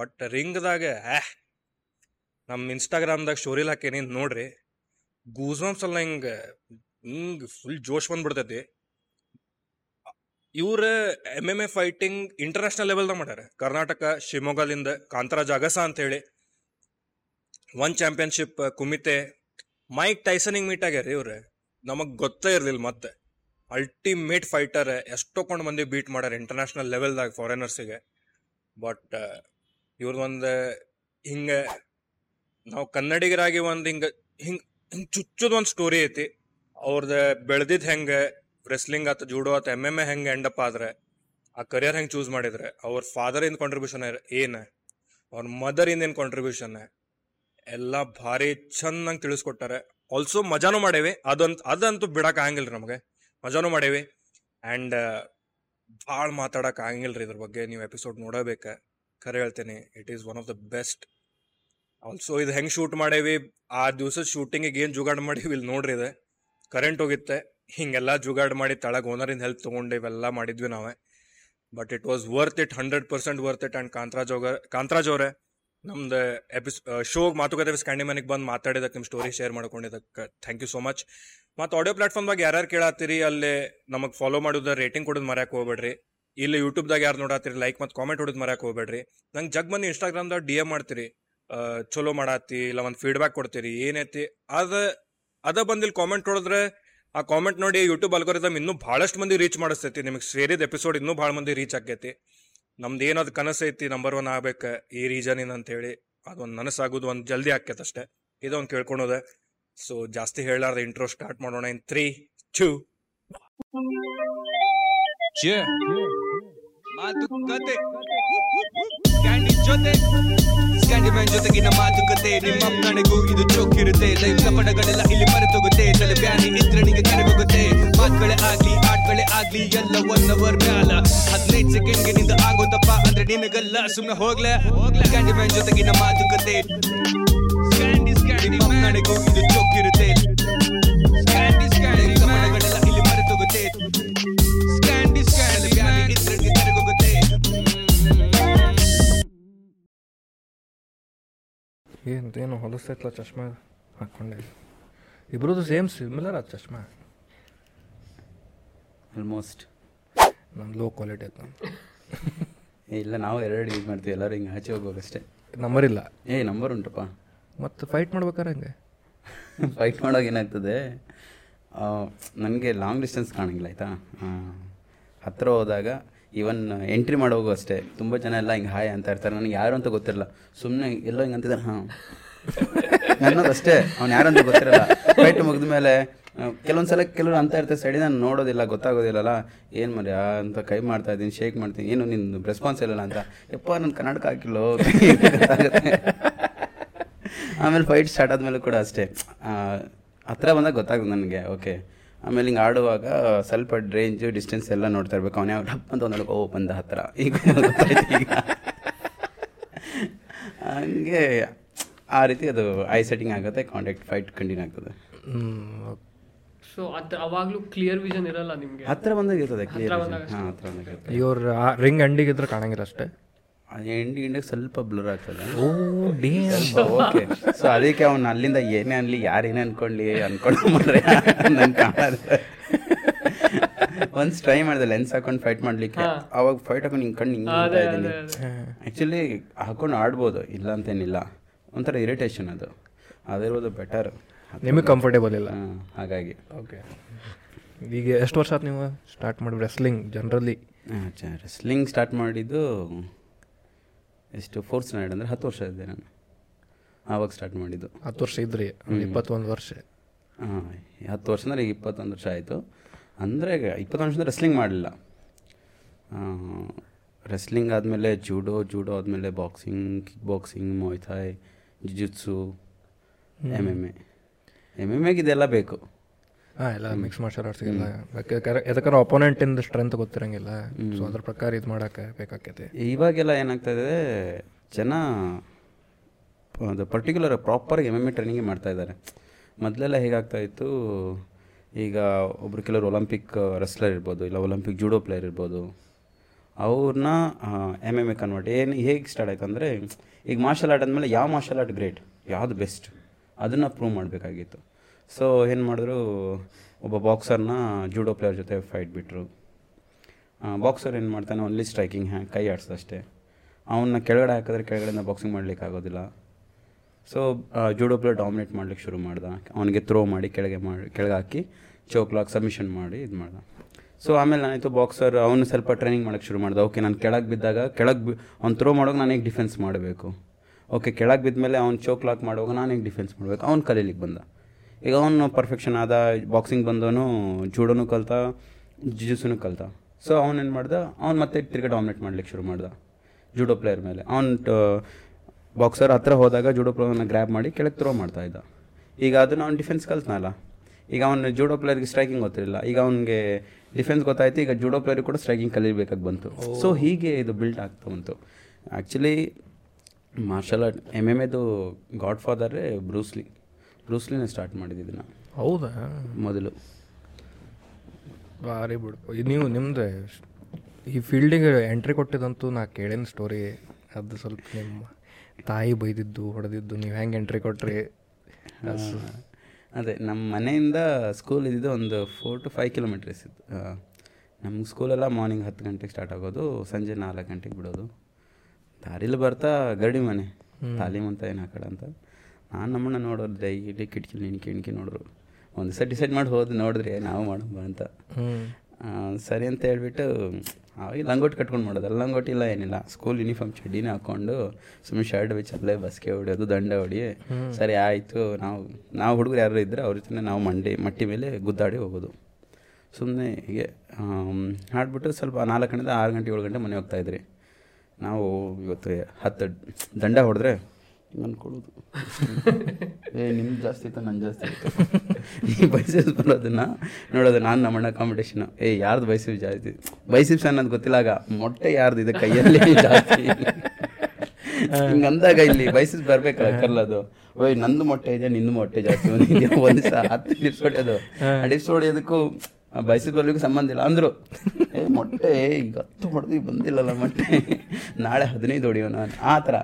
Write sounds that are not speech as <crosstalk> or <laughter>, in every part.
But ರಿಂಗ್ದಾಗ ಆಹ್ ನಮ್ಮ ಇನ್ಸ್ಟಾಗ್ರಾಮ್ದಾಗ ಸ್ಟೋರಿಲಿ ಹಾಕೇನಿ, ನೋಡ್ರಿ. ಗೂಸ್ಬಂಪ್ಸ್ ಎಲ್ಲ ಹಿಂಗೆ ಹಿಂಗೆ ಫುಲ್ ಜೋಶ್ ಬಂದ್ಬಿಡ್ತೈತಿ. ಇವ್ರ M M A fighting international ಲೆವೆಲ್ದಾಗ ಮಾಡ್ಯಾರ. ಕರ್ನಾಟಕ, ಶಿವಮೊಗ್ಗದಿಂದ ಕಾಂತರಾಜ್ ಅಗಸ ಅಂತ ಹೇಳಿ ಒನ್ ಚಾಂಪಿಯನ್ಶಿಪ್ ಕುಮಿತೆ ಮೈಕ್ ಟೈಸನಿಂಗ್ ಮೀಟ್ ಆಗ್ಯಾರ ಇವ್ರೆ. ನಮಗೆ ಗೊತ್ತೇ ಇರಲಿಲ್ಲ ಮತ್ತೆ. ಅಲ್ಟಿಮೇಟ್ ಫೈಟರ್ ಎಷ್ಟೊಂದು ಮಂದಿ ಬೀಟ್ ಮಾಡ್ಯಾರ ಇಂಟರ್ನ್ಯಾಷನಲ್ ಲೆವೆಲ್ದಾಗ ಫಾರಿನರ್ಸಿಗೆ ಬಟ್ ಇವ್ರದೊಂದು ಹಿಂಗೆ ನಾವು ಕನ್ನಡಿಗರಾಗಿ ಒಂದು ಹಿಂಗೆ ಹಿಂಗೆ ಹಿಂಗೆ ಚುಚ್ಚುದ ಒಂದು ಸ್ಟೋರಿ ಐತಿ. ಅವ್ರದ್ದು ಬೆಳೆದಿದ್ದು ಹೆಂಗೆ ರೆಸ್ಲಿಂಗ್ ಆತ ಜೂಡೋ ಆತ ಎಂ ಎಂ ಎ ಹೆಂಗೆ ಎಂಡಪ್ ಆದ್ರೆ, ಆ ಕರಿಯರ್ ಹೆಂಗೆ ಚೂಸ್ ಮಾಡಿದ್ರೆ, ಅವ್ರ ಫಾದರ್ ಇಂದ ಕಾಂಟ್ರಿಬ್ಯೂಷನ್ ಏನು ಅವ್ರ ಮದರ್ ಇಂದ ಏನು ಕಾಂಟ್ರಿಬ್ಯೂಷನ್ ಎಲ್ಲ ಭಾರಿ ಚೆನ್ನಾಗಿ ತಿಳಿಸ್ಕೊಟ್ಟಾರೆ. ಆಲ್ಸೋ ಮಜಾನು ಮಾಡೇವಿ ಅದಂತ ಅದಂತೂ ಬಿಡಕ್ ರೀ ನಮಗೆ. ಮಜಾನು ಮಾಡೇವಿ. ಆ್ಯಂಡ್ ಭಾಳ ಮಾತಾಡಕ್ ರೀ ಇದ್ರ ಬಗ್ಗೆ, ನೀವು ಎಪಿಸೋಡ್ ನೋಡಬೇಕ. ಖರೆ ಹೇಳ್ತೇನೆ it is one of the best also ಇದು ಹೆಂಗೆ ಶೂಟ್ ಮಾಡೇವಿ? ಆ ದಿವಸದ ಶೂಟಿಂಗಿಗೆ ಏನು ಜುಗಾಡ್ ಮಾಡೀವಿ? ಇಲ್ಲಿ ನೋಡ್ರಿ ಇದೆ. ಕರೆಂಟ್ ಹೋಗಿತ್ತೆ. ಹಿಂಗೆಲ್ಲ ಜುಗಾಡ್ ಮಾಡಿ ತಳಗ ಓನರಿಂದ ಹೆಲ್ಪ್ ತೊಗೊಂಡು ಇವೆಲ್ಲ ಮಾಡಿದ್ವಿ ನಾವೇ. But it was worth it hundred percent worth it and Kantaraj ಅವ್ರ ಕಾಂತರಾಜ್ ಅವರೇ, ನಮ್ದು ಎಪಿಸ್ ಶೋ ಮಾತುಕತೆ ಸ್ಕ್ಯಾಂಡಿ ಮನೆಗೆ ಬಂದು ಮಾತಾಡಿದಕ್ಕೆ ನಿಮ್ಮ ಸ್ಟೋರಿ ಶೇರ್ ಮಾಡ್ಕೊಂಡಿದ್ದಕ್ಕೆ ಥ್ಯಾಂಕ್ ಯು ಸೋ ಮಚ್ ಮತ್ತು ಆಡಿಯೋ ಪ್ಲಾಟ್ಫಾರ್ಮ್ದಾಗ ಯಾರ್ಯಾರು ಕೇಳತ್ತೀರಿ, ಅಲ್ಲಿ ನಮಗೆ ಫಾಲೋ ಮಾಡೋದು ರೇಟಿಂಗ್ ಕೊಡೋದು ಮರ್ಯಾಕೆ ಹೋಗ್ಬೇಡ್ರಿ. ಇಲ್ಲಿ ಯೂಟ್ಯೂಬ್ದಾಗ ಯಾರು ನೋಡತ್ತೀರಿ ಲೈಕ್ ಮತ್ತು ಕಾಮೆಂಟ್ ಹೊಡೋದು ಮರ್ಯಾಕೆ ಹೋಗ್ಬೇಡ್ರಿ. ನಂಗೆ ಜಗ್ ಮಂದಿ ಇನ್ಸ್ಟಾಗ್ರಾಮ್ದಾಗ ಡಿ ಎಂ ಮಾಡ್ತೀರಿ ಚಲೋ ಮಾಡತ್ತಿ, ಇಲ್ಲ ಒಂದು ಫೀಡ್ಬ್ಯಾಕ್ ಕೊಡ್ತೀರಿ, ಏನೈತಿ, ಅದ ಅದ ಬಂದು ಇಲ್ಲಿ ಕಾಮೆಂಟ್ ಹೊಡೆದ್ರೆ, ಆ ಕಾಮೆಂಟ್ ನೋಡಿ ಯೂಟ್ಯೂಬ್ ಅಲ್ಗೋರಿದಮ್ ಇನ್ನೂ ಭಾಳಷ್ಟು ಮಂದಿ ರೀಚ್ ಮಾಡಿಸ್ತೈತಿ. ನಿಮಗೆ ಸೇರಿದ ಎಪಿಸೋಡ್ ಇನ್ನೂ ಭಾಳ ಮಂದಿ ರೀಚ್ ಆಕೈತಿ ನಮ್ದು ಏನದು ಕನಸು ಐತಿ ನಂಬರ್ ಒನ್ ಆಗ್ಬೇಕು, ಈ ರೀಜನಿಂದ ಅಂತ ಹೇಳಿ ಅದೊಂದು ನನಸಾಗೋದು, ಒಂದು ಜಲ್ದಿ ಆಕೈತೆ ಅಷ್ಟೇ. ಇದೊಂದು ಕೇಳ್ಕೊಳೋದೆ ಸೊ ಜಾಸ್ತಿ ಹೇಳಾರ್ದ ಇಂಟ್ರೋ ಸ್ಟಾರ್ಟ್ ಮಾಡೋಣ ಇನ್ ತ್ರೀ Yeah. ಮಾತುಕತೆ. ಕ್ಯಾಂಡಿ ಜೊತೆ ಕ್ಯಾಂಡಿ ಮ್ಯಾನ್ ಜೊತೆಗಿನ ಮಾತುಕತೆ. ನಿಮ್ಮ ನನಗೂ ಇದು ಚೋಕಿರುತ್ತೆ. ಲೈಫ್ ಪಡಗಳೆಲ್ಲ ಇಲ್ಲಿ ಮರೆತೋಗುತ್ತೆ. ತಲೆ ಬ್ಯಾನಿ ಇದ್ರೆ ನಿಂಗೆ ಕರೆಗೋಗುತ್ತೆ ಮಾತುಗಳೇ ಆಗ್ಲಿ ಆಟಗಳೇ ಆಗ್ಲಿ ಎಲ್ಲ ಒನ್ ಅವರ್ ಮ್ಯಾಲ. ಹದಿನೈದು ಸೆಕೆಂಡ್ಗೆ ನಿಂದ ಆಗೋದಪ್ಪ ಅಂದ್ರೆ ನಿನಗಲ್ಲ ಸುಮ್ಮನೆ ಹೋಗ್ಲೆ. ಕ್ಯಾಂಡಿ ಮ್ಯಾನ್ ಜೊತೆಗಿನ ಮಾತುಕತೆ. ಸ್ಕ್ಯಾಂಡಿ ನಿಮ್ಮ ನನಗೂ ಇದು ಚೋಕಿರುತ್ತೆ. ಏನು ಹೊಲಸೈತ್ಲ ಚಶ್ಮಾ ಹಾಕ್ಕೊಂಡೆ ಇಬ್ಬರದು ಸೇಮ್ ಸಿಮಿಲರ್ ಅದು ಚಶ್ಮಾ. ಆಲ್ಮೋಸ್ಟ್ ನಮ್ಮ ಲೋ ಕ್ವಾಲಿಟಿ ಆಯ್ತು ಇಲ್ಲ ನಾವು ಎರಡು ಯೂಸ್ ಮಾಡ್ತೀವಿ ಎಲ್ಲರೂ ಹಿಂಗೆ ಆಚೆ ಹೋಗ್ಬೇಕಷ್ಟೇ ನಂಬರ್ ಇಲ್ಲ. ಏ ನಂಬರ್ ಉಂಟಪ್ಪ. ಮತ್ತು ಫೈಟ್ ಮಾಡ್ಬೇಕಾರೆ ಹಂಗೆ? ಫೈಟ್ ಮಾಡೋಕೆ ಏನಾಗ್ತದೆ ನನಗೆ ಲಾಂಗ್ ಡಿಸ್ಟೆನ್ಸ್ ಕಾಣಂಗಿಲ್ಲ ಆಯಿತಾ? ಹತ್ತಿರ ಹೋದಾಗ ಈವನ್ ಎಂಟ್ರಿ ಮಾಡೋಗು ಅಷ್ಟೇ. ತುಂಬ ಜನ ಎಲ್ಲ ಹಿಂಗೆ ಹಾಯ್ ಅಂತ ಇರ್ತಾರೆ. ನನಗೆ ಯಾರು ಅಂತ ಗೊತ್ತಿರಲ್ಲ. ಸುಮ್ಮನೆ ಎಲ್ಲೋ ಹಿಂಗೆ ಅಂತಿದ್ದಾರೆ ಹಾಂ. ಅನ್ನೋದು ಅಷ್ಟೇ. ಅವ್ನು ಯಾರು ಅಂತ ಗೊತ್ತಿರಲ್ಲ. ಫೈಟ್ ಮುಗಿದ ಮೇಲೆ ಕೆಲವೊಂದು ಸಲ ಕೆಲವರು ಅಂತ ಇರ್ತಾರೆ. ಸೈಡಿ ನಾನು ನೋಡೋದಿಲ್ಲ, ಗೊತ್ತಾಗೋದಿಲ್ಲಲ್ಲ. ಏನು ಮರಿ ಅಂತ ಕೈ ಮಾಡ್ತಾ ಇದ್ದೀನಿ ಶೇಕ್ ಮಾಡ್ತೀನಿ. ಏನು ನಿನ್ನ ರೆಸ್ಪಾನ್ಸ್ ಇಲ್ಲಲ್ಲ ಅಂತ. ಯಪ್ಪ ನನ್ನ ಕನ್ನಡಕ ಹಾಕಿಲ್ಲೋ? ಆಮೇಲೆ ಫೈಟ್ ಸ್ಟಾರ್ಟ್ ಆದಮೇಲೆ ಕೂಡ ಅಷ್ಟೇ. ಹತ್ರ ಬಂದಾಗ ಗೊತ್ತಾಗುತ್ತೆ ನನಗೆ. ಓಕೆ ಆಮೇಲೆ ಹಿಂಗೆ ಆಡುವಾಗ ಸ್ವಲ್ಪ ರೇಂಜು ಡಿಸ್ಟೆನ್ಸ್ ಎಲ್ಲ ನೋಡ್ತಾ ಇರ್ಬೇಕು. ಅವನೇ ಡಪ್ ಅಂತ ಒಂದು ಓ ಬಂದ ಹತ್ರ. ಈಗ ಹಂಗೆ ಆ ರೀತಿ ಅದು ಐ ಸೆಟ್ಟಿಂಗ್ ಆಗುತ್ತೆ ಕಾಂಟ್ಯಾಕ್ಟ್ ಫೈಟ್ ಕಂಟಿನ್ಯೂ ಆಗ್ತದೆ. ಸೊ ಅದ್ ಅವಾಗ್ಲೂ ಕ್ಲಿಯರ್ ವಿಷನ್ ಇರಲ್ಲ ನಿಮಗೆ? ಹತ್ರ ಬಂದಾಗ ಇರ್ತದೆ ಕ್ಲಿಯರ್ ಬಂದಾಗ ಹಾಂ ಹತ್ರ ಬಂದಾಗ ಇವ್ರ ರಿಂಗ್ ಅಂಡಿಗಿದ್ರೆ ಕಾಣಂಗಿಲ್ಲ ಅಷ್ಟೇ. ಎಂಡಿ ಇಂಡಿಗೆ ಸ್ವಲ್ಪ ಬ್ಲರ್ ಆಗ್ತದೆ. ಓ ಡೇ ಓಕೆ ಸೊ ಅದಕ್ಕೆ ಅವ್ನು ಅಲ್ಲಿಂದ ಏನೇ ಅನ್ಲಿ ಯಾರೇನೇ ಅನ್ಕೊಳ್ಳಿ ಅನ್ಕೊಂಡು ಮಾಡ್ರೆ ನನ್ ಒನ್ಸ್ ಟ್ರೈ ಮಾಡಿದೆ ಲೆನ್ಸ್ ಹಾಕೊಂಡು ಫೈಟ್ ಮಾಡ್ಲಿಕ್ಕೆ. ಅವಾಗ ಫೈಟ್ ಹಾಕೊಂಡು ಹಿಂಗೆ ಕಣ್ಣು ಹಿಂಗೆ ನೋಡ್ತಾ ಇದ್ದೀನಿ. ಆ್ಯಕ್ಚುಲಿ ಹಾಕೊಂಡು ಆಡ್ಬೋದು ಇಲ್ಲ ಅಂತೇನಿಲ್ಲ ಒಂಥರ ಇರಿಟೇಷನ್ ಅದು. ಅದಿರ್ಬೋದು ಬೆಟರ್ ನಿಮಗೆ ಕಂಫರ್ಟೇಬಲ್ ಇಲ್ಲ. ಹಾಗಾಗಿ. ಓಕೆ ಈಗ ಎಷ್ಟು ವರ್ಷ ಆಯ್ತು ನೀವು ಸ್ಟಾರ್ಟ್ ಮಾಡಿ ರೆಸ್ಲಿಂಗ್ ಜನರಲಿ ರೆಸ್ಲಿಂಗ್ ಸ್ಟಾರ್ಟ್ ಮಾಡಿದ್ದು ಎಷ್ಟು ಫೋರ್ತ್ ಸ್ಟ್ಯಾಂಡರ್ಡ್ ಅಂದರೆ ಹತ್ತು ವರ್ಷ ಇದ್ದೆ ನಾನು. ಆವಾಗ ಸ್ಟಾರ್ಟ್ ಮಾಡಿದ್ದು. ಹತ್ತು ವರ್ಷ ಇದ್ರಿ ಇಪ್ಪತ್ತೊಂದು ವರ್ಷ. ಹಾಂ ಹತ್ತು ವರ್ಷ ಅಂದರೆ ಈಗ ಇಪ್ಪತ್ತೊಂದು ವರ್ಷ ಆಯಿತು. ಅಂದರೆ ಇಪ್ಪತ್ತೊಂದು ವರ್ಷದಿಂದ ರೆಸ್ಲಿಂಗ್ ಮಾಡಲಿಲ್ಲ. ರೆಸ್ಲಿಂಗ್ ಆದಮೇಲೆ ಜೂಡೋ ಜೂಡೋ ಆದಮೇಲೆ boxing kick boxing Muay Thai jujitsu M M A M M ಎಗೆ ಇದೆಲ್ಲ ಬೇಕು. ಹಾಂ ಎಲ್ಲ ಮಿಕ್ಸ್ ಮಾರ್ಷಲ್ ಆರ್ಟ್ಸ್ಗೆಲ್ಲ ಯಾಕಂದ್ರೆ ಅಪೋನೆಂಟಿಂದ ಸ್ಟ್ರೆಂತ್ ಗೊತ್ತಿರಂಗಿಲ್ಲ. ಸೊ ಅದ್ರ ಪ್ರಕಾರ ಇದು ಮಾಡೋಕೆ ಬೇಕಾಕೈತಿ. ಇವಾಗೆಲ್ಲ ಏನಾಗ್ತಾ ಇದೆ ಜನ ಅದು particular proper M M A ಟ್ರೈನಿಂಗೇ ಮಾಡ್ತಾ ಇದ್ದಾರೆ. ಮೊದಲೆಲ್ಲ ಹೇಗಾಗ್ತಾ ಇತ್ತು ಈಗ ಒಬ್ರು ಕೆಲವರು ಒಲಿಂಪಿಕ್ ರೆಸ್ಲರ್ ಇರ್ಬೋದು ಇಲ್ಲ ಒಲಿಂಪಿಕ್ ಜೂಡೋ ಪ್ಲೇಯರ್ ಇರ್ಬೋದು ಅವ್ರನ್ನ ಎಂ ಎಂ ಎ ಕನ್ವರ್ಟ್ ಏನು ಹೇಗೆ ಸ್ಟಾರ್ಟ್ ಆಯ್ತು ಅಂದರೆ ಈಗ ಮಾರ್ಷಲ್ ಆರ್ಟ್ ಅಂದಮೇಲೆ ಯಾವ ಮಾರ್ಷಲ್ ಆರ್ಟ್ ಗ್ರೇಟ್ ಯಾವುದು ಬೆಸ್ಟ್ ಅದನ್ನು ಪ್ರೂವ್ ಮಾಡಬೇಕಾಗಿತ್ತು. ಸೊ ಏನು ಮಾಡಿದ್ರು, ಒಬ್ಬ ಬಾಕ್ಸರ್ನ ಜೂಡೋ ಪ್ಲೇಯರ್ ಜೊತೆ ಫೈಟ್ ಬಿಟ್ಟರು ಬಾಕ್ಸರ್ ಏನು ಮಾಡ್ತಾನೆ ಓನ್ಲಿ ಸ್ಟ್ರೈಕಿಂಗ್ ಹ್ಯಾ ಕೈ ಆಡಿಸ್ದಷ್ಟೇ. ಅವನ್ನ ಕೆಳಗಡೆ ಹಾಕಿದ್ರೆ ಕೆಳಗಡೆಯಿಂದ ಬಾಕ್ಸಿಂಗ್ ಮಾಡ್ಲಿಕ್ಕೆ ಆಗೋದಿಲ್ಲ. ಸೊ ಜೂಡೋ ಪ್ಲೇಯರ್ ಡಾಮಿನೇಟ್ ಮಾಡ್ಲಿಕ್ಕೆ ಶುರು ಮಾಡ್ದ. ಅವನಿಗೆ ಥ್ರೋ ಮಾಡಿ, ಕೆಳಗೆ ಮಾಡಿ ಕೆಳಗೆ ಹಾಕಿ ಚೌಕ್ಲಾಕ್ ಸಬ್ಮಿಷನ್ ಮಾಡಿ, ಇದು ಮಾಡ್ದ. ಸೊ ಆಮೇಲೆ ನಾನಿತ್ತು ಬಾಕ್ಸರ್ ಅವನು ಸ್ವಲ್ಪ ಟ್ರೈನಿಂಗ್ ಮಾಡೋಕ್ಕೆ ಶುರು ಮಾಡ್ದೆ. ಓಕೆ ನಾನು ಕೆಳಗೆ ಬಿದ್ದಾಗ, ಕೆಳಗೆ ಬಿ, ಅವ್ನು ಥ್ರೋ ಮಾಡೋಕೆ ನಾನು ಹೇಗೆ ಡಿಫೆನ್ಸ್ ಮಾಡಬೇಕು? ಓಕೆ ಕೆಳಗೆ ಬಿದ್ದ ಅವ್ನು ಚೋಕ್ ಲಾಕ್ ಮಾಡುವಾಗ ನಾನು ಡಿಫೆನ್ಸ್ ಮಾಡಬೇಕು? ಅವ್ನು ಕಲೀಲಿಕ್ಕೆ ಬಂದ. ಈಗ ಅವನು ಪರ್ಫೆಕ್ಷನ್ ಆದ ಬಾಕ್ಸಿಂಗ್ ಬಂದವನು ಜೂಡೋನು ಕಲ್ತ ಜಿಜುಸುನು ಕಲ್ತ. ಸೊ ಅವನೇನು ಮಾಡ್ದ? ಅವ್ನು ಮತ್ತೆ ತಿರ್ಗಿ ಡಾಮಿನೇಟ್ ಮಾಡ್ಲಿಕ್ಕೆ ಶುರು ಮಾಡ್ದ ಜೂಡೋ ಪ್ಲೇಯರ್ ಮೇಲೆ. ಅವ್ನು ಬಾಕ್ಸರ್ ಹತ್ರ ಹೋದಾಗ ಜೂಡೋ ಪ್ಲೇಯರ್ನ ಗ್ರ್ಯಾಬ್ ಮಾಡಿ ಕೆಳಗೆ ಥ್ರೋ ಮಾಡ್ತಾ ಇದ್ದ. ಈಗ ಅದನ್ನು ಅವ್ನು ಡಿಫೆನ್ಸ್ ಕಲ್ತನಲ್ಲ. ಈಗ ಅವನು ಜೂಡೋ ಪ್ಲೇಯರ್ಗೆ ಸ್ಟ್ರೈಕಿಂಗ್ ಗೊತ್ತಿರಲಿಲ್ಲ. ಈಗ ಅವನಿಗೆ ಡಿಫೆನ್ಸ್ ಗೊತ್ತಾಯ್ತು ಈಗ ಜೂಡೋ ಪ್ಲೇಯರ್ ಕೂಡ ಸ್ಟ್ರೈಕಿಂಗ್ ಕಲಿಬೇಕಾಗಿ ಬಂತು. ಸೊ ಹೀಗೆ ಇದು ಬಿಲ್ಡ್ ಆಗ್ತಾ ಬಂತು. Actually martial art M M ಎದು ಗಾಡ್ ಫಾದರೇ ಬ್ರೂಸ್ಲಿ ಬ್ರೂಸ್ಲಿನೇ ಸ್ಟಾರ್ಟ್ ಮಾಡಿದ್ದು ಹೌದಾ? ಮೊದಲು. ಭಾರಿ ಬಿಡು. ನೀವು ನಿಮ್ದು ಈ ಫೀಲ್ಡಿಗೆ ಎಂಟ್ರಿ ಕೊಟ್ಟಿದ್ದಂತೂ ನಾ ಕೇಳಿನ ಸ್ಟೋರಿ ಅದು ಸ್ವಲ್ಪ ನಿಮ್ಮ ತಾಯಿ ಬೈದಿದ್ದು ಹೊಡೆದಿದ್ದು ನೀವು ಹೆಂಗೆ ಎಂಟ್ರಿ ಕೊಟ್ರಿ? ಅದೇ ನಮ್ಮ ಮನೆಯಿಂದ ಸ್ಕೂಲ್ ಇದ್ದಿದ್ದು ಒಂದು ಫೋರ್ ಟು ಫೈವ್ ಕಿಲೋಮೀಟರ್ಸ್ ಇತ್ತು. ನಮ್ಮ ಸ್ಕೂಲೆಲ್ಲ ಮಾರ್ನಿಂಗ್ ಹತ್ತು ಗಂಟೆಗೆ ಸ್ಟಾರ್ಟ್ ಆಗೋದು ಸಂಜೆ ನಾಲ್ಕು ಗಂಟೆಗೆ ಬಿಡೋದು. ದಾರಿಲಿ ಬರ್ತಾ ಗರಡಿ ಮನೆ. ತಾಲೀಮ್ ಅಂತ ಏನು ಹಾಕಡ ಅಂತ. ನಾನು ನಮ್ಮನ್ನ ನೋಡೋದು ಇಲ್ಲಿ ಕಿಟಕಿ ನಿನ್ಕಿ ಇಣ್ಕಿ ನೋಡಿದ್ರು ಒಂದು ದಿವಸ ಡಿಸೈಡ್ ಮಾಡಿ ಹೋದ್ ನೋಡಿದ್ರಿ ನಾವು ಮಾಡೋಣ ಅಂತ. ಸರಿ ಅಂತ ಹೇಳ್ಬಿಟ್ಟು ಅವಾಗ ಲಂಗೋಟಿ ಕಟ್ಕೊಂಡು ಮಾಡೋದಲ್ಲ ಲಂಗೋಟಿ ಇಲ್ಲ ಏನಿಲ್ಲ. ಸ್ಕೂಲ್ ಯೂನಿಫಾರ್ಮ್ ಚಡ್ಡಿನ ಹಾಕೊಂಡು ಸುಮ್ಮನೆ ಶರ್ಟ್ ಬಿಚ್ಚಿ ಅಲ್ಲೇ ಬಸ್ಗೆ ಹೊಡಿಯೋದು ದಂಡ ಹೊಡಿ. ಸರಿ ಆಯಿತು. ನಾವು ನಾವು ಹುಡುಗರು ಯಾರು ಇದ್ದರೆ ಅವ್ರ ಜೊತೆ ನಾವು ಮಂಡಿ ಮಟ್ಟಿ ಮೇಲೆ ಗುದ್ದಾಡಿ ಹೋಗೋದು. ಸುಮ್ಮನೆ ಹೀಗೆ ಆಡ್ಬಿಟ್ಟು ಸ್ವಲ್ಪ ನಾಲ್ಕು ಗಂಟೆ ಆರು ಗಂಟೆ ಏಳು ಗಂಟೆ ಮನೆ ಹೋಗ್ತಾ ಇದ್ರಿ. ನಾವು ಇವತ್ತು ಹತ್ತು ದಂಡ ಹೊಡೆದ್ರೆ ಹಿಂಗೆ ಅನ್ಕೊಳ್ಳೋದು. <laughs> ಏ ನಿಮ್ದು ಜಾಸ್ತಿ ಇತ್ತು ನನ್ನ ಜಾಸ್ತಿ ಇತ್ತು <laughs> ಈ ಬೈಸಿಪ್ಸ್ ಬರೋದನ್ನ ನೋಡೋದು ನಾನು ನಮ್ಮಣ್ಣ ಕಾಂಪಿಟೇಷನ್ ಏ ಯಾರ್ದು ಬೈಸಿಪ್ಸ್ ಜಾಸ್ತಿ? ಬೈಸಿಪ್ಸ್ ಅನ್ನೋದು ಗೊತ್ತಿಲ್ಲ ಆಗ ಮೊಟ್ಟೆ ಯಾರ್ದು ಇದೆ ಕೈಯಲ್ಲಿ? <laughs> ಜಾಸ್ತಿ. ಹಿಂಗೆ ಅಂದಾಗ ಇಲ್ಲಿ ಬೈಸಿಪ್ಸ್ ಬರ್ಬೇಕಲ್ಲ ಕರ್ಲದು. ಓಯ್ ನಂದು ಮೊಟ್ಟೆ ಇದೆ ನಿಂದು ಮೊಟ್ಟೆ ಜಾಸ್ತಿ ಒಂದು ಸಹ ಹತ್ತು ಡಿಪ್ಸ್ ಹೊಡೆಯೋದು. ಆ ಡಿಪ್ಸ್ ಹೊಡೆಯೋದಕ್ಕೂ ಬೈಸಿಪ್ ಬರ್ಲಿಕ್ಕೂ ಸಂಬಂಧ ಇಲ್ಲ ಅಂದರು. ಏ ಮೊಟ್ಟೆ ಈಗ ಹತ್ತು ಹೊಡೆದು ಬಂದಿಲ್ಲಲ್ಲ ಮೊಟ್ಟೆ. ನಾಳೆ ಹದಿನೈದು ಹೊಡಿಯೋಣ. ಆ ಥರ.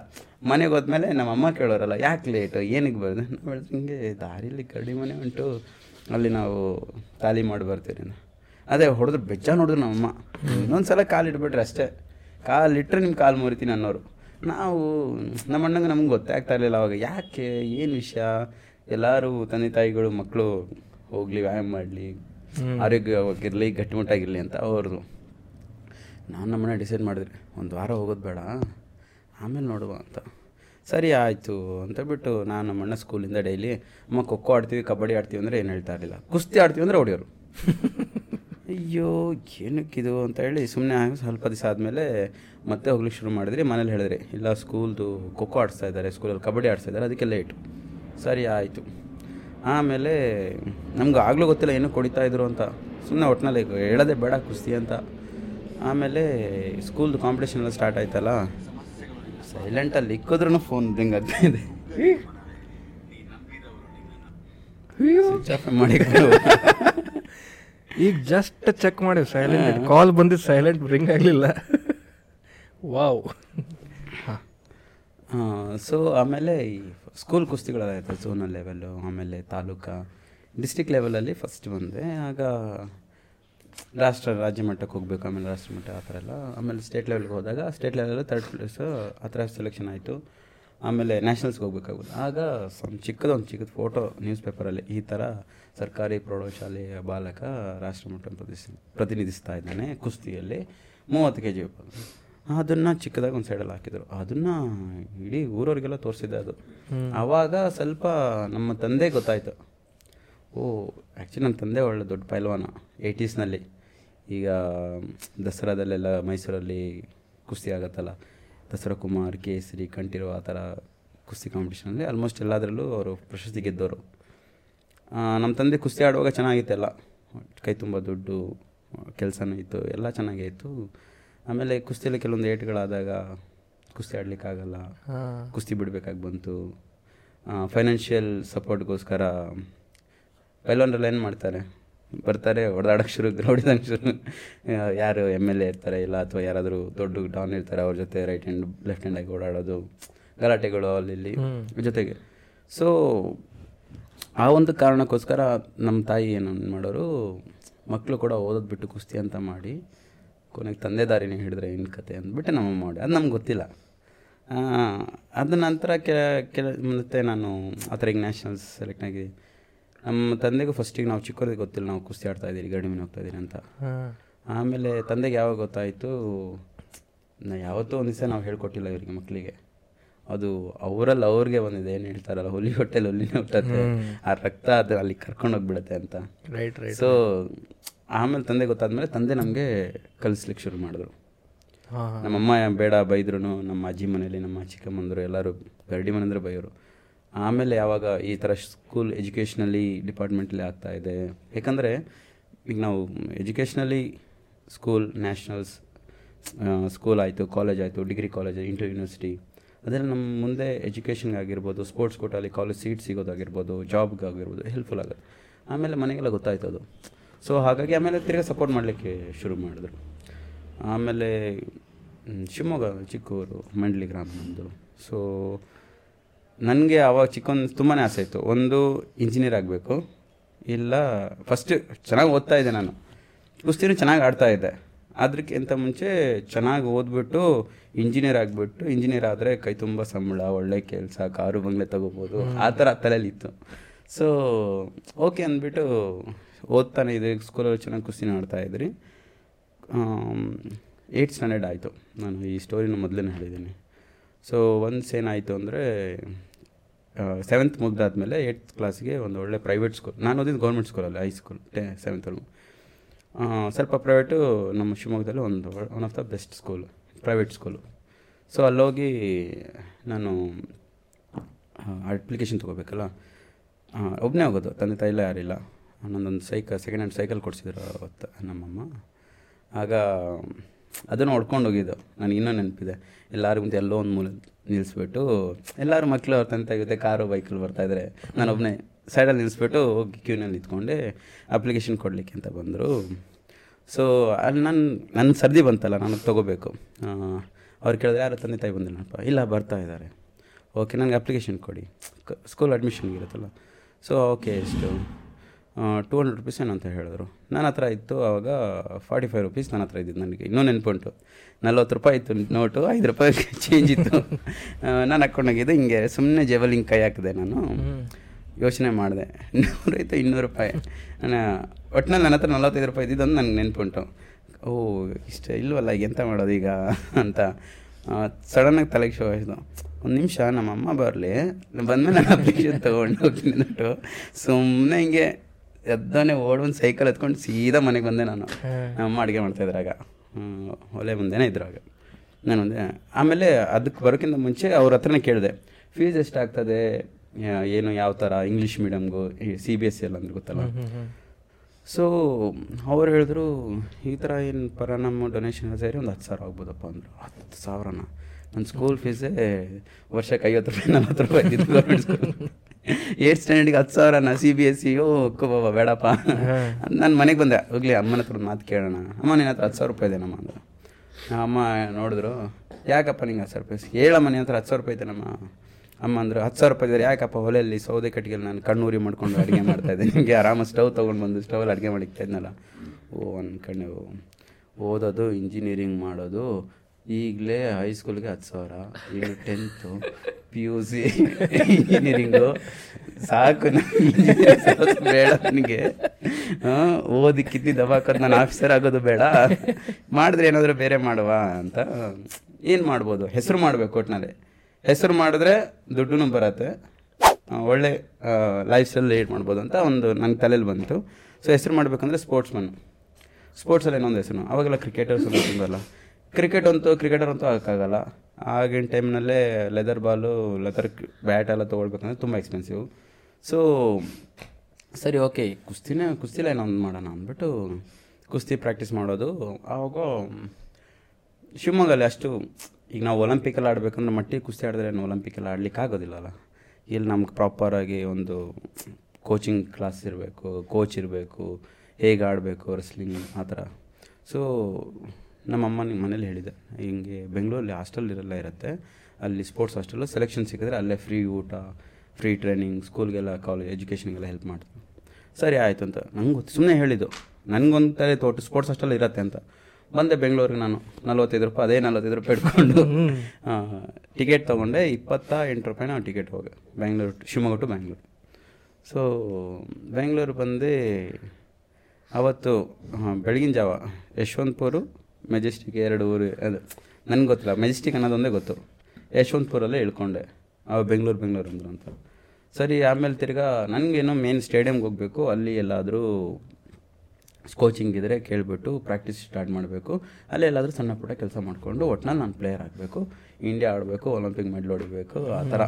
ಮನೆಗೆ ಹೋದ್ಮೇಲೆ ನಮ್ಮ ಅಮ್ಮ ಕೇಳೋರಲ್ಲ ಯಾಕೆ ಲೇಟು ಏನಕ್ಕೆ ಬರೋದು? ನಾವು ಹಿಂಗೆ ದಾರಿಲಿ ಕಡಿ ಮನೆ ಉಂಟು ಅಲ್ಲಿ ನಾವು ಖಾಲಿ ಮಾಡಿ ಬರ್ತೀರಿ. ಅದೇ ಹೊಡೆದ್ರೆ ಬೆಚ್ಚ ನೋಡಿದ್ರು ನಮ್ಮಮ್ಮ. ಇನ್ನೊಂದು ಸಲ ಕಾಲು ಇಟ್ಬಿಟ್ರೆ ಅಷ್ಟೇ. ಕಾಲು ಇಟ್ಟರೆ ನಿಮ್ಮ ಕಾಲು ಮುರಿತೀನಿ ಅನ್ನೋರು. ನಾವು ನಮ್ಮ ಅಣ್ಣಂಗೆ ನಮ್ಗೆ ಗೊತ್ತೇ ಆಗ್ತಾ ಇರಲಿಲ್ಲ ಅವಾಗ ಯಾಕೆ? ಏನು ವಿಷಯ? ಎಲ್ಲರೂ ತಂದೆ ತಾಯಿಗಳು ಮಕ್ಕಳು ಹೋಗಲಿ ವ್ಯಾಯಾಮ ಮಾಡಲಿ ಆರೋಗ್ಯವಾಗಿರಲಿ ಗಟ್ಟಿಮುಟ್ಟಾಗಿರಲಿ ಅಂತ ಅವ್ರದ್ದು ನಾನು ನಮ್ಮನ್ನ ಡಿಸೈಡ್ ಮಾಡಿದ್ರೆ ಒಂದು ವಾರ ಹೋಗೋದು ಬೇಡ. ಆಮೇಲೆ ನೋಡುವ ಅಂತ. ಸರಿ ಆಯಿತು ಅಂತ ಬಿಟ್ಟು ನಾನು ನಮ್ಮಣ್ಣ ಸ್ಕೂಲಿಂದ ಡೈಲಿ ಅಮ್ಮ ಖೋಖೋ ಆಡ್ತೀವಿ, ಕಬಡ್ಡಿ ಆಡ್ತೀವಿ ಅಂದರೆ ಏನು ಹೇಳ್ತಾ ಇರಲಿಲ್ಲ. ಕುಸ್ತಿ ಆಡ್ತೀವಿ ಅಂದರೆ ಹೊಡಿಯೋರು. ಅಯ್ಯೋ, ಏನಕ್ಕಿದು ಅಂತ ಹೇಳಿ ಸುಮ್ಮನೆ ಸ್ವಲ್ಪ ದಿವಸ ಆದಮೇಲೆ ಮತ್ತೆ ಹೋಗ್ಲಿಕ್ಕೆ ಶುರು ಮಾಡಿದ್ರಿ. ಮನೇಲಿ ಹೇಳಿದ್ರಿ, ಇಲ್ಲ ಸ್ಕೂಲ್ದು ಖೋಖೋ ಆಡಿಸ್ತಾ ಇದ್ದಾರೆ, ಸ್ಕೂಲಲ್ಲಿ ಕಬಡ್ಡಿ ಆಡಿಸ್ತಾ ಇದ್ದಾರೆ, ಅದಕ್ಕೆ ಲೇಟು ಸರಿ ಆಯಿತು. ಆಮೇಲೆ ನಮ್ಗೆ ಆಗಲೂ ಗೊತ್ತಿಲ್ಲ ಏನೂ ಕೊಡಿತಾ ಇದ್ರು ಅಂತ. ಸುಮ್ಮನೆ ಒಟ್ಟಿನಲ್ಲಿ ಹೇಳೋದೇ ಬೇಡ ಕುಸ್ತಿ ಅಂತ. ಆಮೇಲೆ ಸ್ಕೂಲ್ದು ಕಾಂಪಿಟೇಷನ್ ಎಲ್ಲ ಸ್ಟಾರ್ಟ್ ಆಯ್ತಲ್ಲ. ಸೈಲೆಂಟಲ್ಲಿ ಇಕ್ಕಿದ್ರೂ ಫೋನ್ ರಿಂಗ್ ಆಗ್ತಾ ಇದೆ ಸ್ವಿಚ್ ಆಫ್ ಮಾಡಿ ಈಗ ಜಸ್ಟ್ ಚೆಕ್ ಮಾಡಿ ಸೈಲೆಂಟ್ ಕಾಲ್ ಬಂದಿದ್ದು ಸೈಲೆಂಟ್ ರಿಂಗ್ ಆಗಲಿಲ್ಲ. ವಾವ್ ಸೊ ಆಮೇಲೆ ಈ ಸ್ಕೂಲ್ ಕುಸ್ತಿಗಳಾಯಿತು ಝೋನಲ್ ಲೆವೆಲ್ಲು ಆಮೇಲೆ ತಾಲೂಕಾ ಡಿಸ್ಟಿಕ್ ಲೆವೆಲಲ್ಲಿ ಫಸ್ಟ್ ಬಂದೆ. ಆಗ ರಾಷ್ಟ್ರ ರಾಜ್ಯ ಮಟ್ಟಕ್ಕೆ ಹೋಗ್ಬೇಕು ಆಮೇಲೆ ರಾಷ್ಟ್ರ ಮಟ್ಟ ಆ ಥರ ಎಲ್ಲ. ಆಮೇಲೆ ಸ್ಟೇಟ್ ಲೆವೆಲ್ಗೆ ಹೋದಾಗ ಸ್ಟೇಟ್ ಲೆವೆಲಲ್ಲಿ ತರ್ಡ್ ಪ್ಲೇಸ್ ಆ ಥರ ಸೆಲೆಕ್ಷನ್ ಆಯಿತು. ಆಮೇಲೆ ನ್ಯಾಷನಲ್ಸ್ಗೆ ಹೋಗ್ಬೇಕಾಗುತ್ತೆ. ಆಗ ಒಂದು ಚಿಕ್ಕದೊಂದು ಚಿಕ್ಕದ ಫೋಟೋ ನ್ಯೂಸ್ ಪೇಪರಲ್ಲಿ ಈ ಥರ ಸರ್ಕಾರಿ ಪ್ರೌಢಶಾಲೆಯ ಬಾಲಕ ರಾಷ್ಟ್ರ ಮಟ್ಟ ಪ್ರತಿಸ್ ಪ್ರತಿನಿಧಿಸ್ತಾ ಇದ್ದಾನೆ ಕುಸ್ತಿಯಲ್ಲಿ. ಮೂವತ್ತು ಕೆ ಜಿ ಅದನ್ನು ಚಿಕ್ಕದಾಗಿ ಒಂದು ಸೈಡಲ್ಲಿ ಹಾಕಿದರು. ಅದನ್ನು ಇಡೀ ಊರವ್ರಿಗೆಲ್ಲ ತೋರಿಸಿದೆ ಅದು. ಆವಾಗ ಸ್ವಲ್ಪ ನಮ್ಮ ತಂದೆ ಗೊತ್ತಾಯಿತು. ಓ ಆ್ಯಕ್ಚುಲಿ ನಮ್ಮ ತಂದೆ ಒಳ್ಳೆ ದೊಡ್ಡ ಪೈಲ್ವಾನ ಏಯ್ಟೀಸ್ನಲ್ಲಿ. ಈಗ ದಸರಾದಲ್ಲೆಲ್ಲ ಮೈಸೂರಲ್ಲಿ ಕುಸ್ತಿ ಆಗುತ್ತಲ್ಲ ದಸರಾ ಕುಮಾರ್ ಕೇಸರಿ ಕಂಠೀರೋ ಆ ಥರ ಕುಸ್ತಿ ಕಾಂಪಿಟೇಷನಲ್ಲಿ ಆಲ್ಮೋಸ್ಟ್ ಎಲ್ಲದರಲ್ಲೂ ಅವರು ಪ್ರಶಸ್ತಿ ಗೆದ್ದವರು. ನಮ್ಮ ತಂದೆ ಕುಸ್ತಿ ಆಡುವಾಗ ಚೆನ್ನಾಗಿತ್ತೆಲ್ಲ ಕೈ ತುಂಬ ದುಡ್ಡು ಕೆಲಸನೂ ಇತ್ತು ಎಲ್ಲ ಚೆನ್ನಾಗೇ ಇತ್ತು. ಆಮೇಲೆ ಕುಸ್ತಿಯಲ್ಲಿ ಕೆಲವೊಂದು ಏಟ್ಗಳಾದಾಗ ಕುಸ್ತಿ ಆಡಲಿಕ್ಕಾಗಲ್ಲ ಕುಸ್ತಿ ಬಿಡಬೇಕಾಗಿ ಬಂತು. ಫೈನಾನ್ಷಿಯಲ್ ಸಪೋರ್ಟ್ಗೋಸ್ಕರ ಪೈಲೋನ್ರೆಲ್ಲ ಏನು ಮಾಡ್ತಾರೆ? ಬರ್ತಾರೆ ಹೊಡೆದಾಡಕ್ಕೆ ಶುರು ಹೊಡೆದಂಗೆ ಶುರು. ಯಾರು ಎಂ ಎಲ್ ಎ ಇರ್ತಾರೆ ಇಲ್ಲ ಅಥವಾ ಯಾರಾದರೂ ದೊಡ್ಡ ಡಾನ್ ಇರ್ತಾರೆ ಅವ್ರ ಜೊತೆ ರೈಟ್ ಹ್ಯಾಂಡ್ ಲೆಫ್ಟ್ ಹ್ಯಾಂಡಾಗಿ ಓಡಾಡೋದು ಗಲಾಟೆಗಳು ಅಲ್ಲಿ ಇಲ್ಲಿ ಜೊತೆಗೆ. ಸೊ ಆ ಒಂದು ಕಾರಣಕ್ಕೋಸ್ಕರ ನಮ್ಮ ತಾಯಿ ಏನು ಮಾಡೋರು ಮಕ್ಕಳು ಕೂಡ ಓದೋದು ಬಿಟ್ಟು ಕುಸ್ತಿ ಅಂತ ಮಾಡಿ ಕೊನೆಗೆ ತಂದೆ ದಾರಿನೇ ಹಿಡಿದ್ರೆ ಏನು ಕತೆ ಅಂದ್ಬಿಟ್ಟು ನಮ್ಮ ಮಾಡಿ ಅದು ನಮ್ಗೆ ಗೊತ್ತಿಲ್ಲ. ಅದ ನಂತರ ಕೆಲ ಕೆಲ ಮತ್ತೆ ನಾನು ಆ ಥರ ಈಗ ನ್ಯಾಷನಲ್ಸ್ ಸೆಲೆಕ್ಟ್ ಆಗಿ ನಮ್ಮ ತಂದೆಗೂ ಫಸ್ಟಿಗೆ ನಾವು ಚಿಕ್ಕವ್ರಿಗೆ ಗೊತ್ತಿಲ್ಲ ನಾವು ಕುಸ್ತಿ ಆಡ್ತಾ ಇದ್ದೀರಿ ಗಡಿ ಮೀನು ಹೋಗ್ತಾ ಇದ್ದೀರಿ ಅಂತ. ಆಮೇಲೆ ತಂದೆಗೆ ಯಾವಾಗ ಗೊತ್ತಾಯಿತು ನಾ ಯಾವತ್ತೂ ಒಂದು ದಿವಸ ನಾವು ಹೇಳ್ಕೊಟ್ಟಿಲ್ಲ ಇವರಿಗೆ ಮಕ್ಕಳಿಗೆ ಅದು ಅವರಲ್ಲಿ ಅವ್ರಿಗೆ ಬಂದಿದೆ ಏನು ಹೇಳ್ತಾರಲ್ಲ ಹುಲಿ ಹೊಟ್ಟೆಲಿ ಹುಲಿ ಹುಟ್ಟತ್ತೆ ಆ ರಕ್ತ ಅದು ಅಲ್ಲಿ ಕರ್ಕೊಂಡು ಹೋಗ್ಬಿಡತ್ತೆ ಅಂತ. ರೈಟ್ ರೈಟ್ ಸೊ ಆಮೇಲೆ ತಂದೆ ಗೊತ್ತಾದ್ಮೇಲೆ ತಂದೆ ನಮಗೆ ಕಲಿಸ್ಲಿಕ್ಕೆ ಶುರು ಮಾಡಿದ್ರು. ನಮ್ಮಮ್ಮ ಬೇಡ ಬೈದ್ರು ನಮ್ಮ ಅಜ್ಜಿ ಮನೇಲಿ ನಮ್ಮ ಚಿಕ್ಕಮ್ಮಂದರು ಎಲ್ಲರೂ ಗರಡಿ ಮನೆಂದ್ರೆ ಬೈಯೋರು. ಆಮೇಲೆ ಯಾವಾಗ ಈ ಥರ ಸ್ಕೂಲ್ ಎಜುಕೇಷ್ನಲ್ಲಿ ಡಿಪಾರ್ಟ್ಮೆಂಟಲ್ಲಿ ಆಗ್ತಾ ಇದೆ? ಯಾಕಂದರೆ ಈಗ ನಾವು ಎಜುಕೇಷ್ನಲ್ಲಿ ಸ್ಕೂಲ್ ನ್ಯಾಷನಲ್ಸ್ ಸ್ಕೂಲ್ ಆಯಿತು ಕಾಲೇಜ್ ಆಯಿತು ಡಿಗ್ರಿ ಕಾಲೇಜ್ ಇಂಟರ್ ಯೂನಿವರ್ಸಿಟಿ ಅದೆಲ್ಲ ನಮ್ಮ ಮುಂದೆ ಎಜುಕೇಷನ್ಗೆ ಆಗಿರ್ಬೋದು ಸ್ಪೋರ್ಟ್ಸ್ ಕೋಟಲ್ಲಿ ಕಾಲೇಜ್ ಸೀಟ್ ಸಿಗೋದಾಗಿರ್ಬೋದು ಜಾಬ್ಗಾಗಿರ್ಬೋದು ಹೆಲ್ಪ್ಫುಲ್ ಆಗುತ್ತೆ. ಆಮೇಲೆ ಮನೆಗೆಲ್ಲ ಗೊತ್ತಾಯ್ತು ಅದು. ಸೊ ಹಾಗಾಗಿ ಆಮೇಲೆ ತಿರ್ಗಿ ಸಪೋರ್ಟ್ ಮಾಡಲಿಕ್ಕೆ ಶುರು ಮಾಡಿದ್ರು. ಆಮೇಲೆ ಶಿವಮೊಗ್ಗ, ಚಿಕ್ಕೂರು, ಮಂಡ್ಲಿ ಗ್ರಾಮ ನಮ್ಮದು ಸೊ ನನಗೆ ಆವಾಗ ಚಿಕ್ಕೊಂದು ತುಂಬಾ ಆಸೆ ಇತ್ತು. ಒಂದು ಇಂಜಿನಿಯರ್ ಆಗಬೇಕು. ಇಲ್ಲ ಫಸ್ಟ್ ಚೆನ್ನಾಗಿ ಓದ್ತಾ ಇದ್ದೆ ನಾನು. ಕುಸ್ತಿನೂ ಚೆನ್ನಾಗಿ ಆಡ್ತಾ ಇದ್ದೆ. ಅದಕ್ಕಿಂತ ಮುಂಚೆ ಚೆನ್ನಾಗಿ ಓದ್ಬಿಟ್ಟು ಇಂಜಿನಿಯರ್ ಆಗಿಬಿಟ್ಟು ಇಂಜಿನಿಯರ್ ಆದರೆ ಕೈ ತುಂಬ ಸಂಬಳ ಒಳ್ಳೆ ಕೆಲಸ ಕಾರು ಬಂಗ್ಲೆ ತಗೋಬೋದು. ಆ ಥರ ತಲೆಯಲ್ಲಿತ್ತು. ಸೊ ಓಕೆ ಅಂದ್ಬಿಟ್ಟು ಓದ್ತಾನೆ ಇದೆ ಸ್ಕೂಲಲ್ಲಿ ಚೆನ್ನಾಗಿ ಕುಸ್ತಿನ ಆಡ್ತಾ ಇದ್ರಿ. ಏಯ್ಟ್ ಸ್ಟ್ಯಾಂಡರ್ಡ್ ಆಯಿತು. ನಾನು ಈ ಸ್ಟೋರಿನ ಮೊದಲೇ ಹೇಳಿದ್ದೀನಿ. ಸೊ ಒನ್ಸ್ ಏನಾಯಿತು ಅಂದರೆ ಸೆವೆಂತ್ ಮುಗ್ದಾದ್ಮೇಲೆ ಏಯ್ತ್ ಕ್ಲಾಸ್ಗೆ ಒಂದು ಒಳ್ಳೆ ಪ್ರೈವೇಟ್ ಸ್ಕೂಲ್ ನಾನು ಓದಿದ್ದು ಗೌರ್ಮೆಂಟ್ ಸ್ಕೂಲಲ್ಲಿ ಹೈ ಸ್ಕೂಲ್ ಟೆ ಸೆವೆಂತಲ್ಲಿ ಸ್ವಲ್ಪ ಪ್ರೈವೇಟು ನಮ್ಮ ಶಿವಮೊಗ್ಗದಲ್ಲಿ ಒಂದು one of the best school private school so ಅಲ್ಲೋಗಿ ನಾನು ಅಪ್ಲಿಕೇಶನ್ ತೊಗೋಬೇಕಲ್ಲ? ಒಬ್ಬನೇ ಹೋಗೋದು ತಂದೆ ತಾಯಿಲ್ಲ ಯಾರಿಲ್ಲ. ನನ್ನೊಂದು ಸೈಕಲ್ ಸೆಕೆಂಡ್ ಹ್ಯಾಂಡ್ ಸೈಕಲ್ ಕೊಡಿಸಿದ್ರು ಅವತ್ತು ನಮ್ಮಮ್ಮ. ಆಗ ಅದನ್ನು ಹೊಡ್ಕೊಂಡು ಹೋಗಿದ್ದು. ನನಗೆ ಇನ್ನೂ ನೆನಪಿದೆ. ಎಲ್ಲರೂ ಮುಂದೆ ಎಲ್ಲೋ ಒಂದು ಮೂಲೆ ನಿಲ್ಲಿಸ್ಬಿಟ್ಟು ಎಲ್ಲರೂ ಮಕ್ಕಳು ಅವ್ರ ತಂದೆ ಜೊತೆ ಕಾರು ಬೈಕಲ್ಲಿ ಬರ್ತಾಯಿದ್ರೆ ನಾನೊಬ್ಬನೇ ಸೈಡಲ್ಲಿ ನಿಲ್ಲಿಸ್ಬಿಟ್ಟು ಹೋಗಿ ಕ್ಯೂನಲ್ಲಿ ನಿಂತ್ಕೊಂಡೆ ಅಪ್ಲಿಕೇಶನ್ ಕೊಡಲಿಕ್ಕೆ ಅಂತ ಬಂದರು. ಸೊ ಅಲ್ಲಿ ನಾನು ನನ್ನ ಸರ್ದಿ ಬಂತಲ್ಲ, ನಾನು ತೊಗೋಬೇಕು. ಅವ್ರು ಕೇಳಿದ್ರೆ, ಯಾರು ತಂದೆ ತಾಯಿ ಬಂದಿಲ್ಲಪ್ಪ ಇಲ್ಲ, ಬರ್ತಾ ಇದ್ದಾರೆ. ಓಕೆ ನನಗೆ ಅಪ್ಲಿಕೇಶನ್ ಕೊಡಿ. ಸ್ಕೂಲ್ ಅಡ್ಮಿಷನ್ ಇರುತ್ತಲ್ಲ? ಸೊ ಓಕೆ ಎಷ್ಟು? ಟೂ ಹಂಡ್ರೆಡ್ ರುಪೀಸ್ ಏನಂತ ಅಂತ ಹೇಳಿದ್ರು. ನನ್ನ ಹತ್ರ ಇತ್ತು ಆವಾಗ ಫಾರ್ಟಿ ಫೈವ್ ರುಪೀಸ್ ನನ್ನ ಹತ್ರ ಇದ್ದಿದ್ದು ನನಗೆ. ಇನ್ನೂ ನೆನ್ಪುಂಟು. ನಲ್ವತ್ತು ರೂಪಾಯಿ ಇತ್ತು ನೋಟು ಐದು ರೂಪಾಯಿ <laughs> ಚೇಂಜ್ ಇತ್ತು. ನಾನು ಹಾಕ್ಕೊಂಡೋಗಿದ್ದು ಹಿಂಗೆ ಸುಮ್ಮನೆ ಜೆವಲಿಂಗ್ ಕೈ ಹಾಕಿದೆ ನಾನು. ಯೋಚನೆ ಮಾಡಿದೆ. ನೂರೈತು ಇನ್ನೂರು ರೂಪಾಯಿ. ನಾನು ಒಟ್ಟಿನಲ್ಲಿ ನನ್ನ ಹತ್ರ ನಲ್ವತ್ತೈದು ರೂಪಾಯಿ ಇದ್ದಿದ್ದು ನನಗೆ ನೆನ್ಪುಂಟು. ಓ ಇಷ್ಟ ಇಲ್ವಲ್ಲ ಈಗ ಎಂತ ಮಾಡೋದು ಈಗ <laughs> ಅಂತ. ಸಡನ್ನಾಗಿ ತಲೆಗೆ ಶೋ ಆಯಿತು. ಒಂದು ನಿಮಿಷ ನಮ್ಮ ಅಮ್ಮ ಬರಲಿ. ಬಂದಮೇಲೆ ನಾನು ಅಪ್ಲಿಕೇಶನ್ ತೊಗೊಂಡು ಹೋಗ್ತೀನಿ ಸುಮ್ಮನೆ ಹಿಂಗೆ ಎದ್ದಾನೆ ಓಡೊಂದು ಸೈಕಲ್ ಎತ್ಕೊಂಡು ಸೀದಾ ಮನೆಗೆ ಬಂದೆ ನಾನು. ನಮ್ಮ ಅಡುಗೆ ಮಾಡ್ತಾಯಿದ್ರಾಗ ಒಲೆ ಮುಂದೆನೇ ಇದ್ರಾಗ. ನಾನು ಒಂದೇ ಆಮೇಲೆ ಅದಕ್ಕೆ ಬರೋಕ್ಕಿಂತ ಮುಂಚೆ ಅವ್ರ ಹತ್ರನೇ ಕೇಳಿದೆ. ಫೀಸ್ ಎಷ್ಟಾಗ್ತದೆ? ಏನು ಯಾವ ಥರ ಇಂಗ್ಲೀಷ್ ಮೀಡಿಯಮ್ಗು ಸಿ ಬಿ ಎಸ್ ಸಿ ಎಲ್ಲ ಅಂದ್ರೆ ಗೊತ್ತಲ್ಲ? ಸೊ ಅವ್ರು ಹೇಳಿದ್ರು ಈ ಥರ ಏನು ಪರ ನಮ್ಮ ಡೊನೇಷನ್ ಸೇರಿ ಒಂದು ಹತ್ತು ಸಾವಿರ ಆಗ್ಬೋದಪ್ಪ ಅಂದರು. ಹತ್ತು ಸಾವಿರನ? ನನ್ನ ಸ್ಕೂಲ್ ಫೀಸೇ ವರ್ಷಕ್ಕೆ ಐವತ್ತು ರೂಪಾಯಿ ನಲ್ವತ್ತು ರೂಪಾಯಿ ಇದ್ದಿದ್ದು ಗೌರ್ಮೆಂಟ್ ಸ್ಕೂಲ್ ಏಟ್ ಸ್ಟ್ಯಾಂಡರ್ಡ್ಗೆ ಹತ್ತು ಸಾವಿರನ ಸಿ ಬಿ ಎಸ್ ಸಿ ಓ ಬಾಬಾ ಬೇಡಪ್ಪ. ನಾನು ಮನೆಗೆ ಬಂದೆ. ಹೋಗ್ಲಿ, ಅಮ್ಮನ ಹತ್ರ ಮಾತು ಕೇಳೋಣ. ಅಮ್ಮ ನಿನ್ನ ಹತ್ರ ಹತ್ತು ಸಾವಿರ ರೂಪಾಯಿ ಇದೇನಮ್ಮ ನಾ ಅಮ್ಮ ನೋಡಿದ್ರು, ಯಾಕಪ್ಪ ನಿಂಗೆ ಹತ್ತು ಸಾವಿರ ರೂಪಾಯಿ ಹೇಳಮ್ಮ ನಿನ್ನ ಹತ್ರ ಹತ್ತು ಸಾವಿರ ರೂಪಾಯಿ ಇದ್ದೇನಮ್ಮ ಅಮ್ಮ ಅಂದ್ರೆ. ಹತ್ತು ಸಾವಿರ ರೂಪಾಯಿ ಇದ್ದಾರೆ ಯಾಕಪ್ಪ ಹೊಲೆಯಲ್ಲಿ ಸೌದೆ ಕಟ್ಟಿಗೆ ನಾನು ಕಣ್ಣೂರಿ ಮಾಡ್ಕೊಂಡು ಅಡುಗೆ ಮಾಡ್ತಾ ಇದ್ದೆ? ನಿಮಗೆ ಆರಾಮ ಸ್ಟವ್ ತೊಗೊಂಡು ಬಂದು ಸ್ಟವಲ್ಲಿ ಅಡುಗೆ ಮಾಡಿಕ್ತಾ ಇದ್ನಲ್ಲ. ಓ ಅನ್ಕೊಂಡೆ ಓ ಓದೋದು, ಇಂಜಿನಿಯರಿಂಗ್ ಮಾಡೋದು ಈಗಲೇ ಹೈಸ್ಕೂಲ್ಗೆ ಹತ್ತು ಸಾವಿರ, ಈಗ tenth P U C engineering ಸಾಕು ಬೇಡ ನನಗೆ. ಓದಿ ಕಿತ್ತಿ ದಬಾಕೋದು ನಾನು ಆಫೀಸರ್ ಆಗೋದು ಬೇಡ. ಮಾಡಿದ್ರೆ ಏನಾದರೂ ಬೇರೆ ಮಾಡುವ ಅಂತ. ಏನು ಮಾಡ್ಬೋದು? ಹೆಸರು ಮಾಡಬೇಕು ಒಟ್ಟಿನಲ್ಲಿ ಹೆಸರು ಮಾಡಿದ್ರೆ ದುಡ್ಡು ಬರತ್ತೆ. ಒಳ್ಳೆ ಲೈಫ್ ಸ್ಟೈಲ್ ಲೀಡ್ ಮಾಡ್ಬೋದು ಅಂತ ಒಂದು ನನ್ನ ತಲೆಯಲ್ಲಿ ಬಂತು. ಸೊ ಹೆಸರು ಮಾಡಬೇಕಂದ್ರೆ ಸ್ಪೋರ್ಟ್ಸ್ಮನ್ ಸ್ಪೋರ್ಟ್ಸಲ್ಲಿ ಏನೊಂದು ಹೆಸರು. ಅವಾಗೆಲ್ಲ ಕ್ರಿಕೆಟರ್ಸ್ ತುಂಬಲ್ಲ ಕ್ರಿಕೆಟ್ ಅಂತೂ ಕ್ರಿಕೆಟರ್ ಅಂತೂ ಹಾಕಾಗಲ್ಲ ಆಗಿನ ಟೈಮ್ನಲ್ಲೇ ಲೆದರ್ ಬಾಲು ಲೆದರ್ ಬ್ಯಾಟ್ ಎಲ್ಲ ತೊಗೊಳ್ಬೇಕಂದ್ರೆ ತುಂಬ ಎಕ್ಸ್ಪೆನ್ಸಿವ್ ಸೊ ಸರಿ ಓಕೆ ಕುಸ್ತಿನೇ ಕುಸ್ತಿಲೇ ಒಂದು ಮಾಡೋಣ ಅಂದ್ಬಿಟ್ಟು ಕುಸ್ತಿ ಪ್ರಾಕ್ಟೀಸ್ ಮಾಡೋದು. ಆವಾಗ ಶಿವಮೊಗ್ಗಲ್ಲಿ ಅಷ್ಟು, ಈಗ ನಾವು ಒಲಂಪಿಕಲ್ಲಿ ಆಡಬೇಕಂದ್ರೆ ಮಟ್ಟಿ ಕುಸ್ತಿ ಆಡಿದ್ರೆ ಏನು ಒಲಂಪಿಕಲ್ಲಿ ಆಡಲಿಕ್ಕೆ ಆಗೋದಿಲ್ಲಲ್ಲ. ಇಲ್ಲಿ ನಮ್ಗೆ ಪ್ರಾಪರಾಗಿ ಒಂದು ಕೋಚಿಂಗ್ ಕ್ಲಾಸ್ ಇರಬೇಕು ಕೋಚ್ ಇರಬೇಕು, ಹೇಗೆ ಆಡಬೇಕು ರೆಸ್ಲಿಂಗ್ ಆ ಥರ. ಸೊ ನಮ್ಮಮ್ಮ ನಿಮ್ಮ ಮನೇಲಿ ಹೇಳಿದೆ. ಹಿಂಗೆ ಬೆಂಗಳೂರಲ್ಲಿ ಹಾಸ್ಟೆಲ್ ಇರಲ್ಲ ಇರುತ್ತೆ. ಅಲ್ಲಿ ಸ್ಪೋರ್ಟ್ಸ್ ಹಾಸ್ಟೆಲು ಸೆಲೆಕ್ಷನ್ ಸಿಕ್ಕಿದ್ರೆ ಅಲ್ಲೇ ಫ್ರೀ ಊಟ ಫ್ರೀ ಟ್ರೈನಿಂಗ್ ಸ್ಕೂಲ್ಗೆಲ್ಲ ಕಾಲೇಜ್ ಎಜುಕೇಷನ್ಗೆಲ್ಲ ಹೆಲ್ಪ್ ಮಾಡ್ತಾರೆ ಸರಿ ಆಯಿತು ಅಂತ ನಂಗೆ ಗೊತ್ತು. ಸುಮ್ಮನೆ ಹೇಳಿದ್ದು. ನನಗೊಂದು ತಲೆ ತೋಟ ಸ್ಪೋರ್ಟ್ಸ್ ಹಾಸ್ಟೆಲ್ ಇರತ್ತೆ ಅಂತ. ಬಂದೆ ಬೆಂಗಳೂರಿಗೆ ನಾನು. ನಲ್ವತ್ತೈದು ರೂಪಾಯಿ ಅದೇ ನಲ್ವತ್ತೈದು ರೂಪಾಯಿ ಇಟ್ಕೊಂಡು ಟಿಕೆಟ್ ತೊಗೊಂಡೆ. ಇಪ್ಪತ್ತ ಎಂಟು ರೂಪಾಯಿ ನಾವು ಟಿಕೆಟ್ ಹೋಗಿ ಬ್ಯಾಂಗ್ಳೂರು ಶಿವಮೊಗ್ಗ ಟು ಬ್ಯಾಂಗ್ಳೂರು ಸೊ ಬೆಂಗಳೂರು ಬಂದು ಅವತ್ತು ಬೆಳಗಿನ ಜಾವ ಯಶವಂತಪುರ ಮೆಜೆಸ್ಟಿಕ್ ಎರಡು ಊರು, ಅದು, ನನಗೆ ಗೊತ್ತಿಲ್ಲ. ಮೆಜೆಸ್ಟಿಕ್ ಅನ್ನೋದೊಂದೇ ಗೊತ್ತು. ಯಶವಂತಪುರಲ್ಲೇ ಇಳ್ಕೊಂಡೆ. ಅವ ಬೆಂಗಳೂರು ಬೆಂಗಳೂರು ಅಂದರು ಅಂತ. ಸರಿ, ಆಮೇಲೆ ತಿರ್ಗಾ ನನಗೇನೋ ಮೇನ್ ಸ್ಟೇಡಿಯಮ್ಗೆ ಹೋಗಬೇಕು. ಅಲ್ಲಿ ಎಲ್ಲಾದರೂ ಕೋಚಿಂಗ್ ಇದ್ದರೆ ಕೇಳಿಬಿಟ್ಟು ಪ್ರಾಕ್ಟೀಸ್ ಸ್ಟಾರ್ಟ್ ಮಾಡಬೇಕು. ಅಲ್ಲಿ ಎಲ್ಲಾದರೂ ಸಣ್ಣ ಪುಟ್ಟ ಕೆಲಸ ಮಾಡಿಕೊಂಡು ಒಟ್ನಲ್ಲಿ ನಾನು ಪ್ಲೇಯರ್ ಆಗಬೇಕು. ಇಂಡಿಯಾ ಆಡಬೇಕು ಒಲಿಂಪಿಕ್ ಮೆಡಲ್ ಹೊಡಿಬೇಕು, ಆ ಥರ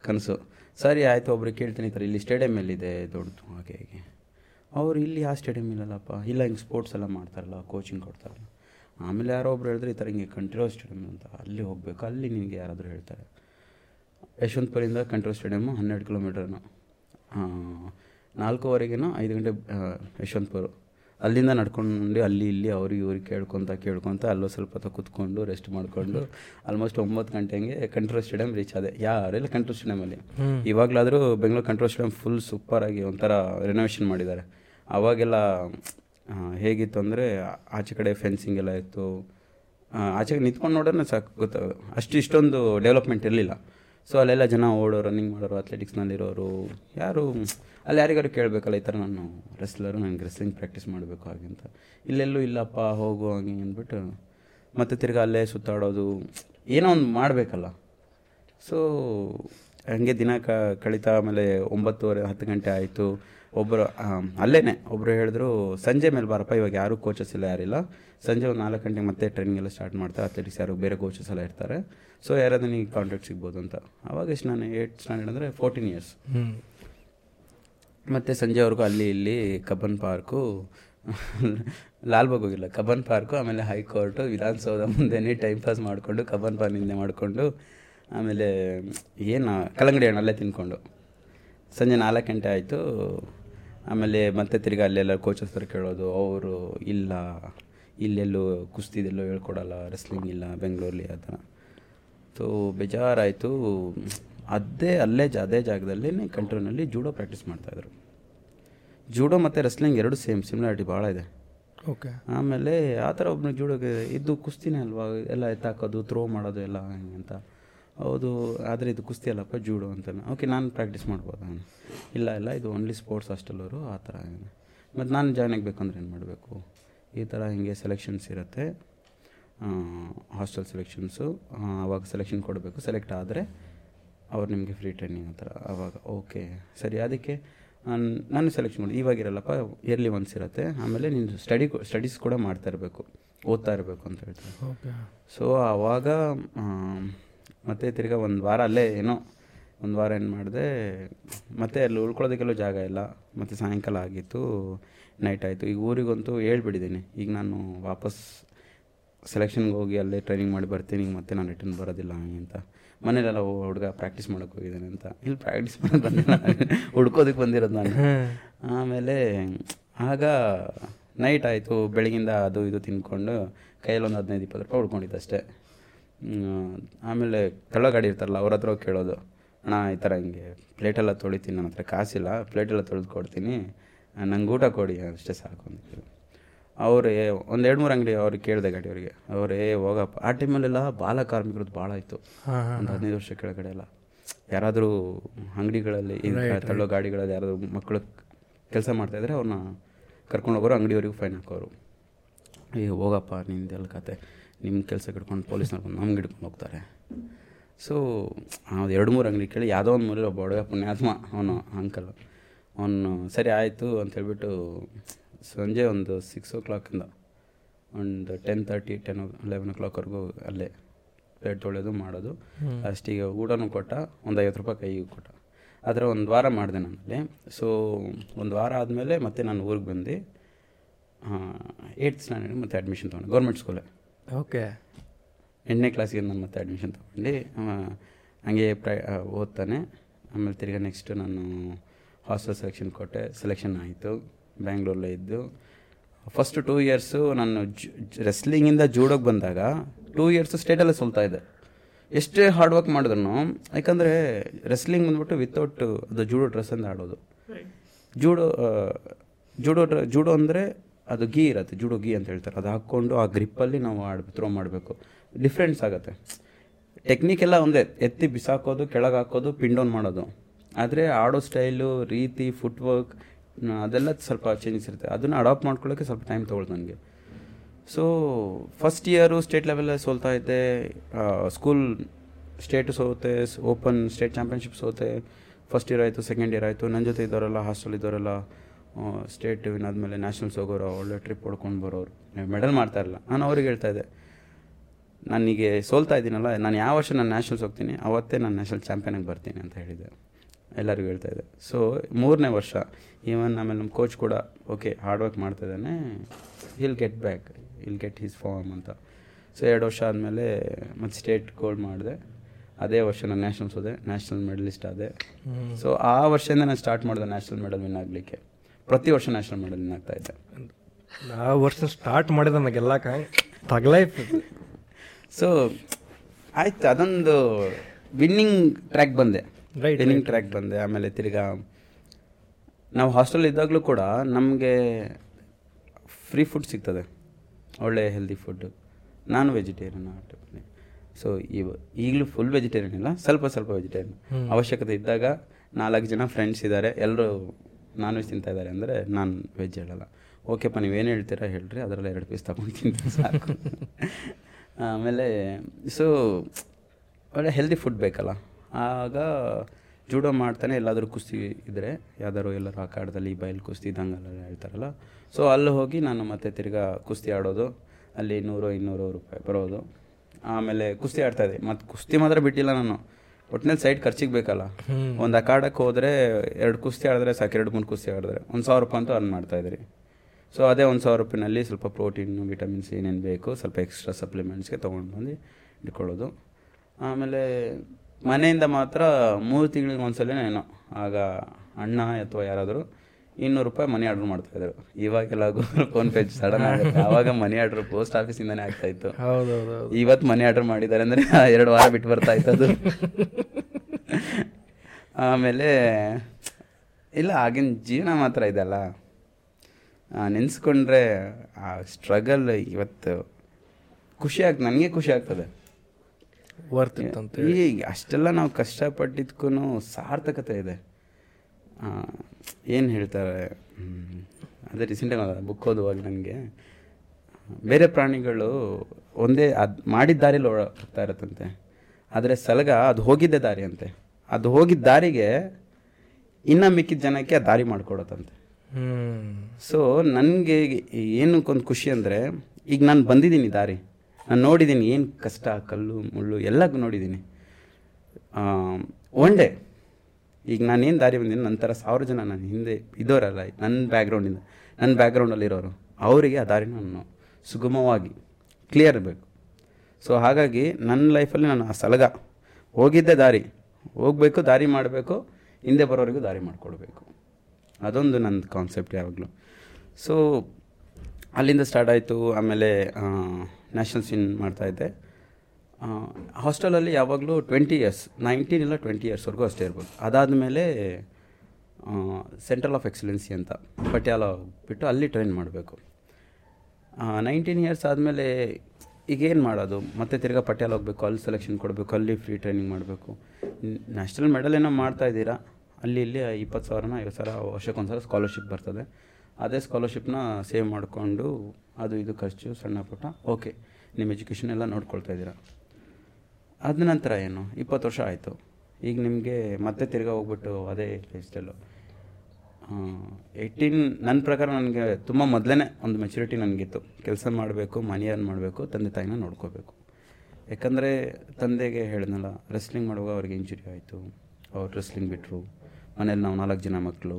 ಕನಸು. ಸರಿ, ಆಯಿತು ಒಬ್ರಿಗೆ ಕೇಳ್ತೀನಿ ಸರ್ ಇಲ್ಲಿ ಸ್ಟೇಡಿಯಮ್ ಎಲ್ಲಿದೆ? ದೊಡ್ಡದು, ಹಾಗೆ ಹೀಗೆ. ಅವರು ಇಲ್ಲಿ ಆ ಸ್ಟೇಡಿಯಮ್ ಇಲ್ಲಲ್ಲಪ್ಪ. ಇಲ್ಲ, ಹಿಂಗೆ ಸ್ಪೋರ್ಟ್ಸ್ ಎಲ್ಲ ಮಾಡ್ತಾರಲ್ಲ ಕೋಚಿಂಗ್ ಕೊಡ್ತಾರಲ್ಲ. ಆಮೇಲೆ ಯಾರೋ ಒಬ್ರು ಹೇಳಿದ್ರೆ ಈ ಥರ ಹಿಂಗೆ ಕಂಟ್ರೋ ಸ್ಟೇಡಿಯಮ್ ಅಂತ. ಅಲ್ಲಿ ಹೋಗಬೇಕು. ಅಲ್ಲಿ ನಿನಗೆ ಯಾರಾದರೂ ಹೇಳ್ತಾರೆ. ಯಶವಂತಪುರಿಂದ ಕಂಟ್ರೋಲ್ ಸ್ಟೇಡಿಯಮ್ಮು ಹನ್ನೆರಡು ಕಿಲೋಮೀಟರ್ನು. ನಾಲ್ಕೂವರೆಗೇನೋ ಐದು ಗಂಟೆ ಯಶವಂತಪುರ. ಅಲ್ಲಿಂದ ನಡ್ಕೊಂಡು ಅಲ್ಲಿ ಇಲ್ಲಿ ಅವ್ರಿಗೆ ಇವ್ರಿಗೆ ಕೇಳ್ಕೊತ ಕೇಳ್ಕೊತ ಅಲ್ಲೂ ಸ್ವಲ್ಪ ಹೊತ್ತು ಕೂತ್ಕೊಂಡು ರೆಸ್ಟ್ ಮಾಡಿಕೊಂಡು ಆಲ್ಮೋಸ್ಟ್ ಒಂಬತ್ತು ಗಂಟೆ ಹಂಗೆ ಕಂಟ್ರೋಲ್ ಸ್ಟೇಡಿಯಂ ರೀಚ್ ಆದೆ. ಯಾರೆಲ್ಲ ಕಂಟ್ರೋಲ್ ಸ್ಟೇಡಿಯಮಲ್ಲಿ ಇವಾಗಲಾದರೂ ಬೆಂಗಳೂರು ಕಂಟ್ರೋಲ್ ಸ್ಟೇಡಿಯಂ ಫುಲ್ ಸೂಪರಾಗಿ ಒಂಥರ ರಿನೋವೇಷನ್ ಮಾಡಿದ್ದಾರೆ. ಅವಾಗೆಲ್ಲ ಹೇಗಿತ್ತು ಅಂದರೆ ಆಚೆ ಕಡೆ ಫೆನ್ಸಿಂಗ್ ಎಲ್ಲ ಇತ್ತು. ಆಚೆ ನಿಂತ್ಕೊಂಡು ನೋಡೋಣ ಸಾಕು ಗೊತ್ತಾಗ ಅಷ್ಟು ಇಷ್ಟೊಂದು ಡೆವಲಪ್ಮೆಂಟ್ ಇರಲಿಲ್ಲ. ಸೊ ಅಲ್ಲೆಲ್ಲ ಜನ ಓಡೋ ರನ್ನಿಂಗ್ ಮಾಡೋರು ಅಥ್ಲೆಟಿಕ್ಸ್ನಲ್ಲಿರೋರು ಯಾರು, ಅಲ್ಲಿ ಯಾರಿಗಾರು ಕೇಳಬೇಕಲ್ಲ, ಈ ಥರ ನಾನು ರೆಸ್ಲರು ನನಗೆ ರೆಸ್ಲಿಂಗ್ ಪ್ರಾಕ್ಟೀಸ್ ಮಾಡಬೇಕು ಹಾಗೆ ಅಂತ. ಇಲ್ಲೆಲ್ಲೂ ಇಲ್ಲಪ್ಪ, ಹೋಗು ಹಂಗೆ ಅಂದ್ಬಿಟ್ಟು ಮತ್ತೆ ತಿರ್ಗಿ ಅಲ್ಲೇ ಸುತ್ತಾಡೋದು, ಏನೋ ಒಂದು ಮಾಡಬೇಕಲ್ಲ. ಸೊ ಹಂಗೆ ದಿನ ಕ, ಕಳೀತಾ ಆಮೇಲೆ ಒಂಬತ್ತುವರೆ, ಹತ್ತು ಗಂಟೆ ಆಯಿತು. ಒಬ್ಬರು ಅಲ್ಲೇ ಒಬ್ಬರು ಹೇಳಿದ್ರು ಸಂಜೆ ಮೇಲೆ ಬಾರಪ್ಪ ಇವಾಗ ಯಾರೂ ಕೋಚಸ್ ಇಲ್ಲ ಯಾರಿಲ್ಲ. ಸಂಜೆ ಒಂದು ನಾಲ್ಕು ಗಂಟೆಗೆ ಮತ್ತೆ ಟ್ರೈನಿಂಗ್ ಎಲ್ಲ ಸ್ಟಾರ್ಟ್ ಮಾಡ್ತಾರೆ ಅಥ್ಲೆಟಿಕ್ಸ್ ಯಾರು ಬೇರೆ ಕೋಚಸ್ ಎಲ್ಲ ಇರ್ತಾರೆ. ಸೊ ಯಾರಾದ್ರೂ ನಿಮಗೆ ಕಾಂಟ್ರಾಕ್ಟ್ ಸಿಗ್ಬೋದು ಅಂತ. ಅವಾಗ ಎಷ್ಟು ನಾನು ಏಟ್ ಸ್ಟ್ಯಾಂಡರ್ಡ್ ಅಂದರೆ ಫೋರ್ಟೀನ್ ಇಯರ್ಸ್ ಮತ್ತು ಸಂಜೆವರೆಗೂ ಅಲ್ಲಿ ಇಲ್ಲಿ ಕಬ್ಬನ್ ಪಾರ್ಕು ಲಾಲ್ಬಾಗ್ ಹೋಗಿಲ್ಲ ಕಬ್ಬನ್ ಪಾರ್ಕು ಆಮೇಲೆ ಹೈಕೋರ್ಟು ವಿಧಾನಸೌಧ ಮುಂದೆನೇ ಟೈಮ್ ಪಾಸ್ ಮಾಡಿಕೊಂಡು ಕಬ್ಬನ್ ಪಾರ್ಕ್ ನಿಂದೆ ಮಾಡಿಕೊಂಡು ಆಮೇಲೆ ಏನು ಕಲ್ಲಂಗಡಿ ಹಣ್ಣಲ್ಲೇ ತಿನ್ಕೊಂಡು. ಸಂಜೆ ನಾಲ್ಕು ಗಂಟೆ ಆಯಿತು ಆಮೇಲೆ ಮತ್ತೆ ತಿರ್ಗಿ ಅಲ್ಲೆಲ್ಲ ಕೋಚಸ್ ಹತ್ರ ಕೇಳೋದು ಅವರು ಇಲ್ಲ ಇಲ್ಲೆಲ್ಲೂ ಕುಸ್ತಿದೆಲ್ಲೋ ಹೇಳ್ಕೊಡಲ್ಲ ರೆಸ್ಲಿಂಗ್ ಇಲ್ಲ ಬೆಂಗಳೂರಲ್ಲಿ ಆ ಥರ. ಸೊ ಬೇಜಾರಾಯಿತು. ಅದೇ ಅಲ್ಲೇ ಜ ಅದೇ ಜಾಗದಲ್ಲಿ ಕಂಟ್ರೋನಲ್ಲಿ ಜೂಡೋ ಪ್ರಾಕ್ಟೀಸ್ ಮಾಡ್ತಾಯಿದ್ರು ಜೂಡೋ ಮತ್ತು ರೆಸ್ಲಿಂಗ್ ಎರಡು ಸೇಮ್ ಸಿಮಿಲಾರಿಟಿ ಭಾಳ ಇದೆ. ಓಕೆ ಆಮೇಲೆ ಆ ಥರ ಒಬ್ಬನಿಗೆ ಜೂಡೋಗೆ ಇದು ಕುಸ್ತಿನೇ ಅಲ್ವಾ? ಎಲ್ಲ ಎತ್ತಾಕೋದು ಥ್ರೋ ಮಾಡೋದು ಎಲ್ಲ ಹಂಗೆ ಅಂತ. ಹೌದು ಆದರೆ ಇದು ಕುಸ್ತಿ ಅಲ್ಲಪ್ಪ ಜೂಡೋ ಅಂತಲ್ಲ ಓಕೆ ನಾನು ಪ್ರಾಕ್ಟೀಸ್ ಮಾಡ್ಬೋದಾ? ಇಲ್ಲ ಇಲ್ಲ ಇದು ಓನ್ಲಿ ಸ್ಪೋರ್ಟ್ಸ್ ಹಾಸ್ಟೆಲವರು ಆ ಥರ ಮತ್ತು ನಾನು ಜಾಯ್ನ್ ಆಗಬೇಕಂದ್ರೆ ಏನು ಮಾಡಬೇಕು? ಈ ಥರ ಹಿಂಗೆ ಸೆಲೆಕ್ಷನ್ಸ್ ಇರುತ್ತೆ. ಹಾಸ್ಟೆಲ್ ಸೆಲೆಕ್ಷನ್ಸು ಆವಾಗ ಸೆಲೆಕ್ಷನ್ ಕೊಡಬೇಕು. ಸೆಲೆಕ್ಟ್ ಆದರೆ ಅವ್ರು ನಿಮಗೆ ಫ್ರೀ ಟ್ರೈನಿಂಗ್ ಆ ಥರ ಆವಾಗ ಓಕೆ ಸರಿ ಅದಕ್ಕೆ ನಾನ್- ನಾನು ಸೆಲೆಕ್ಷನ್ ಮಾಡಿ ಇವಾಗಿರಲ್ಲಪ್ಪ ಇಯರ್ಲಿ ಒನ್ಸ್ ಇರುತ್ತೆ. ಆಮೇಲೆ ನೀನು ಸ್ಟಡಿ ಸ್ಟಡೀಸ್ ಕೂಡ ಮಾಡ್ತಾ ಇರಬೇಕು ಓದ್ತಾ ಇರಬೇಕು ಅಂತ ಹೇಳ್ತಾರೆ. ಓಕೆ ಸೊ ಆವಾಗ ಮತ್ತೆ ತಿರ್ಗ ಒಂದು ವಾರ ಅಲ್ಲೇ ಏನೋ ಒಂದು ವಾರ ಏನು ಮಾಡಿದೆ ಮತ್ತೆ ಅಲ್ಲಿ ಉಳ್ಕೊಳ್ಳೋದಕ್ಕೆಲ್ಲೂ ಜಾಗ ಇಲ್ಲ. ಮತ್ತು ಸಾಯಂಕಾಲ ಆಗಿತ್ತು ನೈಟ್ ಆಯಿತು. ಈಗ ಊರಿಗಂತೂ ಹೇಳ್ಬಿಟ್ಟಿದ್ದೀನಿ. ಈಗ ನಾನು ವಾಪಸ್ ಸೆಲೆಕ್ಷನ್ಗೆ ಹೋಗಿ ಅಲ್ಲೇ ಟ್ರೈನಿಂಗ್ ಮಾಡಿ ಬರ್ತೀನಿ ಈಗ ಮತ್ತೆ ನಾನು ರಿಟರ್ನ್ ಬರೋದಿಲ್ಲ ಅಂತ. ಮನೇಲೆಲ್ಲ ಹುಡುಗ ಪ್ರಾಕ್ಟೀಸ್ ಮಾಡೋಕೆ ಹೋಗಿದ್ದಾನೆ ಅಂತ. ಇಲ್ಲಿ ಪ್ರಾಕ್ಟೀಸ್ ಮಾಡೋದು ಬಂದಿಲ್ಲ ಹುಡ್ಕೋದಕ್ಕೆ ಬಂದಿರೋದು ನಾನು. ಆಮೇಲೆ ಆಗ ನೈಟ್ ಆಯಿತು ಬೆಳಗಿಂದ ಅದು ಇದು ತಿನ್ಕೊಂಡು ಕೈಯಲ್ಲಿ ಒಂದು ಹದಿನೈದು ಇಪ್ಪತ್ತು ರೂಪಾಯಿ ಉಳ್ಕೊಂಡಿದ್ದೆ ಅಷ್ಟೇ ಆಮೇಲೆ ತಳ್ಳೋ ಗಾಡಿ ಇರ್ತಾರಲ್ಲ ಅವ್ರ ಹತ್ರ ಕೇಳೋದು. ಅಣ್ಣ ಈ ಥರ ಹಿಂಗೆ ಪ್ಲೇಟೆಲ್ಲ ತೊಳಿತೀನಿ ನನ್ನ ಹತ್ರ ಕಾಸಿಲ್ಲ ಪ್ಲೇಟೆಲ್ಲ ತೊಳೆದು ಕೊಡ್ತೀನಿ. ನಂಗೆ ಊಟ ಕೊಡಿ ಅಷ್ಟೇ ಸಾಕು ಅಂತ ಅವರೇ ಒಂದು ಎರಡು ಮೂರು ಅಂಗಡಿ ಅವ್ರಿಗೆ ಕೇಳಿದೆ ಗಾಡಿಯವ್ರಿಗೆ ಅವರೇ ಹೋಗಪ್ಪ. ಆ ಟೈಮಲ್ಲೆಲ್ಲ ಬಾಲ ಕಾರ್ಮಿಕರದ್ದು ಭಾಳ ಇತ್ತು ಒಂದು ಹದಿನೈದು ವರ್ಷ ಕೆಳಗಡೆ ಎಲ್ಲ. ಯಾರಾದರೂ ಅಂಗಡಿಗಳಲ್ಲಿ ತಳ್ಳೋ ಗಾಡಿಗಳಲ್ಲಿ ಯಾರಾದರೂ ಮಕ್ಕಳು ಕೆಲಸ ಮಾಡ್ತಾಯಿದ್ರೆ ಅವ್ರನ್ನ ಕರ್ಕೊಂಡು ಹೋಗೋರು ಅಂಗಡಿಯವರಿಗೂ ಫೈನ್ ಹಾಕೋರು. ಏ ಹೋಗಪ್ಪ ನಿಂದೆಲ್ಲ ಕತೆ. ನಿಮ್ಮ ಕೆಲಸ ಹಿಡ್ಕೊಂಡು ಪೊಲೀಸ್ನವ್ರು ಬಂದು ನಮ್ಗೆ ಹಿಡ್ಕೊಂಡು ಹೋಗ್ತಾರೆ. ಸೊ ಅದು ಎರಡು ಮೂರು ಅಂಗಡಿ ಕೇಳಿ ಯಾವುದೋ ಒಂದು ಮೂರಲ್ಲಿ ಒಬ್ಬ ಹುಡುಗ ಪುಣ್ಯಾತ್ಮ ಅವನು ಅಂಕಲ್ ಅವನು ಸರಿ ಆಯಿತು ಅಂತ ಹೇಳ್ಬಿಟ್ಟು ಸಂಜೆ ಒಂದು ಸಿಕ್ಸ್ ಓ ಕ್ಲಾಕಿಂದ ಒಂದು ten thirty ten eleven o ಕ್ಲಾಕ್ವರೆಗೂ ಅಲ್ಲೇ ಪ್ಲೇಟ್ ತೊಳೆಯೋದು ಮಾಡೋದು. ಅಷ್ಟಿಗೆ ಊಟನೂ ಕೊಟ್ಟ ಒಂದು ಐವತ್ತು ರೂಪಾಯಿ ಕೈಗೆ ಕೊಟ್ಟ. ಆದರೆ ಒಂದು ವಾರ ಮಾಡಿದೆ ನಾನಲ್ಲಿ ಸೊ ಒಂದು ವಾರ ಆದಮೇಲೆ ಮತ್ತೆ ನಾನು ಊರಿಗೆ ಬಂದು ಏಯ್ತ್ ಸ್ಟ್ಯಾಂಡರ್ಡ್ ಮತ್ತೆ ಅಡ್ಮಿಷನ್ ತೊಗೊಂಡೆ ಗೌರ್ಮೆಂಟ್ ಸ್ಕೂಲೇ ಓಕೆ. ಎಂಟನೇ ಕ್ಲಾಸಿಗೆ ನಾನು ಮತ್ತೆ ಅಡ್ಮಿಷನ್ ತೊಗೊಂಡು. ಹಂಗೆ ಪ್ರ ಓದ್ತಾನೆ. ಆಮೇಲೆ ತಿರ್ಗಿ ನೆಕ್ಸ್ಟ್ ನಾನು ಹಾಸ್ಟೆಲ್ ಸೆಲೆಕ್ಷನ್ ಕೊಟ್ಟೆ. ಸೆಲೆಕ್ಷನ್ ಆಯಿತು. ಬ್ಯಾಂಗ್ಳೂರಲ್ಲೇ ಇದ್ದು. ಫಸ್ಟ್ ಟೂ ಇಯರ್ಸು ನಾನು ರೆಸ್ಲಿಂಗಿಂದ ಜೂಡೋಗೆ ಬಂದಾಗ ಟೂ ಇಯರ್ಸು ಸ್ಟೇಟಲ್ಲೇ ಸೋಲ್ತಾ ಇದ್ದೆ. ಎಷ್ಟೇ ಹಾರ್ಡ್ ವರ್ಕ್ ಮಾಡಿದ್ರು ಯಾಕಂದರೆ ರೆಸ್ಲಿಂಗ್ ಬಂದ್ಬಿಟ್ಟು ವಿತೌಟ್ ಅದು ಜೂಡೋ ಡ್ರೆಸ್ಸಿಂದ ಆಡೋದು. ಜೂಡೋ ಜೂಡೋ ಡ್ರ ಜೂಡೋ ಅಂದರೆ ಅದು ಗೀ ಇರುತ್ತೆ, ಜುಡೋ ಗೀ ಅಂತ ಹೇಳ್ತಾರೆ. ಅದು ಹಾಕ್ಕೊಂಡು ಆ ಗ್ರಿಪ್ಪಲ್ಲಿ ನಾವು ಆಡ್ ಥ್ರೋ ಮಾಡಬೇಕು. ಡಿಫ್ರೆನ್ಸ್ ಆಗುತ್ತೆ. ಟೆಕ್ನಿಕ್ ಎಲ್ಲ ಒಂದೇ. ಎತ್ತಿ ಬಿಸಾಕೋದು, ಕೆಳಗೆ ಹಾಕೋದು ಪಿಂಡೌನ್ ಮಾಡೋದು. ಆದರೆ ಆಡೋ ಸ್ಟೈಲು ರೀತಿ ಫುಟ್ ವರ್ಕ್ ಅದೆಲ್ಲ ಸ್ವಲ್ಪ ಚೇಂಜಸ್ ಇರುತ್ತೆ. ಅದನ್ನು ಅಡಾಪ್ಟ್ ಮಾಡ್ಕೊಳ್ಳೋಕ್ಕೆ ಸ್ವಲ್ಪ ಟೈಮ್ ತೊಗೊಳ್ತು ನನಗೆ. ಸೊ ಫಸ್ಟ್ ಇಯರು ಸ್ಟೇಟ್ ಲೆವೆಲಲ್ಲಿ ಸೋಲ್ತಾ ಇದ್ದೆ. ಸ್ಕೂಲ್ ಸ್ಟೇಟು ಸೋತೆ ಓಪನ್ ಸ್ಟೇಟ್ ಚಾಂಪಿಯನ್ಶಿಪ್ ಸೋತೆ. ಫಸ್ಟ್ ಇಯರ್ ಆಯಿತು ಸೆಕೆಂಡ್ ಇಯರ್ ಆಯಿತು. ನನ್ನ ಜೊತೆ ಇದ್ದವರೆಲ್ಲ ಹಾಸ್ಟೆಲ್ ಇದ್ದವರೆಲ್ಲ ಸ್ಟೇಟ್ ವಿನ್ ಆದಮೇಲೆ ನ್ಯಾಷನಲ್ಸ್ ಹೋಗೋರು ಒಳ್ಳೆ ಟ್ರಿಪ್ ಹೊಡ್ಕೊಂಡು ಬರೋರು. ಮೆಡಲ್ ಮಾಡ್ತಾ ಇರಲ್ಲ. ನಾನು ಅವ್ರಿಗೆ ಹೇಳ್ತಾ ಇದ್ದೆ. ನನಗೆ ಸೋಲ್ತಾ ಇದ್ದೀನಲ್ಲ ನಾನು ಯಾವ ವರ್ಷ ನಾನು ನ್ಯಾಷನಲ್ಸ್ ಹೋಗ್ತೀನಿ ಅವತ್ತೇ ನಾನು ನ್ಯಾಷನಲ್ ಚಾಂಪಿಯನಾಗಿ ಬರ್ತೀನಿ ಅಂತ ಹೇಳಿದ್ದೆ. ಎಲ್ಲರಿಗೂ ಹೇಳ್ತಾ ಇದ್ದೆ. ಸೊ ಮೂರನೇ ವರ್ಷ ಈವನ್ ಆಮೇಲೆ ನಮ್ಮ ಕೋಚ್ ಕೂಡ ಓಕೆ ಹಾರ್ಡ್ ವರ್ಕ್ ಮಾಡ್ತಾ ಇದ್ದಾನೆ he'll get back he'll get his form ಅಂತ. ಸೊ ಎರಡು ವರ್ಷ ಆದಮೇಲೆ ಮತ್ತು ಸ್ಟೇಟ್ ಗೋಲ್ಡ್ ಮಾಡಿದೆ. ಅದೇ ವರ್ಷ ನಾನು ನ್ಯಾಷನಲ್ಸ್ ಹೋದೆ ನ್ಯಾಷನಲ್ ಮೆಡಲಿಸ್ಟ್ ಆದೆ. ಸೊ ಆ ವರ್ಷದಿಂದ ನಾನು ಸ್ಟಾರ್ಟ್ ಮಾಡಿದೆ ನ್ಯಾಷನಲ್ ಮೆಡಲ್ ವಿನ್ ಆಗಲಿಕ್ಕೆ. ಪ್ರತಿ ವರ್ಷ ನ್ಯಾಷನಲ್ ಮೆಡಲ್ ಆಗ್ತಾ ಇದ್ದೆ ಆ ವರ್ಷ ಸ್ಟಾರ್ಟ್ ಮಾಡಿದ ನನಗೆಲ್ಲ ತಗಲೇ ಸೊ ಆಯ್ತು ಅದೊಂದು ವಿನ್ನಿಂಗ್ ಟ್ರ್ಯಾಕ್ ಬಂದೆ. ರೈಟ್ ವಿನ್ನಿಂಗ್ ಟ್ರ್ಯಾಕ್ ಬಂದೆ. ಆಮೇಲೆ ತಿರ್ಗಾ ನಾವು ಹಾಸ್ಟೆಲ್ ಇದ್ದಾಗಲೂ ಕೂಡ ನಮಗೆ ಫ್ರೀ ಫುಡ್ ಸಿಗ್ತದೆ. ಒಳ್ಳೆ ಹೆಲ್ದಿ ಫುಡ್ಡು ನಾನು ವೆಜಿಟೇರಿಯನ್ ಸೊ ಇವ ಈಗಲೂ ಫುಲ್ ವೆಜಿಟೇರಿಯನ್ ಇಲ್ಲ ಸ್ವಲ್ಪ ಸ್ವಲ್ಪ ವೆಜಿಟೇರಿಯನ್ ಅವಶ್ಯಕತೆ ಇದ್ದಾಗ ನಾಲ್ಕು ಜನ ಫ್ರೆಂಡ್ಸ್ ಇದ್ದಾರೆ. ಎಲ್ಲರೂ ನಾನ್ ವೆಜ್ ತಿಂತಾ ಇದ್ದಾರೆ ಅಂದರೆ ನಾನು ವೆಜ್ ಹೇಳಲ್ಲ. ಓಕೆಪ್ಪ ನೀವೇನು ಹೇಳ್ತೀರಾ ಹೇಳ್ರಿ, ಅದರಲ್ಲಿ ಎರಡು ಪೀಸ್ ತಗೊಂಡು ತಿಂತೀನಿ ಸಾಕು. ಆಮೇಲೆ ಸೊ ಒಳ್ಳೆ ಹೆಲ್ದಿ ಫುಡ್ ಬೇಕಲ್ಲ. ಆಗ ಜೂಡೋ ಮಾಡ್ತಾನೆ ಎಲ್ಲಾದರೂ ಕುಸ್ತಿ ಇದ್ದರೆ ಯಾವ್ದಾದ್ರು ಎಲ್ಲರೂ ಆ ಕಾಡದಲ್ಲಿ ಬಯಲು ಕುಸ್ತಿ ಇದ್ದಂಗೆಲ್ಲ ಹೇಳ್ತಾರಲ್ಲ. ಸೊ ಅಲ್ಲಿ ಹೋಗಿ ನಾನು ಮತ್ತೆ ತಿರ್ಗಾ ಕುಸ್ತಿ ಆಡೋದು. ಅಲ್ಲಿ ನೂರು ಇನ್ನೂರು ರೂಪಾಯಿ ಬರೋದು. ಆಮೇಲೆ ಕುಸ್ತಿ ಆಡ್ತಾಯಿದ್ದೆ ಮತ್ತು ಕುಸ್ತಿ ಮಾತ್ರ ಬಿಟ್ಟಿಲ್ಲ ನಾನು. ಒಟ್ಟಿನಲ್ಲಿ ಸೈಟ್ ಖರ್ಚಿಗೆ ಬೇಕಲ್ಲ. ಒಂದು ಅಕಾಡಕ್ಕೆ ಹೋದರೆ ಎರಡು ಕುಸ್ತಿ ಆಡಿದ್ರೆ ಸಾಕು ಎರಡು ಮೂರು ಕುಸ್ತಿ ಆಡಿದ್ರೆ. ಒಂದು ಸಾವಿರ ರೂಪಾಯಿ ಅಂತೂ ಅರ್ನ್ ಮಾಡ್ತಾಯಿದ್ರಿ ಸೊ ಅದೇ ಒಂದು ಸಾವಿರ ರೂಪಾಯಿನಲ್ಲಿ ಸ್ವಲ್ಪ ಪ್ರೋಟೀನು ವಿಟಮಿನ್ಸ್ ಏನೇನು ಬೇಕು ಸ್ವಲ್ಪ ಎಕ್ಸ್ಟ್ರಾ ಸಪ್ಲಿಮೆಂಟ್ಸ್ಗೆ ತೊಗೊಂಡು ಬಂದು ಇಟ್ಕೊಳ್ಳೋದು. ಆಮೇಲೆ ಮನೆಯಿಂದ ಮಾತ್ರ ಮೂರು ತಿಂಗಳಿಗೆ ಒಂದ್ಸಲ ಏನೋ ಆಗ ಅಣ್ಣ ಅಥವಾ ಯಾರಾದರೂ ಇನ್ನೂರು ರೂಪಾಯಿ ಮನಿ ಮಾಡ್ತಾ ಮಾಡ್ತಾಯಿದ್ರು ಇವಾಗೆಲ್ಲ ಗೂಗಲ್ ಫೋನ್ಪೇ ಸಡನ್ ಆಗುತ್ತೆ. ಆವಾಗ ಮನಿ ಆರ್ಡ್ರ್ ಪೋಸ್ಟ್ ಆಫೀಸಿಂದನೇ ಆಗ್ತಾಯಿತ್ತು ಇತ್ತು. ಇವತ್ತು ಮನಿ ಆರ್ಡರ್ ಮಾಡಿದ್ದಾರೆ ಅಂದರೆ <laughs> ಎರಡು ವಾರ ಬಿಟ್ಟು ಬರ್ತಾ ಇತ್ತು ಅದು <laughs> ಆಮೇಲೆ ಇಲ್ಲ ಆಗಿನ ಜೀವನ ಮಾತ್ರ ಇದಲ್ಲ. ನೆನೆಸ್ಕೊಂಡ್ರೆ ಆ ಸ್ಟ್ರಗಲ್ ಇವತ್ತು ಖುಷಿ ಆಗ್ತದೆ ನನಗೆ ಖುಷಿ ಆಗ್ತದೆ. ಈ ಅಷ್ಟೆಲ್ಲ ನಾವು ಕಷ್ಟಪಟ್ಟಿದ್ಕೂ ಸಾರ್ಥಕತೆ ಇದೆ. ಏನು ಹೇಳ್ತಾರೆ? ಅದೇ ರೀಸೆಂಟಾಗಿ ಬುಕ್ ಓದುವಾಗ ನನಗೆ ಬೇರೆ ಪ್ರಾಣಿಗಳು ಒಂದೇ ಅದು ಮಾಡಿದ ದಾರಿಲಿ ಹೋಗ್ತಾ ಇರತ್ತಂತೆ. ಆದರೆ ಸಲಗ ಅದು ಹೋಗಿದ್ದೇ ದಾರಿ ಅಂತೆ. ಅದು ಹೋಗಿದ್ದ ದಾರಿಗೆ ಇನ್ನೂ ಮಿಕ್ಕಿದ ಜನಕ್ಕೆ ಆ ದಾರಿ ಮಾಡಿಕೊಡತ್ತಂತೆ. ಸೊ ನನಗೆ ಏನಕ್ಕೊಂದು ಖುಷಿ ಅಂದರೆ ಈಗ ನಾನು ಬಂದಿದ್ದೀನಿ ದಾರಿ. ನಾನು ನೋಡಿದ್ದೀನಿ ಏನು ಕಷ್ಟ ಕಲ್ಲು ಮುಳ್ಳು ಎಲ್ಲ ನೋಡಿದ್ದೀನಿ ಒನ್ ಡೇ ಈಗ ನಾನೇನು ದಾರಿ ಬಂದಿದ್ದೀನಿ ನಂತರ ಸಾವಿರ ಜನ ನನ್ನ ಹಿಂದೆ ಇದ್ದವರಲ್ಲ ನನ್ನ ಬ್ಯಾಕ್ಗ್ರೌಂಡಿಂದ ನನ್ನ ಬ್ಯಾಕ್ಗ್ರೌಂಡಲ್ಲಿರೋರು ಅವರಿಗೆ ಆ ದಾರಿನ ನಾನು ಸುಗಮವಾಗಿ ಕ್ಲಿಯರ್ ಇರಬೇಕು ಸೊ ಹಾಗಾಗಿ ನನ್ನ ಲೈಫಲ್ಲಿ ನಾನು ಆ ಸಲಗ ಹೋಗಿದ್ದೆ ದಾರಿ. ಹೋಗಬೇಕು, ದಾರಿ ಮಾಡಬೇಕು, ಹಿಂದೆ ಬರೋರಿಗೂ ದಾರಿ ಮಾಡಿಕೊಡ್ಬೇಕು ಅದೊಂದು ನನ್ನ ಕಾನ್ಸೆಪ್ಟ್ ಯಾವಾಗಲೂ. ಸೊ ಅಲ್ಲಿಂದ ಸ್ಟಾರ್ಟ್ ಆಯಿತು, ಆಮೇಲೆ ನ್ಯಾಷನಲ್ ಸೀನ್ ಮಾಡ್ತಾಯಿದ್ದೆ ಹಾಸ್ಟೆಲಲ್ಲಿ ಯಾವಾಗಲೂ ಟ್ವೆಂಟಿ ಇಯರ್ಸ್, ನೈನ್ಟೀನ್ ಇಲ್ಲ ಟ್ವೆಂಟಿ ಇಯರ್ಸ್ವರೆಗೂ ಅಷ್ಟೇ ಇರ್ಬೋದು. ಅದಾದಮೇಲೆ ಸೆಂಟ್ರಲ್ ಆಫ್ ಎಕ್ಸಲೆನ್ಸಿ ಅಂತ ಪಟ್ಯಾಲ ಬಿಟ್ಟು ಅಲ್ಲಿ ಟ್ರೈನ್ ಮಾಡಬೇಕು. ನೈನ್ಟೀನ್ ಇಯರ್ಸ್ ಆದಮೇಲೆ ಈಗೇನು ಮಾಡೋದು? ಮತ್ತೆ ತಿರ್ಗಾ ಪಟ್ಯಾಲ ಹೋಗಬೇಕು, ಅಲ್ಲಿ ಸೆಲೆಕ್ಷನ್ ಕೊಡಬೇಕು, ಅಲ್ಲಿ ಫ್ರೀ ಟ್ರೈನಿಂಗ್ ಮಾಡಬೇಕು. ನ್ಯಾಷನಲ್ ಮೆಡಲ್ ಏನೋ ಮಾಡ್ತಾ ಇದ್ದೀರಾ? ಅಲ್ಲಿ ಇಲ್ಲಿ ಇಪ್ಪತ್ತು ಸಾವಿರನ, ಐವತ್ತು ಸಾವಿರ ವರ್ಷಕ್ಕೊಂದು ಸಲ ಸ್ಕಾಲರ್ಶಿಪ್ ಬರ್ತದೆ. ಅದೇ ಸ್ಕಾಲರ್ಶಿಪ್ನ ಸೇವ್ ಮಾಡಿಕೊಂಡು ಅದು ಇದು ಖರ್ಚು, ಸಣ್ಣ ಪುಟ್ಟ ಓಕೆ ನಿಮ್ಮ ಎಜುಕೇಷನ್ ಎಲ್ಲ ನೋಡ್ಕೊಳ್ತಾ ಇದ್ದೀರಾ? ಅದ ನಂತರ ಏನು? ಇಪ್ಪತ್ತು ವರ್ಷ ಆಯಿತು. ಈಗ ನಿಮಗೆ ಮತ್ತೆ ತಿರ್ಗಾ ಹೋಗ್ಬಿಟ್ಟು ಅದೇ ಲೈಫ್ ಏಯ್ಟೀನ್ ನನ್ನ ಪ್ರಕಾರ ನನಗೆ ತುಂಬ ಮೊದಲೇ ಒಂದು ಮೆಚುರಿಟಿ ನನಗಿತ್ತು. ಕೆಲಸ ಮಾಡಬೇಕು ಮನಿ ಅರ್ನ್ ಮಾಡಬೇಕು, ತಂದೆ ತಾಯಿನ ನೋಡ್ಕೋಬೇಕು. ಯಾಕಂದರೆ ತಂದೆಗೆ ಹೇಳಿದ್ನಲ್ಲ ರೆಸ್ಲಿಂಗ್ ಮಾಡುವಾಗ ಅವ್ರಿಗೆ ಇಂಜುರಿ ಆಯಿತು. ಅವ್ರು ರೆಸ್ಲಿಂಗ್ ಬಿಟ್ಟರು ಮನೇಲಿ ನಾವು ನಾಲ್ಕು ಜನ ಮಕ್ಕಳು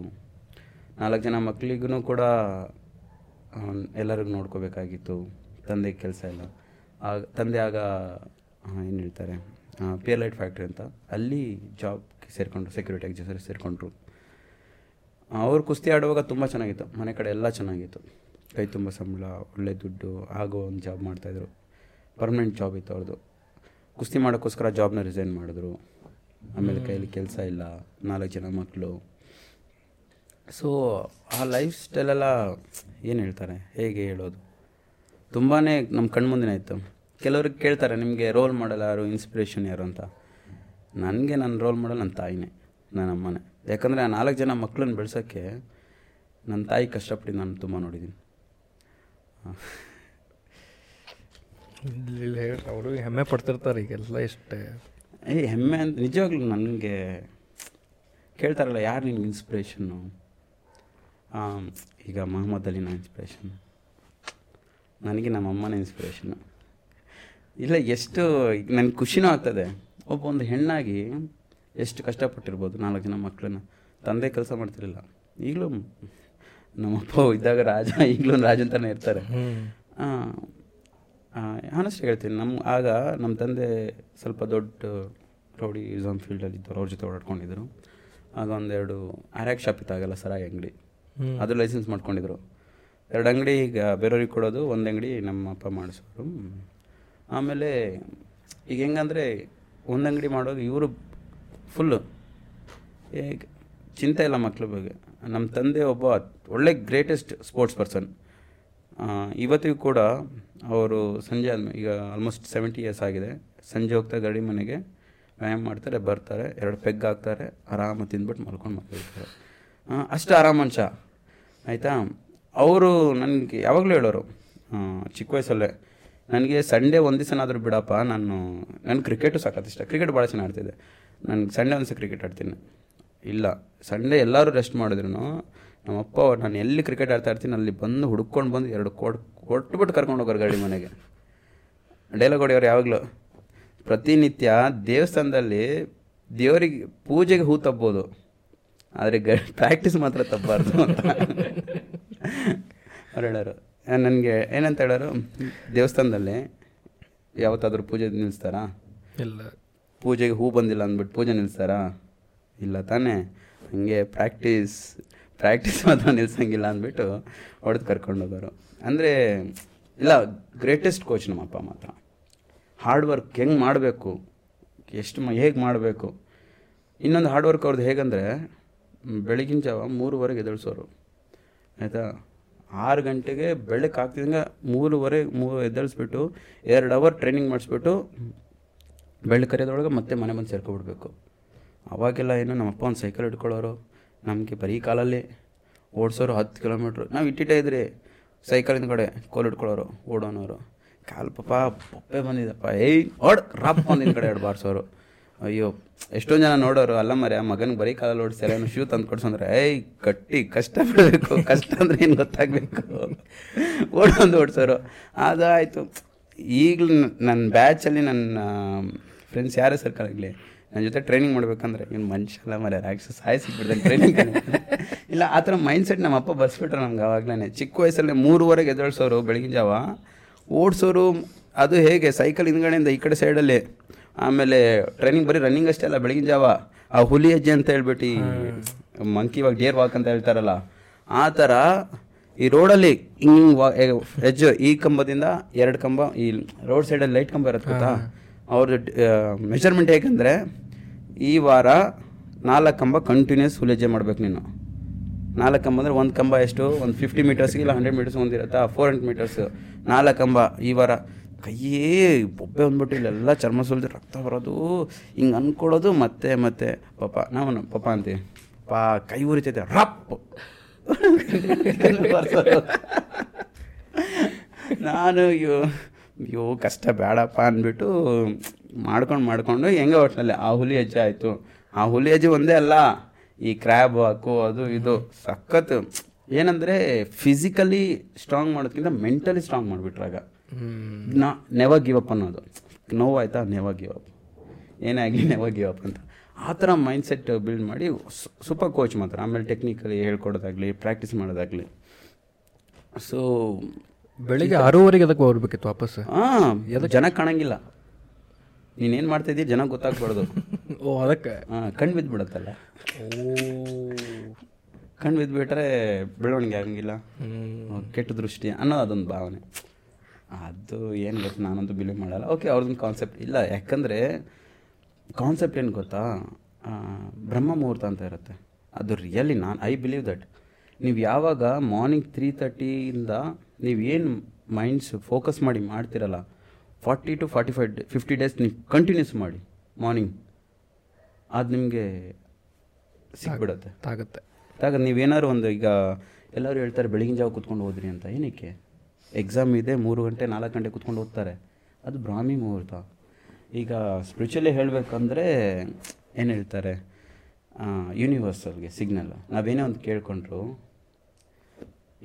ನಾಲ್ಕು ಜನ ಮಕ್ಕಳಿಗೂ ಕೂಡ ಎಲ್ಲರಿಗೂ ನೋಡ್ಕೋಬೇಕಾಗಿತ್ತು. ತಂದೆಗೆ ಕೆಲಸ ಇಲ್ಲ. ಆಗ, ತಂದೆ ಆಗ ಏನು ಹೇಳ್ತಾರೆ? ಪಿಯರ್ ಲೈಟ್ ಫ್ಯಾಕ್ಟ್ರಿ ಅಂತ. ಅಲ್ಲಿ ಜಾಬ್ಗೆ ಸೇರಿಕೊಂಡ್ರು ಸೆಕ್ಯೂರಿಟಿ ಎಕ್ಸಸರಿ ಸೇರಿಕೊಂಡ್ರು. ಅವ್ರು ಕುಸ್ತಿ ಆಡುವಾಗ ತುಂಬ ಚೆನ್ನಾಗಿತ್ತು. ಮನೆ ಕಡೆ ಎಲ್ಲ ಚೆನ್ನಾಗಿತ್ತು. ಕೈ ತುಂಬ ಸಂಬಳ ಒಳ್ಳೆ ದುಡ್ಡು ಆಗೋ ಒಂದು ಜಾಬ್ ಮಾಡ್ತಾಯಿದ್ರು ಪರ್ಮನೆಂಟ್ ಜಾಬ್ ಇತ್ತು ಅವ್ರದ್ದು ಕುಸ್ತಿ ಮಾಡೋಕ್ಕೋಸ್ಕರ ಜಾಬ್ನ ರಿಸೈನ್ ಮಾಡಿದ್ರು. ಆಮೇಲೆ ಕೈಯಲ್ಲಿ ಕೆಲಸ ಇಲ್ಲ ನಾಲ್ಕು ಜನ ಮಕ್ಕಳು ಸೊ ಆ ಲೈಫ್ ಸ್ಟೈಲೆಲ್ಲ ಏನು ಹೇಳ್ತಾರೆ? ಹೇಗೆ ಹೇಳೋದು? ತುಂಬಾ ನಮ್ಮ ಕಣ್ಮುಂದಿನ ಇತ್ತು. ಕೆಲವ್ರಿಗೆ ಕೇಳ್ತಾರೆ ನಿಮಗೆ ರೋಲ್ ಮಾಡೆಲ್ ಯಾರು ಇನ್ಸ್ಪಿರೇಷನ್ ಯಾರು ಅಂತ. ನನಗೆ ನನ್ನ ರೋಲ್ ಮಾಡೆಲ್ ನನ್ನ ತಾಯಿನೇ ನನ್ನ ಅಮ್ಮನೇ. ಯಾಕಂದರೆ ಆ ನಾಲ್ಕು ಜನ ಮಕ್ಕಳನ್ನ ಬೆಳ್ಸೋಕ್ಕೆ ನನ್ನ ತಾಯಿ ಕಷ್ಟಪಟ್ಟು ನಾನು ತುಂಬ ನೋಡಿದ್ದೀನಿ ಇಲ್ಲಿ ಅವರು ಹೆಮ್ಮೆ ಪಡ್ತಿರ್ತಾರೆ ಈಗೆಲ್ಲ ಇಷ್ಟೇ ಏ ಹೆಮ್ಮೆ ಅಂತ ನಿಜವಾಗ್ಲೂ ನನಗೆ ಕೇಳ್ತಾರಲ್ಲ ಯಾರು ನಿನ್ಗೆ ಇನ್ಸ್ಪಿರೇಷನ್ನು ಈಗ ಮೊಹಮ್ಮದ್ ಅಲಿನ ಇನ್ಸ್ಪಿರೇಷನ್ ನನಗೆ ನಮ್ಮ ಅಮ್ಮನ ಇನ್ಸ್ಪಿರೇಷನ್ನು ಇಲ್ಲ ಎಷ್ಟು ನನಗೆ ಖುಷಿನೂ ಆಗ್ತದೆ. ಒಬ್ಬ ಒಂದು ಹೆಣ್ಣಾಗಿ ಎಷ್ಟು ಕಷ್ಟಪಟ್ಟಿರ್ಬೋದು ನಾಲ್ಕು ಜನ ಮಕ್ಕಳನ್ನ ತಂದೆ ಕೆಲಸ ಮಾಡ್ತಿರಲಿಲ್ಲ. ಈಗಲೂ ನಮ್ಮಪ್ಪ ಇದ್ದಾಗ ರಾಜ ಈಗಲೂ ರಾಜ ಅಂತಲೇ ಇರ್ತಾರೆ. ಹಾನೆಸ್ಟ್ ಹೇಳ್ತೀನಿ ನಮ್ಮ ಆಗ ನಮ್ಮ ತಂದೆ ಸ್ವಲ್ಪ ದೊಡ್ಡ ರೌಡಿ ಇಸಾಮ್ ಫೀಲ್ಡಲ್ಲಿ ಇದ್ದವ್ರು ಅವ್ರ ಜೊತೆ ಓಡಾಡ್ಕೊಂಡಿದ್ರು. ಆಗ ಒಂದೆರಡು ಆರ್ಯಾಕ್ ಶಾಪ್ ಇತ್ತಾಗಲ್ಲ ಸರಾಯಿ ಅಂಗಡಿ. ಅದು ಲೈಸೆನ್ಸ್ ಮಾಡ್ಕೊಂಡಿದ್ರು. ಎರಡು ಅಂಗಡಿ ಈಗ ಬೇರೆಯವ್ರಿಗೆ ಕೊಡೋದು ಒಂದು ಅಂಗಡಿ ನಮ್ಮ ಅಪ್ಪ ಮಾಡಿಸೋರು. ಆಮೇಲೆ ಈಗ ಹೆಂಗಂದರೆ ಒಂದು ಅಂಗಡಿ ಮಾಡೋದು ಇವರು ಫುಲ್ಲು ಚಿಂತೆ ಇಲ್ಲ ಮಕ್ಳ ಬಗ್ಗೆ. ನಮ್ಮ ತಂದೆ ಒಬ್ಬ ಒಳ್ಳೆ ಗ್ರೇಟೆಸ್ಟ್ ಸ್ಪೋರ್ಟ್ಸ್ ಪರ್ಸನ್ ಇವತ್ತಿಗೂ ಕೂಡ ಅವರು ಸಂಜೆ ಆದ್ಮೇಲೆ ಈಗ ಆಲ್ಮೋಸ್ಟ್ ಸೆವೆಂಟಿ ಇಯರ್ಸ್ ಆಗಿದೆ. ಸಂಜೆ ಹೋಗ್ತಾ ಗಡಿ ಮನೆಗೆ, ವ್ಯಾಯಾಮ ಮಾಡ್ತಾರೆ, ಬರ್ತಾರೆ, ಎರಡು ಪೆಗ್ ಹಾಕ್ತಾರೆ, ಆರಾಮ ತಿಂದ್ಬಿಟ್ಟು ಮಲ್ಕೊಂಡು ಮಲ್ಕೊಳ್ತಾರೆ ಅಷ್ಟು ಆರಾಮ ಮನುಷ್ಯ. ಆಯಿತಾ? ಅವರು ನನಗೆ ಯಾವಾಗಲೂ ಹೇಳೋರು ಚಿಕ್ಕ ವಯಸ್ಸಲ್ಲೇ ನನಗೆ ಸಂಡೇ ಒಂದು ದಿವಸನಾದರೂ ಬಿಡಪ್ಪ, ನಾನು ನನಗೆ ಕ್ರಿಕೆಟು ಸಾಕತ್ತು ಇಷ್ಟ ಕ್ರಿಕೆಟ್ ಭಾಳ ಚೆನ್ನಾಗಿ ಆಡ್ತಿದ್ದೆ. ನಾನು ಸಂಡೇ ಒಂದು ಸಹ ಕ್ರಿಕೆಟ್ ಆಡ್ತೀನಿ. ಇಲ್ಲ, ಸಂಡೇ ಎಲ್ಲರೂ ರೆಸ್ಟ್ ಮಾಡಿದ್ರು ನಮ್ಮಪ್ಪ ನಾನು ಎಲ್ಲಿ ಕ್ರಿಕೆಟ್ ಆಡ್ತಾ ಇರ್ತೀನಿ, ಅಲ್ಲಿ ಬಂದು ಹುಡ್ಕೊಂಡು ಬಂದು ಎರಡು ಕೊಟ್ ಕೊಟ್ಬಿಟ್ಟು ಕರ್ಕೊಂಡು ಹೋಗೋರು ಗಾಡಿ ಮನೆಗೆ. ಡೈಲಾಗ್ ಹೊಡೆಯೋರು ಯಾವಾಗಲೂ. ಪ್ರತಿನಿತ್ಯ ದೇವಸ್ಥಾನದಲ್ಲಿ ದೇವರಿಗೆ ಪೂಜೆಗೆ ಹೂ ತಬ್ಬೋದು ಆದರೆ ಗ ಪ್ರಾಕ್ಟೀಸ್ ಮಾತ್ರ ತಪ್ಪಬಾರ್ದು ಅಂತ. ಅವ್ರು ಹೇಳೋರು. ನನಗೆ ಏನಂತ ಹೇಳೋರು ದೇವಸ್ಥಾನದಲ್ಲಿ ಯಾವತ್ತಾದ್ರೂ ಪೂಜೆ ನಿಲ್ಲಿಸ್ತಾರಾ ಇಲ್ಲ. ಪೂಜೆಗೆ ಹೂ ಬಂದಿಲ್ಲ ಅಂದ್ಬಿಟ್ಟು ಪೂಜೆ ನಿಲ್ಲಿಸ್ತಾರಾ ಇಲ್ಲ ತಾನೇ. ಹಂಗೆ ಪ್ರಾಕ್ಟೀಸ್ ಪ್ರಾಕ್ಟೀಸ್ ಮಾತ್ರ ನಿಲ್ಸಂಗಿಲ್ಲ ಅಂದ್ಬಿಟ್ಟು ಹೊಡೆದು ಕರ್ಕೊಂಡು ಹೋಗೋರು. ಅಂದರೆ ಇಲ್ಲ ಗ್ರೇಟೆಸ್ಟ್ ಕೋಚ್ ನಮ್ಮಪ್ಪ ಮಾತ್ರ. ಹಾರ್ಡ್ ವರ್ಕ್ ಹೆಂಗೆ ಮಾಡಬೇಕು? ಎಷ್ಟು ಮ ಹೇಗೆ ಮಾಡಬೇಕು? ಇನ್ನೊಂದು ಹಾರ್ಡ್ ವರ್ಕ್ ಅವ್ರದ್ದು ಹೇಗಂದರೆ ಬೆಳಗಿನ ಜಾವ ಮೂರುವರೆಗೆ ಎದುಳಿಸೋರು ಆಯಿತಾ? ಆರು ಗಂಟೆಗೆ ಬೆಳಗ್ಗೆ ಆಗ್ತಿದ್ದಂಗೆ ಮೂರುವರೆ, ಮೂರು ಎದ್ದಳಿಸ್ಬಿಟ್ಟು ಎರಡು ಅವರ್ ಟ್ರೈನಿಂಗ್ ಮಾಡಿಸ್ಬಿಟ್ಟು ಬೆಳಗ್ಗೆ ಕರೆಯೋದ್ರೊಳಗೆ ಮತ್ತೆ ಮನೆ ಬಂದು ಸೇರ್ಕೊಬಿಡ್ಬೇಕು. ಅವಾಗೆಲ್ಲ ಏನು ನಮ್ಮಪ್ಪ ಒಂದು ಸೈಕಲ್ ಇಟ್ಕೊಳ್ಳೋರು ನಮಗೆ ಬರೀ ಕಾಲಲ್ಲಿ ಓಡಿಸೋರು ಹತ್ತು ಕಿಲೋಮೀಟ್ರ್ ನಾವು ಇಟ್ಟಿಟ್ಟೇ ಇದ್ರಿ ಸೈಕಲ್ ಕಡೆ ಕೋಲ್ ಇಟ್ಕೊಳ್ಳೋರು ಓಡೋನವರು ಕಾಲು ಪಾಪ, ಪಪ್ಪೆ ಬಂದಿದ್ದಪ್ಪ ಏಯ್, ಓಡ್, ರಾಪ್ ಒಂದು ಹಿಂದ್ಗಡೆ ಎರಡು ಬಾರ್ಸೋರು. ಅಯ್ಯೋ ಎಷ್ಟೊಂದು ಜನ ನೋಡೋರು, ಅಲ್ಲ ಮರೆ ಆ ಮಗನಿಗೆ ಬರೀ ಕಾಲಲ್ಲಿ ಓಡಿಸ್ತಾರೆ ಶೂ ತಂದು ಕೊಡ್ಸಂದ್ರೆ, ಏಯ್, ಕಟ್ಟಿ, ಕಷ್ಟ ಬಿಡಬೇಕು, ಕಷ್ಟ ಅಂದ್ರೆ ಏನು ಗೊತ್ತಾಗಬೇಕು? ಓಡೊಂದು ಓಡಿಸೋರು. ಅದಾಯಿತು. ಈಗಲೂ ನನ್ನ ಬ್ಯಾಚಲ್ಲಿ ನನ್ನ ಫ್ರೆಂಡ್ಸ್ ಯಾರೇ ಸರ್ಕಲ್ ಆಗಲಿ ನನ್ನ ಜೊತೆ ಟ್ರೈನಿಂಗ್ ಮಾಡ್ಬೇಕಂದ್ರೆ ಇವ್ನು ಮನುಷ್ಯ ಅಲ್ಲ ಮರ ರಾಕ್ಷಸ ಸಾಯಿ ಸಿಕ್ಬಿಡ್ದಂಗೆ ಟ್ರೈನಿಂಗ್ ಇಲ್ಲ, ಆ ಥರ ಮೈಂಡ್ಸೆಟ್ ನಮ್ಮ ಅಪ್ಪ ಬಸ್ಬಿಟ್ರೆ ನಮ್ಗೆ ಆವಾಗಲೇ ಚಿಕ್ಕ ವಯಸ್ಸಲ್ಲಿ ಮೂರುವರೆಗೆ ಎದುರಿಸೋರು ಬೆಳಗಿನ ಜಾವ. ಓಡಿಸೋರು, ಅದು ಹೇಗೆ ಸೈಕಲ್ ಹಿಂದ್ಗಡೆಯಿಂದ ಈ ಕಡೆ ಸೈಡಲ್ಲಿ ಆಮೇಲೆ ಟ್ರೈನಿಂಗ್ ಬರೀ ರನ್ನಿಂಗ್ ಅಷ್ಟೇ ಅಲ್ಲ ಬೆಳಗಿನ ಜಾವ ಆ ಹುಲಿ ಹೆಜ್ಜೆ ಅಂತ ಹೇಳ್ಬಿಟ್ಟು ಮಂಕಿ ಇವಾಗ ಡೇರ್ ವಾಕ್ ಅಂತ ಹೇಳ್ತಾರಲ್ಲ ಆ ಥರ ಈ ರೋಡಲ್ಲಿ ಹಿಂಗೆ ವಾ ಹೆಜ್ಜೆ ಈ ಕಂಬದಿಂದ ಎರಡು ಕಂಬ ಈ ರೋಡ್ ಸೈಡಲ್ಲಿ ಲೈಟ್ ಕಂಬ ಇರುತ್ತೆ ಗೊತ್ತಾ? ಅವ್ರದ್ದು ಮೆಷರ್ಮೆಂಟ್ ಹೇಗೆಂದರೆ ಈ ವಾರ ನಾಲ್ಕು ಕಂಬ ಕಂಟಿನ್ಯೂಸ್ ಹುಲೆಜ್ಜೆ ಮಾಡ್ಬೇಕು ನೀನು. ನಾಲ್ಕು ಕಂಬ ಅಂದರೆ ಒಂದು ಕಂಬ ಎಷ್ಟು? ಒಂದು ಫಿಫ್ಟಿ ಮೀಟರ್ಸ್ಗೆ ಇಲ್ಲ ಹಂಡ್ರೆಡ್ ಮೀಟರ್ಸ್ ಒಂದಿರುತ್ತಾ ಫೋರ್ ಹಂಡ್ರೆಡ್ ಮೀಟರ್ಸ್ ನಾಲ್ಕು ಕಂಬ ಈ ವಾರ ಕೈಯೇ ಬೊಬ್ಬೆ ಬಂದ್ಬಿಟ್ಟು ಇಲ್ಲೆಲ್ಲ ಚರ್ಮ ಸುಲಿದು ರಕ್ತ ಬರೋದು ಹಿಂಗೆ ಅಂದ್ಕೊಳ್ಳೋದು ಮತ್ತೆ ಮತ್ತೆ. ಪಾಪ ನಾವು ಪಾಪ ಅಂತೀವಿ, ಪಾ, ಕೈ ಉರಿತೈತೆ ರಪ್ ನಾನು, ಅಯ್ಯೋ ಅಯ್ಯೋ, ಕಷ್ಟ ಬೇಡಪ್ಪ ಅಂದ್ಬಿಟ್ಟು ಮಾಡ್ಕೊಂಡು ಮಾಡ್ಕೊಂಡು ಹೆಂಗೆ ಒಟ್ಟಿನಲ್ಲಿ ಆ ಹುಲಿ ಹೆಜ್ಜೆ ಆಯಿತು. ಆ ಹುಲಿ ಹೆಜ್ಜೆ ಒಂದೇ ಅಲ್ಲ, ಈ ಕ್ರ್ಯಾಬ್ ಹಾಕು, ಅದು ಇದು. ಸಖತ್ ಏನಂದರೆ ಫಿಸಿಕಲಿ ಸ್ಟ್ರಾಂಗ್ ಮಾಡೋದಕ್ಕಿಂತ ಮೆಂಟಲಿ ಸ್ಟ್ರಾಂಗ್ ಮಾಡಿಬಿಟ್ರಾಗ ನಾ ನೆವರ್ ಗಿವ್ ಅಪ್ ಅನ್ನೋದು. ನೋವು ಆಯ್ತಾ ನೆವರ್ ಗಿವ್ ಅಪ್ ಏನೇ ಆಗಲಿ ನೆವರ್ ಗಿವ್ ಅಪ್ ಅಂತ. ಆ ಥರ ಮೈಂಡ್ಸೆಟ್ ಬಿಲ್ಡ್ ಮಾಡಿ ಸೂಪರ್ ಕೋಚ್ ಮಾತ್ರ. ಆಮೇಲೆ ಟೆಕ್ನಿಕಲಿ ಹೇಳ್ಕೊಡೋದಾಗಲಿ ಪ್ರಾಕ್ಟೀಸ್ ಮಾಡೋದಾಗಲಿ. ಸೊ ಬೆಳಿಗ್ಗೆ ಆರೂವರೆಗೆ ಅದಕ್ಕೆ ಹೋಗ್ಬೇಕಿತ್ತು ವಾಪಸ್? ಹಾಂ ಜನ ಕಾಣಂಗಿಲ್ಲ. ನೀನೇನು ಮಾಡ್ತಾ ಇದೀಯ ಜನ ಗೊತ್ತಾಗ್ಬಾರ್ದು. <laughs> ಓ ಅದಕ್ಕೆ. ಹಾಂ ಕಣ್ಣು ಬಿದ್ದುಬಿಡುತ್ತಲ್ಲ. ಓ ಕಣ್ಣು ಬಿದ್ದುಬಿಟ್ರೆ ಬೆಳವಣಿಗೆ ಆಗಂಗಿಲ್ಲ. ಕೆಟ್ಟ ದೃಷ್ಟಿ ಅನ್ನೋ ಅದೊಂದು ಭಾವನೆ. ಅದು ಏನು ಗೊತ್ತು ನಾನಂತೂ ಬಿಲೀವ್ ಮಾಡಲ್ಲ. ಓಕೆ ಅವ್ರದ್ದೊಂದು ಕಾನ್ಸೆಪ್ಟ್ ಇಲ್ಲ. ಯಾಕಂದರೆ ಕಾನ್ಸೆಪ್ಟ್ ಏನು ಗೊತ್ತಾ? ಬ್ರಹ್ಮ ಮುಹೂರ್ತ ಅಂತ ಇರುತ್ತೆ. ಅದು ರಿಯಲಿ ನಾನು ಐ ಬಿಲೀವ್ ದಟ್ ನೀವು ಯಾವಾಗ ಮಾರ್ನಿಂಗ್ ತ್ರೀ ತರ್ಟಿಯಿಂದ ನೀವು ಏನು ಮೈಂಡ್ಸ್ ಫೋಕಸ್ ಮಾಡಿ ಮಾಡ್ತಿರಲ್ಲ forty to forty five fifty days ನೀವು ಕಂಟಿನ್ಯೂಸ್ ಮಾಡಿ ಮಾರ್ನಿಂಗ್ ಅದು ನಿಮಗೆ ಸಿಗ್ಬಿಡುತ್ತೆ ತಾಗುತ್ತೆ. ತಾಗತ್ತೆ. ನೀವೇನಾದ್ರು ಒಂದು ಈಗ ಎಲ್ಲರೂ ಹೇಳ್ತಾರೆ ಬೆಳಗಿನ ಜಾವ ಕೂತ್ಕೊಂಡು ಹೋದ್ರಿ ಅಂತ. ಏನಕ್ಕೆ? ಎಕ್ಸಾಮ್ ಇದೆ, ಮೂರು ಗಂಟೆ, ನಾಲ್ಕು ಗಂಟೆ ಕೂತ್ಕೊಂಡು ಓದ್ತಾರೆ. ಅದು ಬ್ರಾಹ್ಮಿ ಮುಹೂರ್ತ. ಈಗ ಸ್ಪಿರಿಚುಲಿ ಹೇಳಬೇಕಂದ್ರೆ, ಏನು ಹೇಳ್ತಾರೆ? ಯೂನಿವರ್ಸಲ್ಗೆ ಸಿಗ್ನಲ್ ನಾವೇನೇ ಒಂದು ಕೇಳ್ಕೊಂಡ್ರು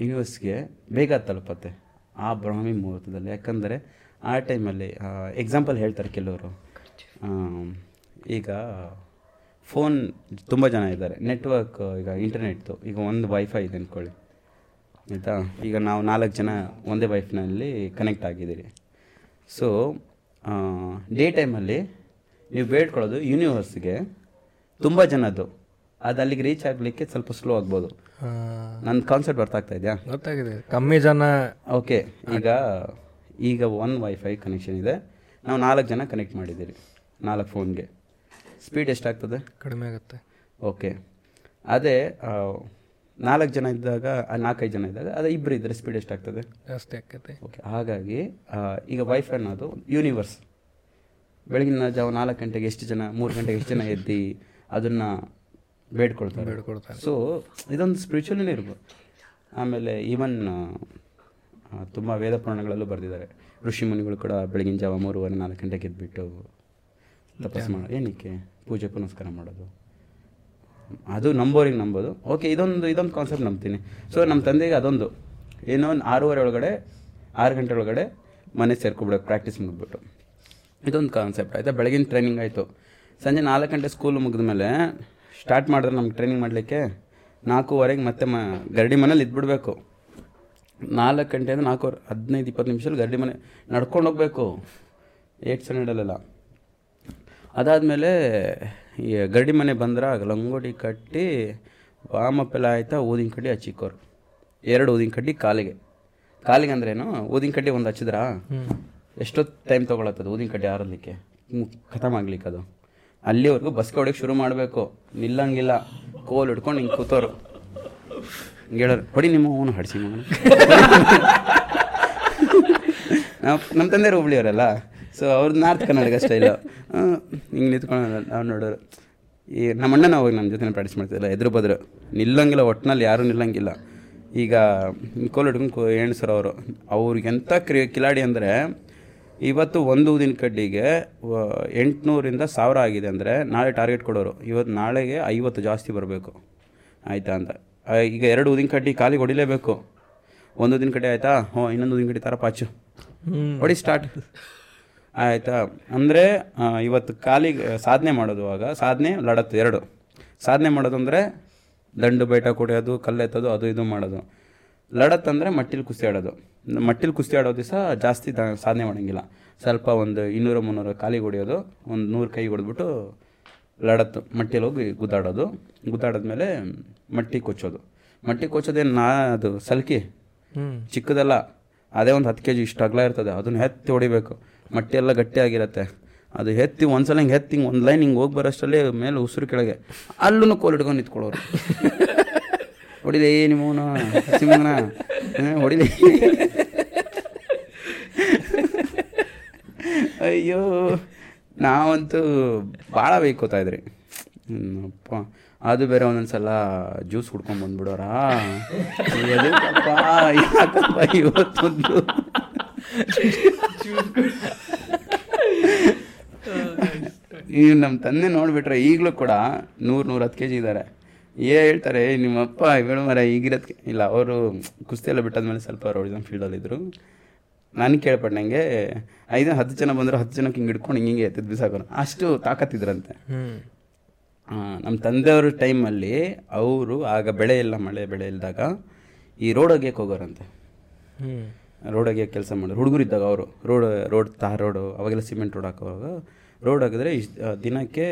ಯೂನಿವರ್ಸ್ಗೆ ಬೇಗ ತಲುಪತ್ತೆ ಆ ಬ್ರಾಹ್ಮಿ ಮುಹೂರ್ತದಲ್ಲಿ. ಯಾಕಂದರೆ, ಆ ಟೈಮಲ್ಲಿ ಎಕ್ಸಾಂಪಲ್ ಹೇಳ್ತಾರೆ ಕೆಲವರು. ಈಗ ಫೋನ್ ತುಂಬ ಜನ ಇದ್ದಾರೆ. ನೆಟ್ವರ್ಕ್ ಈಗ ಇಂಟರ್ನೆಟ್ದು ಈಗ ಒಂದು ವೈಫೈ ಇದೆ ಅಂದ್ಕೊಳ್ಳಿ ಆಯಿತಾ? ಈಗ ನಾವು ನಾಲ್ಕು ಜನ ಒಂದೇ ವೈಫ್ನಲ್ಲಿ ಕನೆಕ್ಟ್ ಆಗಿದ್ದೀರಿ. ಸೊ ಡೇ ಟೈಮಲ್ಲಿ ನೀವು ಬೇಡ್ಕೊಳ್ಳೋದು ಯೂನಿವರ್ಸ್ಗೆ ತುಂಬ ಜನದ್ದು. ಅದು ಅಲ್ಲಿಗೆ ರೀಚ್ ಆಗಲಿಕ್ಕೆ ಸ್ವಲ್ಪ ಸ್ಲೋ ಆಗ್ಬೋದು. ನನ್ನ ಕಾನ್ಸೆಪ್ಟ್ ಬರ್ತಾಗ್ತಾ ಆಗ್ತಾ ಇದೆಯಾ? ಗೊತ್ತಾಗಿದೆ. ಕಮ್ಮಿ ಜನ. ಓಕೆ ಈಗ ಈಗ ಒನ್ ವೈಫೈ ಕನೆಕ್ಷನ್ ಇದೆ. ನಾವು ನಾಲ್ಕು ಜನ ಕನೆಕ್ಟ್ ಮಾಡಿದ್ದೀರಿ ನಾಲ್ಕು ಫೋನ್ಗೆ ಸ್ಪೀಡ್ ಎಷ್ಟಾಗ್ತದೆ? ಕಡಿಮೆ ಆಗುತ್ತೆ. ಓಕೆ ಅದೇ ನಾಲ್ಕು ಜನ ಇದ್ದಾಗ ಆ, ನಾಲ್ಕೈದು ಜನ ಇದ್ದಾಗ ಅದು ಇಬ್ಬರು ಇದ್ದರೆ ಸ್ಪೀಡ್ ಎಷ್ಟಾಗ್ತದೆ ಜಾಸ್ತಿ ಆಗ್ತದೆ. ಓಕೆ ಹಾಗಾಗಿ ಈಗ ವೈಫೈ ಅನ್ನೋದು ಯೂನಿವರ್ಸ್ ಬೆಳಗಿನ ಜಾವ ನಾಲ್ಕು ಗಂಟೆಗೆ ಎಷ್ಟು ಜನ ಮೂರು ಗಂಟೆಗೆ ಎಷ್ಟು ಜನ ಎದ್ದು ಅದನ್ನು ಬೇಡ್ಕೊಳ್ತಾರೆ. ಬೇಡ್ಕೊಳ್ತಾರೆ. ಸೊ ಇದೊಂದು ಸ್ಪಿರಿಚುವಲೇ ಇರ್ಬೋದು. ಆಮೇಲೆ ಈವನ್ ತುಂಬ ವೇದ ಪುರಾಣಗಳಲ್ಲೂ ಬರೆದಿದ್ದಾರೆ. ಋಷಿ ಮುನಿಗಳು ಕೂಡ ಬೆಳಗಿನ ಜಾವ ಮೂರುವರೆ ನಾಲ್ಕು ಗಂಟೆಗೆ ಎದ್ಬಿಟ್ಟು ತಪಸ್ಸು ಮಾಡೋ ಏನಕ್ಕೆ? ಪೂಜೆ ಪುನಸ್ಕಾರ ಮಾಡೋದು. ಅದು ನಂಬೋರಿಗೆ ನಂಬೋದು. ಓಕೆ ಇದೊಂದು ಇದೊಂದು ಕಾನ್ಸೆಪ್ಟ್ ನಂಬ್ತೀನಿ. ಸೊ ನಮ್ಮ ತಂದೆಗೆ ಅದೊಂದು. ಏನೋ ಒಂದು ಆರೂವರೆ ಒಳಗಡೆ, ಆರು ಗಂಟೆ ಒಳಗಡೆ ಮನೆ ಸೇರ್ಕೊಬಿಡೋಕೆ ಪ್ರಾಕ್ಟೀಸ್ ಮುಗಿದ್ಬಿಟ್ಟು. ಇದೊಂದು ಕಾನ್ಸೆಪ್ಟ್ ಆಯಿತಾ? ಬೆಳಗಿನ ಟ್ರೈನಿಂಗ್ ಆಯಿತು. ಸಂಜೆ ನಾಲ್ಕು ಗಂಟೆ ಸ್ಕೂಲ್ ಮುಗಿದ ಮೇಲೆ ಸ್ಟಾರ್ಟ್ ಮಾಡಿದ್ರೆ ನಮ್ಗೆ ಟ್ರೈನಿಂಗ್ ಮಾಡಲಿಕ್ಕೆ ನಾಲ್ಕೂವರೆಗೆ ಮತ್ತೆ ಮ, ಗರಡಿ ಮನೇಲಿ ಇದ್ಬಿಡ್ಬೇಕು. ನಾಲ್ಕು ಗಂಟೆಯಿಂದ ನಾಲ್ಕೂವರೆ, ಹದಿನೈದು, ಇಪ್ಪತ್ತು ನಿಮಿಷದಲ್ಲಿ ಗರಡಿ ಮನೆ ನಡ್ಕೊಂಡು ಹೋಗಬೇಕು. ಏಟ್ ಸ್ಟ್ಯಾಂಡರ್ಡಲ್ಲೆಲ್ಲ ಅದಾದಮೇಲೆ ಈ ಗರಡಿ ಮನೆ ಬಂದ್ರೆ ಲಂಗೋಡಿ ಕಟ್ಟಿ ವಾಮಪ್ ಎಲ್ಲ ಆಯ್ತಾ ಊದಿನ ಕಡ್ಡಿ ಹಚ್ಚಿಕ್ಕೋರು ಎರಡು ಊದಿನ ಕಡ್ಡಿ ಕಾಲಿಗೆ. ಕಾಲಿಗೆ ಅಂದ್ರೇನು? ಊದಿನ ಕಡ್ಡಿ ಒಂದು ಹಚ್ಚಿದ್ರಾ? ಎಷ್ಟೊತ್ತು ಟೈಮ್ ತೊಗೊಳತ್ತದು ಊದಿನ ಕಡ್ಡಿ ಆರಲಿಕ್ಕೆ? ಖತಮ್ ಆಗ್ಲಿಕ್ಕೆ ಅದು. ಅಲ್ಲಿವರೆಗೂ ಬಸ್ಗೆ ಹೊಡಿಯೋಕೆ ಶುರು ಮಾಡಬೇಕು. ನಿಲ್ಲಂಗಿಲ್ಲ. ಕೋಲ್ ಹಿಡ್ಕೊಂಡು ಹಿಂಗೆ ಕೂತೋರು. ಹಿಂಗೆ ಹೇಳೋರು ಹೊಡಿ ನಿಮ್ಮ ಅವನು ಹಡಿಸಿ ಮಗನ. ನಾವು <laughs> ನಮ್ಮ ತಂದೆ ಹುಬ್ಳಿಯವರಲ್ಲ? ಸೊ ಅವ್ರದ್ದು ನಾರ್ತ್ ಕರ್ನಾಟಕ ಸ್ಟೈಲು ಹಿಂಗೆ ನಿಂತ್ಕೊಂಡು ನಾವು ನೋಡೋರು. ಈ ನಮ್ಮ ಅಣ್ಣನ ಹೋಗಿ ನಮ್ಮ ಜೊತೆ ಪ್ರಾಕ್ಟೀಸ್ ಮಾಡ್ತಿಲ್ಲ ಎದುರು ಬದ್ರು. ನಿಲ್ಲಂಗಿಲ್ಲ ಒಟ್ಟಿನಲ್ಲಿ ಯಾರೂ ನಿಲ್ಲಂಗಿಲ್ಲ. ಈಗ ಕೋಲ್ ಹಿಡ್ಕೊಂಡು ಎಣ್ಸರು ಅವರು. ಅವ್ರಿಗೆ ಎಂಥ ಕ್ರಿ ಕಿಲಾಡಿ ಅಂದರೆ ಇವತ್ತು ಒಂದು ಊದಿನ ಕಡ್ಡಿಗೆ ಎಂಟುನೂರಿಂದ ಸಾವಿರ ಆಗಿದೆ ಅಂದರೆ ನಾಳೆ ಟಾರ್ಗೆಟ್ ಕೊಡೋರು. ಇವತ್ತು ನಾಳೆಗೆ ಐವತ್ತು ಜಾಸ್ತಿ ಬರಬೇಕು. ಆಯಿತಾ ಅಂತ. ಈಗ ಎರಡು ಊದಿನ ಕಡ್ಡಿ ಕಾಲಿಗೆ ಹೊಡಿಲೇಬೇಕು. ಒಂದು ಊದಿನ ಕಡ್ಡಿ ಆಯಿತಾ? ಹ್ಞೂ ಇನ್ನೊಂದು ಊದಿನ ಕಡ್ಡಿ ಥರ ಪಾಚು ಹೊಡಿ ಸ್ಟಾರ್ಟ್ ಆಯಿತಾ? ಅಂದರೆ ಇವತ್ತು ಕಾಲಿಗೆ ಸಾಧನೆ ಮಾಡೋದು ಆಗ ಸಾಧನೆ ಲಡತ್ತು ಎರಡು. ಸಾಧನೆ ಮಾಡೋದು ಅಂದರೆ ದಂಡು ಬೈಟ ಕುಡಿಯೋದು ಕಲ್ಲೆತ್ತೋದು ಅದು ಇದು ಮಾಡೋದು. ಲಡತ್ ಅಂದರೆ ಮಟ್ಟಿಲಿ ಕುಸ್ತಿ ಆಡೋದು. ಮಟ್ಟಿಲಿ ಕುಸ್ತಿ ಆಡೋ ದಿವಸ ಜಾಸ್ತಿ ದ ಸಾಧನೆ ಮಾಡೋಂಗಿಲ್ಲ. ಸ್ವಲ್ಪ ಒಂದು ಇನ್ನೂರು ಮುನ್ನೂರು ಕಾಲಿಗೆ ಹೊಡೆಯೋದು ಒಂದು ನೂರು ಕೈ ಹೊಡೆದ್ಬಿಟ್ಟು ಲಡತ್ತು ಮಟ್ಟಿಲಿ ಹೋಗಿ ಗುದ್ದಾಡೋದು. ಗುದ್ದಾಡೋದ್ಮೇಲೆ ಮಟ್ಟಿ ಕೊಚ್ಚೋದು. ಮಟ್ಟಿ ಕೊಚ್ಚೋದೇನು ನಾ ಅದು ಸಲ್ಕಿ. ಚಿಕ್ಕದಲ್ಲ. ಅದೇ ಒಂದು ಹತ್ತು ಕೆ ಜಿ ಇಷ್ಟು ಅಗಲ ಇರ್ತದೆ. ಅದನ್ನ ಎತ್ತಿ ಹೊಡಿಬೇಕು. ಮಟ್ಟಿ ಎಲ್ಲ ಗಟ್ಟಿಯಾಗಿರುತ್ತೆ ಅದು ಎತ್ತಿ ಒಂದ್ಸಲ ಹಿಂಗೆ ಹೆತ್ತಿ ಹಿಂಗೆ ಒಂದು ಲೈನ್ ಹಿಂಗೆ ಹೋಗಿ ಬರೋಷ್ಟರಲ್ಲಿ ಮೇಲೆ ಉಸಿರು ಕೆಳಗೆ ಅಲ್ಲೂ ಕೋಲ್ ಹಿಡ್ಕೊಂಡು ನಿಂತ್ಕೊಳ್ಳೋರು ಹೊಡಿಲಿ ನಿಮ್ಮವನ ಸಿಂಹನ ಹೊಡಿಲಿ ಅಯ್ಯೋ ನಾವಂತೂ ಭಾಳ ಬೈಕೋತಾ ಇದ್ರಿ ಅಪ್ಪ ಅದು ಬೇರೆ ಒಂದೊಂದ್ಸಲ ಜ್ಯೂಸ್ ಹುಡ್ಕೊಂಡು ಬಂದ್ಬಿಡೋರಾ ಇವತ್ತೊಂದು ಈ ನಮ್ಮ ತಂದೆ ನೋಡಿಬಿಟ್ರೆ ಈಗಲೂ ಕೂಡ ನೂರು ನೂರ ಹತ್ತು ಕೆ ಜಿ ಇದ್ದಾರೆ ಏ ಹೇಳ್ತಾರೆ ನಿಮ್ಮಪ್ಪ ಹೇಳು ಮರ ಈಗಿರೋದಕ್ಕೆ ಇಲ್ಲ ಅವರು ಕುಸ್ತಿ ಎಲ್ಲ ಬಿಟ್ಟಾದ್ಮೇಲೆ ಸ್ವಲ್ಪ ರೌಡಿಸಮ್ ಫೀಲ್ಡಲ್ಲಿದ್ದರು ನಾನು ಕೇಳ್ಪಟ್ಟಂಗೆ ಐದು ಹತ್ತು ಜನ ಬಂದರು ಹತ್ತು ಜನಕ್ಕೆ ಹಿಂಗೆ ಹಿಡ್ಕೊಂಡು ಹಿಂಗೆ ಹಿಂಗೆ ಎತ್ತಿದ್ ಬಿಸಾಕೋರು ಅಷ್ಟು ತಾಕತ್ತಿದ್ರಂತೆ. ನಮ್ಮ ತಂದೆಯವ್ರ ಟೈಮಲ್ಲಿ ಅವರು ಆಗ ಬೆಳೆ ಇಲ್ಲ ಮಳೆ ಬೆಳೆ ಇಲ್ದಾಗ ಈ ರೋಡ್ ಹೋಗೋರಂತೆ. ರೋಡ್ ಒಗೆಯಕ್ಕೆ ಕೆಲಸ ಮಾಡೋರು ಹುಡುಗರಿದ್ದಾಗ ಅವರು ರೋಡ್ ರೋಡ್ ತಾರ್ ರೋಡು ಅವಾಗೆಲ್ಲ ಸಿಮೆಂಟ್ ರೋಡ್ ಹಾಕೋವಾಗ ರೋಡ್ ಹಾಕಿದ್ರೆ ಇಷ್ಟು ದಿನಕ್ಕೆ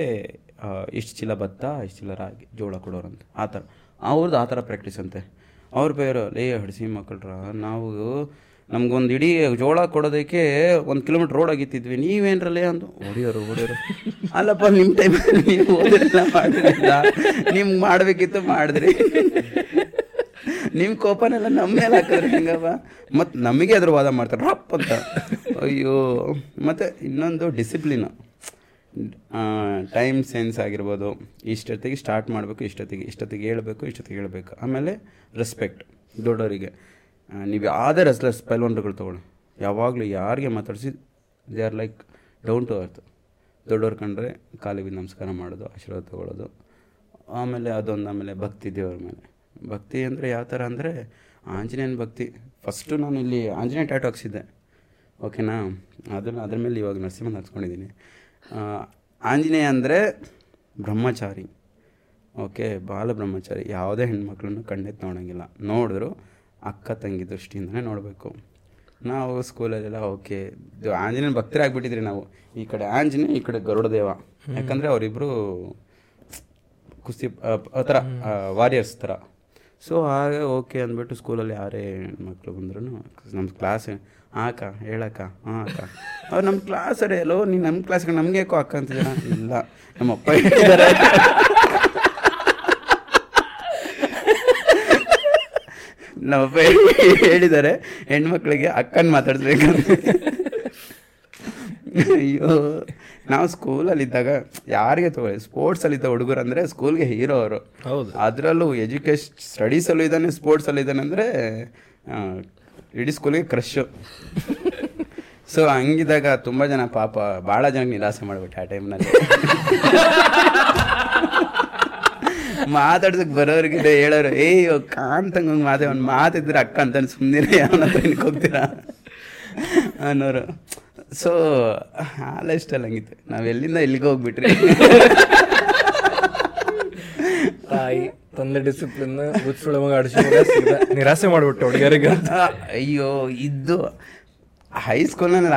ಇಷ್ಟು ಚೀಲ ಭತ್ತ ಇಷ್ಟು ಚೀಲ ರಾಗಿ ಜೋಳ ಕೊಡೋರಂತೆ. ಆ ಥರ. ಅವ್ರದ್ದು ಆ ಥರ ಪ್ರಾಕ್ಟೀಸ್ ಅಂತೆ. ಅವ್ರ ಬೇರೆ ಲೇ ಹಡಿಸಿ ಮಕ್ಕಳ್ರ ನಾವು ನಮ್ಗೊಂದು ಇಡೀ ಜೋಳ ಕೊಡೋದಕ್ಕೆ ಒಂದು ಕಿಲೋಮೀಟ್ರ್ ರೋಡ್ ಆಗಿತ್ತಿದ್ವಿ. ನೀವೇನ್ರಲ್ಲೇ ಅಂದು ಹೊಡಿಯೋರು ಹೊಡಿಯೋರು. <laughs> ಅಲ್ಲಪ್ಪ ನಿಮ್ಮ ಟೈಮಲ್ಲಿ ನೀವು ಮಾಡಿದ್ರಿ ನಿಮ್ಗೆ ಮಾಡಬೇಕಿತ್ತು ಮಾಡಿದ್ರಿ. ನಿಮ್ಮ ಕೋಪನೆಲ್ಲ ನಮ್ಮ ಮೇಲೆ ಹಾಕಿದ್ರೆ ಹೆಂಗವ ಮತ್ತು ನಮಗೆ ಅದ್ರ ವಾದ ಮಾಡ್ತಾರೆ. ರಪ್ ಅಂತ. ಅಯ್ಯೋ. ಮತ್ತು ಇನ್ನೊಂದು ಡಿಸಿಪ್ಲಿನ್. ಟೈಮ್ ಸೆನ್ಸ್ ಆಗಿರ್ಬೋದು. ಇಷ್ಟೊತ್ತಿಗೆ ಸ್ಟಾರ್ಟ್ ಮಾಡಬೇಕು, ಇಷ್ಟೊತ್ತಿಗೆ ಇಷ್ಟೊತ್ತಿಗೆ ಹೇಳಬೇಕು ಇಷ್ಟೊತ್ತಿಗೆ ಹೇಳಬೇಕು. ಆಮೇಲೆ ರೆಸ್ಪೆಕ್ಟ್ ದೊಡ್ಡವರಿಗೆ ನೀವು ಯಾವುದೇ ರೆಸ್ಲೆಸ್ ಪೈಲ್ವಾನ್ರುಗಳು ತೊಗೊಳ್ಳಿ. ಯಾವಾಗಲೂ ಯಾರಿಗೆ ಮಾತಾಡಿಸಿ they are like down to earth ದೊಡ್ಡವ್ರು ಕಂಡ್ರೆ ಕಾಲಿಗೆ ನಮಸ್ಕಾರ ಮಾಡೋದು, ಆಶೀರ್ವಾದ ತೊಗೊಳ್ಳೋದು. ಆಮೇಲೆ ಅದೊಂದು, ಆಮೇಲೆ ಭಕ್ತಿ ದೇವರ ಮೇಲೆ. ಭಕ್ತಿ ಅಂದರೆ ಯಾವ ಥರ ಅಂದರೆ ಆಂಜನೇಯನ ಭಕ್ತಿ. ಫಸ್ಟು ನಾನು ಇಲ್ಲಿ ಆಂಜನೇಯ ಟ್ಯಾಟು ಹಾಕ್ಸಿದ್ದೆ ಓಕೆನಾ ಅದನ್ನು ಅದ್ರ ಮೇಲೆ ಇವಾಗ ನರಸಿಂಹನ ಹಾಕ್ಸ್ಕೊಂಡಿದ್ದೀನಿ. ಆಂಜನೇಯ ಅಂದರೆ ಬ್ರಹ್ಮಚಾರಿ. ಓಕೆ ಬಾಲ ಬ್ರಹ್ಮಚಾರಿ. ಯಾವುದೇ ಹೆಣ್ಮಕ್ಳನ್ನು ಕಣ್ಣೆತ್ತು ನೋಡೋಂಗಿಲ್ಲ. ನೋಡಿದ್ರು ಅಕ್ಕ ತಂಗಿ ದೃಷ್ಟಿಯಿಂದನೇ ನೋಡಬೇಕು. ನಾವು ಸ್ಕೂಲಲ್ಲೆಲ್ಲ ಓಕೆ ಆಂಜನೇಯನ ಭಕ್ತರಾಗ್ಬಿಟ್ಟಿದ್ರಿ ನಾವು. ಈ ಕಡೆ ಆಂಜನೇಯ ಈ ಕಡೆ ಗರುಡದೇವ. ಯಾಕಂದರೆ ಅವರಿಬ್ಬರು ಕುಸ್ತಿ ಆ ಥರ ವಾರಿಯರ್ಸ್ ಥರ ಸೊ ಹಾಗೆ ಓಕೆ ಅಂದ್ಬಿಟ್ಟು ಸ್ಕೂಲಲ್ಲಿ ಯಾರೇ ಮಕ್ಕಳು ಬಂದ್ರು ನಮ್ಮ ಕ್ಲಾಸ್ ಹಾಕ ಹೇಳಕ್ಕ ಹಾಂ ಅಕ್ಕ. ಅವ್ರು ನಮ್ಮ ಕ್ಲಾಸರೇ ಎಲ್ಲೋ ನೀನು ನಮ್ಮ ಕ್ಲಾಸ್ಗೆ ನಮಗೆ ಯಾಕೋ ಅಕ್ಕ ಅಂತಿದ್ದೀರ? ಇಲ್ಲ, ನಮ್ಮ ಅಪ್ಪ ಹೇಳಿದ್ದಾರೆ. ನಮ್ಮಪ್ಪ ಹೇಳಿದ್ದಾರೆ, ಹೆಣ್ಮಕ್ಳಿಗೆ ಅಕ್ಕನ ಮಾತಾಡಿಸ್ಬೇಕಂತ ಅಯ್ಯೋ. ನಾವು ಸ್ಕೂಲಲ್ಲಿದ್ದಾಗ ಯಾರಿಗೆ ತಗೊಳ್ಳಿ ಸ್ಪೋರ್ಟ್ಸಲ್ಲಿದ್ದ ಹುಡುಗರು ಅಂದ್ರೆ ಸ್ಕೂಲ್ಗೆ ಹೀರೋ ಅವರು. ಹೌದು. ಅದರಲ್ಲೂ ಎಜುಕೇಶನ್ ಸ್ಟಡೀಸಲ್ಲೂ ಇದ್ದಾನೆ ಸ್ಪೋರ್ಟ್ಸಲ್ಲೂ ಇದ್ದಾನೆ ಅಂದ್ರೆ ಇಡೀ ಸ್ಕೂಲ್ಗೆ ಕ್ರಶ್. ಸೊ ಹಂಗಿದ್ದಾಗ ತುಂಬಾ ಜನ ಪಾಪ ಬಹಳ ಜನ ನಿರಾಸೆ ಮಾಡ್ಬಿಟ್ಟೆ ಆ ಟೈಮ್ನಲ್ಲಿ ಮಾತಾಡ್ಸಕ್ ಬರೋರ್ಗಿದೆ ಹೇಳೋರು ಏಯ್ ಕಾಂತಂಗ ಮಾತೆ ಒಂದು ಮಾತಿದ್ರೆ ಅಕ್ಕ ಅಂತ ಸುಮ್ಮನೆ ಹೋಗ್ತೀರಾ? ಅನ್ನೋರು. ಸೊ ಆ ಲೈಫ್ ಸ್ಟೈಲ್ ಹಂಗಿತ್ತು ನಾವು ಎಲ್ಲಿಂದ ಎಲ್ಲಿಗೆ ಹೋಗ್ಬಿಟ್ರಿ? ತಾಯಿ ತಂದೆ ಡಿಸಿಪ್ಲಿನ್ ಹುಚ್ಚುಳ ಮಗ ಅಡಿಸಿ ನಿರಾಸೆ ಮಾಡಿಬಿಟ್ಟು ಹುಡುಗರಿಗೆ ಅಯ್ಯೋ ಇದ್ದು ಹೈಸ್ಕೂಲ್ನಲ್ಲ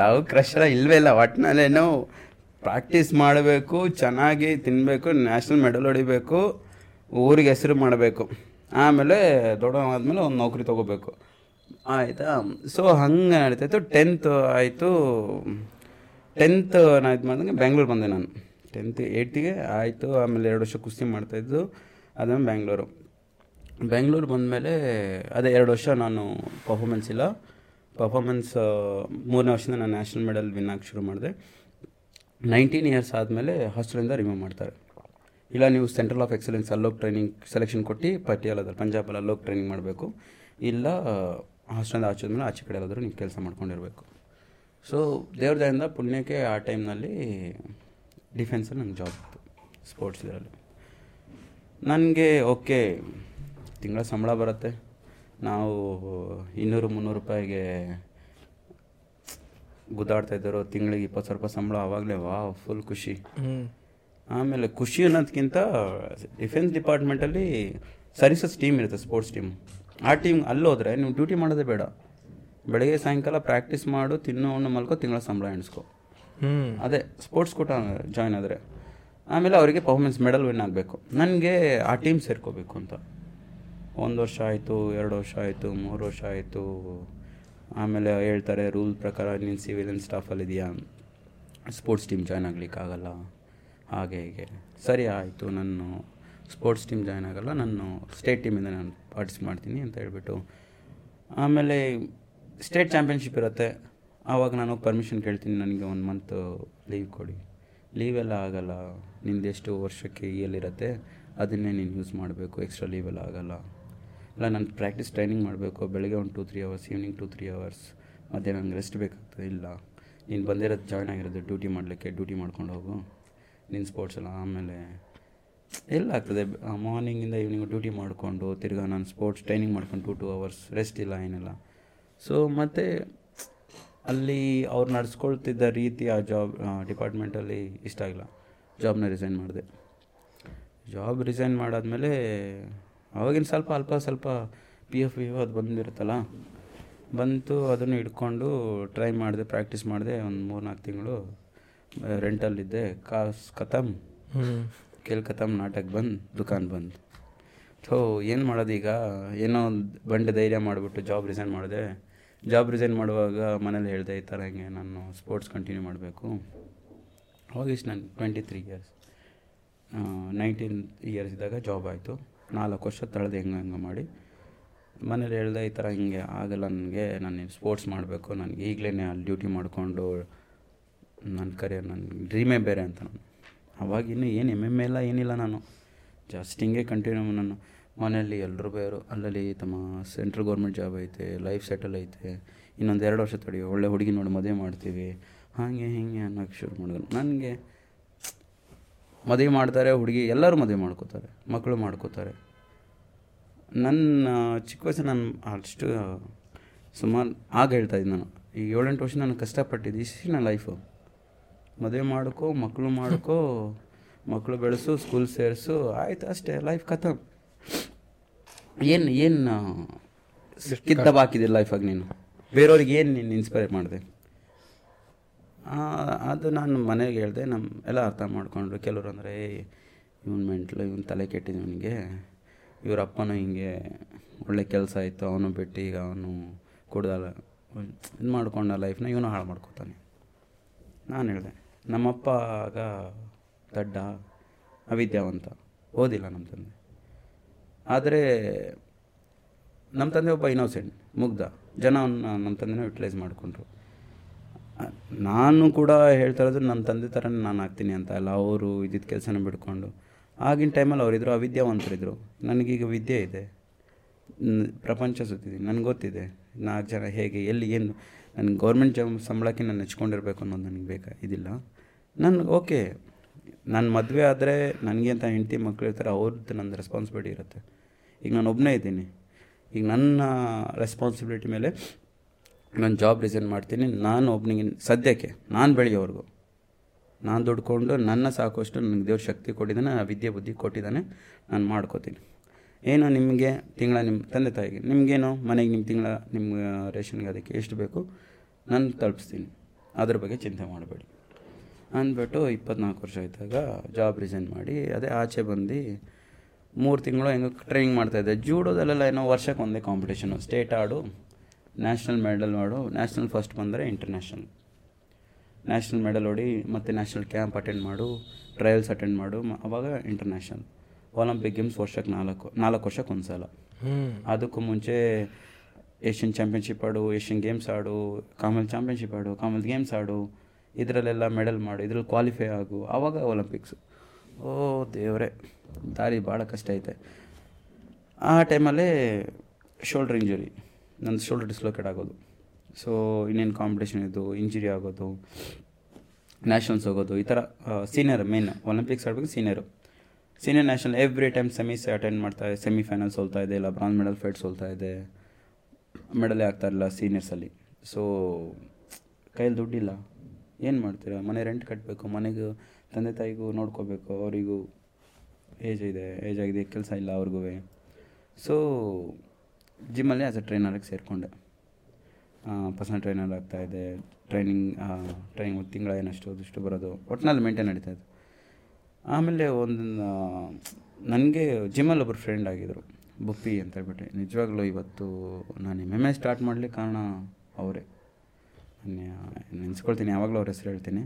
ಲವ್ ಎಲ್ಲ ಇಲ್ವೇ ಇಲ್ಲ. ಒಟ್ಟಿನಲ್ಲೇನೋ ಪ್ರಾಕ್ಟೀಸ್ ಮಾಡಬೇಕು ಚೆನ್ನಾಗಿ ತಿನ್ನಬೇಕು ನ್ಯಾಷನಲ್ ಮೆಡಲ್ ಹೊಡಿಬೇಕು ಊರಿಗೆ ಹೆಸರು ಮಾಡಬೇಕು. ಆಮೇಲೆ ದೊಡ್ಡವಾದ್ಮೇಲೆ ಒಂದು ನೌಕರಿ ತೊಗೋಬೇಕು. ಆಯಿತಾ? ಸೊ ಹಂಗೆ ನಡೀತಾಯಿತ್ತು. ಟೆಂತ್ ಆಯಿತು. ಟೆಂತ್ ನಾನು ಇದು ಮಾಡಿದಂಗೆ ಬೆಂಗಳೂರು ಬಂದೆ ನಾನು. ಟೆಂತ್ ಏಯ್ಟಿಗೆ ಆಯಿತು. ಆಮೇಲೆ ಎರಡು ವರ್ಷ ಕುಸ್ತಿ ಮಾಡ್ತಾಯಿದ್ದು. ಅದಾದ್ಮೇಲೆ ಬೆಂಗಳೂರು ಬೆಂಗಳೂರು ಬಂದಮೇಲೆ ಅದೇ ಎರಡು ವರ್ಷ ನಾನು ಪರ್ಫಾಮೆನ್ಸ್ ಇಲ್ಲ. ಪರ್ಫಾಮೆನ್ಸ್ ಮೂರನೇ ವರ್ಷದಿಂದ ನಾನು ನ್ಯಾಷನಲ್ ಮೆಡಲ್ ವಿನ್ ಆಗಿ ಶುರು ಮಾಡಿದೆ. ನೈನ್ಟೀನ್ ಇಯರ್ಸ್ ಆದಮೇಲೆ ಹಾಸ್ಟೆಲಿಂದ ರಿಮೂವ್ ಮಾಡ್ತಾರೆ. ಇಲ್ಲ, ನೀವು ಸೆಂಟ್ರಲ್ ಆಫ್ ಎಕ್ಸಲೆನ್ಸ್ ಅಲ್ಲೋಗಿ ಟ್ರೈನಿಂಗ್ ಸೆಲೆಕ್ಷನ್ ಕೊಟ್ಟು ಪಟಿಯಾಲದಲ್ಲಿ ಪಂಜಾಬಲ್ಲಿ ಅಲ್ಲೋಗಿ ಟ್ರೈನಿಂಗ್ ಮಾಡಬೇಕು. ಇಲ್ಲ ಹಾಸ್ಟೆಲಿಂದ ಆಚೆದ್ಮೇಲೆ ಆಚೆ ಕಡೆ ಎಲ್ಲಾದರೂ ನೀವು ಕೆಲಸ ಮಾಡ್ಕೊಂಡಿರಬೇಕು. ಸೊ ದೇವ್ರ ದಯಿಂದ ಪುಣ್ಯಕ್ಕೆ ಆ ಟೈಮ್ನಲ್ಲಿ ಡಿಫೆನ್ಸಲ್ಲಿ ನಂಗೆ ಜಾಬ್ ಇತ್ತು ಸ್ಪೋರ್ಟ್ಸ್ ಇದರಲ್ಲಿ. ನನಗೆ ಓಕೆ ತಿಂಗಳ ಸಂಬಳ ಬರುತ್ತೆ. ನಾವು ಇನ್ನೂರು ಮುನ್ನೂರು ರೂಪಾಯಿಗೆ ಗುದ್ದಾಡ್ತಾ ಇದ್ದರು ತಿಂಗಳಿಗೆ ಇಪ್ಪತ್ತು ಸಾವಿರ ರೂಪಾಯಿ ಸಂಬಳ ಆವಾಗಲೇ ವಾ ಫುಲ್ ಖುಷಿ. ಆಮೇಲೆ ಖುಷಿ ಅನ್ನೋದಕ್ಕಿಂತ ಡಿಫೆನ್ಸ್ ಡಿಪಾರ್ಟ್ಮೆಂಟಲ್ಲಿ ಸರ್ವಿಸಸ್ ಟೀಮ್ ಇರುತ್ತೆ ಸ್ಪೋರ್ಟ್ಸ್ ಟೀಮ್ ಆ ಟೀಮ್ ಅಲ್ಲೋದ್ರೆ ನೀವು ಡ್ಯೂಟಿ ಮಾಡೋದೇ ಬೇಡ. ಬೆಳಗ್ಗೆ ಸಾಯಂಕಾಲ ಪ್ರಾಕ್ಟೀಸ್ ಮಾಡು ತಿನ್ನೋ ಹಣ್ಣು ಮಲ್ಕೋ ತಿಂಗಳ ಸಂಬಳ ಎಣಿಸ್ಕೊ. ಅದೇ ಸ್ಪೋರ್ಟ್ಸ್ ಕೂಟ ಜಾಯ್ನ್ ಆದರೆ. ಆಮೇಲೆ ಅವರಿಗೆ ಪರ್ಫಾರ್ಮೆನ್ಸ್ ಮೆಡಲ್ ವಿನ್ ಆಗಬೇಕು. ನನಗೆ ಆ ಟೀಮ್ ಸೇರ್ಕೋಬೇಕು ಅಂತ. ಒಂದು ವರ್ಷ ಆಯಿತು ಎರಡು ವರ್ಷ ಆಯಿತು ಮೂರು ವರ್ಷ ಆಯಿತು. ಆಮೇಲೆ ಹೇಳ್ತಾರೆ ರೂಲ್ ಪ್ರಕಾರ ನೀನು ಸಿವಿಲಿಯನ್ ಸ್ಟಾಫಲ್ಲಿ ಇದೆಯಾ? ಸ್ಪೋರ್ಟ್ಸ್ ಟೀಮ್ ಜಾಯ್ನ್ ಆಗಲಿಕ್ಕಾಗಲ್ಲ. ಹಾಗೆ ಹೀಗೆ. ಸರಿ ಆಯಿತು ನಾನು ಸ್ಪೋರ್ಟ್ಸ್ ಟೀಮ್ ಜಾಯ್ನ್ ಆಗಲ್ಲ, ನಾನು ಸ್ಟೇಟ್ ಟೀಮಿಂದ ನಾನು ಪಾರ್ಟಿಸಿಪೇಟ್ ಮಾಡ್ತೀನಿ ಅಂತ ಹೇಳ್ಬಿಟ್ಟು. ಆಮೇಲೆ ಸ್ಟೇಟ್ ಚಾಂಪಿಯನ್ಶಿಪ್ ಇರುತ್ತೆ. ಆವಾಗ ನಾನು ಪರ್ಮಿಷನ್ ಕೇಳ್ತೀನಿ, ನನಗೆ ಒನ್ ಮಂತ್ ಲೀವ್ ಕೊಡಿ. ಲೀವೆಲ್ಲ ಆಗಲ್ಲ, ನಿಂದು ಎಷ್ಟು ವರ್ಷಕ್ಕೆ ಎಲ್ಲಿರುತ್ತೆ ಅದನ್ನೇ ನೀನು ಯೂಸ್ ಮಾಡಬೇಕು ಎಕ್ಸ್ಟ್ರಾ ಲೀವೆಲ್ಲ ಆಗಲ್ಲ. ಇಲ್ಲ, ನಾನು ಪ್ರಾಕ್ಟೀಸ್ ಟ್ರೈನಿಂಗ್ ಮಾಡಬೇಕು, ಬೆಳಗ್ಗೆ ಒಂದು two three hours evening two three hours ಮತ್ತು ನಂಗೆ ರೆಸ್ಟ್ ಬೇಕಾಗ್ತದೆ, ಇಲ್ಲ. ನೀನು ಬಂದಿರೋದು ಜಾಯ್ನ್ ಆಗಿರೋದು ಡ್ಯೂಟಿ ಮಾಡಲಿಕ್ಕೆ ಡ್ಯೂಟಿ ಮಾಡ್ಕೊಂಡು ಹೋಗು. ನಿನ್ನ ಸ್ಪೋರ್ಟ್ಸ್ ಎಲ್ಲ ಆಮೇಲೆ ಎಲ್ಲ ಆಗ್ತದೆ ಮಾರ್ನಿಂಗಿಂದ ಈವ್ನಿಂಗ್ ಡ್ಯೂಟಿ ಮಾಡಿಕೊಂಡು ತಿರ್ಗಾ ನಾನು ಸ್ಪೋರ್ಟ್ಸ್ ಟ್ರೈನಿಂಗ್ ಮಾಡ್ಕೊಂಡು ಟೂ ಟೂ ಅವರ್ಸ್ ರೆಸ್ಟ್ ಇಲ್ಲ ಏನಿಲ್ಲ. ಸೊ ಮತ್ತು ಅಲ್ಲಿ ಅವ್ರು ನಡೆಸ್ಕೊಳ್ತಿದ್ದ ರೀತಿ ಆ ಜಾಬ್ ಡಿಪಾರ್ಟ್ಮೆಂಟಲ್ಲಿ ಇಷ್ಟ ಆಗಿಲ್ಲ. ಜಾಬ್ನ ರಿಸೈನ್ ಮಾಡಿದೆ. ಜಾಬ್ ರಿಸೈನ್ ಮಾಡಾದಮೇಲೆ ಅವಾಗಿನ ಸ್ವಲ್ಪ ಅಲ್ಪ ಸ್ವಲ್ಪ ಪಿ ಎಫ್ ವಿ ಅದು ಬಂದಿರುತ್ತಲ್ಲ, ಬಂತು ಅದನ್ನು ಹಿಡ್ಕೊಂಡು ಟ್ರೈ ಮಾಡಿದೆ ಪ್ರಾಕ್ಟೀಸ್ ಮಾಡಿದೆ ಒಂದು ಮೂರು ನಾಲ್ಕು ತಿಂಗಳು ರೆಂಟಲ್ಲಿದ್ದೆ ಕಾಸು ಖತಮ್ ಕೇಳ್ ನಾಟಕ್ ನಾಟಕ ಬಂದು, ದುಕಾನ್ ಬಂದು. ಥೋ, ಏನು ಮಾಡೋದು ಈಗ? ಏನೋ ಒಂದು ಬಂಡೆ ಧೈರ್ಯ ಮಾಡಿಬಿಟ್ಟು ಜಾಬ್ ರಿಸೈನ್ ಮಾಡಿದೆ. ಜಾಬ್ ರಿಸೈನ್ ಮಾಡುವಾಗ ಮನೇಲಿ ಹೇಳಿದೆ, ಈ ಥರ ಹಿಂಗೆ ನಾನು ಸ್ಪೋರ್ಟ್ಸ್ ಕಂಟಿನ್ಯೂ ಮಾಡಬೇಕು. ಹೋಗಿಸ್ ನಾನು twenty three years nineteen years ಇದ್ದಾಗ ಜಾಬ್ ಆಯಿತು. ನಾಲ್ಕು ವರ್ಷ ತಳೆದು ಹೆಂಗೆ ಹೆಂಗೆ ಮಾಡಿ. ಮನೇಲಿ ಹೇಳ್ದೆ, ಈ ಥರ ಹಿಂಗೆ ಆಗಲ್ಲ ನನಗೆ, ನಾನು ಸ್ಪೋರ್ಟ್ಸ್ ಮಾಡಬೇಕು. ನನಗೆ ಈಗಲೇ ಅಲ್ಲಿ ಡ್ಯೂಟಿ ಮಾಡಿಕೊಂಡು ನನ್ನ ಕರಿಯರ್ ನನ್ನ ಡ್ರೀಮೇ ಬೇರೆ ಅಂತ ನಾನು. ಅವಾಗ ಇನ್ನೂ ಏನು ಎಂ ಎಂ ಎಲ್ಲ ಏನಿಲ್ಲ ನಾನು. ಜಾಸ್ತಿ ಹಿಂಗೆ ಕಂಟಿನ್ಯೂ ನಾನು. ಮನೆಯಲ್ಲಿ ಎಲ್ಲರೂ ಬೇರು. ಅಲ್ಲಲ್ಲಿ ತಮ್ಮ ಸೆಂಟ್ರಲ್ ಗೌರ್ಮೆಂಟ್ ಜಾಬ್ ಐತೆ ಲೈಫ್ ಸೆಟಲ್ ಐತೆ. ಇನ್ನೊಂದು ಎರಡು ವರ್ಷ ತಡಿ, ಒಳ್ಳೆ ಹುಡುಗಿ ನೋಡಿ ಮದುವೆ ಮಾಡ್ತೀವಿ. ಹಾಗೆ ಹೀಗೆ ಅನ್ನೋಕ್ಕೆ ಶುರು ಮಾಡಿದ್ರು. ನನಗೆ ಮದುವೆ ಮಾಡ್ತಾರೆ, ಹುಡುಗಿ ಎಲ್ಲರೂ ಮದುವೆ ಮಾಡ್ಕೋತಾರೆ ಮಕ್ಕಳು ಮಾಡ್ಕೋತಾರೆ. ನನ್ನ ಚಿಕ್ಕ ವಯಸ್ಸು ನಾನು ಅಷ್ಟು ಸುಮಾರು ಆಗ ಹೇಳ್ತಾ ಇದ್ದೆ ನಾನು. ಈಗ ಏಳೆಂಟು ವರ್ಷ ನಾನು ಕಷ್ಟಪಟ್ಟಿದ್ದು ಇಷ್ಟು ನನ್ನ ಲೈಫು ಮದುವೆ ಮಾಡ್ಕೋ ಮಕ್ಕಳು ಮಾಡ್ಕೋ ಮಕ್ಕಳು ಬೆಳೆಸು ಸ್ಕೂಲ್ ಸೇರಿಸು, ಆಯ್ತು ಅಷ್ಟೇ ಲೈಫ್ ಕಥ ಏನು ಏನು ಸಿಕ್ಕಿದ್ದ ಬಾಕಿದೆ ಲೈಫಾಗಿ ನೀನು? ಬೇರೆಯವ್ರಿಗೆ ಏನು ನೀನು ಇನ್ಸ್ಪೈರ್ ಮಾಡಿದೆ? ಅದು ನಾನು ಮನೆಗೆ ಹೇಳಿದೆ ನಮ್ಮ ಎಲ್ಲ ಅರ್ಥ ಮಾಡ್ಕೊಂಡ್ರು. ಕೆಲವರು ಅಂದರೆ ಇವನು ಮೆಂಟ್ಲು ಇವನು ತಲೆ ಕೆಟ್ಟಿದ್ದು ಇವನಿಗೆ. ಇವ್ರ ಅಪ್ಪನೂ ಹಿಂಗೆ ಒಳ್ಳೆ ಕೆಲಸ ಆಯಿತು ಅವನು ಬಿಟ್ಟು ಈಗ ಅವನು ಕುಡ್ದಲ್ಲ ಇದು ಮಾಡ್ಕೊಂಡ ಲೈಫ್ನ ಇವನು ಹಾಳು ಮಾಡ್ಕೊತಾನೆ. ನಾನು ಹೇಳಿದೆ. ನಮ್ಮಪ್ಪ ಆಗ ದಡ್ಡ, ಅವಿದ್ಯಾವಂತ, ಓದಿಲ್ಲ ನಮ್ಮ ತಂದೆ. ಆದರೆ ನಮ್ಮ ತಂದೆ ಒಬ್ಬ ಇನ್ನೋಸೆಂಟ್ ಮುಗ್ಧ. ಜನ ಅವನ್ನ ನಮ್ಮ ತಂದೆನ ಯುಟಿಲೈಸ್ ಮಾಡಿಕೊಂಡ್ರು. ನಾನು ಕೂಡ ಹೇಳ್ತಾ ಇರೋದು ನನ್ನ ತಂದೆ ಥರನೇ ನಾನು ಆಗ್ತೀನಿ ಅಂತ ಅಲ್ಲ, ಅವರು ಇದ್ದಿದ್ದ ಕೆಲಸನ ಬಿಡ್ಕೊಂಡು. ಆಗಿನ ಟೈಮಲ್ಲಿ ಅವರಿದ್ರು ಅವಿದ್ಯಾವಂತರಿದ್ದರು ನನಗೀಗ ವಿದ್ಯೆ ಇದೆ. ಪ್ರಪಂಚ ಸುತ್ತಿದ್ದೀನಿ ನನಗೆ ಗೊತ್ತಿದೆ. ನಾಲ್ಕು ಜನ ಹೇಗೆ, ಎಲ್ಲಿ, ಏನು ನನಗೆ ಗೌರ್ಮೆಂಟ್ ಜಾಬ್ ಸಂಬಳಕ್ಕೆ ನಾನು ಹೆಚ್ಕೊಂಡಿರ್ಬೇಕು ಅನ್ನೋದು ನನಗೆ ಬೇಕಾ? ಇದಿಲ್ಲ. ನನಗೆ ಓಕೆ. ನನ್ನ ಮದುವೆ ಆದರೆ ನನಗೆ ಅಂತ ಹೆಂಡತಿ ಮಕ್ಕಳು ಇರ್ತಾರೆ, ಅವ್ರದ್ದು ನನ್ನ ರೆಸ್ಪಾನ್ಸಿಬಿಲಿಟಿ ಇರುತ್ತೆ. ಈಗ ನಾನು ಒಬ್ಬನೇ ಇದ್ದೀನಿ. ಈಗ ನನ್ನ ರೆಸ್ಪಾನ್ಸಿಬಿಲಿಟಿ ಮೇಲೆ ನಾನು ಜಾಬ್ ರಿಸೈನ್ ಮಾಡ್ತೀನಿ. ನಾನು ಒಬ್ಬನಿಗೆ ಸದ್ಯಕ್ಕೆ, ನಾನು ಬೆಳೆಯೋವರೆಗೂ. ನಾನು ದುಡ್ಕೊಂಡು, ನನ್ನ ಸಾಕಷ್ಟು ನನಗೆ ದೇವ್ರ ಶಕ್ತಿ ಕೊಟ್ಟಿದ್ದಾನೆ ವಿದ್ಯೆ ಬುದ್ಧಿ ಕೊಟ್ಟಿದ್ದಾನೆ, ನಾನು ಮಾಡ್ಕೋತೀನಿ. ಏನು ನಿಮಗೆ ತಿಂಗಳ ನಿಮ್ಮ ತಂದೆ ತಾಯಿಗೆ? ನಿಮಗೇನು? ಮನೆಗೆ ನಿಮ್ಮ ತಿಂಗಳ, ನಿಮ್ಮ ರೇಷನ್ಗೆ ಅದಕ್ಕೆ ಎಷ್ಟು ಬೇಕು? ನಾನು ತಲುಪಿಸ್ತೀನಿ. ಅದ್ರ ಬಗ್ಗೆ ಚಿಂತೆ ಮಾಡಬೇಡಿ. ಅಂದ್ಬಿಟ್ಟು ಇಪ್ಪತ್ನಾಲ್ಕು ವರ್ಷ ಆಯ್ತಾಗ ಜಾಬ್ ರಿಸೈನ್ ಮಾಡಿ ಅದೇ ಆಚೆ ಬಂದು ಮೂರು ತಿಂಗಳು ಹೆಂಗೋ ಟ್ರೈನಿಂಗ್ ಮಾಡ್ತಾಯಿದ್ದೆ ಜೂಡೋದಲ್ಲೆಲ್ಲ ಏನೋ ವರ್ಷಕ್ಕೆ ಒಂದೇ ಕಾಂಪಿಟೇಷನು ಸ್ಟೇಟ್ ಆಡು ನ್ಯಾಷನಲ್ ಮೆಡಲ್ ಮಾಡು ನ್ಯಾಷನಲ್ ಫಸ್ಟ್ ಬಂದರೆ ಇಂಟರ್ನ್ಯಾಷನಲ್ ನ್ಯಾಷನಲ್ ಮೆಡಲ್ ಹೊಡಿ ಮತ್ತು ನ್ಯಾಷನಲ್ ಕ್ಯಾಂಪ್ ಅಟೆಂಡ್ ಮಾಡು ಟ್ರಯಲ್ಸ್ ಅಟೆಂಡ್ ಮಾಡು ಅವಾಗ ಇಂಟರ್ನ್ಯಾಷನಲ್ ಒಲಿಂಪಿಕ್ ಗೇಮ್ಸ್ ವರ್ಷಕ್ಕೆ ನಾಲ್ಕು ನಾಲ್ಕು ವರ್ಷಕ್ಕೆ ಒಂದು ಸಲ ಅದಕ್ಕೂ ಮುಂಚೆ ಏಷ್ಯನ್ ಚಾಂಪಿಯನ್ಶಿಪ್ ಆಡು ಏಷ್ಯನ್ ಗೇಮ್ಸ್ ಆಡು ಕಾಮನ್ ಚಾಂಪಿಯನ್ಶಿಪ್ ಆಡು ಕಾಮನ್ ಗೇಮ್ಸ್ ಆಡು ಇದರಲ್ಲೆಲ್ಲ ಮೆಡಲ್ ಮಾಡು, ಇದ್ರಲ್ಲಿ ಕ್ವಾಲಿಫೈ ಆಗು. ಆವಾಗ ಒಲಿಂಪಿಕ್ಸು ಓ ದೇವರೇ, ದಾರಿ ಭಾಳ ಕಷ್ಟ ಐತೆ. ಆ ಟೈಮಲ್ಲೇ ಶೋಲ್ಡ್ರ್ ಇಂಜುರಿ ನನ್ನ ಶೋಲ್ಡ್ರ್ ಡಿಸ್ಲೋಕೇಟ್ ಆಗೋದು. ಸೊ ಇನ್ನೇನು ಕಾಂಪಿಟೇಷನ್ ಇದ್ದು ಇಂಜುರಿ ಆಗೋದು ನ್ಯಾಷನಲ್ಸ್ ಹೋಗೋದು, ಈ ಥರ ಸೀನಿಯರ್ ಮೇನ್ ಒಲಿಂಪಿಕ್ಸ್ ಆಡಬೇಕು senior senior national every time semis attend ಮಾಡ್ತಾ ಇದೆ ಸೆಮಿಫೈನಲ್ ಸೋಲ್ತಾ ಇದೆ, ಇಲ್ಲ ಬ್ರಾಂಜ್ ಮೆಡಲ್ ಫೈಟ್ ಸೋಲ್ತಾ ಇದೆ ಮೆಡಲೇ ಆಗ್ತಾ ಇರಲಿಲ್ಲ ಸೀನಿಯರ್ಸಲ್ಲಿ ಸೊ ಕೈಯಲ್ಲಿ ದುಡ್ಡಿಲ್ಲ. ಏನು ಮಾಡ್ತೀರಾ? ಮನೆ ರೆಂಟ್ ಕಟ್ಟಬೇಕು ಮನೆಗೂ ತಂದೆ ತಾಯಿಗೂ ನೋಡ್ಕೋಬೇಕು, ಅವರಿಗೂ ಏಜ್ ಇದೆ ಏಜ್ ಆಗಿದೆ, ಕೆಲಸ ಇಲ್ಲ ಅವ್ರಿಗೂ ಸೊ ಜಿಮ್ಮಲ್ಲಿ ಆ್ಯಸ್ ಅ ಟ್ರೈನರಾಗಿ ಸೇರಿಕೊಂಡೆ. ಪರ್ಸನಲ್ ಟ್ರೈನರ್ ಆಗ್ತಾಯಿದೆ ಟ್ರೈನಿಂಗ್ ಟ್ರೈನಿಂಗ್ ತಿಂಗಳ ಏನಷ್ಟು ಅದಿಷ್ಟು ಬರೋದು. ಒಟ್ಟಿನಲ್ಲಿ ಮೇಂಟೈನ್ ನಡೀತಾ ಇತ್ತು. ಆಮೇಲೆ ಒಂದು ನನಗೆ ಜಿಮ್ಮಲ್ಲಿ ಒಬ್ಬರು ಫ್ರೆಂಡ್ ಆಗಿದ್ದರು ಬುಪ್ಪಿ ಅಂತ ಹೇಳ್ಬಿಟ್ಟು. ನಿಜವಾಗ್ಲೂ ಇವತ್ತು ನಾನು ಎಂ ಎಂ ಎ ಸ್ಟಾರ್ಟ್ ಮಾಡಲಿಕ್ಕೆ ಕಾರಣ ಅವರೇ. ನೆನೆಸ್ಕೊಳ್ತೀನಿ, ಯಾವಾಗಲೂ ಅವ್ರ ಹೆಸರು ಹೇಳ್ತೀನಿ.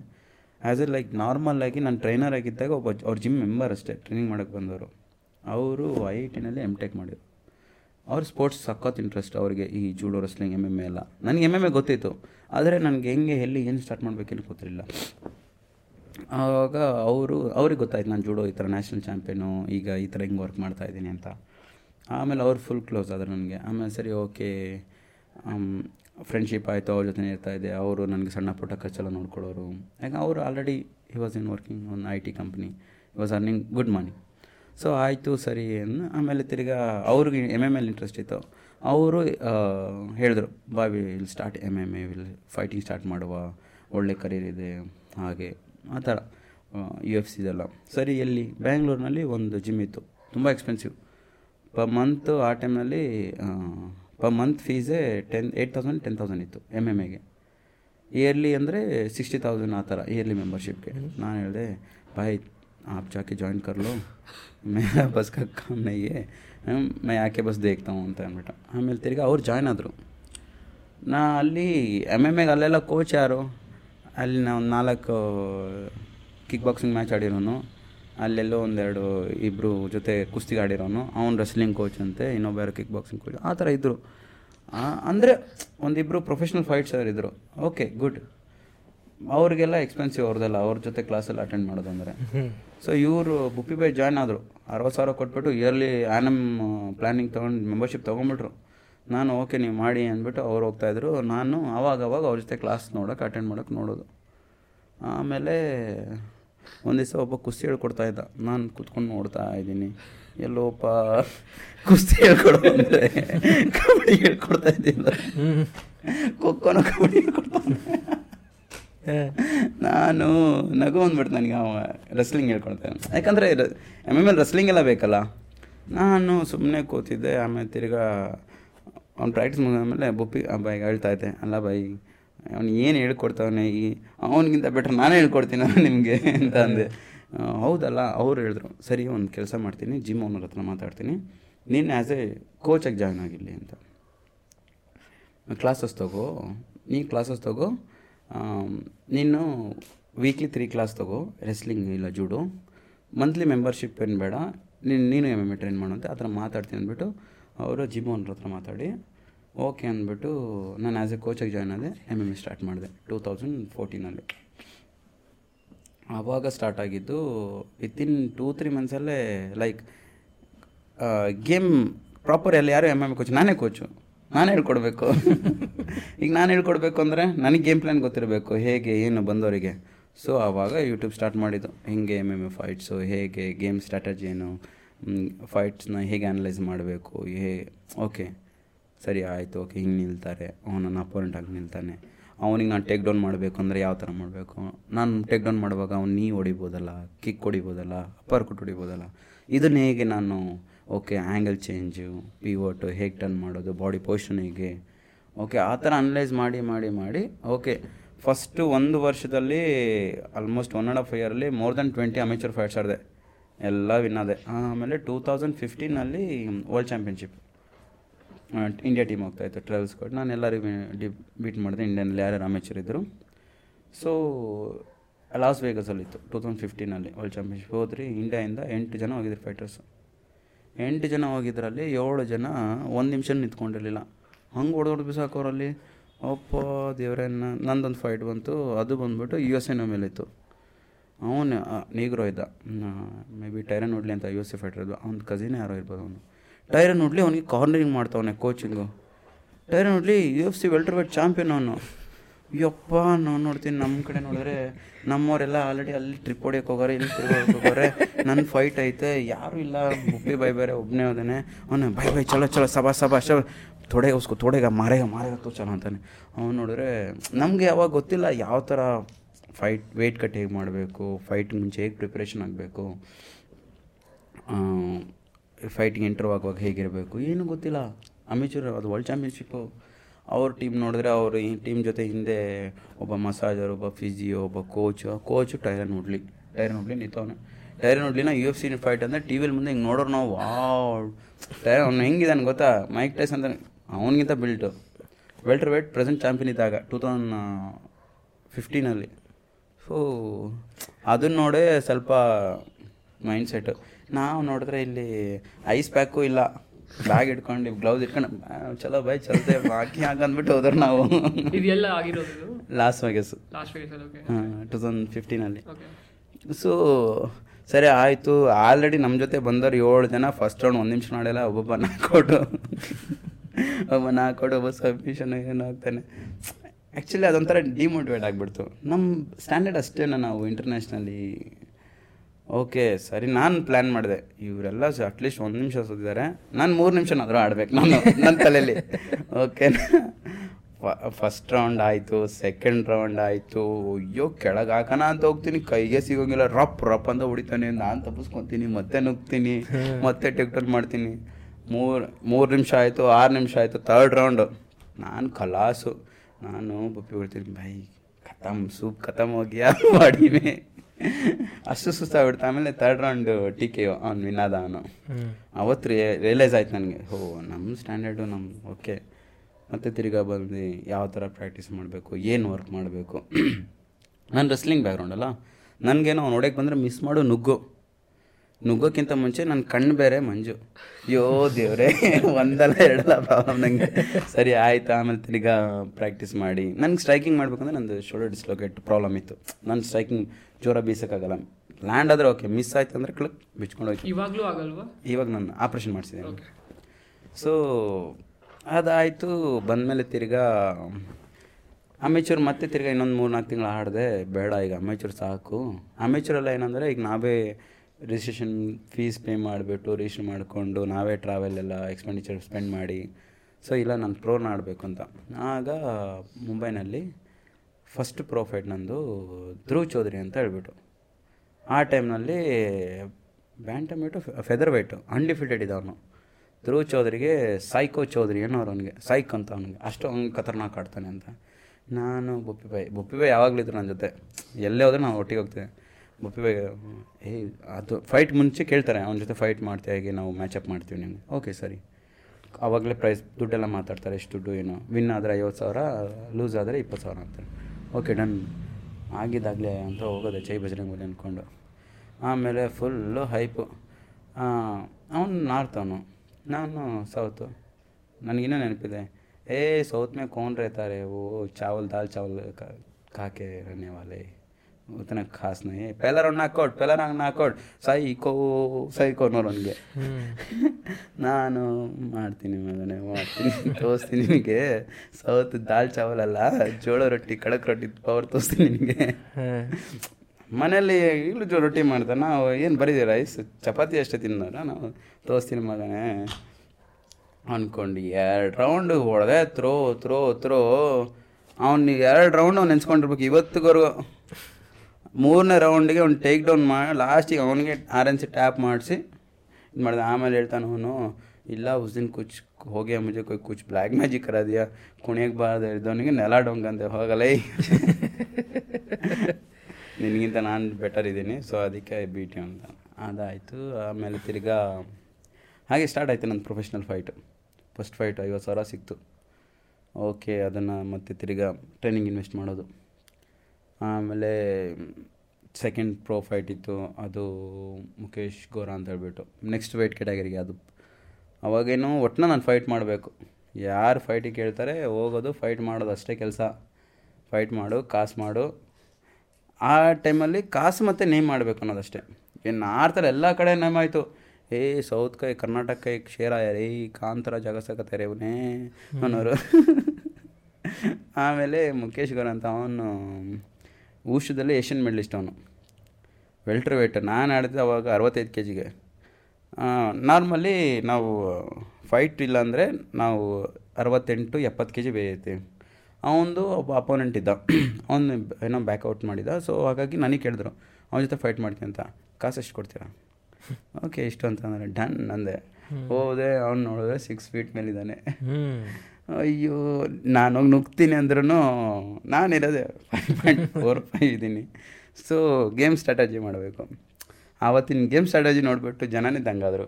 ಆ್ಯಸ್ ಎ ಲೈಕ್ ನಾರ್ಮಲ್ ಆಗಿ ನಾನು ಟ್ರೈನರ್ ಆಗಿದ್ದಾಗ ಒಬ್ಬ ಅವ್ರ ಜಿಮ್ ಮೆಂಬರ್ ಅಷ್ಟೇ ಟ್ರೈನಿಂಗ್ ಮಾಡೋಕ್ಕೆ ಬಂದವರು. ಅವರು ಐ ಐ ಟಿನಲ್ಲಿ ಎಂ ಟೆಕ್ ಮಾಡಿದ್ರು. ಅವ್ರ ಸ್ಪೋರ್ಟ್ಸ್ ಸಖತ್ ಇಂಟ್ರೆಸ್ಟ್ ಅವರಿಗೆ, ಈ ಜೂಡೋ ರೆಸ್ಲಿಂಗ್ ಎಂ ಎಂ ಎಲ್ಲ. ನನಗೆ ಎಂ ಎಂ ಎ ಗೊತ್ತಿತ್ತು, ಆದರೆ ನನಗೆ ಹೆಂಗೆ, ಎಲ್ಲಿ, ಏನು ಸ್ಟಾರ್ಟ್ ಮಾಡಬೇಕೇನು ಗೊತ್ತಿರಲಿಲ್ಲ. ಆವಾಗ ಅವರು, ಅವ್ರಿಗೆ ಗೊತ್ತಾಯ್ತು, ನಾನು ಜೂಡೋ ಈ ಥರ ನ್ಯಾಷನಲ್ ಚಾಂಪಿಯನು ಈಗ ಈ ಥರ ಹಿಂಗೆ ವರ್ಕ್ ಮಾಡ್ತಾ ಇದ್ದೀನಿ ಅಂತ. ಆಮೇಲೆ ಅವ್ರು ಫುಲ್ ಕ್ಲೋಸ್ ಆದರು ನನಗೆ. ಆಮೇಲೆ ಸರಿ ಓಕೆ ಫ್ರೆಂಡ್ಶಿಪ್ ಆಯಿತು, ಅವ್ರ ಜೊತೆ ಇರ್ತಾ ಇದ್ದೆ. ಅವರು ನನಗೆ ಸಣ್ಣ ಪುಟ್ಟ ಖರ್ಚೆಲ್ಲ ನೋಡ್ಕೊಳ್ಳೋರು. ಯಾಕೆ, ಅವರು already he was in working one I T company he was earning good money so ಆಯಿತು, ಸರಿ ಆಮೇಲೆ ತಿರ್ಗಾ ಅವ್ರಿಗೆ ಎಂ ಎಂ ಎಲ್ ಇಂಟ್ರೆಸ್ಟ್ ಇತ್ತು. ಅವರು ಹೇಳಿದ್ರು, ಬಾ will start M M A will fighting start ಮಾಡುವ, ಒಳ್ಳೆ ಕರಿಯರ್ ಇದೆ, ಹಾಗೆ, ಆ ಥರ ಯು ಎಫ್ ಸಿದೆಲ್ಲ ಸರಿ, ಎಲ್ಲಿ? ಬ್ಯಾಂಗ್ಳೂರಿನಲ್ಲಿ ಒಂದು ಜಿಮ್ ಇತ್ತು. ತುಂಬ ಎಕ್ಸ್ಪೆನ್ಸಿವ್ ಪರ್ ಮಂತು ಆ ಟೈಮ್ನಲ್ಲಿ per month ಫೀಸೇ ten eight thousand ten thousand ಇತ್ತು ಎಮ್ ಎಮ್ ಎಗೆ ಇಯರ್ಲಿ ಅಂದರೆ ಸಿಕ್ಸ್ಟಿ ತೌಸಂಡ್ ಆ ಥರ ಇಯರ್ಲಿ ಮೆಂಬರ್ಶಿಪ್ಗೆ ನಾನು ಹೇಳಿದೆ ಬಾಯ್ आप जाके ज्वाइन कर लो मेरा <laughs> बस का काम नहीं है ಹ್ಮ್, मैं आके बस देखता हूँ ಅಂತ ಅಂದ್ಬಿಟ್ಟು ಆಮೇಲೆ ತಿರ್ಗಿ ಅವ್ರು ಜಾಯ್ನ್ ಆದರು ನಾ ಅಲ್ಲಿ ಎಮ್ ಎಮ್ ಎಗೆ ಅಲ್ಲೆಲ್ಲ ಕೋಚ್ ಯಾರು ಅಲ್ಲಿ ನಾವು ನಾಲ್ಕು ಕಿಕ್ ಬಾಕ್ಸಿಂಗ್ ಮ್ಯಾಚ್ ಆಡಿರೋನು ಅಲ್ಲೆಲ್ಲೋ ಒಂದೆರಡು ಇಬ್ಬರು ಜೊತೆ ಕುಸ್ತಿಗಾಡಿರೋನು. ಅವ್ನು ರೆಸ್ಲಿಂಗ್ ಕೋಚ್ ಅಂತೆ ಇನ್ನೊಬ್ಬ ಕಿಕ್ ಬಾಕ್ಸಿಂಗ್ ಕೋಚ್ ಆ ಥರ ಇದ್ದರು ಅಂದರೆ ಒಂದಿಬ್ಬರು ಪ್ರೊಫೆಷ್ನಲ್ ಫೈಟ್ಸರ್ ಇದ್ದರು ಓಕೆ ಗುಡ್ ಅವ್ರಿಗೆಲ್ಲ ಎಕ್ಸ್ಪೆನ್ಸಿವ್ ಅವ್ರದ್ದೆಲ್ಲ. ಅವ್ರ ಜೊತೆ ಕ್ಲಾಸಲ್ಲಿ ಅಟೆಂಡ್ ಮಾಡೋದು ಅಂದರೆ ಸೊ ಇವರು ಬುಪ್ಪಿ ಬೈ ಜಾಯ್ನ್ ಆದರು. ಅರವತ್ತು ಸಾವಿರ ಕೊಟ್ಬಿಟ್ಟು ಇಯರ್ಲಿ ಆ್ಯನಮ್ ಪ್ಲಾನಿಂಗ್ ತೊಗೊಂಡು ಮೆಂಬರ್ಶಿಪ್ ತೊಗೊಂಬಿಟ್ರು. ನಾನು ಓಕೆ ನೀವು ಮಾಡಿ ಅಂದ್ಬಿಟ್ಟು ಅವ್ರು ಹೋಗ್ತಾಯಿದ್ರು ನಾನು ಅವಾಗ ಅವಾಗ ಅವ್ರ ಜೊತೆ ಕ್ಲಾಸ್ ನೋಡೋಕೆ ಅಟೆಂಡ್ ಮಾಡೋಕೆ ನೋಡೋದು. ಆಮೇಲೆ ಒಂದು ದಿವಸ ಒಬ್ಬ ಕುಸ್ತಿ ಹೇಳ್ಕೊಡ್ತಾ ಇದ್ದ. ನಾನು ಕೂತ್ಕೊಂಡು ನೋಡ್ತಾ ಇದ್ದೀನಿ. ಎಲ್ಲೋಪ ಕುಸ್ತಿ ಹೇಳ್ಕೊಡು ಅಂದರೆ ಕಬಡ್ಡಿ ಹೇಳ್ಕೊಡ್ತಾ ಇದ್ದಿಲ್ಲ ಖೋಖೋನ ಕಬಡ್ಡಿ ಹೇಳ್ಕೊಡ್ತಾ ನಾನು ನಗು ಅಂದ್ಬಿಟ್ಟು ನನಗೆ ಅವ ರೆಸ್ಲಿಂಗ್ ಹೇಳ್ಕೊಡ್ತಾನೆ ಯಾಕಂದರೆ ಎಂ ಎಂ ಎಲ್ ರೆಸ್ಲಿಂಗ್ ಎಲ್ಲ ಬೇಕಲ್ಲ. ನಾನು ಸುಮ್ಮನೆ ಕೂತಿದ್ದೆ, ಆಮೇಲೆ ತಿರ್ಗಾ ಅವ್ನು ಪ್ರಾಕ್ಟೀಸ್ ಮುಗಿದ್ಮೇಲೆ ಬುಪ್ಪಿ ಆ ಬಾಯಿಗೆ ಹೇಳ್ತಾ ಇದ್ದೆ. ಅಲ್ಲ ಬಾಯಿ ಅವ್ನು ಏನು ಹೇಳ್ಕೊಡ್ತಾವನೆ ಈ ಅವನಿಗಿಂತ ಬೆಟ್ರ್ ನಾನೇ ಹೇಳ್ಕೊಡ್ತೀನಿ ನಿಮಗೆ ಅಂತ ಅಂದೆ. ಹೌದಲ್ಲ, ಅವ್ರು ಹೇಳಿದ್ರು, ಸರಿ, ಒಂದು ಕೆಲಸ ಮಾಡ್ತೀನಿ ಜಿಮ್ ಓನರ್ ಹತ್ರ ಮಾತಾಡ್ತೀನಿ. ನೀನು ಆ್ಯಸ್ ಎ ಕೋಚಾಗಿ ಜಾಯ್ನ್ ಆಗಿರಲಿ ಅಂತ. ಕ್ಲಾಸಸ್ ತಗೋ, ನೀ ಕ್ಲಾಸಸ್ ತಗೋ ನೀನು ವೀಕ್ಲಿ ತ್ರೀ ಕ್ಲಾಸ್ ತಗೋ ರೆಸ್ಲಿಂಗ್ ಇಲ್ಲ ಜೂಡು ಮಂತ್ಲಿ ಮೆಂಬರ್ಶಿಪ್ ಏನು ಬೇಡ, ನೀನು ನೀನು ಎಂ ಎಂ ಎ ಟ್ರೈನ್ ಮಾಡುವಂತೆ ಆ ಥರ ಮಾತಾಡ್ತೀನಿ ಅಂದ್ಬಿಟ್ಟು ಅವರು ಜಿಮ್ ಓನರ್ ಹತ್ರ ಮಾತಾಡಿ ಓಕೆ ಅಂದ್ಬಿಟ್ಟು ನಾನು ಆ್ಯಸ್ ಎ ಕೋಚಾಗಿ ಜಾಯ್ನ್ ಆದೆ ಎಂ ಎಂ ಎ ಸ್ಟಾರ್ಟ್ ಮಾಡಿದೆ ಟೂ ತೌಸಂಡ್ ಫೋರ್ಟೀನಲ್ಲಿ ಆವಾಗ ಸ್ಟಾರ್ಟ್ ಆಗಿದ್ದು ವಿತಿನ್ ಟೂ ತ್ರೀ ಮಂತ್ಸಲ್ಲೇ ಲೈಕ್ ಗೇಮ್ ಪ್ರಾಪರ್ ಎಲ್ಲ ಯಾರು ಎಂ ಎಂ ಕೋಚ್ ನಾನೇ ಕೋಚು ನಾನು ಹೇಳ್ಕೊಡ್ಬೇಕು. <laughs> ಈಗ ನಾನು ಹೇಳ್ಕೊಡ್ಬೇಕು ಅಂದರೆ ನನಗೆ ಗೇಮ್ ಪ್ಲ್ಯಾನ್ ಗೊತ್ತಿರಬೇಕು, ಹೇಗೆ, ಏನು ಬಂದವರಿಗೆ. ಸೊ ಆವಾಗ ಯೂಟ್ಯೂಬ್ ಸ್ಟಾರ್ಟ್ ಮಾಡಿದ್ದು. ಹೇಗೆ ಎಂ ಎಂ ಎ ಫೈಟ್ಸು ಹೇಗೆ ಗೇಮ್ ಸ್ಟ್ರಾಟಜಿ ಏನು ಫೈಟ್ಸ್ನ ಹೇಗೆ ಅನಲೈಸ್ ಮಾಡಬೇಕು, ಹೇ ಓಕೆ ಸರಿ, ಆಯಿತು, ಓಕೆ, ಹಿಂಗೆ ನಿಲ್ತಾರೆ. ಅವನು ನನ್ನ ಅಪೋನೆಂಟ್ ಆಗಿ ನಿಲ್ತಾನೆ. ಅವನಿಗೆ ನಾನು ಟೇಕ್ ಡೌನ್ ಮಾಡಬೇಕು ಅಂದರೆ ಯಾವ ಥರ ಮಾಡಬೇಕು? ನಾನು ಟೇಕ್ ಡೌನ್ ಮಾಡುವಾಗ ಅವ್ನು ನೀ ಹೊಡಿಬೋದಲ್ಲ ಕಿಕ್ ಹೊಡಿಬೋದಲ್ಲ ಅಪ್ಪರ್ ಕುಟ್ ಹೊಡಿಬೋದಲ್ಲ? ಇದನ್ನು ಹೇಗೆ ನಾನು, ಓಕೆ ಆ್ಯಂಗಲ್ ಚೇಂಜು ಪಿವೋಟು ಹೇಗೆ ಟರ್ನ್ ಮಾಡೋದು ಬಾಡಿ ಪೊಸಿಷನ್ ಹೇಗೆ? ಓಕೆ, ಆ ಥರ ಅನಲೈಸ್ ಮಾಡಿ ಮಾಡಿ ಮಾಡಿ, ಓಕೆ ಫಸ್ಟು ಒಂದು ವರ್ಷದಲ್ಲಿ almost one and half ಇಯರಲ್ಲಿ more than twenty amateur fights ಆಡಿದೆ. ಎಲ್ಲ ವಿನ್ ಆದೆ. ಆಮೇಲೆ ಟೂ ತೌಸಂಡ್ ಫಿಫ್ಟೀನಲ್ಲಿ ವರ್ಲ್ಡ್ ಚಾಂಪಿಯನ್ಶಿಪ್ ಇಂಡಿಯಾ ಟೀಮ್ ಹೋಗ್ತಾಯಿತ್ತು ಟ್ರಾವೆಲ್ಸ್ ಕೊಟ್ಟು ನಾನು ಎಲ್ಲರಿಗೂ ಡಿ ಬೀಟ್ ಮಾಡಿದೆ. ಇಂಡಿಯಾನಲ್ಲಿ ಯಾರು ಅಮೇಚರ್ ಇದ್ದರು. ಸೊ ಲಾಸ್ ವೇಗಸಲ್ಲಿತ್ತು ಟೂ ತೌಸಂಡ್ ಫಿಫ್ಟೀನಲ್ಲಿ ವರ್ಲ್ಡ್ ಚಾಂಪಿಯನ್ಶಿಪ್ ಹೋದ್ರಿ. ಇಂಡಿಯಾಯಿಂದ ಎಂಟು ಜನ ಹೋಗಿದ್ರು ಫೈಟರ್ಸು ಎಂಟು ಜನ ಹೋಗಿದ್ರಲ್ಲಿ ಏಳು ಜನ ಒಂದು ನಿಮಿಷ ನಿಂತ್ಕೊಂಡಿರಲಿಲ್ಲ. ಹಂಗೆ ಹೊಡೆದೊಡ್ದು ಬಿಸಾಕೋರಲ್ಲಿ ಅಪ್ಪ ದೇವ್ರೇನ ನಂದೊಂದು ಫೈಟ್ ಬಂತು. ಅದು ಬಂದ್ಬಿಟ್ಟು ಯು ಎಸ್ ಎನ ಮೇಲೆ ಇತ್ತು. ಅವನು ನೀಗ್ರೋ ಇದ್ದ. ಮೇ ಬಿ ಟೈರನ್ ಓಡ್ಲಿ ಅಂತ ಯು ಎಸ್ ಎ ಫೈಟರ್ ಇದ್ದ. ಅವ್ನ ಕಸಿನೇ ಯಾರೋ ಇರ್ಬೋದು ಅವನು. ಟೈರನ್ ನೋಡಲಿ ಅವನಿಗೆ ಕಾರ್ನರಿಂಗ್ ಮಾಡ್ತಾವನೆ ಕೋಚಿಂಗು ಟೈರನ್ ನೋಡಲಿ U F C welterweight champion ಅವನು. ಯಪ್ಪ, ನಾನು ನೋಡ್ತೀನಿ ನಮ್ಮ ಕಡೆ ನೋಡಿದ್ರೆ ನಮ್ಮವರೆಲ್ಲ ಆಲ್ರೆಡಿ ಅಲ್ಲಿ ಟ್ರಿಪ್ ಹೊಡಿಯೋಕೆ ಹೋಗೋರೆ, ಇಲ್ಲಿ ತಿರ್ಗೋಕೆ ಹೋಗೋರೆ. ನನ್ನ ಫೈಟ್ ಐತೆ, ಯಾರೂ ಇಲ್ಲ, ಬುಬ್ಬಿ ಬೈ ಬೇರೆ ಒಬ್ಬನೇ ಹೋದಾನೆ ಅವನು ಬೈ ಬೈ ಚಲೋ ಚಲೋ ಸಬಾ ಸಬಾ ಶಬ ಥೋಡೆ ಉಸ್ಕೊ ತೊಡೆಗ ಮಾರೇಗ ಮಾರೇಗ ತೋ ಚಲೋ ಅಂತಾನೆ. ಅವ್ನು ನೋಡಿದ್ರೆ ನಮಗೆ ಯಾವಾಗ ಗೊತ್ತಿಲ್ಲ ಯಾವ ಥರ ಫೈಟ್ ವೆಯ್ಟ್ ಕಟ್ ಹೇಗೆ ಮಾಡಬೇಕು ಫೈಟ್ ಮುಂಚೆ ಹೇಗೆ ಪ್ರಿಪ್ರೇಷನ್ ಆಗಬೇಕು. ಫೈಟಿಂಗ್ ಎಂಟ್ರ್ ಆಗುವಾಗ ಹೇಗಿರಬೇಕು? ಏನೂ ಗೊತ್ತಿಲ್ಲ. ಅಮೇಚೂರ್ ಅದು ವರ್ಲ್ಡ್ ಚಾಂಪಿಯನ್ಶಿಪ್ಪು ಅವ್ರ. ಟೀಮ್ ನೋಡಿದ್ರೆ ಅವರು ಈ ಟೀಮ್ ಜೊತೆ ಹಿಂದೆ ಒಬ್ಬ ಮಸಾಜರ್ ಒಬ್ಬ ಫಿಸಿಯೋ ಒಬ್ಬ coach coach Tyron Woodley Tyron Woodley ನಿಂತವನೆ Tyron ಉಡ್ಲಿನ ಯು ಎಫ್ ಸಿ ಫೈಟ್ ಅಂದರೆ ಟಿ ವಿಲಿ ಮುಂದೆ ಹಿಂಗೆ ನೋಡೋರು ನಾವು, ವಾವ್. ಟೈರ್ ಅವ್ನು ಹೆಂಗಿದಾನೆ ಗೊತ್ತಾ? ಮೈಕ್ ಟೈಸ್ ಅಂತ ಅವನಿಗಿಂತ built welter weight present champion ಇದ್ದಾಗ ಟೂ ತೌಸಂಡ್ ಫಿಫ್ಟೀನಲ್ಲಿ ಸೊ ಅದನ್ನ ನೋಡೇ ಸ್ವಲ್ಪ ಮೈಂಡ್ ಸೆಟ್ಟು ನಾವು ನೋಡಿದ್ರೆ ಇಲ್ಲಿ ಐಸ್ ಪ್ಯಾಕು ಇಲ್ಲ. ಬ್ಯಾಗ್ ಇಟ್ಕೊಂಡು ಗ್ಲೌಸ್ ಇಟ್ಕೊಂಡು ಚಲೋ ಬೈ ಚಲತೆ ಹಾಕಿ ಹಾಕಂದ್ಬಿಟ್ಟು ಹೋದ್ರೆ ನಾವು. ಇದೆಲ್ಲ ಆಗಿರೋದು ಲಾಸ್ ವೇಗಸ್ ಟೂ ತೌಸಂಡ್ ಫಿಫ್ಟೀನಲ್ಲಿ ಸೊ ಸರಿ ಆಯಿತು. ಆಲ್ರೆಡಿ ನಮ್ಮ ಜೊತೆ ಬಂದವ್ರು ಏಳು ಜನ ಫಸ್ಟ್ ರೌಂಡ್ ಒಂದು ನಿಮಿಷ ನೋಡಿಲ್ಲ ಒಬ್ಬೊಬ್ಬ ನಾಲ್ಕೋಟು ಒಬ್ಬ ನಾಲ್ಕೋಟು ಒಬ್ಬ ಸಬ್ಮಿಷನ್ ಏನು ಆಗ್ತಾನೆ. ಆ್ಯಕ್ಚುಲಿ ಅದೊಂಥರ ಡಿಮೋಟಿವೇಟ್ ಆಗಿಬಿಡ್ತು. ನಮ್ಮ ಸ್ಟ್ಯಾಂಡರ್ಡ್ ಅಷ್ಟೇನ ನಾವು ಇಂಟರ್ನ್ಯಾಷನಲಿ ಓಕೆ, ಸರಿ, ನಾನು ಪ್ಲ್ಯಾನ್ ಮಾಡಿದೆ. ಇವರೆಲ್ಲ ಅಟ್ಲೀಸ್ಟ್ ಒಂದು ನಿಮಿಷ ಸುತ್ತಿದ್ದಾರೆ ನಾನು ಮೂರು ನಿಮಿಷನಾದರೂ ಆಡ್ಬೇಕು ನಾನು ನನ್ನ ತಲೆಯಲ್ಲಿ ಓಕೆ. ಫಸ್ಟ್ ರೌಂಡ್ ಆಯಿತು ಸೆಕೆಂಡ್ ರೌಂಡ್ ಆಯಿತು. ಅಯ್ಯೋ, ಕೆಳಗೆ ಹಾಕೋಣ ಅಂತ ಹೋಗ್ತೀನಿ, ಕೈಗೆ ಸಿಗೋಂಗಿಲ್ಲ. ರಪ್ ರಪ್ ಅಂತ ಹೊಡಿತಾನೆ. ನಾನು ತಪ್ಪಿಸ್ಕೊತೀನಿ, ಮತ್ತೆ ನುಗ್ತೀನಿ, ಮತ್ತೆ ಟೆಕ್ಟರ್ ಮಾಡ್ತೀನಿ. ಮೂರು ಮೂರು ನಿಮಿಷ ಆಯಿತು, ಆರು ನಿಮಿಷ ಆಯಿತು ತರ್ಡ್ ರೌಂಡು ನಾನು ಕಲಾಸು ನಾನು ಬಪ್ಪಿ ಹೊಡ್ತೀನಿ. ಬೈ ಖತಮ್ ಸೂಪ್ ಖತಮ್ ಹೋಗಿ ಯಾರು ಮೇ ಅಷ್ಟು ಸುಸ್ತಾಗ್ಬಿಡ್ತು ಆಮೇಲೆ ತರ್ಡ್ ರೌಂಡ್ ಟಿ ಕೆ ಅವ್ನು ವಿನ್ನಾದ ಅವನು. ಅವತ್ತು ರಿಯಲೈಸ್ ಆಯ್ತು ನನಗೆ. ಹೋ ನಮ್ಮ ಸ್ಟ್ಯಾಂಡರ್ಡು ನಮ್ಮ ಓಕೆ ಮತ್ತೆ ತಿರ್ಗಾ ಬಂದು ಯಾವ ಥರ ಪ್ರಾಕ್ಟೀಸ್ ಮಾಡಬೇಕು ಏನು ವರ್ಕ್ ಮಾಡಬೇಕು. ನಾನು ರೆಸ್ಲಿಂಗ್ ಬ್ಯಾಕ್ಗ್ರೌಂಡ್ ಅಲ್ಲ. ನನಗೇನೋ ಅವ್ನು ಹೊಡೆಯಕ್ಕೆ ಬಂದರೆ ಮಿಸ್ ಮಾಡು ನುಗ್ಗು. ನುಗ್ಗೋಕ್ಕಿಂತ ಮುಂಚೆ ನನ್ನ ಕಣ್ಣು ಬೇರೆ ಮಂಜು. ಯೋ ದೇವ್ರೆ <laughs> ಒಂದಲ್ಲ ಎರಡಲ್ಲ ಪ್ರಾಬ್ಲಮ್ ನನಗೆ ಸರಿ ಆಯ್ತು. ಆಮೇಲೆ ತಿರ್ಗಾ ಪ್ರಾಕ್ಟೀಸ್ ಮಾಡಿ. ನನಗೆ ಸ್ಟ್ರೈಕಿಂಗ್ ಮಾಡ್ಬೇಕಂದ್ರೆ ನಂದು ಶೋಲ್ಡರ್ ಡಿಸ್ಲೊಕೇಟ್ ಪ್ರಾಬ್ಲಮ್ ಇತ್ತು. ನಾನು ಸ್ಟ್ರೈಕಿಂಗ್ ಜೋರ ಬೀಸೋಕ್ಕಾಗಲ್ಲ. ಲ್ಯಾಂಡ್ ಆದರೆ ಓಕೆ ಮಿಸ್ ಆಯ್ತು ಅಂದರೆ ಕ್ಲಿಕ್ ಬಿಚ್ಕೊಂಡು ಹೋಯ್ತು. ಇವಾಗಲೂ ಆಗಲ್ವಾ? ಇವಾಗ ನಾನು ಆಪ್ರೇಷನ್ ಮಾಡಿಸಿದ್ದೀನಿ. ಸೊ ಅದಾಯಿತು ಬಂದಮೇಲೆ ತಿರ್ಗಾ ಅಮೇಚೂರ್ ಮತ್ತೆ ತಿರ್ಗಾ ಇನ್ನೊಂದು ಮೂರು ನಾಲ್ಕು ತಿಂಗಳು ಆಡಿದೆ ಬೇಡ ಈಗ ಅಮೇಚೂರ್ ಸಾಕು. ಅಮೇಚೂರೆಲ್ಲ ಏನಂದರೆ ಈಗ ನಾವೇ ರಿಜಿಸ್ಟ್ರೇಷನ್ ಫೀಸ್ ಪೇ ಮಾಡಿಬಿಟ್ಟು ರಿಜಿಸ್ಟ್ರ್ ಮಾಡಿಕೊಂಡು ನಾವೇ ಟ್ರಾವೆಲ್ ಎಲ್ಲ ಎಕ್ಸ್ಪೆಂಡಿಚರ್ ಸ್ಪೆಂಡ್ ಮಾಡಿ. ಸೊ ಇಲ್ಲ ನಾನು ಪ್ರೋನ ಆಡಬೇಕು ಅಂತ ಆಗ ಮುಂಬೈನಲ್ಲಿ ಫಸ್ಟ್ ಪ್ರೊಫೈಟ್ ನಂದು ಧ್ರುವ್ ಚೌಧರಿ ಅಂತ ಹೇಳ್ಬಿಟ್ಟು. ಆ ಟೈಮ್ನಲ್ಲಿ ಬ್ಯಾಂಟಮ್ ಇಟ್ಟು ಫೆದರ್ ವೈಟು ಅನ್ಡಿಫಿಟೆಡ್ ಇದೆ ಅವನು ಧ್ರುವ್ ಚೌಧರಿಗೆ ಸೈಕೋ ಚೌಧರಿ ಏನೋ ಅವನಿಗೆ ಸೈಕ್ ಅಂತ ಅವನಿಗೆ, ಅಷ್ಟು ಅವ್ನು ಖತರ್ನಾಕ್ ಆಡ್ತಾನೆ ಅಂತ. ನಾನು ಬೊಪ್ಪಿಬಾಯಿ ಬೊಪ್ಪಿಬಾಯಿ ಯಾವಾಗಲಿದ್ರು ನನ್ನ ಜೊತೆ. ಎಲ್ಲೇ ಹೋದ್ರೆ ನಾವು ಒಟ್ಟಿಗೆ ಹೋಗ್ತೇವೆ ಬೊಪ್ಪಿಬಾಯಿ ಏ, ಅದು ಫೈಟ್ ಮುಂಚೆ ಕೇಳ್ತಾರೆ, ಅವನ ಜೊತೆ ಫೈಟ್ ಮಾಡ್ತೀವಿ ಹೇಗೆ, ನಾವು ಮ್ಯಾಚಪ್ ಮಾಡ್ತೀವಿ ನಿಮಗೆ. ಓಕೆ ಸರಿ. ಆವಾಗಲೇ ಪ್ರೈಸ್ ದುಡ್ಡೆಲ್ಲ ಮಾತಾಡ್ತಾರೆ, ಎಷ್ಟು ದುಡ್ಡು, ಏನು ವಿನ್ ಆದರೆ ಐವತ್ತು ಸಾವಿರ ಲೂಸ್ ಆದರೆ ಇಪ್ಪತ್ತು ಸಾವಿರ ಅಂತಾರೆ. Okay, done. ಆಗಿದ್ದಾಗಲೇ ಅಂತ ಹೋಗೋದೆ ಜೈ ಬಜರಂಗಲಿ ಅಂದ್ಕೊಂಡು ಆಮೇಲೆ ಫುಲ್ಲು ಹೈಪು. ಅವನು ನಾರ್ತ್ ಅವನು ನಾನು ಸೌತು. ನನಗಿನ್ನೂ ನೆನಪಿದೆ. ಏ ಸೌತ್ ಮೇ ಕೋನ್ರೇತಾರೆ ಓ, ಚಾವಲ್, ದಾಲ್ ಚಾವಲ್ ಕಾಕೆ ರನ್ಯವಾಲೆ ಉತ್ತನಕ್ಕೆ खास नहीं ಪೆಲರ್ पहला राउंड ಪೆಲರ್ ಪೆಲ್ಲ ರಾಂಗ್ ನಾಕ್ಔಟ್ ಸೈಕೋ ಸೈಕೋ ಅನ್ನೋರು ಅವನಿಗೆ. ನಾನು ಮಾಡ್ತೀನಿ ಮಗನೇ ಮಾಡ್ತೀನಿ. ತೋರಿಸ್ತೀನಿ ನಿನಗೆ ಸೌತ್ ದಾಲ್ ಚಾವಲ್ ಅಲ್ಲ ಜೋಳ ರೊಟ್ಟಿ ಕಡಕ್ ರೊಟ್ಟಿ ಪವರ್ ತೋರಿಸ್ತೀನಿ ನಿನಗೆ ಮನೆಯಲ್ಲಿ ಇಲ್ಲೂ ಜೋಳ ರೊಟ್ಟಿ ಮಾಡ್ತಾನೆ ನಾವು ಏನು ಬರೀದೆ ರೈಸ್ ಚಪಾತಿ ಅಷ್ಟೇ ತಿನ್ನೋರ ನಾವು. ತೋರಿಸ್ತೀನಿ ಮಗನೇ. ಅಂದ್ಕೊಂಡು ಎರಡು ರೌಂಡ್ ಹೊಡೆದೆ ತ್ರೋ ತ್ರೋ ತ್ರೋ ಅವ್ನಿಗೆ ಎರಡು ರೌಂಡ್ ಅವ್ನು ನೆನ್ಸ್ಕೊಂಡಿರ್ಬೇಕು ಇವತ್ತಿಗೋರ್ಗು. ಮೂರನೇ ರೌಂಡಿಗೆ ಒಂದು ಟೇಕ್ ಡೌನ್ ಮಾಡಿ ಲಾಸ್ಟಿಗೆ ಅವನಿಗೆ ಆರ್ ಎನ್ ಸಿ ಟ್ಯಾಪ್ ಮಾಡಿಸಿ ಇದು ಮಾಡಿದೆ ಆಮೇಲೆ ಹೇಳ್ತಾನೆ ಅವನು ಇಲ್ಲ ಉಸ್ ದಿನ ಕುಚ್ ಹೋಗಿ ಮುಜೆ ಕೊಯ್ ಕುಚ್ ಬ್ಲ್ಯಾಕ್ ಮ್ಯಾಜಿಕ್ ಕರದಿಯಾ ಕುಣಿಯಕ್ಕೆ ಬಾರದ ಇದ್ದವನಿಗೆ ನೆಲ ಡೊಂಗಂದೆ ಹೋಗಲೇ. <laughs> ನಿನಗಿಂತ ನಾನು ಬೆಟರ್ ಇದ್ದೀನಿ ಸೊ ಅದಕ್ಕೆ ಬಿ ಟಿ ಅಂತ. ಅದಾಯಿತು ಆಮೇಲೆ ತಿರ್ಗಾ ಹಾಗೆ ಸ್ಟಾರ್ಟ್ ಆಯಿತು ನನ್ನ ಪ್ರೊಫೆಷ್ನಲ್ ಫೈಟು ಫಸ್ಟ್ ಫೈಟ್ ಐವತ್ತು ಸಾವಿರ ಸಿಕ್ತು. ಓಕೆ ಅದನ್ನು ಮತ್ತೆ ತಿರ್ಗಾ ಟ್ರೈನಿಂಗ್ ಇನ್ವೆಸ್ಟ್ ಮಾಡೋದು. ಆಮೇಲೆ ಸೆಕೆಂಡ್ ಪ್ರೋ ಫೈಟ್ ಇತ್ತು ಅದು ಮುಖೇಶ್ ಗೋರಾ ಅಂತ ಹೇಳ್ಬಿಟ್ಟು. ನೆಕ್ಸ್ಟ್ ವೆಯ್ಟ್ ಕೆಟಗರಿಗೆ ಅದು. ಅವಾಗೇನು ಒಟ್ಟನ್ನ ನಾನು ಫೈಟ್ ಮಾಡಬೇಕು. ಯಾರು ಫೈಟಿಗೆ ಕೇಳ್ತಾರೆ ಹೋಗೋದು ಫೈಟ್ ಮಾಡೋದು ಅಷ್ಟೇ ಕೆಲಸ. ಫೈಟ್ ಮಾಡು ಕಾಸು ಮಾಡು. ಆ ಟೈಮಲ್ಲಿ ಕಾಸು ಮತ್ತು ನೇಮ್ ಮಾಡಬೇಕು ಅನ್ನೋದಷ್ಟೇ ಏನು ಥರ ಎಲ್ಲ ಕಡೆ ನೇಮ್ ಆಯಿತು. ಏ ಸೌತ್ ಕೈ ಕರ್ನಾಟಕ ಕೈ ಶೇರ್ ರೀ ಕಾಂತರ ಜಗಸಕತ್ತಾರೆ ಇವನೇ ಅನ್ನೋರು. ಆಮೇಲೆ ಮುಖೇಶ್ ಗೌರ್ ಅಂತ ಅವನು ಊಷದಲ್ಲಿ ಏಷ್ಯನ್ ಮೆಡಲಿಸ್ಟ್ ಅವನು. ವೆಲ್ಟರ್ ವೇಟ್ ನಾನು ಆಡಿದ್ದೆ ಅವಾಗ ಅರವತ್ತೈದು ಕೆ ಜಿಗೆ ನಾರ್ಮಲಿ ನಾವು ಫೈಟ್ ಇಲ್ಲಾಂದರೆ ನಾವು ಅರವತ್ತೆಂಟು ಎಪ್ಪತ್ತು ಕೆ ಜಿ ಬೇಯ್ತೀವಿ ಅವನದು ಒಬ್ಬ ಅಪೋನೆಂಟ್ ಇದ್ದ. ಅವನು ಏನೋ ಬ್ಯಾಕ್ಔಟ್ ಮಾಡಿದ್ದ ಸೊ ಹಾಗಾಗಿ ನನಗೆ ಕೇಳಿದ್ರು ಅವನ ಜೊತೆ ಫೈಟ್ ಮಾಡ್ತೀನಿ ಅಂತ. ಕಾಸು ಎಷ್ಟು ಕೊಡ್ತೀರಾ? ಓಕೆ ಇಷ್ಟು ಅಂತ. ಅಂದರೆ ಡನ್ ಅಂದೆ. ಹೋದೆ ಅವ್ನು ನೋಡಿದ್ರೆ ಸಿಕ್ಸ್ ಫೀಟ್ ಮೇಲಿದ್ದಾನೆ. ಅಯ್ಯೋ ನಾನು ಹೋಗಿ ನುಗ್ತೀನಿ ಅಂದ್ರೂ ನಾನಿರೋದೆ ಫೈವ್ ಪಾಯಿಂಟ್ ಫೋರ್ ಫೈವ್ ಇದ್ದೀನಿ ಸೊ ಗೇಮ್ ಸ್ಟ್ರಾಟಜಿ ಮಾಡಬೇಕು. ಆವತ್ತಿನ ಗೇಮ್ ಸ್ಟ್ರಾಟಜಿ ನೋಡಿಬಿಟ್ಟು ಜನನೇ ದಂಗಾದರು.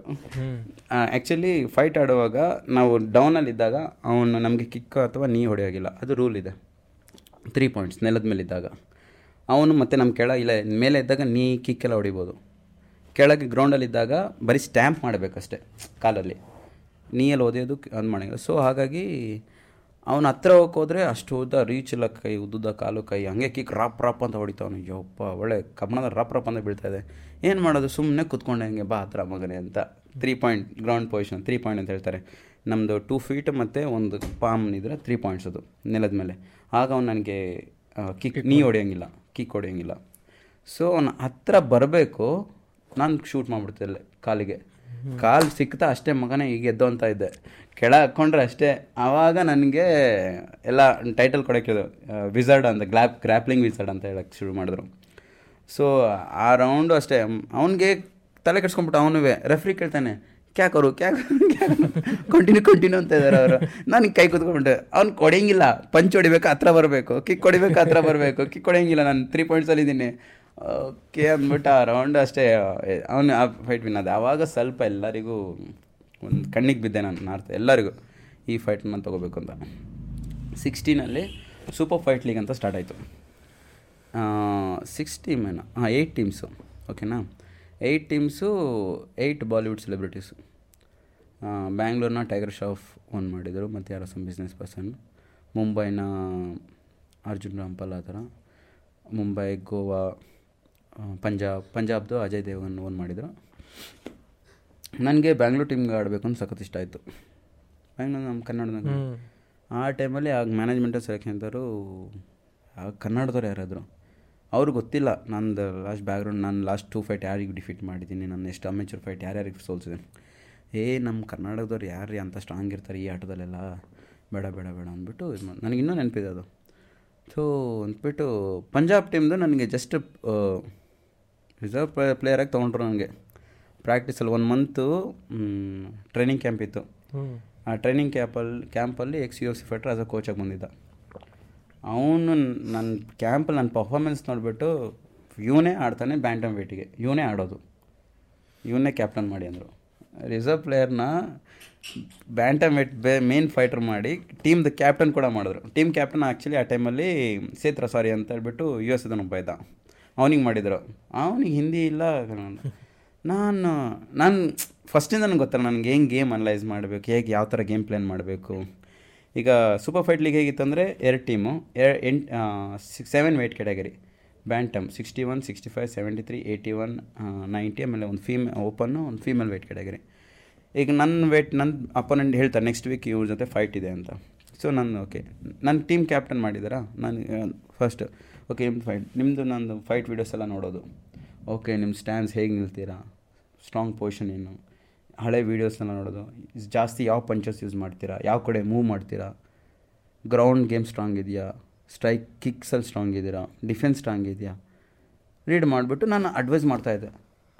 ಆ್ಯಕ್ಚುಲಿ ಫೈಟ್ ಆಡುವಾಗ ನಾವು ಡೌನಲ್ಲಿದ್ದಾಗ ಅವನು ನಮಗೆ ಕಿಕ್ ಅಥವಾ ನೀ ಹೊಡೆಯೋಗಿಲ್ಲ ಅದು ರೂಲ್ ಇದೆ. ತ್ರೀ ಪಾಯಿಂಟ್ಸ್ ನೆಲದ ಮೇಲೆ ಇದ್ದಾಗ. ಅವನು ಮತ್ತು ನಮ್ಮ ಕೆಳ ಇಲ್ಲ ಮೇಲೆ ಇದ್ದಾಗ ನೀ ಕಿಕ್ಕೆಲ್ಲ ಹೊಡಿಬೋದು. ಕೆಳಗೆ ಗ್ರೌಂಡಲ್ಲಿದ್ದಾಗ ಬರೀ ಸ್ಟ್ಯಾಂಪ್ ಮಾಡಬೇಕಷ್ಟೆ ಕಾಲಲ್ಲಿ. ನೀಯಲ್ಲಿ ಓದಿಯೋದು ಅದು ಮಾಡಿಲ್ಲ ಸೊ ಹಾಗಾಗಿ ಅವನ ಹತ್ರ ಹೋಗಕ್ಕೆ ಹೋದರೆ ಅಷ್ಟು ಉದ್ದ ರೀಚ್ ಇಲ್ಲ ಕೈ ಉದ್ದುದ ಕಾಲು ಕೈ ಹಂಗೆ ಕಿಕ್ ರಾಪ್ ರಾಪ್ ಅಂತ ಹೊಡಿತಾವನು ಯಪ್ಪ ಒಳ್ಳೆ ಕಬ್ಬಣದ ರಾಪ್ ರಾಪ್ ಅಂತ ಬೀಳ್ತಾ ಇದೆ. ಏನು ಮಾಡೋದು? ಸುಮ್ಮನೆ ಕುತ್ಕೊಂಡೆ ಹಂಗೆ ಬಾ ಹತ್ರ ಮಗನೇ ಅಂತ. Three point ground position three point ಅಂತ ಹೇಳ್ತಾರೆ. ನಮ್ಮದು ಟೂ ಫೀಟ್ ಮತ್ತು ಒಂದು ಪಾಮ್ ಇದ್ರೆ ತ್ರೀ ಪಾಯಿಂಟ್ಸ್ ಅದು ನೆಲದ ಮೇಲೆ. ಆಗ ಅವ್ನು ನನಗೆ ಕಿಕ್ ನೀ ಹೊಡೆಯೋಂಗಿಲ್ಲ ಕಿಕ್ ಹೊಡೆಯೋಂಗಿಲ್ಲ. ಸೊ ಅವನ ಹತ್ರ ಬರಬೇಕು ನಾನು ಶೂಟ್ ಮಾಡಿಬಿಡ್ತಿದ್ದೆ ಕಾಲಿಗೆ. ಕಾಲು ಸಿಕ್ತಾ ಅಷ್ಟೇ ಮಗನೇ ಈಗ ಎದ್ದು ಅಂತ ಇದ್ದೆ. ಕೆಳ ಹಾಕ್ಕೊಂಡ್ರೆ ಅಷ್ಟೇ. ಆವಾಗ ನನಗೆ ಎಲ್ಲ ಟೈಟಲ್ ಕೊಡೋಕ್ಕೆ ವಿಸರ್ಡ್ ಅಂತ ಗ್ಲಾಪ್ ಗ್ರ್ಯಾಪ್ಲಿಂಗ್ ವಿಸರ್ಡ್ ಅಂತ ಹೇಳಕ್ಕೆ ಶುರು ಮಾಡಿದ್ರು. ಸೊ ಆ ರೌಂಡು ಅಷ್ಟೇ. ಅವನಿಗೆ ತಲೆ ಕೆಡ್ಸ್ಕೊಂಬಿಟ್ಟು ಅವನು ರೆಫ್ರಿ ಕೇಳ್ತಾನೆ ಕ್ಯಾಕರು ಕ್ಯಾಕ್ ಕಂಟಿನ್ಯೂ ಕಂಟಿನ್ಯೂ ಅಂತ ಇದ್ದಾರೆ ಅವರು. ನನಗೆ ಕೈ ಕೂತ್ಕೊಂಡ್ಬಿಟ್ಟೆ, ಅವ್ನು ಕೊಡೋಂಗಿಲ್ಲ, ಪಂಚ್ ಹೊಡಿಬೇಕು, ಹತ್ರ ಬರಬೇಕು ಕಿಕ್ ಹೊಡಿಬೇಕು, ಹತ್ರ ಬರಬೇಕು ಕಿಕ್ ಹೊಡೆಯಂಗಿಲ್ಲ, ನಾನು ತ್ರೀ ಪಾಯಿಂಟ್ಸಲ್ಲಿ ಇದ್ದೀನಿ ಓಕೆ ಅಂದ್ಬಿಟ್ಟು ಆ ರೌಂಡ್ ಅಷ್ಟೇ ಅವನು ಆ ಫೈಟ್ ವಿನ್ ಅದೇ ಆವಾಗ ಸ್ವಲ್ಪ ಎಲ್ಲರಿಗೂ ಒಂದು ಕಣ್ಣಿಗೆ ಬಿದ್ದೆ ನಾನು, ನಾರ್ತ್ ಎಲ್ಲರಿಗೂ. ಈ ಫೈಟ್ ನಾನು ತೊಗೋಬೇಕು ಅಂತ. ಸಿಕ್ಸ್ಟೀನಲ್ಲಿ ಸೂಪರ್ ಫೈಟ್ ಲೀಗ್ ಅಂತ ಸ್ಟಾರ್ಟ್ ಆಯಿತು. ಸಿಕ್ಸ್ ಟೀಮ್ ಏನೋ, ಹಾಂ ಏಯ್ಟ್ ಟೀಮ್ಸು ಓಕೆನಾ eight teams eight Bollywood celebrities ಬ್ಯಾಂಗ್ಳೂರ್ನ Tiger Shroff own ಮಾಡಿದರು, ಮತ್ತು ಯಾರೋ ಸಮ್ ಬಿಸ್ನೆಸ್ ಪರ್ಸನ್ ಮುಂಬೈನ ಅರ್ಜುನ್ ರಾಮ್ಪಾಲ್ ಆ ಥರ. ಮುಂಬೈ ಗೋವಾ ಪಂಜಾಬ್ ಪಂಜಾಬ್ದು ಅಜಯ್ ದೇವನ್ ಓನ್ ಮಾಡಿದರು. ನನಗೆ ಬ್ಯಾಂಗ್ಳೂರ್ ಟೀಮ್ಗೆ ಆಡಬೇಕು ಅಂತ ಸಖತ್ ಇಷ್ಟ ಆಯಿತು. ಬ್ಯಾಂಗ್ಳೂರ್ ನಮ್ಮ ಕನ್ನಡದಾಗ ಆ ಟೈಮಲ್ಲಿ ಆಗ ಮ್ಯಾನೇಜ್ಮೆಂಟಲ್ಲಿ ಸೆಲೆಕ್ಷನ್ ಇದ್ದರು ಆಗ ಕನ್ನಡದವ್ರು ಯಾರಾದರು. ಅವ್ರಿಗೆ ಗೊತ್ತಿಲ್ಲ ನಂದು ಲಾಸ್ಟ್ ಬ್ಯಾಕ್ಗ್ರೌಂಡ್ ನಾನು ಲಾಸ್ಟ್ ಟೂ ಫೈಟ್ ಯಾರಿಗೆ ಡಿಫೀಟ್ ಮಾಡಿದ್ದೀನಿ ನಾನು ಎಷ್ಟು ಅಮೆಚೂರ್ ಫೈಟ್ ಯಾರ್ಯಾರಿಗೆ ಸೋಲ್ಸಿದ್ದೀನಿ ಏ ನಮ್ಮ ಕರ್ನಾಟಕದವ್ರು ಯಾರು ರೀ ಅಂತ ಸ್ಟ್ರಾಂಗ್ ಇರ್ತಾರೆ ಈ ಆಟದಲ್ಲೆಲ್ಲ. ಬೇಡ ಬೇಡ ಬೇಡ ಅಂದ್ಬಿಟ್ಟು ಇದು ಮಾಡಿ ನನಗೆ ಇನ್ನೂ ನೆನಪಿದೆ ಅದು. ಸೊ ಅಂದ್ಬಿಟ್ಟು ಪಂಜಾಬ್ ಟೀಮ್ದು ನನಗೆ ಜಸ್ಟ್ ರಿಸರ್ವ್ ಪ್ಲೇಯರಾಗಿ ತೊಗೊಂಡ್ರು ನನಗೆ. ಪ್ರಾಕ್ಟೀಸಲ್ಲಿ ಒನ್ ಮಂತು ಟ್ರೈನಿಂಗ್ ಕ್ಯಾಂಪ್ ಇತ್ತು. ಆ ಟ್ರೈನಿಂಗ್ ಕ್ಯಾಂಪಲ್ಲಿ ಕ್ಯಾಂಪಲ್ಲಿ X U F C fighter as a ಕೋಚಾಗಿ ಬಂದಿದ್ದ. ಅವನು ನನ್ನ ಕ್ಯಾಂಪಲ್ಲಿ ನನ್ನ ಪರ್ಫಾರ್ಮೆನ್ಸ್ ನೋಡಿಬಿಟ್ಟು ಇವನೇ ಆಡ್ತಾನೆ ಬ್ಯಾಂಟಮ್ ವೇಟಿಗೆ ಇವನೇ ಆಡೋದು. ಇವನ್ನೇ ಕ್ಯಾಪ್ಟನ್ ಮಾಡಿ ಅಂದರು. ರಿಸರ್ವ್ ಪ್ಲೇಯರ್ನ ಬ್ಯಾಂಟಮ್ ವೇಟ್ ಬೇ ಮೇನ್ ಫೈಟರ್ ಮಾಡಿ ಟೀಮ್ದು ಕ್ಯಾಪ್ಟನ್ ಕೂಡ ಮಾಡಿದ್ರು. ಟೀಮ್ ಕ್ಯಾಪ್ಟನ್ ಆ್ಯಕ್ಚುಲಿ ಆ ಟೈಮಲ್ಲಿ ಸೇತ್ರ ಸಾರಿ ಅಂತ ಹೇಳ್ಬಿಟ್ಟು ಯು ಎಸ್ ಒಬ್ಬ ಇದ್ದ. ಅವನಿಗೆ ಮಾಡಿದರು. ಅವನಿಗೆ ಹಿಂದಿ ಇಲ್ಲ. ಕನ್ನಡ. ನಾನು ನಾನು ಫಸ್ಟಿಂದ ನನಗೆ ಗೊತ್ತಲ್ಲ ನನಗೆ ಹೆಂಗೆ ಗೇಮ್ ಅನಲೈಸ್ ಮಾಡಬೇಕು, ಹೇಗೆ ಯಾವ ಥರ ಗೇಮ್ ಪ್ಲ್ಯಾನ್ ಮಾಡಬೇಕು. ಈಗ ಸೂಪರ್ ಫೈಟ್ ಲೀಗ್ ಹೇಗಿತ್ತಂದರೆ ಎರಡು ಟೀಮು ಎರ ಎಂಟು six seven weight category bantam sixty one sixty five seventy three eighty one ninety ಆಮೇಲೆ ಒಂದು ಫೀಮೆ ಓಪನ್ನು ಒಂದು ಫೀಮೇಲ್ ವೇಟ್ ಕ್ಯಾಟಗರಿ ಈಗ ನನ್ನ ವೇಟ್ ನನ್ನ ಅಪೋನೆಂಟ್ ಹೇಳ್ತಾರೆ ನೆಕ್ಸ್ಟ್ ವೀಕ್ ಇವ್ರ ಜೊತೆ ಫೈಟ್ ಇದೆ ಅಂತ. ಸೊ ನಾನು ಓಕೆ ನನ್ನ ಟೀಮ್ ಕ್ಯಾಪ್ಟನ್ ಮಾಡಿದ್ದಾರಾ ನಾನು ಫಸ್ಟ್ ಓಕೆ ನಿಮ್ಮ ಫೈಟ್ ನಿಮ್ಮದು ನಾನು ಫೈಟ್ ವೀಡಿಯೋಸ್ ಎಲ್ಲ ನೋಡೋದು. ಓಕೆ ನಿಮ್ಮ ಸ್ಟ್ಯಾಂಡ್ಸ್ ಹೇಗೆ ನಿಲ್ತೀರಾ? ಸ್ಟ್ರಾಂಗ್ ಪೊಸಿಷನ್ ಏನು? ಹಳೆ ವೀಡಿಯೋಸ್ನೆಲ್ಲ ನೋಡೋದು. ಜಾಸ್ತಿ ಯಾವ ಪಂಚಸ್ ಯೂಸ್ ಮಾಡ್ತೀರಾ? ಯಾವ ಕಡೆ ಮೂವ್ ಮಾಡ್ತೀರಾ? ಗ್ರೌಂಡ್ ಗೇಮ್ ಸ್ಟ್ರಾಂಗ್ ಇದೆಯಾ? ಸ್ಟ್ರೈಕ್ ಕಿಕ್ಸಲ್ಲಿ ಸ್ಟ್ರಾಂಗ್ ಇದ್ದೀರಾ? ಡಿಫೆನ್ಸ್ ಸ್ಟ್ರಾಂಗ್ ಇದೆಯಾ? ರೀಡ್ ಮಾಡಿಬಿಟ್ಟು ನಾನು ಅಡ್ವೈಸ್ ಮಾಡ್ತಾಯಿದ್ದೆ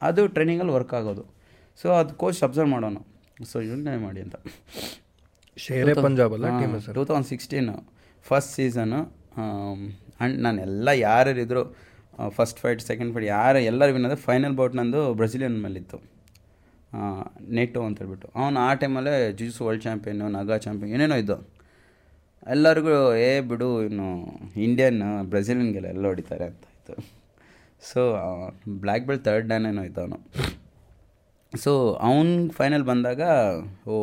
ಅದು ಟ್ರೈನಿಂಗಲ್ಲಿ ವರ್ಕ್ ಆಗೋದು. ಸೊ ಅದು ಕೋಚ್ ಅಬ್ಸರ್ವ್ ಮಾಡೋಣ ಸೊ ಇವನ್ನೇ ಮಾಡಿ ಅಂತ. ಶೇರೆ ಪಂಜಾಬ್ ಅಲ್ಲ? Two thousand sixteen first season and ಎಲ್ಲ ಯಾರ್ಯಾರಿದ್ರು ಫಸ್ಟ್ ಫೈಟ್ ಸೆಕೆಂಡ್ ಫೈಟ್ ಯಾರು ಎಲ್ಲರೂ ವಿನ್ ಆದರೆ ಫೈನಲ್ ಬೌಟ್ ನಂದು ಬ್ರೆಸಿಲಿಯನ್ ಮೇಲಿತ್ತು. ನೆಟೋ ಅಂತ ಹೇಳ್ಬಿಟ್ಟು. ಅವನು ಆ ಟೈಮಲ್ಲೇ ಜೂಸ್ ವರ್ಲ್ಡ್ ಚಾಂಪಿಯನ್ನು ನಗಾ ಚಾಂಪಿಯನ್ ಏನೇನೋ ಇದ್ದು. ಎಲ್ಲರಿಗೂ, ಏ ಬಿಡು ಇನ್ನು ಇಂಡಿಯನ್ ಬ್ರೆಜಿಲಿಯನ್ಗೆಲ್ಲ ಎಲ್ಲ ಹೊಡಿತಾರೆ ಅಂತ ಇತ್ತು. So black belt third dan ಏನೋ ಇದ್ದ ಅವನು. ಸೊ ಅವನು ಫೈನಲ್ ಬಂದಾಗ, ಓ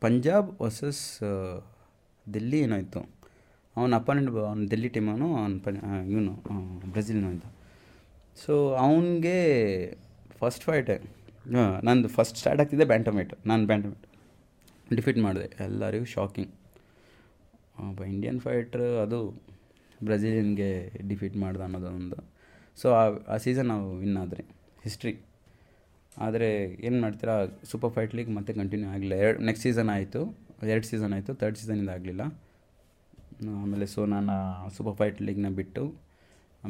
ಪಂಜಾಬ್ ವರ್ಸಸ್ ದಿಲ್ಲಿ ಏನೋ ಇತ್ತು. ಅವನ ಅಪೋನೆಂಟ್ ಅವ್ನು ಡೆಲ್ಲಿ ಟೀಮ್ ಅವನು, ಅವ್ನು ಪ ಇವನು ಬ್ರೆಜಿಲ್ನ ಇದ್ದ ಸೊ ಅವನಿಗೆ ಫಸ್ಟ್ ಫೈಟೇ ನಂದು ಫಸ್ಟ್ ಸ್ಟಾರ್ಟ್ ಆಗ್ತಿದ್ದೆ ಬ್ಯಾಂಟಮೇಟ್ ನಾನು ಬ್ಯಾಂಟಮೇಟ್ ಡಿಫೀಟ್ ಮಾಡಿದೆ. ಎಲ್ಲರಿಗೂ ಶಾಕಿಂಗ್ ಒಬ್ಬ ಇಂಡಿಯನ್ ಫೈಟ್ರ್ ಅದು ಬ್ರೆಜಿಲಿಯನ್ಗೆ ಡಿಫೀಟ್ ಮಾಡ್ದೆ ಅನ್ನೋದೊಂದು ಸೊ ಆ ಸೀಸನ್ ನಾವು ವಿನ್ ಆದರೆ. ಹಿಸ್ಟ್ರಿ ಆದರೆ ಏನು ಮಾಡ್ತೀರಾ? ಸೂಪರ್ ಫೈಟ್ ಲೀಗ್ ಮತ್ತೆ ಕಂಟಿನ್ಯೂ ಆಗಲಿಲ್ಲ. ಎರಡು ನೆಕ್ಸ್ಟ್ ಸೀಸನ್ ಆಯಿತು. ಎರಡು ಸೀಸನ್ ಆಯಿತು. ತರ್ಡ್ ಸೀಸನಿಂದ ಆಗಲಿಲ್ಲ. ಆಮೇಲೆ ಸೊ ನಾನು ಸೂಪರ್ ಫೈಟ್ ಲೀಗ್ನ ಬಿಟ್ಟು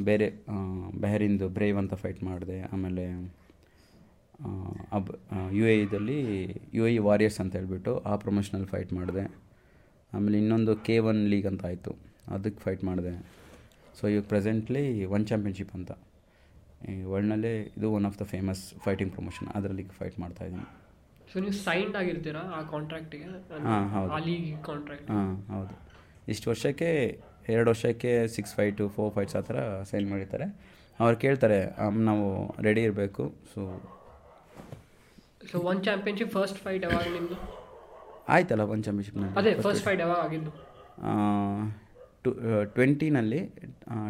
ಬೇರೆ ಬೆಹರಿಂದು ಬ್ರೇವ್ ಅಂತ ಫೈಟ್ ಮಾಡಿದೆ. ಆಮೇಲೆ ಅಬ್ ಯು ಎ ಇದಲ್ಲಿ ಯು ಎ ವಾರಿಯರ್ಸ್ ಅಂತ ಹೇಳ್ಬಿಟ್ಟು ಆ ಪ್ರೊಮೋಷನಲ್ ಫೈಟ್ ಮಾಡಿದೆ. ಆಮೇಲೆ ಇನ್ನೊಂದು ಕೆ ಒನ್ ಲೀಗ್ ಅಂತ ಆಯಿತು. ಅದಕ್ಕೆ ಫೈಟ್ ಮಾಡಿದೆ. ಸೊ ಇವಾಗ ಪ್ರೆಸೆಂಟ್ಲಿ ಒನ್ ಚಾಂಪಿಯನ್ಶಿಪ್ ಅಂತ. ಈ ವರ್ಲ್ಡ್ನಲ್ಲೇ ಇದು one of the famous fighting promotion ಅದರಲ್ಲಿ ಫೈಟ್ ಮಾಡ್ತಾ ಇದ್ದೀನಿ. ಸೊ ನೀವು ಸೈನ್ಡ್ ಆಗಿರ್ತೀರಾ ಆ ಕಾಂಟ್ರಾಕ್ಟಿಗೆ ಹಾಂ ಹೌದು. ಆ ಲೀಗ್ ಕಾಂಟ್ರಾಕ್ಟ್ ಹಾಂ ಹೌದು. ಇಷ್ಟು ವರ್ಷಕ್ಕೆ ಎರಡು ವರ್ಷಕ್ಕೆ ಸಿಕ್ಸ್ ಫೈಟು ಫೋರ್ ಫೈಟ್ಸ್ ಆ ಥರ ಸೈನ್ ಮಾಡಿರ್ತಾರೆ. ಅವ್ರು ಕೇಳ್ತಾರೆ ನಾವು ರೆಡಿ ಇರಬೇಕು. So so one championship first fight ಯಾವಾಗ ಆಯ್ತಲ್ಲ ಒನ್ ಚಾಂಪಿಯನ್ಶಿಪ್ ಅದೇ ಫಸ್ಟ್ ಫೈಟ್ ಯಾವಾಗ ಆಗಿದ್ದು? ಟು ಟ್ವೆಂಟಿನಲ್ಲಿ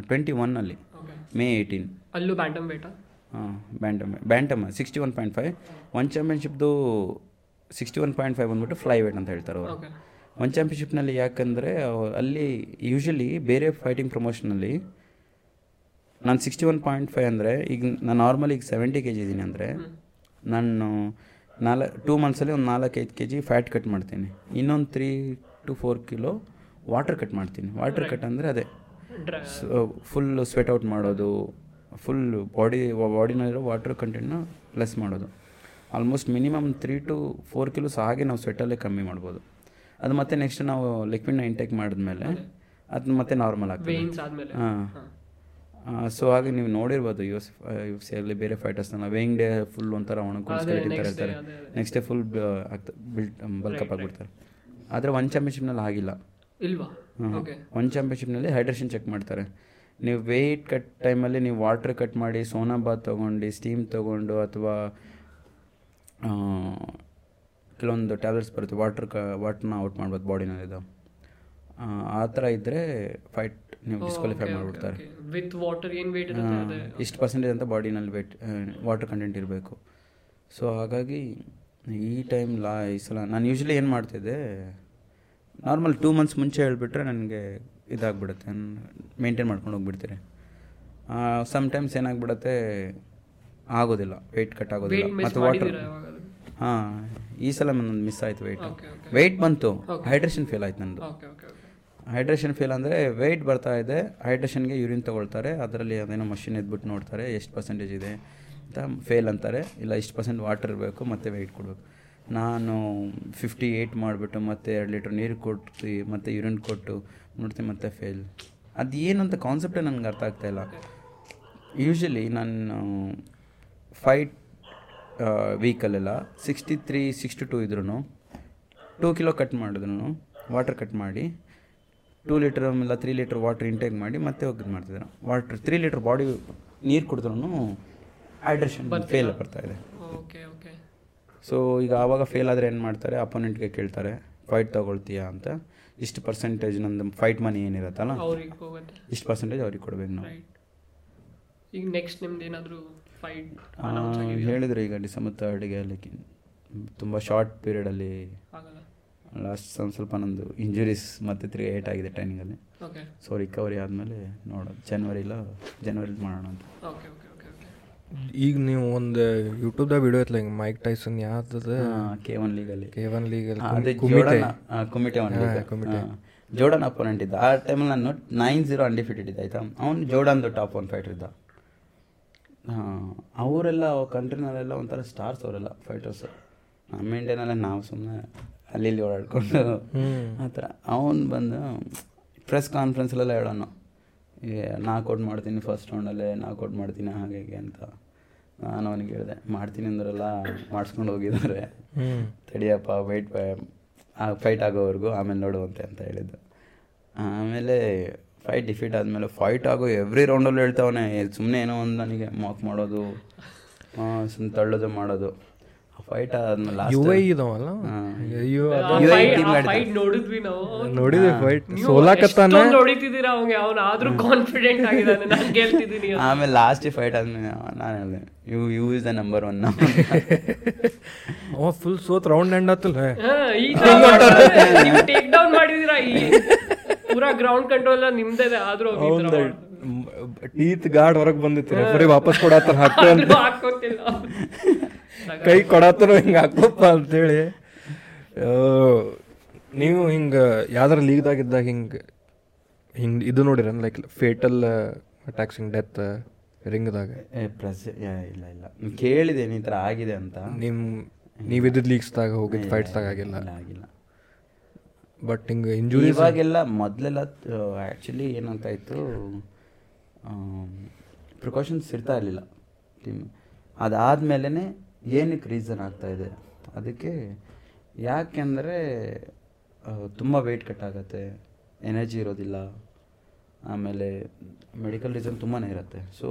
ಟ್ವೆಂಟಿ ಒನ್ನಲ್ಲಿ ಮೇ ಏಯ್ಟೀನ್ ಅಲ್ಲೂ ಬ್ಯಾಂಟಮ್ ಬೇಟ ಹಾಂ bantam bantam sixty one point five one ಚಾಂಪಿಯನ್ಶಿಪ್ದು sixty one point five ಬಂದ್ಬಿಟ್ಟು ಫ್ಲೈ ವೇಟ್ ಅಂತ ಹೇಳ್ತಾರೆ ಅವರು. ಒನ್ ಚಾಂಪಿಯನ್ಶಿಪ್ನಲ್ಲಿ ಯಾಕಂದರೆ ಅಲ್ಲಿ ಯೂಶಲಿ ಬೇರೆ ಫೈಟಿಂಗ್ ಪ್ರಮೋಷನಲ್ಲಿ ನಾನು ಸಿಕ್ಸ್ಟಿ ಒನ್ ಪಾಯಿಂಟ್ ಫೈವ್ ಅಂದರೆ ಈಗ ನಾನು ನಾರ್ಮಲಿ ಈಗ ಸೆವೆಂಟಿ ಕೆ ಜಿ ಇದ್ದೀನಿ ಅಂದರೆ ನಾನು ನಾಲ್ಕು ಟೂ ಮಂತ್ಸಲ್ಲಿ ಒಂದು ನಾಲ್ಕೈದು ಕೆ ಜಿ ಫ್ಯಾಟ್ ಕಟ್ ಮಾಡ್ತೀನಿ. ಇನ್ನೊಂದು three to four kilo water cut ಮಾಡ್ತೀನಿ. ವಾಟರ್ ಕಟ್ ಅಂದರೆ ಅದೇ ಫುಲ್ ಸ್ವೆಟ್ ಔಟ್ ಮಾಡೋದು ಫುಲ್ ಬಾಡಿ ಬಾಡಿನಲ್ಲಿರೋ ವಾಟರ್ ಕಂಟೆಂಟ್ನ ಲೆಸ್ ಮಾಡೋದು. Almost minimum three to four kilos ಹಾಗೆ ನಾವು ಸ್ವೆಟ್ಟಲ್ಲೇ ಕಮ್ಮಿ ಮಾಡ್ಬೋದು. ಅದು ಮತ್ತೆ ನೆಕ್ಸ್ಟ್ ನಾವು ಲಿಕ್ವಿಡ್ನ ಇಂಟೇಕ್ ಮಾಡಿದ್ಮೇಲೆ ಅದು. ಮತ್ತೆ ನಾರ್ಮಲ್ ಆಗ್ತದೆ. ಹಾಂ. ಸೊ ಹಾಗೆ ನೀವು ನೋಡಿರ್ಬೋದು ಯು ಎಸ್ ಯು ಸಿ ಅಲ್ಲಿ ಬೇರೆ ಫೈಟರ್ಸ್ನೆಲ್ಲ ವೇಯಿಂಗ್ ಡೇ ಫುಲ್ ಒಂಥರ day, ಇರ್ತಾರೆ. ನೆಕ್ಸ್ಟ್ ಡೇ ಫುಲ್ ಆಗ್ತದೆ. ಬಿಲ್ಟ್ ಬಲ್ಕಪ್ ಆಗಿಬಿಡ್ತಾರೆ. ಆದರೆ ಒನ್ ಚಾಂಪಿಯನ್ಶಿಪ್ನಲ್ಲಿ ಆಗಿಲ್ಲ ಇಲ್ವಾ? ಓಕೆ ಒನ್ ಚಾಂಪಿಯನ್ಶಿಪ್ನಲ್ಲಿ ಹೈಡ್ರೇಷನ್ ಚೆಕ್ ಮಾಡ್ತಾರೆ. ನೀವು ವೆಯ್ಟ್ ಕಟ್ ಟೈಮಲ್ಲಿ ನೀವು ವಾಟ್ರ್ ಕಟ್ ಮಾಡಿ ಸೋನಾ ಬಾತ್ ತೊಗೊಂಡು ಸ್ಟೀಮ್ ತೊಗೊಂಡು ಅಥವಾ ಕೆಲವೊಂದು ಟ್ಯಾಬ್ಲೆಟ್ಸ್ ಬರುತ್ತೆ ವಾಟ್ರ್ ಕ ವಾಟ್ರನ್ನ ಔಟ್ ಮಾಡ್ಬೋದು ಬಾಡಿನಲ್ಲಿದ್ದು ಆ ಥರ ಇದ್ದರೆ ಫೈಟ್ ನೀವು ಡಿಸ್ಕ್ವಾಲಿಫೈ ಮಾಡಿಬಿಡ್ತಾರೆ. ವಿತ್ ವಾಟರ್ ಏನು ವೇಟ್ ಇಷ್ಟು ಪರ್ಸೆಂಟೇಜ್ ಅಂತ ಬಾಡಿನಲ್ಲಿ ವೇಟ್ ವಾಟರ್ ಕಂಟೆಂಟ್ ಇರಬೇಕು. ಸೊ ಹಾಗಾಗಿ ಈ ಟೈಮ್ ಲಾ ಈ ಸಲ ನಾನು ಯೂಶ್ವಲಿ ಏನು ಮಾಡ್ತಿದ್ದೆ ನಾರ್ಮಲ್ ಟೂ ಮಂತ್ಸ್ ಮುಂಚೆ ಹೇಳಿಬಿಟ್ರೆ ನನಗೆ ಇದಾಗ್ಬಿಡುತ್ತೆ ಮೇಂಟೈನ್ ಮಾಡ್ಕೊಂಡು ಹೋಗ್ಬಿಡ್ತೀರಿ ಸಮ್ಟೈಮ್ಸ್ ಏನಾಗ್ಬಿಡುತ್ತೆ ಆಗೋದಿಲ್ಲ ವೆಯ್ಟ್ ಕಟ್ ಆಗೋದಿಲ್ಲ. ಮತ್ತು ವಾಟರ್ ಹಾಂ ಈ ಸಲ ನಂದು ಮಿಸ್ ಆಯಿತು ವೆಯ್ಟ್. ವೆಯ್ಟ್ ಬಂತು. ಹೈಡ್ರೇಷನ್ ಫೇಲ್ ಆಯ್ತು ನಂದು. ಹೈಡ್ರೇಷನ್ ಫೇಲ್ ಅಂದರೆ ವೆಯ್ಟ್ ಬರ್ತಾ ಇದೆ ಹೈಡ್ರೇಷನ್ಗೆ ಯೂರಿನ್ ತೊಗೊಳ್ತಾರೆ ಅದರಲ್ಲಿ ಅದೇನೋ ಮಷಿನ್ ಎದ್ಬಿಟ್ಟು ನೋಡ್ತಾರೆ ಎಷ್ಟು ಪರ್ಸೆಂಟೇಜ್ ಇದೆ ಅಂತ ಫೇಲ್ ಅಂತಾರೆ. ಇಲ್ಲ ಇಷ್ಟು ಪರ್ಸೆಂಟ್ ವಾಟರ್ ಇರಬೇಕು ಮತ್ತು ವೆಯ್ಟ್ ಕೊಡಬೇಕು. ನಾನು ಫಿಫ್ಟಿ ಏಯ್ಟ್ ಮಾಡಿಬಿಟ್ಟು ಮತ್ತೆ ಎರಡು ಲೀಟ್ರ್ ನೀರು ಕೊಟ್ಟು ಮತ್ತು ಯೂರಿನ್ ಕೊಟ್ಟು ನೋಡ್ತೀನಿ ಮತ್ತೆ ಫೇಲ್ ಅದು ಏನಂತ ಕಾನ್ಸೆಪ್ಟೇ ನನಗೆ ಅರ್ಥ ಆಗ್ತಾಯಿಲ್ಲ ಯೂಶ್ವಲಿ ನಾನು ಫೈಟ್ ವೀಕಲ್ಲೆಲ್ಲ ಸಿಕ್ಸ್ಟಿ ತ್ರೀ ಸಿಕ್ಸ್ಟಿ ಟೂ ಇದ್ರೂ ಟೂ ಕಿಲೋ ಕಟ್ ಮಾಡಿದ್ರು ವಾಟರ್ ಕಟ್ ಮಾಡಿ. ಟೂ ಲೀಟರ್ ಇಲ್ಲ ತ್ರೀ ಲೀಟ್ರ್ ವಾಟರ್ ಇಂಟೇಕ್ ಮಾಡಿ ಮತ್ತೆ ಹೋಗಿ ಮಾಡ್ತಿದ್ರು ವಾಟರ್ ತ್ರೀ ಲೀಟ್ರ್ ಬಾಡಿ ನೀರು ಕುಡಿದ್ರೂ ಹೈಡ್ರೇಷನ್ ಫೇಲ್ ಬರ್ತಾ ಇದೆ. Okay okay. ಸೊ ಈಗ ಆವಾಗ ಫೇಲ್ ಆದರೆ ಏನು ಮಾಡ್ತಾರೆ? ಅಪೋನೆಂಟ್ಗೆ ಕೇಳ್ತಾರೆ ಫೈಟ್ ತೊಗೊಳ್ತೀಯಾ? ಅಂತ. ಇಷ್ಟು ಪರ್ಸೆಂಟೇಜ್ ನಂದು ಫೈಟ್ ಮನಿ ಏನಿರುತ್ತಲ್ಲ? ಇಷ್ಟು ಪರ್ಸೆಂಟೇಜ್ ಅವ್ರಿಗೆ ಕೊಡ್ಬೇಕು ನಾವು. ಈಗ ನೆಕ್ಸ್ಟ್ ನಿಮ್ದು ಏನಾದರೂ ಹೇಳಿದ್ರು ಈಗ ಡಿಸೆಂಬರ್ ತರ್ಡ್ಗೆ ಅಲ್ಲಿ ತುಂಬ ಶಾರ್ಟ್ ಪೀರಿಯಡಲ್ಲಿ ಆಗಲ್ಲ ಲಾಸ್ಟ್ ಒಂದು ಸ್ವಲ್ಪ ನಂದು ಇಂಜುರೀಸ್ ಮತ್ತೆ ತಿರುಗಿ ಏಟ್ ಆಗಿದೆ ಟ್ರೈನಿಂಗಲ್ಲಿ ಓಕೆ ಸೊ ರಿಕವರಿ ಆದಮೇಲೆ ನೋಡೋದು. ಜನವರಿ ಇಲ್ಲ ಜನವರಿ ಮಾಡೋಣ ಅಂತ. ಓಕೆ ಓಕೆ ಓಕೆ ಓಕೆ ಈಗ ನೀವು ಒಂದು ಯೂಟ್ಯೂಬ್ದಾಗ ವಿಡಿಯೋ ಐತ್ಲ ಹಿಂಗೆ ಮೈಕ್ ಟೈಸನ್ ಯಾವ್ದದ? ಕೆ ಒನ್ ಲೀಗಲ್ಲಿ ಕೆ ಒನ್ ಲೀಗಲ್ಲಿ ಅದೇ ಜೋಡನ್ ಕುಮಿಟೆ ಒನ್ ಕುಮಿಟೆ. ಜೋಡನ್ ಅಪೋನೆಂಟ್ ಇದ್ದ. ಆ ಟೈಮಲ್ಲಿ ನಾನು ನೈನ್ ಜೀರೋ ಅನ್ಡಿಫಿಟೆಡ್ ಇದ್ದ ಆಯ್ತಾ? ಅವ್ನು ಜೋಡನ್ದು ಟಾಪ್ ಒನ್ ಫೈಟರ್ ಇದ್ದ. ಅವರೆಲ್ಲ ಕಂಟ್ರಿನಲ್ಲೆಲ್ಲ ಒಂಥರ ಸ್ಟಾರ್ಸ್ ಅವರೆಲ್ಲ ಫೈಟರ್ಸ್ ನಮ್ಮ ಇಂಡಿಯಾನಲ್ಲೇ ನಾವು ಸುಮ್ಮನೆ ಅಲ್ಲಿ ಇಲ್ಲಿ ಓಡಾಡ್ಕೊಂಡು ಆ ಥರ. ಅವನು ಬಂದು ಪ್ರೆಸ್ ಕಾನ್ಫರೆನ್ಸಲ್ಲೆಲ್ಲ ಹೇಳೋನು. ನಾಕೌಟ್ ಮಾಡ್ತೀನಿ ಫಸ್ಟ್ ರೌಂಡಲ್ಲೇ ನಾಕೌಟ್ ಮಾಡ್ತೀನಿ ಹಾಗೆ ಹೀಗೆ ಅಂತ. ನಾನು ಅವನಿಗೆ ಹೇಳಿದೆ ಮಾಡ್ತೀನಿ ಅಂದ್ರೆಲ್ಲ ಮಾಡಿಸ್ಕೊಂಡು ಹೋಗಿದ್ದಾರೆ. ತಡಿಯಪ್ಪ ವೈಟ್ ಫೈಟ್ ಆಗೋವರೆಗೂ ಆಮೇಲೆ ನೋಡುವಂತೆ ಅಂತ ಹೇಳಿದ್ದು. ಆಮೇಲೆ ಫೈಟ್ ಡಿಫೀಟ್ ಆದಮೇಲೆ ಫೈಟ್ ಆಗೋ ಎವ್ರಿ ರೌಂಡಲ್ಲೂ ಹೇಳ್ತಾವನೆ ಸುಮ್ಮನೆ ಏನೋ ಒಂದು ನನಗೆ ಮಾಕ್ ಮಾಡೋದು ಸುಮ್ಮನೆ ತಳ್ಳೋದು ಮಾಡೋದು. ಫೈಟ್ ಆದ್ಮೇಲೆ ಯು ಐ ಲಾಸ್ಟ್ ಇದಾವಲ್ಲ? ಅಯ್ಯೋ ಫೈಟ್ ನೋಡಿದ್ವಿ ನಾವು. ನೋಡಿದೆ ಫೈಟ್ ನೀವು ಸೋಲಾಕತ್ತಾನ. ಎಷ್ಟೊಂದ್ ಹೊಡಿತಿದ್ದೀರಾ ಅವಂಗೆ? ಅವ್ನು ಆದ್ರೂ ಕಾನ್ಫಿಡೆಂಟ್ ಆಗಿದ್ದಾನೆ. ನಾನು ಗೆಲ್ತಿದ್ದೀನಿ <laughs> ಆಮೇಲೆ ಲಾಸ್ಟ್ ಫೈಟ್ ಆದ್ಮೇಲೆ ನಾನು ಹೇಳಿದೆ you you is the number one ಅವ ಫುಲ್ ಸೋತ್ ರೌಂಡ್ ಎಂಡ್ ಆತಲ್ಲ. <laughs> ಈ ತರ ಮಾಡ್ತಾರೆ. ನೀವು ಟೇಕ್ ಡೌನ್ ಮಾಡಿದೀರಾ ಈ ಪೂರಾ ಗ್ರೌಂಡ್ ಕಂಟ್ರೋಲ್ ನಿಮ್ದೇ ಆದ್ರೂ. ಟೀತ್ ಗಾರ್ಡ್ ಹೊರಗೆ ಬಂದಿತ್ತು ರೆಫರಿ ವಾಪಸ್ ಕೊಡತ್ತಾರ <laughs> ಹಾಕು ಅಂತ. <laughs> ಕೈ ಕೊಡತ್ತಾರ ಹಿಂಗೆ ಹಾಕೋಪ್ಪ ಅಂತೇಳಿ. ನೀವು ಹಿಂಗೆ ಯಾವ್ದಾರ ಲೀಗ್ದಾಗ ಇದ್ದಾಗ ಹಿಂಗೆ ಹಿಂಗೆ ಇದು ನೋಡಿರ ಲೈಕ್ ಫೇಟಲ್ ಅಟ್ಯಾಕ್ಸ್ ಹಿಂಗ್ ಡೆತ್ ರಿಂಗ್ದಾಗ ಪ್ರಸ್ ಇಲ್ಲ ಇಲ್ಲ. ಕೇಳಿದೆ ಈ ಥರ ಆಗಿದೆ ಅಂತ. ನಿಮ್ಮ ನೀವಿದ್ದ ಲೀಗ್ಸ್ದಾಗ ಹೋಗಿದ್ದು ಫೈಟ್ಸ್ದಾಗ ಆಗಿಲ್ಲ. ಆಗಿಲ್ಲ. ಬಟ್ ಹಿಂಗೆ ಇಂಜುರಿ ಇವಾಗೆಲ್ಲ ಮೊದಲೆಲ್ಲ ಆ್ಯಕ್ಚುಲಿ ಏನಂತ ಇತ್ತು ಪ್ರಿಕಾಷನ್ಸ್ ಇರ್ತಾ ಇರಲಿಲ್ಲ. ಟೀಮ್ ಅದಾದಮೇಲೆ ಏನಕ್ಕೆ ರೀಸನ್ ಆಗ್ತಾಯಿದೆ ಅದಕ್ಕೆ ಯಾಕೆಂದರೆ ತುಂಬ ವೆಯ್ಟ್ ಕಟ್ ಆಗುತ್ತೆ ಎನರ್ಜಿ ಇರೋದಿಲ್ಲ, ಆಮೇಲೆ ಮೆಡಿಕಲ್ ರೀಸನ್ ತುಂಬಾ ಇರುತ್ತೆ. ಸೊ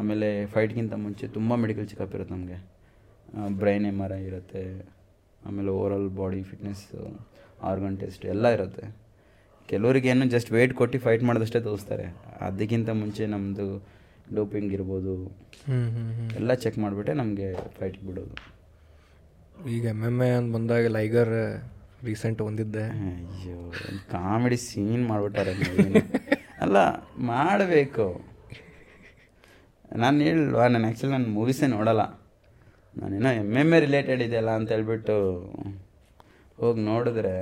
ಆಮೇಲೆ ಫೈಟ್ಗಿಂತ ಮುಂಚೆ ತುಂಬ ಮೆಡಿಕಲ್ ಚೆಕಪ್ ಇರುತ್ತೆ ನಮಗೆ. ಬ್ರೈನ್ ಎಂ ಆರ್ ಐ ಇರುತ್ತೆ, ಆಮೇಲೆ overall body fitness organ test ಎಲ್ಲ ಇರುತ್ತೆ. ಕೆಲವರಿಗೆ ಏನು ಜಸ್ಟ್ ವೆಯ್ಟ್ ಕೊಟ್ಟು ಫೈಟ್ ಮಾಡೋದಷ್ಟೇ ತೋರಿಸ್ತಾರೆ. ಅದಕ್ಕಿಂತ ಮುಂಚೆ ನಮ್ಮದು ಡೋಪಿಂಗ್ ಇರ್ಬೋದು. ಎಲ್ಲ ಚೆಕ್ ಮಾಡಿಬಿಟ್ಟೆ ನಮಗೆ ಫೈಟಿಗೆ ಬಿಡೋದು. ಈಗ ಎಂ ಎಂ ಎ ಅಂತ ಬಂದಾಗ ಲೈಗರ್ ರೀಸೆಂಟ್ ಬಂದಿದ್ದೆ ಅಯ್ಯೋ ಕಾಮಿಡಿ ಸೀನ್ ಮಾಡಿಬಿಟ್ಟಾರೆ ಅಲ್ಲ ಮಾಡಬೇಕು. ನಾನು ಹೇಳಲ್ವಾ ನಾನು ಆ್ಯಕ್ಚುಲಿ ನಾನು ಮೂವೀಸೇ ನೋಡೋಲ್ಲ. ನಾನೇನೋ ಎಂ ಎಂ ಎ ರಿಲೇಟೆಡ್ ಇದೆಯಲ್ಲ ಅಂತ ಹೇಳ್ಬಿಟ್ಟು ಹೋಗಿ ನೋಡಿದ್ರೆ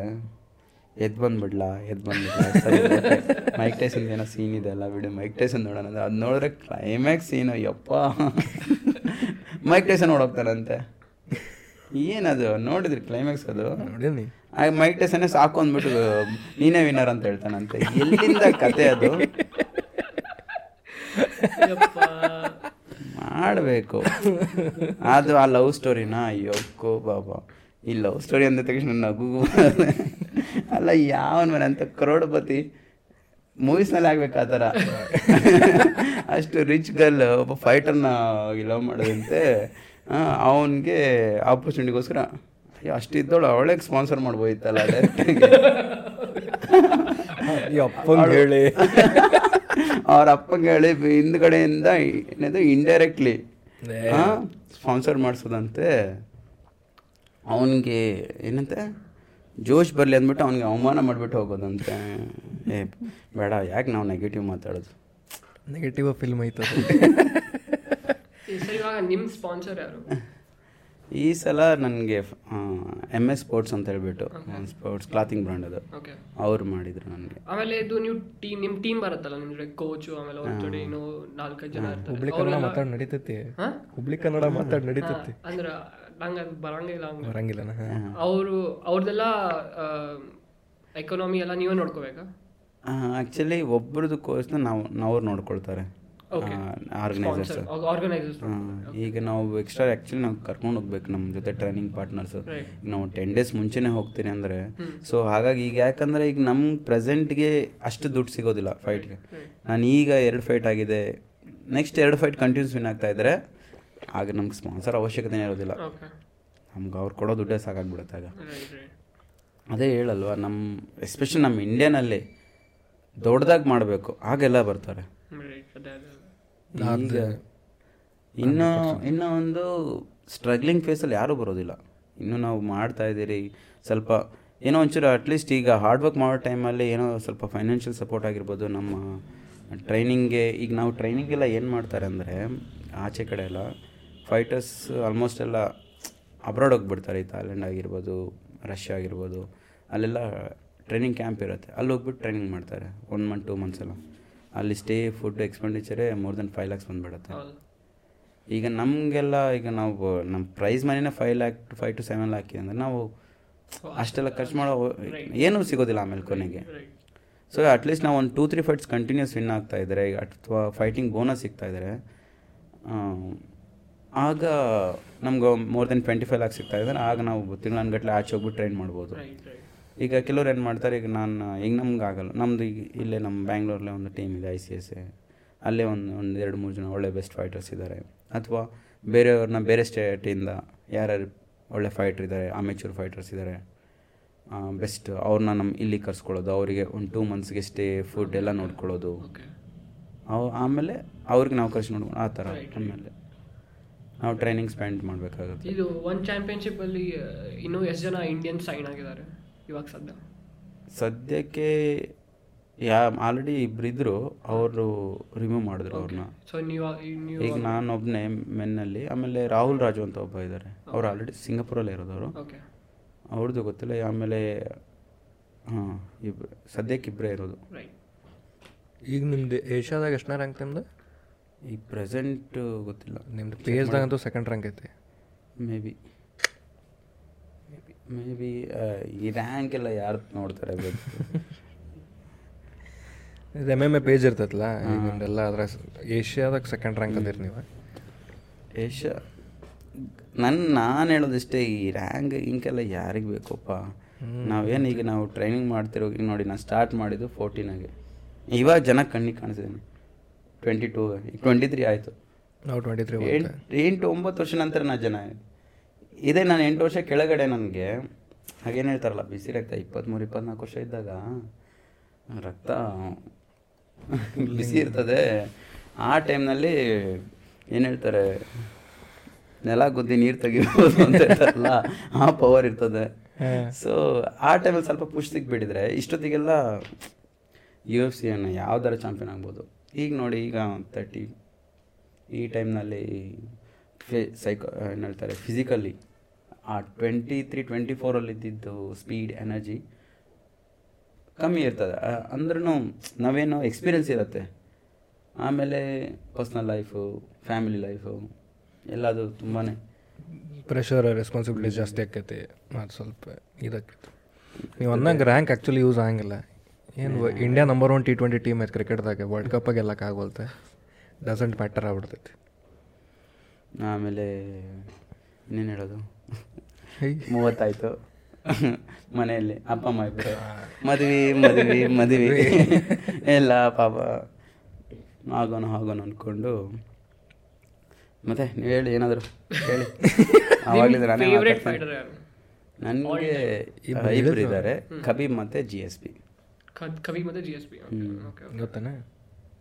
ಎದ್ದು ಬಂದ್ಬಿಡ್ಲಾ ಎದ್ದು ಬಂದ್ಬಿಡ್ಲಾ ಸರಿ ಮೈಕ್ ಟೈಸನ್ ಏನೋ ಸೀನ್ ಇದೆ ಅಲ್ಲ ಬಿಡು. ಮೈಕ್ ಟೈಸನ್ ನೋಡೋಣ ಅಂದ್ರೆ ಅದು ನೋಡಿದ್ರೆ ಕ್ಲೈಮ್ಯಾಕ್ಸ್ ಸೀನು ಯಪ್ಪ ಮೈಕ್ ಟೈಸನ್ ಓಡೋಗ್ತಾನಂತೆ ಏನದು? ನೋಡಿದ್ರಿ ಕ್ಲೈಮ್ಯಾಕ್ಸ್ ಅದು? ಆಗ ಮೈಕ್ ಟೈಸನ್ನೇ ಸಾಕು ಅಂದ್ಬಿಟ್ಟು ನೀನೇ ವಿನ್ನರ್ ಅಂತ ಹೇಳ್ತಾನಂತೆ. ಎಲ್ಲಿಂದ ಕತೆ ಅದು? ಮಾಡಬೇಕು. ಅದು ಆ ಲವ್ ಸ್ಟೋರಿನ ಅಯ್ಯೋ ಬಾಬಾ ಈ ಲವ್ ಸ್ಟೋರಿ ಅಂದ ತಕ್ಷಣ ನಗು ಅಲ್ಲ ಯಾವನ್ ಮನೆ ಅಂತ ಕರೋಡಪತಿ ಮೂವೀಸ್ನಲ್ಲಿ ಆಗ್ಬೇಕು ಆ ಥರ. ಅಷ್ಟು ರಿಚ್ ಗರ್ಲ್ ಒಬ್ಬ ಫೈಟರ್ನ ಲವ್ ಮಾಡೋದಂತೆ ಅವನಿಗೆ ಆಪರ್ಚುನಿಟಿಗೋಸ್ಕರ ಅಯ್ಯೋ ಅಷ್ಟಿದ್ದವಳು ಅವಳೇ ಸ್ಪಾನ್ಸರ್ ಮಾಡ್ಬೋದಿತ್ತಲ್ಲ ಹೇಳಿ. ಅವ್ರ ಅಪ್ಪಂಗೆ ಹೇಳಿ ಹಿಂದ್ಗಡೆಯಿಂದ ಏನದು ಇಂಡೈರೆಕ್ಟ್ಲಿ ಸ್ಪಾನ್ಸರ್ ಮಾಡಿಸೋದಂತೆ. ಅವನಿಗೆ ಏನಂತೆ? ಜೋಶ್ ಬರಲಿ ಅಂದ್ಬಿಟ್ಟು ಅವ್ನಿಗೆ ಅವಮಾನ ಮಾಡಿಬಿಟ್ಟು ಹೋಗೋದಂತೆ. ಏ ಬೇಡ ಯಾಕೆ ನಾವು ನೆಗೆಟಿವ್ ಮಾತಾಡೋದು? ನೆಗೆಟಿವ್ ಫಿಲ್ಮ್ ಐತ ನಿಮ್ಮ ಸ್ಪಾನ್ಸರ್ ಯಾರು? ಈ ಸಲ ನನಗೆ ಎಂ ಎಸ್ ಸ್ಪೋರ್ಟ್ಸ್ ಅಂತ ಹೇಳ್ಬಿಟ್ಟು ಸ್ಪೋರ್ಟ್ಸ್ ಕ್ಲಾತಿಂಗ್ ಬ್ರ್ಯಾಂಡ್ ಅದು. ಓಕೆ ಅವ್ರು ಮಾಡಿದ್ರು ನನಗೆ. ಆಮೇಲೆ ಇದು ನೀವು ಟೀಮ್ ನಿಮ್ಮ ಟೀಮ್ ಬರುತ್ತಲ್ಲ ನಿಮ್ಮ ಜೊತೆ ಕೋಚು ಆಮೇಲೆ ಅವ್ರ ಜೊತೆ ಇನ್ನೂ ನಾಲ್ಕೈದು ಜನ ಹುಬ್ಳಿ ಇರ್ತಾರೆ. ಕನ್ನಡ ಮಾತಾಡಿ ನಡೀತೈತಿ? ಹುಬ್ಳಿ ಕನ್ನಡ ಮಾತಾಡಿ ನಡೀತೈತಿ. ಅಂದ್ರ ನಂಗೆ ಅದು ಬರಂಗಿಲ್ಲ ಹಂಗ ಬರಂಗಿಲ್ಲನ ಅವರು ಅವ್ರದ್ದೆಲ್ಲ ಎಕನಾಮಿ ಎಲ್ಲ ನೀವೇ ನೋಡ್ಕೋಬೇಕಾ? ಆ್ಯಕ್ಚುಲಿ ಒಬ್ರದ್ದು ಕೋರ್ಸ್ನ ನಾವು ನಾವು ನೋಡ್ಕೊಳ್ತಾರೆ. ಆರ್ಗನೈಸರ್ಸ್ ಈಗ ನಾವು ಎಕ್ಸ್ಟ್ರಾ ಆ್ಯಕ್ಚುಲಿ ನಾವು ಕರ್ಕೊಂಡು ಹೋಗ್ಬೇಕು ನಮ್ಮ ಜೊತೆ ಟ್ರೈನಿಂಗ್ ಪಾರ್ಟ್ನರ್ಸ್. ನಾವು ಟೆನ್ ಡೇಸ್ ಮುಂಚೆನೇ ಹೋಗ್ತೀನಿ ಅಂದರೆ ಸೊ ಹಾಗಾಗಿ ಈಗ ಯಾಕಂದರೆ ಈಗ ನಮ್ಮ ಪ್ರೆಸೆಂಟ್ಗೆ ಅಷ್ಟು ದುಡ್ಡು ಸಿಗೋದಿಲ್ಲ ಫೈಟ್ಗೆ ನಾನು ಈಗ ಎರಡು ಫೈಟ್ ಆಗಿದೆ ನೆಕ್ಸ್ಟ್ ಎರಡು ಫೈಟ್ ಕಂಟಿನ್ಯೂಸ್ ವಿನ್ ಆಗ್ತಾ ಇದ್ದರೆ ಆಗ ನಮ್ಗೆ ಸ್ಪಾನ್ಸರ್ ಅವಶ್ಯಕತೆನೇ ಇರೋದಿಲ್ಲ. ಓಕೆ ನಮ್ಗೆ ಅವ್ರು ಕೊಡೋ ದುಡ್ಡೇ ಸಾಕಾಗ್ಬಿಡುತ್ತೆ ಆಗ. ಅದೇ ಹೇಳಲ್ವಾ ನಮ್ಮ ಎಸ್ಪೆಷಲಿ ನಮ್ಮ ಇಂಡಿಯಾನಲ್ಲಿ ದೊಡ್ಡದಾಗಿ ಮಾಡಬೇಕು ಆಗೆಲ್ಲ ಬರ್ತಾರೆ. ರೈಟ್ ಅದೇ ಅದೇ. ಈಗ ಇನ್ನೂ ಇನ್ನೂ ಒಂದು ಸ್ಟ್ರಗ್ಲಿಂಗ್ ಫೇಸಲ್ಲಿ ಯಾರೂ ಬರೋದಿಲ್ಲ. ಇನ್ನೂ ನಾವು ಮಾಡ್ತಾ ಇದ್ದೀರಿ ಸ್ವಲ್ಪ ಏನೋ ಒಂಚೂರು ಅಟ್ಲೀಸ್ಟ್ ಈಗ ಹಾರ್ಡ್ ವರ್ಕ್ ಮಾಡೋ ಟೈಮಲ್ಲಿ ಏನೋ ಸ್ವಲ್ಪ ಫೈನಾನ್ಷಿಯಲ್ ಸಪೋರ್ಟ್ ಆಗಿರ್ಬೋದು ನಮ್ಮ ಟ್ರೈನಿಂಗ್ಗೆ ಈಗ ನಾವು ಟ್ರೈನಿಂಗೆಲ್ಲ ಏನು ಮಾಡ್ತಾರೆ ಅಂದರೆ ಆಚೆ ಕಡೆ ಎಲ್ಲ ಫೈಟರ್ಸ್ ಆಲ್ಮೋಸ್ಟ್ ಎಲ್ಲ ಅಬ್ರಾಡ್ ಹೋಗ್ಬಿಡ್ತಾರೆ. ಈ ಥಾಯ್ಲೆಂಡ್ ಆಗಿರ್ಬೋದು ರಷ್ಯಾ ಆಗಿರ್ಬೋದು ಅಲ್ಲೆಲ್ಲ ಟ್ರೈನಿಂಗ್ ಕ್ಯಾಂಪ್ ಇರುತ್ತೆ. ಅಲ್ಲಿ ಹೋಗ್ಬಿಟ್ಟು ಟ್ರೈನಿಂಗ್ ಮಾಡ್ತಾರೆ ಒನ್ ಮಂತ್ ಟೂ ಮಂತ್ಸ್ ಎಲ್ಲ. ಅಲ್ಲಿ ಸ್ಟೇ ಫುಡ್ ಎಕ್ಸ್ಪೆಂಡಿಚರೇ ಮೋರ್ ದೆನ್ ಫೈವ್ ಲ್ಯಾಕ್ಸ್ ಬಂದುಬಿಡುತ್ತೆ. ಈಗ ನಮಗೆಲ್ಲ ಈಗ ನಾವು ನಮ್ಮ prize ಮನಿನೇ five lakh to five to seven lakh ಅಂದರೆ ನಾವು ಅಷ್ಟೆಲ್ಲ ಖರ್ಚು ಮಾಡೋ ಏನೂ ಸಿಗೋದಿಲ್ಲ ಆಮೇಲೆ ಕೊನೆಗೆ. ಸೊ ಅಟ್ಲೀಸ್ಟ್ ನಾವು ಒಂದು two three fights continuous win ಆಗ್ತಾ ಇದ್ದಾರೆ ಅಥವಾ ಫೈಟಿಂಗ್ ಬೋನಸ್ ಸಿಗ್ತಾ ಇದ್ದಾರೆ ಆಗ ನಮ್ಗೆ more than twenty five lakh ಸಿಗ್ತಾ ಇದ್ದಾರೆ ಆಗ ನಾವು ತಿಂಗಳನ್ಗಟ್ಲೆ ಆಚೆ ಹೋಗ್ಬಿಟ್ಟು ಟ್ರೈನ್ ಮಾಡ್ಬೋದು. ಈಗ ಕೆಲವ್ರು ಏನು ಮಾಡ್ತಾರೆ ಈಗ ನಾನು ಈಗ ನಮ್ಗೆ ಆಗಲ್ಲ. ನಮ್ಮದು ಈಗ ಇಲ್ಲೇ ನಮ್ಮ ಬ್ಯಾಂಗ್ಳೂರಲ್ಲೇ ಒಂದು ಟೀಮ್ ಇದೆ ಐ ಸಿ ಎಸ್ ಎ. ಅಲ್ಲೇ ಒಂದು ಒಂದು ಎರಡು ಮೂರು ಜನ ಒಳ್ಳೆ ಬೆಸ್ಟ್ ಫೈಟರ್ಸ್ ಇದ್ದಾರೆ ಅಥವಾ ಬೇರೆಯವ್ರನ್ನ ಬೇರೆ ಸ್ಟೇಟಿಂದ ಯಾರ್ಯಾರು ಒಳ್ಳೆ ಫೈಟರ್ ಇದ್ದಾರೆ ಅಮೆಚೂರ್ ಫೈಟರ್ಸ್ ಇದ್ದಾರೆ ಬೆಸ್ಟ್ ಅವ್ರನ್ನ ನಮ್ಮ ಇಲ್ಲಿ ಕರ್ಸ್ಕೊಳ್ಳೋದು ಅವರಿಗೆ ಒಂದು ಟೂ ಮಂತ್ಸ್ಗೆ ಸ್ಟೇ ಫುಡ್ ಎಲ್ಲ ನೋಡ್ಕೊಳ್ಳೋದು. ಅವು ಆಮೇಲೆ ಅವ್ರಿಗೆ ನಾವು ಕರ್ಸಿ ನೋಡ್ಕೊಂಡು ಆ ಥರ ಆಮೇಲೆ ನಾವು ಟ್ರೈನಿಂಗ್ ಸ್ಪೆಂಡ್ ಮಾಡಬೇಕಾಗುತ್ತೆ. ಇದು ಒಂದು ಚಾಂಪಿಯನ್ಶಿಪ್ ಅಲ್ಲಿ ಇನ್ನೂ ಎಷ್ಟು ಜನ ಇಂಡಿಯನ್ ಸೈನ್ ಆಗಿದ್ದಾರೆ ಇವಾಗ ಸದ್ಯ? ಸದ್ಯಕ್ಕೆ ಯಾ ಆಲ್ರೆಡಿ ಇಬ್ಬರಿದ್ರು ಅವರು ರಿಮೂವ್ ಮಾಡಿದ್ರು ಅವ್ರನ್ನ. ಸೊ ನೀವು ನೀವು ಈಗ ನಾನು ಒಬ್ಬನೇ ಮೆನ್ನಲ್ಲಿ ಆಮೇಲೆ ರಾಹುಲ್ ರಾಜು ಅಂತ ಒಬ್ಬ ಇದ್ದಾರೆ ಅವ್ರು ಆಲ್ರೆಡಿ ಸಿಂಗಾಪುರಲ್ಲಿ ಇರೋದವರು. ಓಕೆ ಅವ್ರದ್ದು ಗೊತ್ತಿಲ್ಲ ಆಮೇಲೆ ಹಾಂ ಇಬ್ಬರು ಸದ್ಯಕ್ಕೆ ಇಬ್ಬರೇ ಇರೋದು. ರೈಟ್ ಈಗ ನಿಮ್ಮದು ಏಷ್ಯಾದಾಗ ಎಷ್ಟನೇ ರ್ಯಾಂಕ್ ನಿಮ್ದು? ಈ ಪ್ರೆಸೆಂಟ್ ಗೊತ್ತಿಲ್ಲ. ನಿಮ್ದು ಪಿ ಅಂತೂ ಸೆಕೆಂಡ್ ರ್ಯಾಂಕ್ ಐತೆ. ಮೇ ಬಿ ಮೇ ಬಿ ಈ ರ್ಯಾಂಕ್ ಎಲ್ಲ ಯಾರು ನೋಡ್ತಾರೆ <laughs> ಇದು ಎಂ ಎಂ ಎ ಪೇಜ್ ಇರ್ತೈತಲ್ಲ ಈಗ ನಿಮ್ದೆಲ್ಲ ಅದ್ರ ಏಷ್ಯಾದಾಗ ಸೆಕೆಂಡ್ ರ್ಯಾಂಕ್ ಅಂದಿರಿ ನೀವು. ಏಷ್ಯಾ ನನ್ನ ನಾನು ಹೇಳೋದಿಷ್ಟೇ ಈ ರ್ಯಾಂಕ್ ಇಂಕೆಲ್ಲ ಯಾರಿಗೆ ಬೇಕಪ್ಪ? ನಾವೇನು ಈಗ ನಾವು ಟ್ರೈನಿಂಗ್ ಮಾಡ್ತಿರೋ ಈಗ ನೋಡಿ ನಾನು ಸ್ಟಾರ್ಟ್ ಮಾಡಿದ್ದು ಫೋರ್ಟೀನಾಗೆ ಇವಾಗ ಜನ ಕಣ್ಣಿಗೆ ಕಾಣಿಸಿದ್ದೀನಿ ಟ್ವೆಂಟಿ ಟೂ ಈಗ ಟ್ವೆಂಟಿ ತ್ರೀ ಆಯಿತು. ನಾವು ಟ್ವೆಂಟಿ ತ್ರೀ ಎಂಟು ಎಂಟು ಒಂಬತ್ತು ವರ್ಷ ನಂತರ ನಾ ಜನ. ಇದೇ ನಾನು ಎಂಟು ವರ್ಷ ಕೆಳಗಡೆ ನನಗೆ. ಹಾಗೇನು ಹೇಳ್ತಾರಲ್ಲ ಬಿಸಿ ರಕ್ತ ಇಪ್ಪತ್ತ್ಮೂರು ಇಪ್ಪತ್ನಾಲ್ಕು ವರ್ಷ ಇದ್ದಾಗ ರಕ್ತ ಬಿಸಿ ಇರ್ತದೆ. ಆ ಟೈಮ್ನಲ್ಲಿ ಏನು ಹೇಳ್ತಾರೆ ನೆಲ ಗುದ್ದಿ ನೀರು ತೆಗಿಬೋದು ಅಂತ ಹೇಳ್ತಾರಲ್ಲ ಆ ಪವರ್ ಇರ್ತದೆ. ಸೊ ಆ ಟೈಮಲ್ಲಿ ಸ್ವಲ್ಪ ಪುಷ್ ಸಿಕ್ಬಿಟ್ಟಿದ್ರೆ ಇಷ್ಟೊತ್ತಿಗೆಲ್ಲ ಯು ಎಫ್ ಸಿಯನ್ನು ಯಾವ್ದಾರ ಚಾಂಪಿಯನ್ ಆಗ್ಬೋದು. ಈಗ ನೋಡಿ ಈಗ ತರ್ಟಿ ಈ ಟೈಮ್ನಲ್ಲಿ ಫಿ ಸೈಕೋ ಏನು ಹೇಳ್ತಾರೆ ಫಿಸಿಕಲಿ ಆ ಟ್ವೆಂಟಿ ತ್ರೀ ಟ್ವೆಂಟಿ ಫೋರಲ್ಲಿ ಇದ್ದಿದ್ದು ಸ್ಪೀಡ್ ಎನರ್ಜಿ ಕಮ್ಮಿ ಇರ್ತದೆ. ಅಂದ್ರೂ ನಾವೇನು ಎಕ್ಸ್ಪೀರಿಯನ್ಸ್ ಇರುತ್ತೆ. ಆಮೇಲೆ ಪರ್ಸ್ನಲ್ ಲೈಫು ಫ್ಯಾಮಿಲಿ ಲೈಫು ಎಲ್ಲದು ತುಂಬಾ ಪ್ರೆಷರ್ ರೆಸ್ಪಾನ್ಸಿಬಿಲಿಟಿ ಜಾಸ್ತಿ ಆಕೈತಿ. ಅದು ಸ್ವಲ್ಪ ಇದಕ್ಕೆ ನೀವು ಅನ್ನಂಗೆ ರ್ಯಾಂಕ್ ಆ್ಯಕ್ಚುಲಿ ಯೂಸ್ ಆಗಂಗಿಲ್ಲ. ಏನು India number one T twenty team ಐತೆ ಕ್ರಿಕೆಟ್ದಾಗೆ ವರ್ಲ್ಡ್ ಕಪ್ಪಾಗ ಎಲ್ಲಕ್ಕೆ ಆಗೋಲ್ತೆ ಡಸಂಟ್ ಮ್ಯಾಟರ್ ಆಗ್ಬಿಡ್ತೈತಿ. ಆಮೇಲೆ ಇನ್ನೇನು ಹೇಳೋದು? ಮೂವತ್ತಾಯಿತು ಮೂವತ್ತಾಯ್ತು. ಮನೆಯಲ್ಲಿ ಅಪ್ಪ ಅಮ್ಮ ಇಬ್ಬರು ಮದುವೆ ಮದುವೆ ಮದುವೆ. ಎಲ್ಲ ಪಾಪ ಆಗೋಣ ಆಗೋಣ ಅಂದ್ಕೊಂಡು ಮತ್ತೆ ನೀವು ಹೇಳಿ ಏನಾದರೂ ಹೇಳಿ. <laughs> ಆವಾಗಲಿಂದ ನಾನೇ. ನನಗೆ ಇಬ್ಬರು ಇದ್ದಾರೆ. ಕಬೀಬ್ ಮತ್ತು ಜಿ ಎಸ್ ಪಿ ಖಬೀಬ್ ಮತ್ತೆ ಜಿ ಎಸ್ ಪಿ ಓಕೆ ಗೊತ್ತಾನೆ.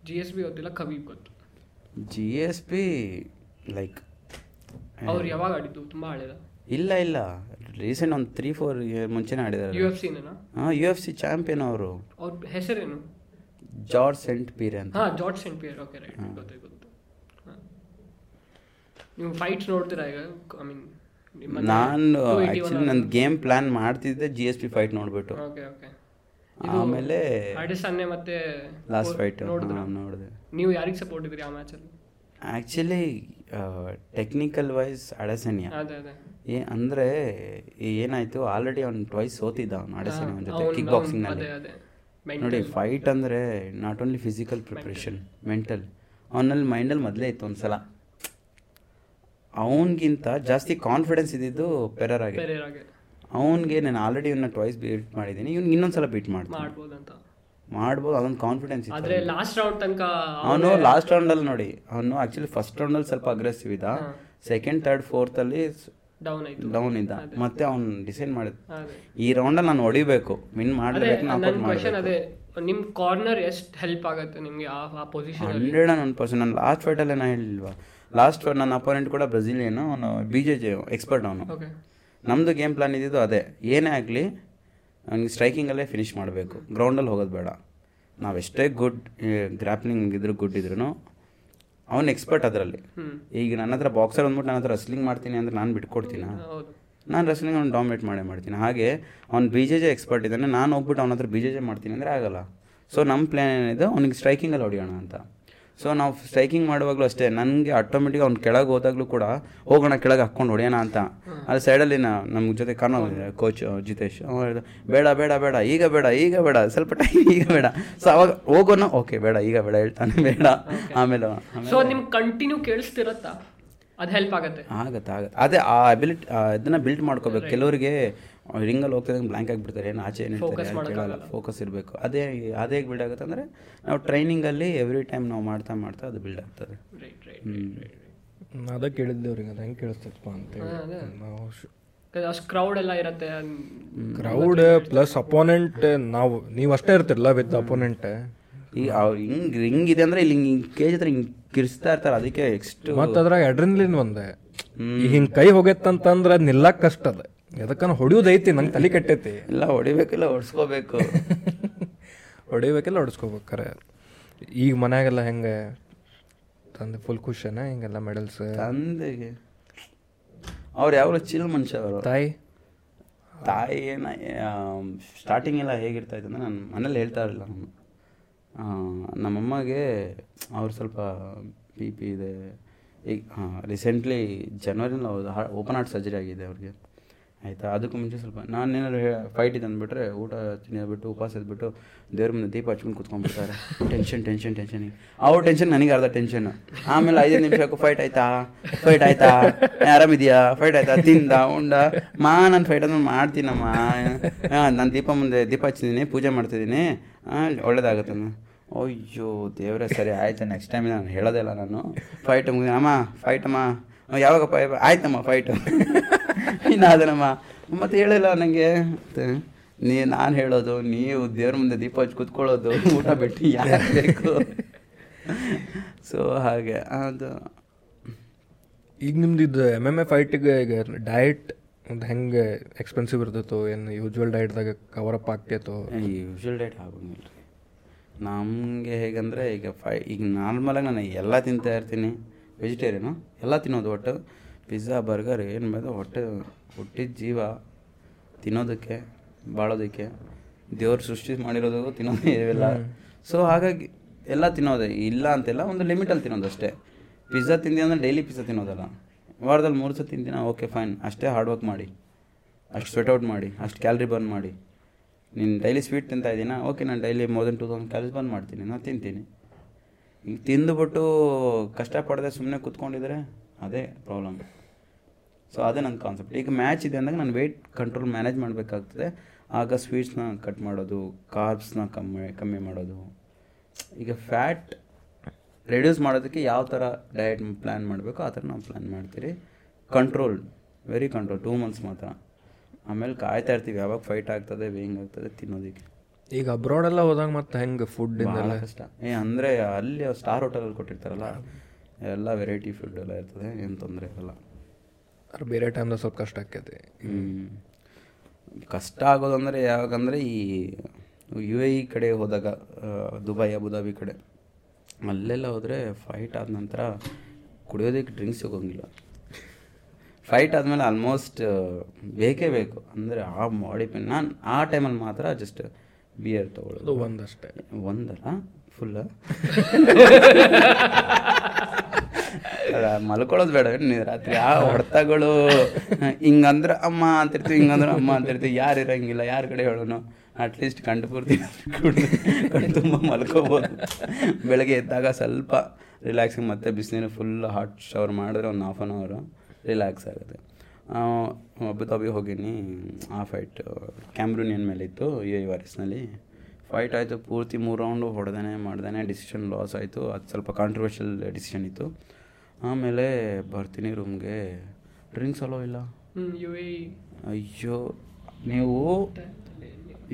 ಜಿ ಎಸ್ ಬಿ ಗೊತ್ತಿಲ್ಲ ಖಬೀಬ್ ಗೊತ್ತು. ಜಿ ಎಸ್ ಪಿ ಲೈಕ್ ಅವ್ರು ಯಾವಾಗ ಆಡಿದ್ದು? ತುಂಬಾ ಹಳೆದ? ಇಲ್ಲ ಇಲ್ಲ. ರೀಸೆಂಟ್ ಒಂದು ತ್ರೀ ಫೋರ್ ಮುಂಚೆನೇ ಯು ಆಡಿದ್ದಾರೆ ಎಫ್ ಸಿನ ಹಾಂ ಯು ಎಫ್ ಸಿ ಚಾಂಪಿಯನ್ ಅವರು. ಅವ್ರ ಹೆಸರೇನು? ಜಾರ್ಜ್ ಸೆಂಟ್ ಪೀರ್ ಅಂತ. ಹಾಂ Georges St Pierre okay right ಗೊತ್ತಾಯ್ತು ಗೊತ್ತು ನೀವು ಫೈಟ್ಸ್ ನೋಡ್ತೀರಾ ಈಗ? ಐ ಮೀನ್ ನಾನು ಆ್ಯಕ್ಚುಲಿ ನನ್ನ ಗೇಮ್ ಪ್ಲಾನ್ ಮಾಡ್ತಿದ್ದೆ ಜಿ ಎಸ್ ಪಿ ಫೈಟ್ ನೋಡ್ಬಿಟ್ಟು. ಓಕೆ ಓಕೆ ಆಮೇಲೆ ಮತ್ತೆ ಲಾಸ್ಟ್ ಫೈಟ್ ನೋಡಿದೆ. ನೀವು ಯಾರಿಗೆ ಸಪೋರ್ಟ್ ಇದ್ರಿ ಆ ಮ್ಯಾಚಲ್ಲಿ ಆ್ಯಕ್ಚುಲಿ ಟೆಕ್ನಿಕಲ್ ವೈಸ್ ಅಡಸನ್ಯ ಏ ಅಂದರೆ ಏನಾಯಿತು? ಆಲ್ರೆಡಿ ಅವ್ನು ಟ್ವೈಸ್ ಸೋತಿದ್ದ ಅವ್ನು ಅಡಸನ್ಯ ಜೊತೆ ಕಿಕ್ ಬಾಕ್ಸಿಂಗ್ ಬಾಕ್ಸಿಂಗ್ನಲ್ಲಿ ನೋಡಿ ಫೈಟ್ ಅಂದರೆ not only physical preparation mental ಅವನಲ್ಲಿ ಮೈಂಡಲ್ಲಿ ಮೊದಲೇ ಇತ್ತು ಒಂದು ಸಲ ಅವನಿಗಿಂತ ಜಾಸ್ತಿ ಕಾನ್ಫಿಡೆನ್ಸ್ ಇದ್ದಿದ್ದು ಪೆರರ್ ಬೇರೆಯವ್ರಾಗೆ ಅವನಿಗೆ ನಾನು ಆಲ್ರೆಡಿ ಇವನ್ನ ಟ್ವೈಸ್ ಬೀಟ್ ಮಾಡಿದ್ದೀನಿ. ಇವ್ನಿಗೆ ಇನ್ನೊಂದ್ಸಲ ಬೀಟ್ ಮಾಡ್ತೀನಿ. ಅಂತ ಮಾಡ್ಬೋದು ಅದೊಂದು ಕಾನ್ಫಿಡೆನ್ಸ್ ಇತ್ತು ಲಾಸ್ಟ್ ರೌಂಡ್ ತನಕ ಅವನು ಲಾಸ್ಟ್ ರೌಂಡಲ್ಲಿ ನೋಡಿ ಅವನು ಆ್ಯಕ್ಚುಲಿ ಫಸ್ಟ್ ರೌಂಡಲ್ಲಿ ಸ್ವಲ್ಪ ಅಗ್ರೆಸಿವ್ ಇದ್ದ. ಸೆಕೆಂಡ್ ಥರ್ಡ್ ಫೋರ್ತಲ್ಲಿ ಡೌನ್ ಡೌನ್ ಇದ್ದ. ಮತ್ತೆ ಅವ್ನು ಡಿಸೈಡ್ ಮಾಡಿದ. ಈ ರೌಂಡಲ್ಲಿ ನಾನು ಹೊಡಿಬೇಕು. ವಿನ್ ಮಾಡಬೇಕು ನಾನು ಕ್ವಶನ್ ಅದೇ. ನಿಮ್ಮ ಕಾರ್ನರ್ ಎಷ್ಟು ಹೆಲ್ಪ್ ಆಗುತ್ತೆ ನಿಮಗೆ ಆ position hundred and one percent ನಾನು ಲಾಸ್ಟ್ ಫೈಟಲ್ಲೇ ನಾನು ಹೇಳಿಲ್ವಾ? ಲಾಸ್ಟ್ ನನ್ನ ಅಪೋನೆಂಟ್ ಕೂಡ ಬ್ರೆಜಿಲಿಯನ್ ಅವನು ಬಿ ಜೆ ಜೆ ಎಕ್ಸ್ಪರ್ಟ್ ಅವನು. ನಮ್ಮದು ಗೇಮ್ ಪ್ಲಾನ್ ಇದ್ದಿದ್ದು ಅದೇ. ಏನೇ ಆಗಲಿ ಅವ್ನಿಗೆ ಸ್ಟ್ರೈಕಿಂಗಲ್ಲೇ ಫಿನಿಶ್ ಮಾಡಬೇಕು. ಗ್ರೌಂಡಲ್ಲಿ ಹೋಗೋದು ಬೇಡ. ನಾವೆಷ್ಟೇ ಗುಡ್ ಗ್ರಾಪ್ಲಿಂಗ್ ಇದ್ರು ಗುಡ್ ಇದ್ರು ಅವ್ನು ಎಕ್ಸ್ಪರ್ಟ್ ಅದರಲ್ಲಿ. ಈಗ ನನ್ನ ಹತ್ರ ಬಾಕ್ಸರ್ ಅಂದ್ಬಿಟ್ಟು ನನ್ನ ಹತ್ರ ರಸ್ಲಿಂಗ್ ಮಾಡ್ತೀನಿ ಅಂದರೆ ನಾನು ಬಿಟ್ಕೊಡ್ತೀನ? ನಾನು ರಸ್ಲಿಂಗ್ ಅವ್ನು ಡಾಮಿನೇಟ್ ಮಾಡೇ ಮಾಡ್ತೀನಿ. ಹಾಗೆ ಅವ್ನು ಬಿ ಜೆ ಜೆ ಎಕ್ಸ್ಪರ್ಟ್ ಇದ್ದಾನೆ ನಾನು ಹೋಗ್ಬಿಟ್ಟು ಅವನ ಹತ್ರ ಬಿ ಜೆ ಜೆ ಮಾಡ್ತೀನಿ ಅಂದರೆ ಆಗಲ್ಲ. ಸೊ ನಮ್ಮ ಪ್ಲ್ಯಾನ್ ಏನಿದೆ ಅವ್ನಿಗೆ ಸ್ಟ್ರೈಕಿಂಗಲ್ಲಿ ಹೊಡೆಯೋಣ ಅಂತ. ಸೊ ನಾವು ಸ್ಟ್ರೈಕಿಂಗ್ ಮಾಡುವಾಗಲೂ ಅಷ್ಟೇ ನನಗೆ ಆಟೋಮೆಟಿಕ್ ಅವ್ನು ಕೆಳಗೆ ಹೋದಾಗಲೂ ಕೂಡ ಹೋಗೋಣ ಕೆಳಗೆ ಹಾಕ್ಕೊಂಡು ಹೊಡೆಯೋಣ ಅಂತ. ಅಲ್ಲಿ ಸೈಡಲ್ಲಿ ನಮ್ಮ ಜೊತೆ ಕಾನೋ ಕೋಚ್ ಜಿತೇಶ್ ಅವ್ನು ಹೇಳ್ದ, ಬೇಡ ಬೇಡ ಬೇಡ ಈಗ ಬೇಡ ಈಗ ಬೇಡ ಸ್ವಲ್ಪ ಟೈಮ್ ಈಗ ಬೇಡ. ಸೊ ಅವಾಗ ಹೋಗೋಣ ಓಕೆ ಬೇಡ ಈಗ ಬೇಡ ಹೇಳ್ತಾನೆ <laughs> ಬೇಡ. ಆಮೇಲೆ ಆಮೇಲೆ ಸೊ ನಿಮ್ಗೆ ಕಂಟಿನ್ಯೂ ಕೇಳಿಸ್ತಿರತ್ತಾ? ಅದು ಹೆಲ್ಪ್ ಆಗುತ್ತೆ. ಆಗುತ್ತೆ ಆಗುತ್ತೆ. ಅದೇ ಆ ಅಬಿಲಿಟಿ ಇದನ್ನ ಬಿಲ್ಡ್ ಮಾಡ್ಕೋಬೇಕು. ಕೆಲವರಿಗೆ ರಿಂಗಲ್ಲಿ ಹೋಗ್ತಿದ್ದಂಗೆ ಬ್ಲ್ಯಾಂಕ್ ಆಗಿಬಿಡ್ತಾರೆ ಏನು ಆಚೆ ಏನು ಕೇಳಲ್ಲ. ಫೋಕಸ್ ಇರಬೇಕು. ಅದೇ ಅದೇ ಹೇಗೆ ಬಿಲ್ಡ್ ಆಗುತ್ತೆ ಅಂದರೆ ನಾವು ಟ್ರೈನಿಂಗಲ್ಲಿ ಎವ್ರಿ ಟೈಮ್ ನಾವು ಮಾಡ್ತಾ ಮಾಡ್ತಾ ಅದು ಬಿಲ್ಡ್ ಆಗ್ತದೆ. Right right hmm. ಅದ ಕೇಳಿದ್ದೆ ಅವ್ರಿಗೆ ಅದು ಹೆಂಗೆ ಕೇಳಿಸ್ತಪ್ಪ. ನಾವು ಅಷ್ಟು ಕ್ರೌಡ್ ಎಲ್ಲ ಇರುತ್ತೆ ಕ್ರೌಡ್ ಪ್ಲಸ್ ಅಪೋನೆಂಟ್ ನಾವು ನೀವು ಅಷ್ಟೇ ಇರ್ತಿರಲ್ಲ ವಿತ್ ಅಪೋನೆಂಟ್ ಈ ಅವ್ರು ಹಿಂಗೆ ರಿಂಗ್ ಇದೆ ಅಂದ್ರೆ ಇಲ್ಲಿ ಹಿಂಗೆ ಕೇಜ್ ಹತ್ರ ಹಿಂಗೆ ಕಿರಿಸ್ತಾ ಇರ್ತಾರೆ ಅದಕ್ಕೆ ಎಕ್ಸ್ಟ್ ಮತ್ತು ಅದ್ರಾಗ ಅಡ್ರಿನ್ಲಿನ್ ಒಂದೇ ಹಿಂಗೆ ಕೈ ಹೋಗೈತಂತಂದ್ರೆ ಅದು ನಿಲ್ಲಕ್ಕೆ ಕಷ್ಟ ಅದ. ಎದಕ್ಕನ ಹೊಡಿಯೋದೈತಿ ನಂಗೆ ತಲೆ ಕೆಟ್ಟೈತಿ. ಇಲ್ಲ ಹೊಡಿಬೇಕಿಲ್ಲ ಹೊಡ್ಸ್ಕೋಬೇಕು. <laughs> ಹೊಡಿಬೇಕಿಲ್ಲ ಹೊಡ್ಸ್ಕೋಬೇಕು. ಖರೆ. ಈಗ ಮನ್ಯಾಗೆಲ್ಲ ಹೆಂಗೆ? ತಂದೆ ಫುಲ್ ಖುಷಿನ ಹಿಂಗೆಲ್ಲ ಮೆಡಲ್ಸ್ ತಂದೆಗೆ. ಅವ್ರು ಯಾವ ಚಿಲ್ ಮನುಷ್ಯ ಅವರು? ತಾಯಿ? ತಾಯಿ ಏನ ಸ್ಟಾರ್ಟಿಂಗ್ ಎಲ್ಲ ಹೇಗಿರ್ತಾ ಇತ್ತು ಅಂದರೆ ನಾನು ಮನೇಲಿ ಹೇಳ್ತಾ ಇರಲಿಲ್ಲ ನಾನು. ನಮ್ಮಮ್ಮಗೆ ಅವ್ರು ಸ್ವಲ್ಪ ಬಿ ಪಿ ಇದೆ. ಈಗ ಹಾಂ ರೀಸೆಂಟ್ಲಿ ಜನ್ವರಿನಲ್ಲಿ ಓಪನ್ ಹಾರ್ಟ್ ಸರ್ಜರಿ ಆಗಿದೆ ಅವ್ರಿಗೆ. ಆಯಿತಾ? ಅದಕ್ಕೂ ಮುಂಚೆ ಸ್ವಲ್ಪ ನಾನು ಏನಾದ್ರು ಫೈಟ್ ಇದೆ ಅಂದ್ಬಿಟ್ರೆ ಊಟ ತಿನ್ನೋದ್ಬಿಟ್ಟು ಉಪವಾಸ ಇದ್ಬಿಟ್ಟು ದೇವ್ರ ಮುಂದೆ ದೀಪ ಹಚ್ಕೊಂಡು ಕುತ್ಕೊಂಡ್ಬಿಡ್ತಾರೆ ಟೆನ್ಷನ್ ಟೆನ್ಷನ್ ಟೆನ್ಷನ್ ಅವ್ರ ಟೆನ್ಷನ್ ನನಗೆ ಅರ್ಧ ಟೆನ್ಷನ್ ಆಮೇಲೆ ಐದು ನಿಮಿಷಕ್ಕೂ ಫೈಟ್ ಆಯ್ತಾ ಫೈಟ್ ಆಯ್ತಾ? ಆರಾಮಿದ್ಯಾ? ಫೈಟ್ ಆಯ್ತಾ? ತಿಂದ, ಉಂಡ. ಮಾ, ನಾನು ಫೈಟ್ ಅಂದ್ರೆ ಮಾಡ್ತೀನಮ್ಮ. ನಾನು ದೀಪ ಮುಂದೆ ದೀಪ ಹಚ್ಚಿದ್ದೀನಿ ಪೂಜೆ ಮಾಡ್ತಿದ್ದೀನಿ ಒಳ್ಳೇದಾಗುತ್ತೆ ಅಯ್ಯೋ, ದೇವ್ರೆ, ಸರಿ, ಆಯ್ತು. ನೆಕ್ಸ್ಟ್ ಟೈಮ್ ನಾನು ಹೇಳೋದೇ ಇಲ್ಲ ನಾನು. ಫೈಟ್ ಮುಗಿದ ಅಮ್ಮ ಫೈಟ್ ಅಮ್ಮ. ಯಾವಾಗಪ್ಪ, ಆಯ್ತಮ್ಮ ಫೈಟು ಇನ್ನಾದನಮ್ಮ. ಮತ್ತೆ ಹೇಳಿಲ್ಲ ನನಗೆ ನೀ ನಾನು ಹೇಳೋದು ನೀವು ದೇವ್ರ ಮುಂದೆ ದೀಪ ಹಚ್ಚಿ ಕುತ್ಕೊಳ್ಳೋದು ಊಟ ಬಿಟ್ಟು ಯಾರು ಬೇಕು? ಸೊ ಹಾಗೆ ಅದು. ಈಗ ನಿಮ್ದು ಇದು ಎಂ ಎಂ ಎ ಫೈಟಿಗೆ ಈಗ ಡಯಟ್ ಒಂದು ಹೆಂಗೆ ಎಕ್ಸ್ಪೆನ್ಸಿವ್ ಇರ್ತೈತೋ ಏನು ಯೂಶ್ವಲ್ ಡಯಟ್ದಾಗ ಕವರ್ ಅಪ್ ಆಗ್ತೈತೋ? ಯೂಶ್ವಲ್ ಡಯಟ್ ಆಗೋಂಗಿಲ್ಲ ನಮಗೆ ಹೇಗಂದರೆ ಈಗ ಫೈ ಈಗ ನಾರ್ಮಲಾಗಿ ನಾನು ಎಲ್ಲ ತಿಂತಾ ಇರ್ತೀನಿ. ವೆಜಿಟೇರಿಯನು ಎಲ್ಲ ತಿನ್ನೋದು ಒಟ್ಟು. ಪಿಜ್ಜಾ ಬರ್ಗರ್ ಏನು ಬೇಡ ಹೊಟ್ಟೆ ಹುಟ್ಟಿದ ಜೀವ ತಿನ್ನೋದಕ್ಕೆ ಬಾಳೋದಕ್ಕೆ ದೇವ್ರು ಸೃಷ್ಟಿ ಮಾಡಿರೋದು ತಿನ್ನೋದು ಇವೆಲ್ಲ. ಸೊ ಹಾಗಾಗಿ ಎಲ್ಲ ತಿನ್ನೋದೇ ಇಲ್ಲ ಅಂತೆಲ್ಲ ಒಂದು ಲಿಮಿಟಲ್ಲಿ ತಿನ್ನೋದು ಅಷ್ಟೇ. ಪಿಜ್ಜಾ ತಿಂದಿ ಅಂದರೆ ಡೈಲಿ ಪಿಜ್ಜಾ ತಿನ್ನೋದಲ್ಲ. ವಾರದಲ್ಲಿ ಮೂರು ಸತಿ ತಿಂದಿನ? ಓಕೆ ಫೈನ್ ಅಷ್ಟೇ ಹಾರ್ಡ್ ವರ್ಕ್ ಮಾಡಿ. ಅಷ್ಟು ಸ್ವೆಟ್ ಔಟ್ ಮಾಡಿ. ಅಷ್ಟು ಕ್ಯಾಲ್ರಿ ಬರ್ನ್ ಮಾಡಿ. ನೀನು ಡೈಲಿ ಸ್ವೀಟ್ ತಿಂತಾ ಇದ್ದೀನ ಓಕೆ ನಾನು daily more than two thousand calorie ಬಂದ್ ಮಾಡ್ತೀನಿ. ನಾನು ತಿಂತೀನಿ. ಈಗ ತಿಂದುಬಿಟ್ಟು ಕಷ್ಟಪಡದೆ ಸುಮ್ಮನೆ ಕೂತ್ಕೊಂಡಿದ್ರೆ ಅದೇ ಪ್ರಾಬ್ಲಮ್ ಸೊ ಅದೇ ನನ್ನ ಕಾನ್ಸೆಪ್ಟ್ ಈಗ ಮ್ಯಾಚ್ ಇದೆ ಅಂದಾಗ ನಾನು ವೆಯ್ಟ್ ಕಂಟ್ರೋಲ್ ಮ್ಯಾನೇಜ್ ಮಾಡಬೇಕಾಗ್ತದೆ. ಆಗ ಸ್ವೀಟ್ಸ್ನ ಕಟ್ ಮಾಡೋದು ಕಾರ್ಬ್ಸ್ನ ಕಮ್ಮಿ ಕಮ್ಮಿ ಮಾಡೋದು. ಈಗ ಫ್ಯಾಟ್ ರೆಡ್ಯೂಸ್ ಮಾಡೋದಕ್ಕೆ ಯಾವ ಥರ ಡಯಟ್ ಪ್ಲ್ಯಾನ್ ಮಾಡಬೇಕು ಆ ಥರ ನಾವು ಪ್ಲ್ಯಾನ್ ಮಾಡ್ತೀರಿ. Control very control two months ಮಾತ್ರ. ಆಮೇಲೆ ಕಾಯ್ತಾ ಇರ್ತೀವಿ ಯಾವಾಗ ಫೈಟ್ ಆಗ್ತದೆ ವೇಯಿಂಗ್ ಆಗ್ತದೆ ತಿನ್ನೋದಕ್ಕೆ. ಈಗ ಅಬ್ರಾಡ್ ಎಲ್ಲ ಹೋದಾಗ ಮತ್ತೆ ಹೆಂಗೆ ಫುಡ್ ಕಷ್ಟ. ಏ ಅಂದರೆ ಅಲ್ಲಿ ಸ್ಟಾರ್ ಹೋಟೆಲಲ್ಲಿ ಕೊಟ್ಟಿರ್ತಾರಲ್ಲ ಎಲ್ಲ ವೆರೈಟಿ ಫುಡ್ ಎಲ್ಲ ಇರ್ತದೆ ಏನು ತೊಂದರೆ ಇರಲ್ಲ ಬೇರೆ ಟೈಮ್ದಾಗ ಸ್ವಲ್ಪ ಕಷ್ಟ ಆಕೈತಿ ಹ್ಮ್. ಕಷ್ಟ ಆಗೋದಂದರೆ ಯಾವಾಗಂದರೆ ಈ ಯು ಎ ಇ ಕಡೆ ಹೋದಾಗ ದುಬೈ ಅಬುದಾಬಿ ಕಡೆ ಅಲ್ಲೆಲ್ಲ ಹೋದರೆ ಫೈಟ್ ಆದ ನಂತರ ಕುಡಿಯೋದಕ್ಕೆ ಡ್ರಿಂಕ್ಸ್ ಸಿಗೋಂಗಿಲ್ಲ. ಫೈಟ್ ಆದಮೇಲೆ ಆಲ್ಮೋಸ್ಟ್ ಬೇಕೇ ಬೇಕು. ಅಂದರೆ ಆ ಬಾಡಿ ಪೇನ್ ನಾನು ಆ ಟೈಮಲ್ಲಿ ಮಾತ್ರ ಜಸ್ಟ್ ಬಿಯರ್ ತೊಗೊಳ್ಳೋದು. ಒಂದಷ್ಟೇ. ಒಂದಲ್ಲ? ಫುಲ್ಲ <laughs> ಮಲ್ಕೊಳ್ಳೋದು ಬೇಡ ನೀವು ರಾತ್ರಿ? ಆ ಹೊಡೆತಗಳು, ಹಿಂಗಂದ್ರೆ ಅಮ್ಮ ಅಂತಿರ್ತೀವಿ, ಹಿಂಗಂದ್ರೆ ಅಮ್ಮ ಅಂತಿರ್ತೀವಿ, ಯಾರು ಇರಂಗಿಲ್ಲ, ಯಾರ ಕಡೆ ಹೇಳೋನು? ಅಟ್ಲೀಸ್ಟ್ ಕಂಡು ಪೂರ್ತಿ ಕಣ್ಣು ತುಂಬ ಮಲ್ಕೋಬೋದು. ಬೆಳಗ್ಗೆ ಎದ್ದಾಗ ಸ್ವಲ್ಪ ರಿಲ್ಯಾಕ್ಸಿಂಗ್ ಮತ್ತೆ ಬಿಸಿನೀರು ಫುಲ್ ಹಾಟ್ ಶವರ್ ಮಾಡಿದ್ರೆ ಒಂದು ಹಾಫ್ ಆನ್ ಅವರು ರಿಲ್ಯಾಕ್ಸ್ ಆಗುತ್ತೆ. ಅಬುದಾಬಿ ಹೋಗೀನಿ, ಆ ಫೈಟ್ ಕ್ಯಾಮ್ರೂನಿಯನ್ ಮೇಲೆ ಇತ್ತು ಎ ವಾರಿಸ್ನಲ್ಲಿ. ಫೈಟ್ ಆಯಿತು, ಪೂರ್ತಿ ಮೂರು ರೌಂಡು ಹೊಡೆದೇನೆ, ಮಾಡ್ದೇನೆ ಡಿಸಿಷನ್ ಲಾಸ್ ಆಯಿತು, ಅದು ಸ್ವಲ್ಪ ಕಾಂಟ್ರವರ್ಷಿಯಲ್ ಡಿಸಿಷನ್ ಇತ್ತು. ಆಮೇಲೆ ಬರ್ತೀನಿ ರೂಮ್ಗೆ. ಡ್ರಿಂಕ್ಸ್ ಅಲೋ ಇಲ್ಲ? ಯು ಅಯ್ಯೋ ನೀವು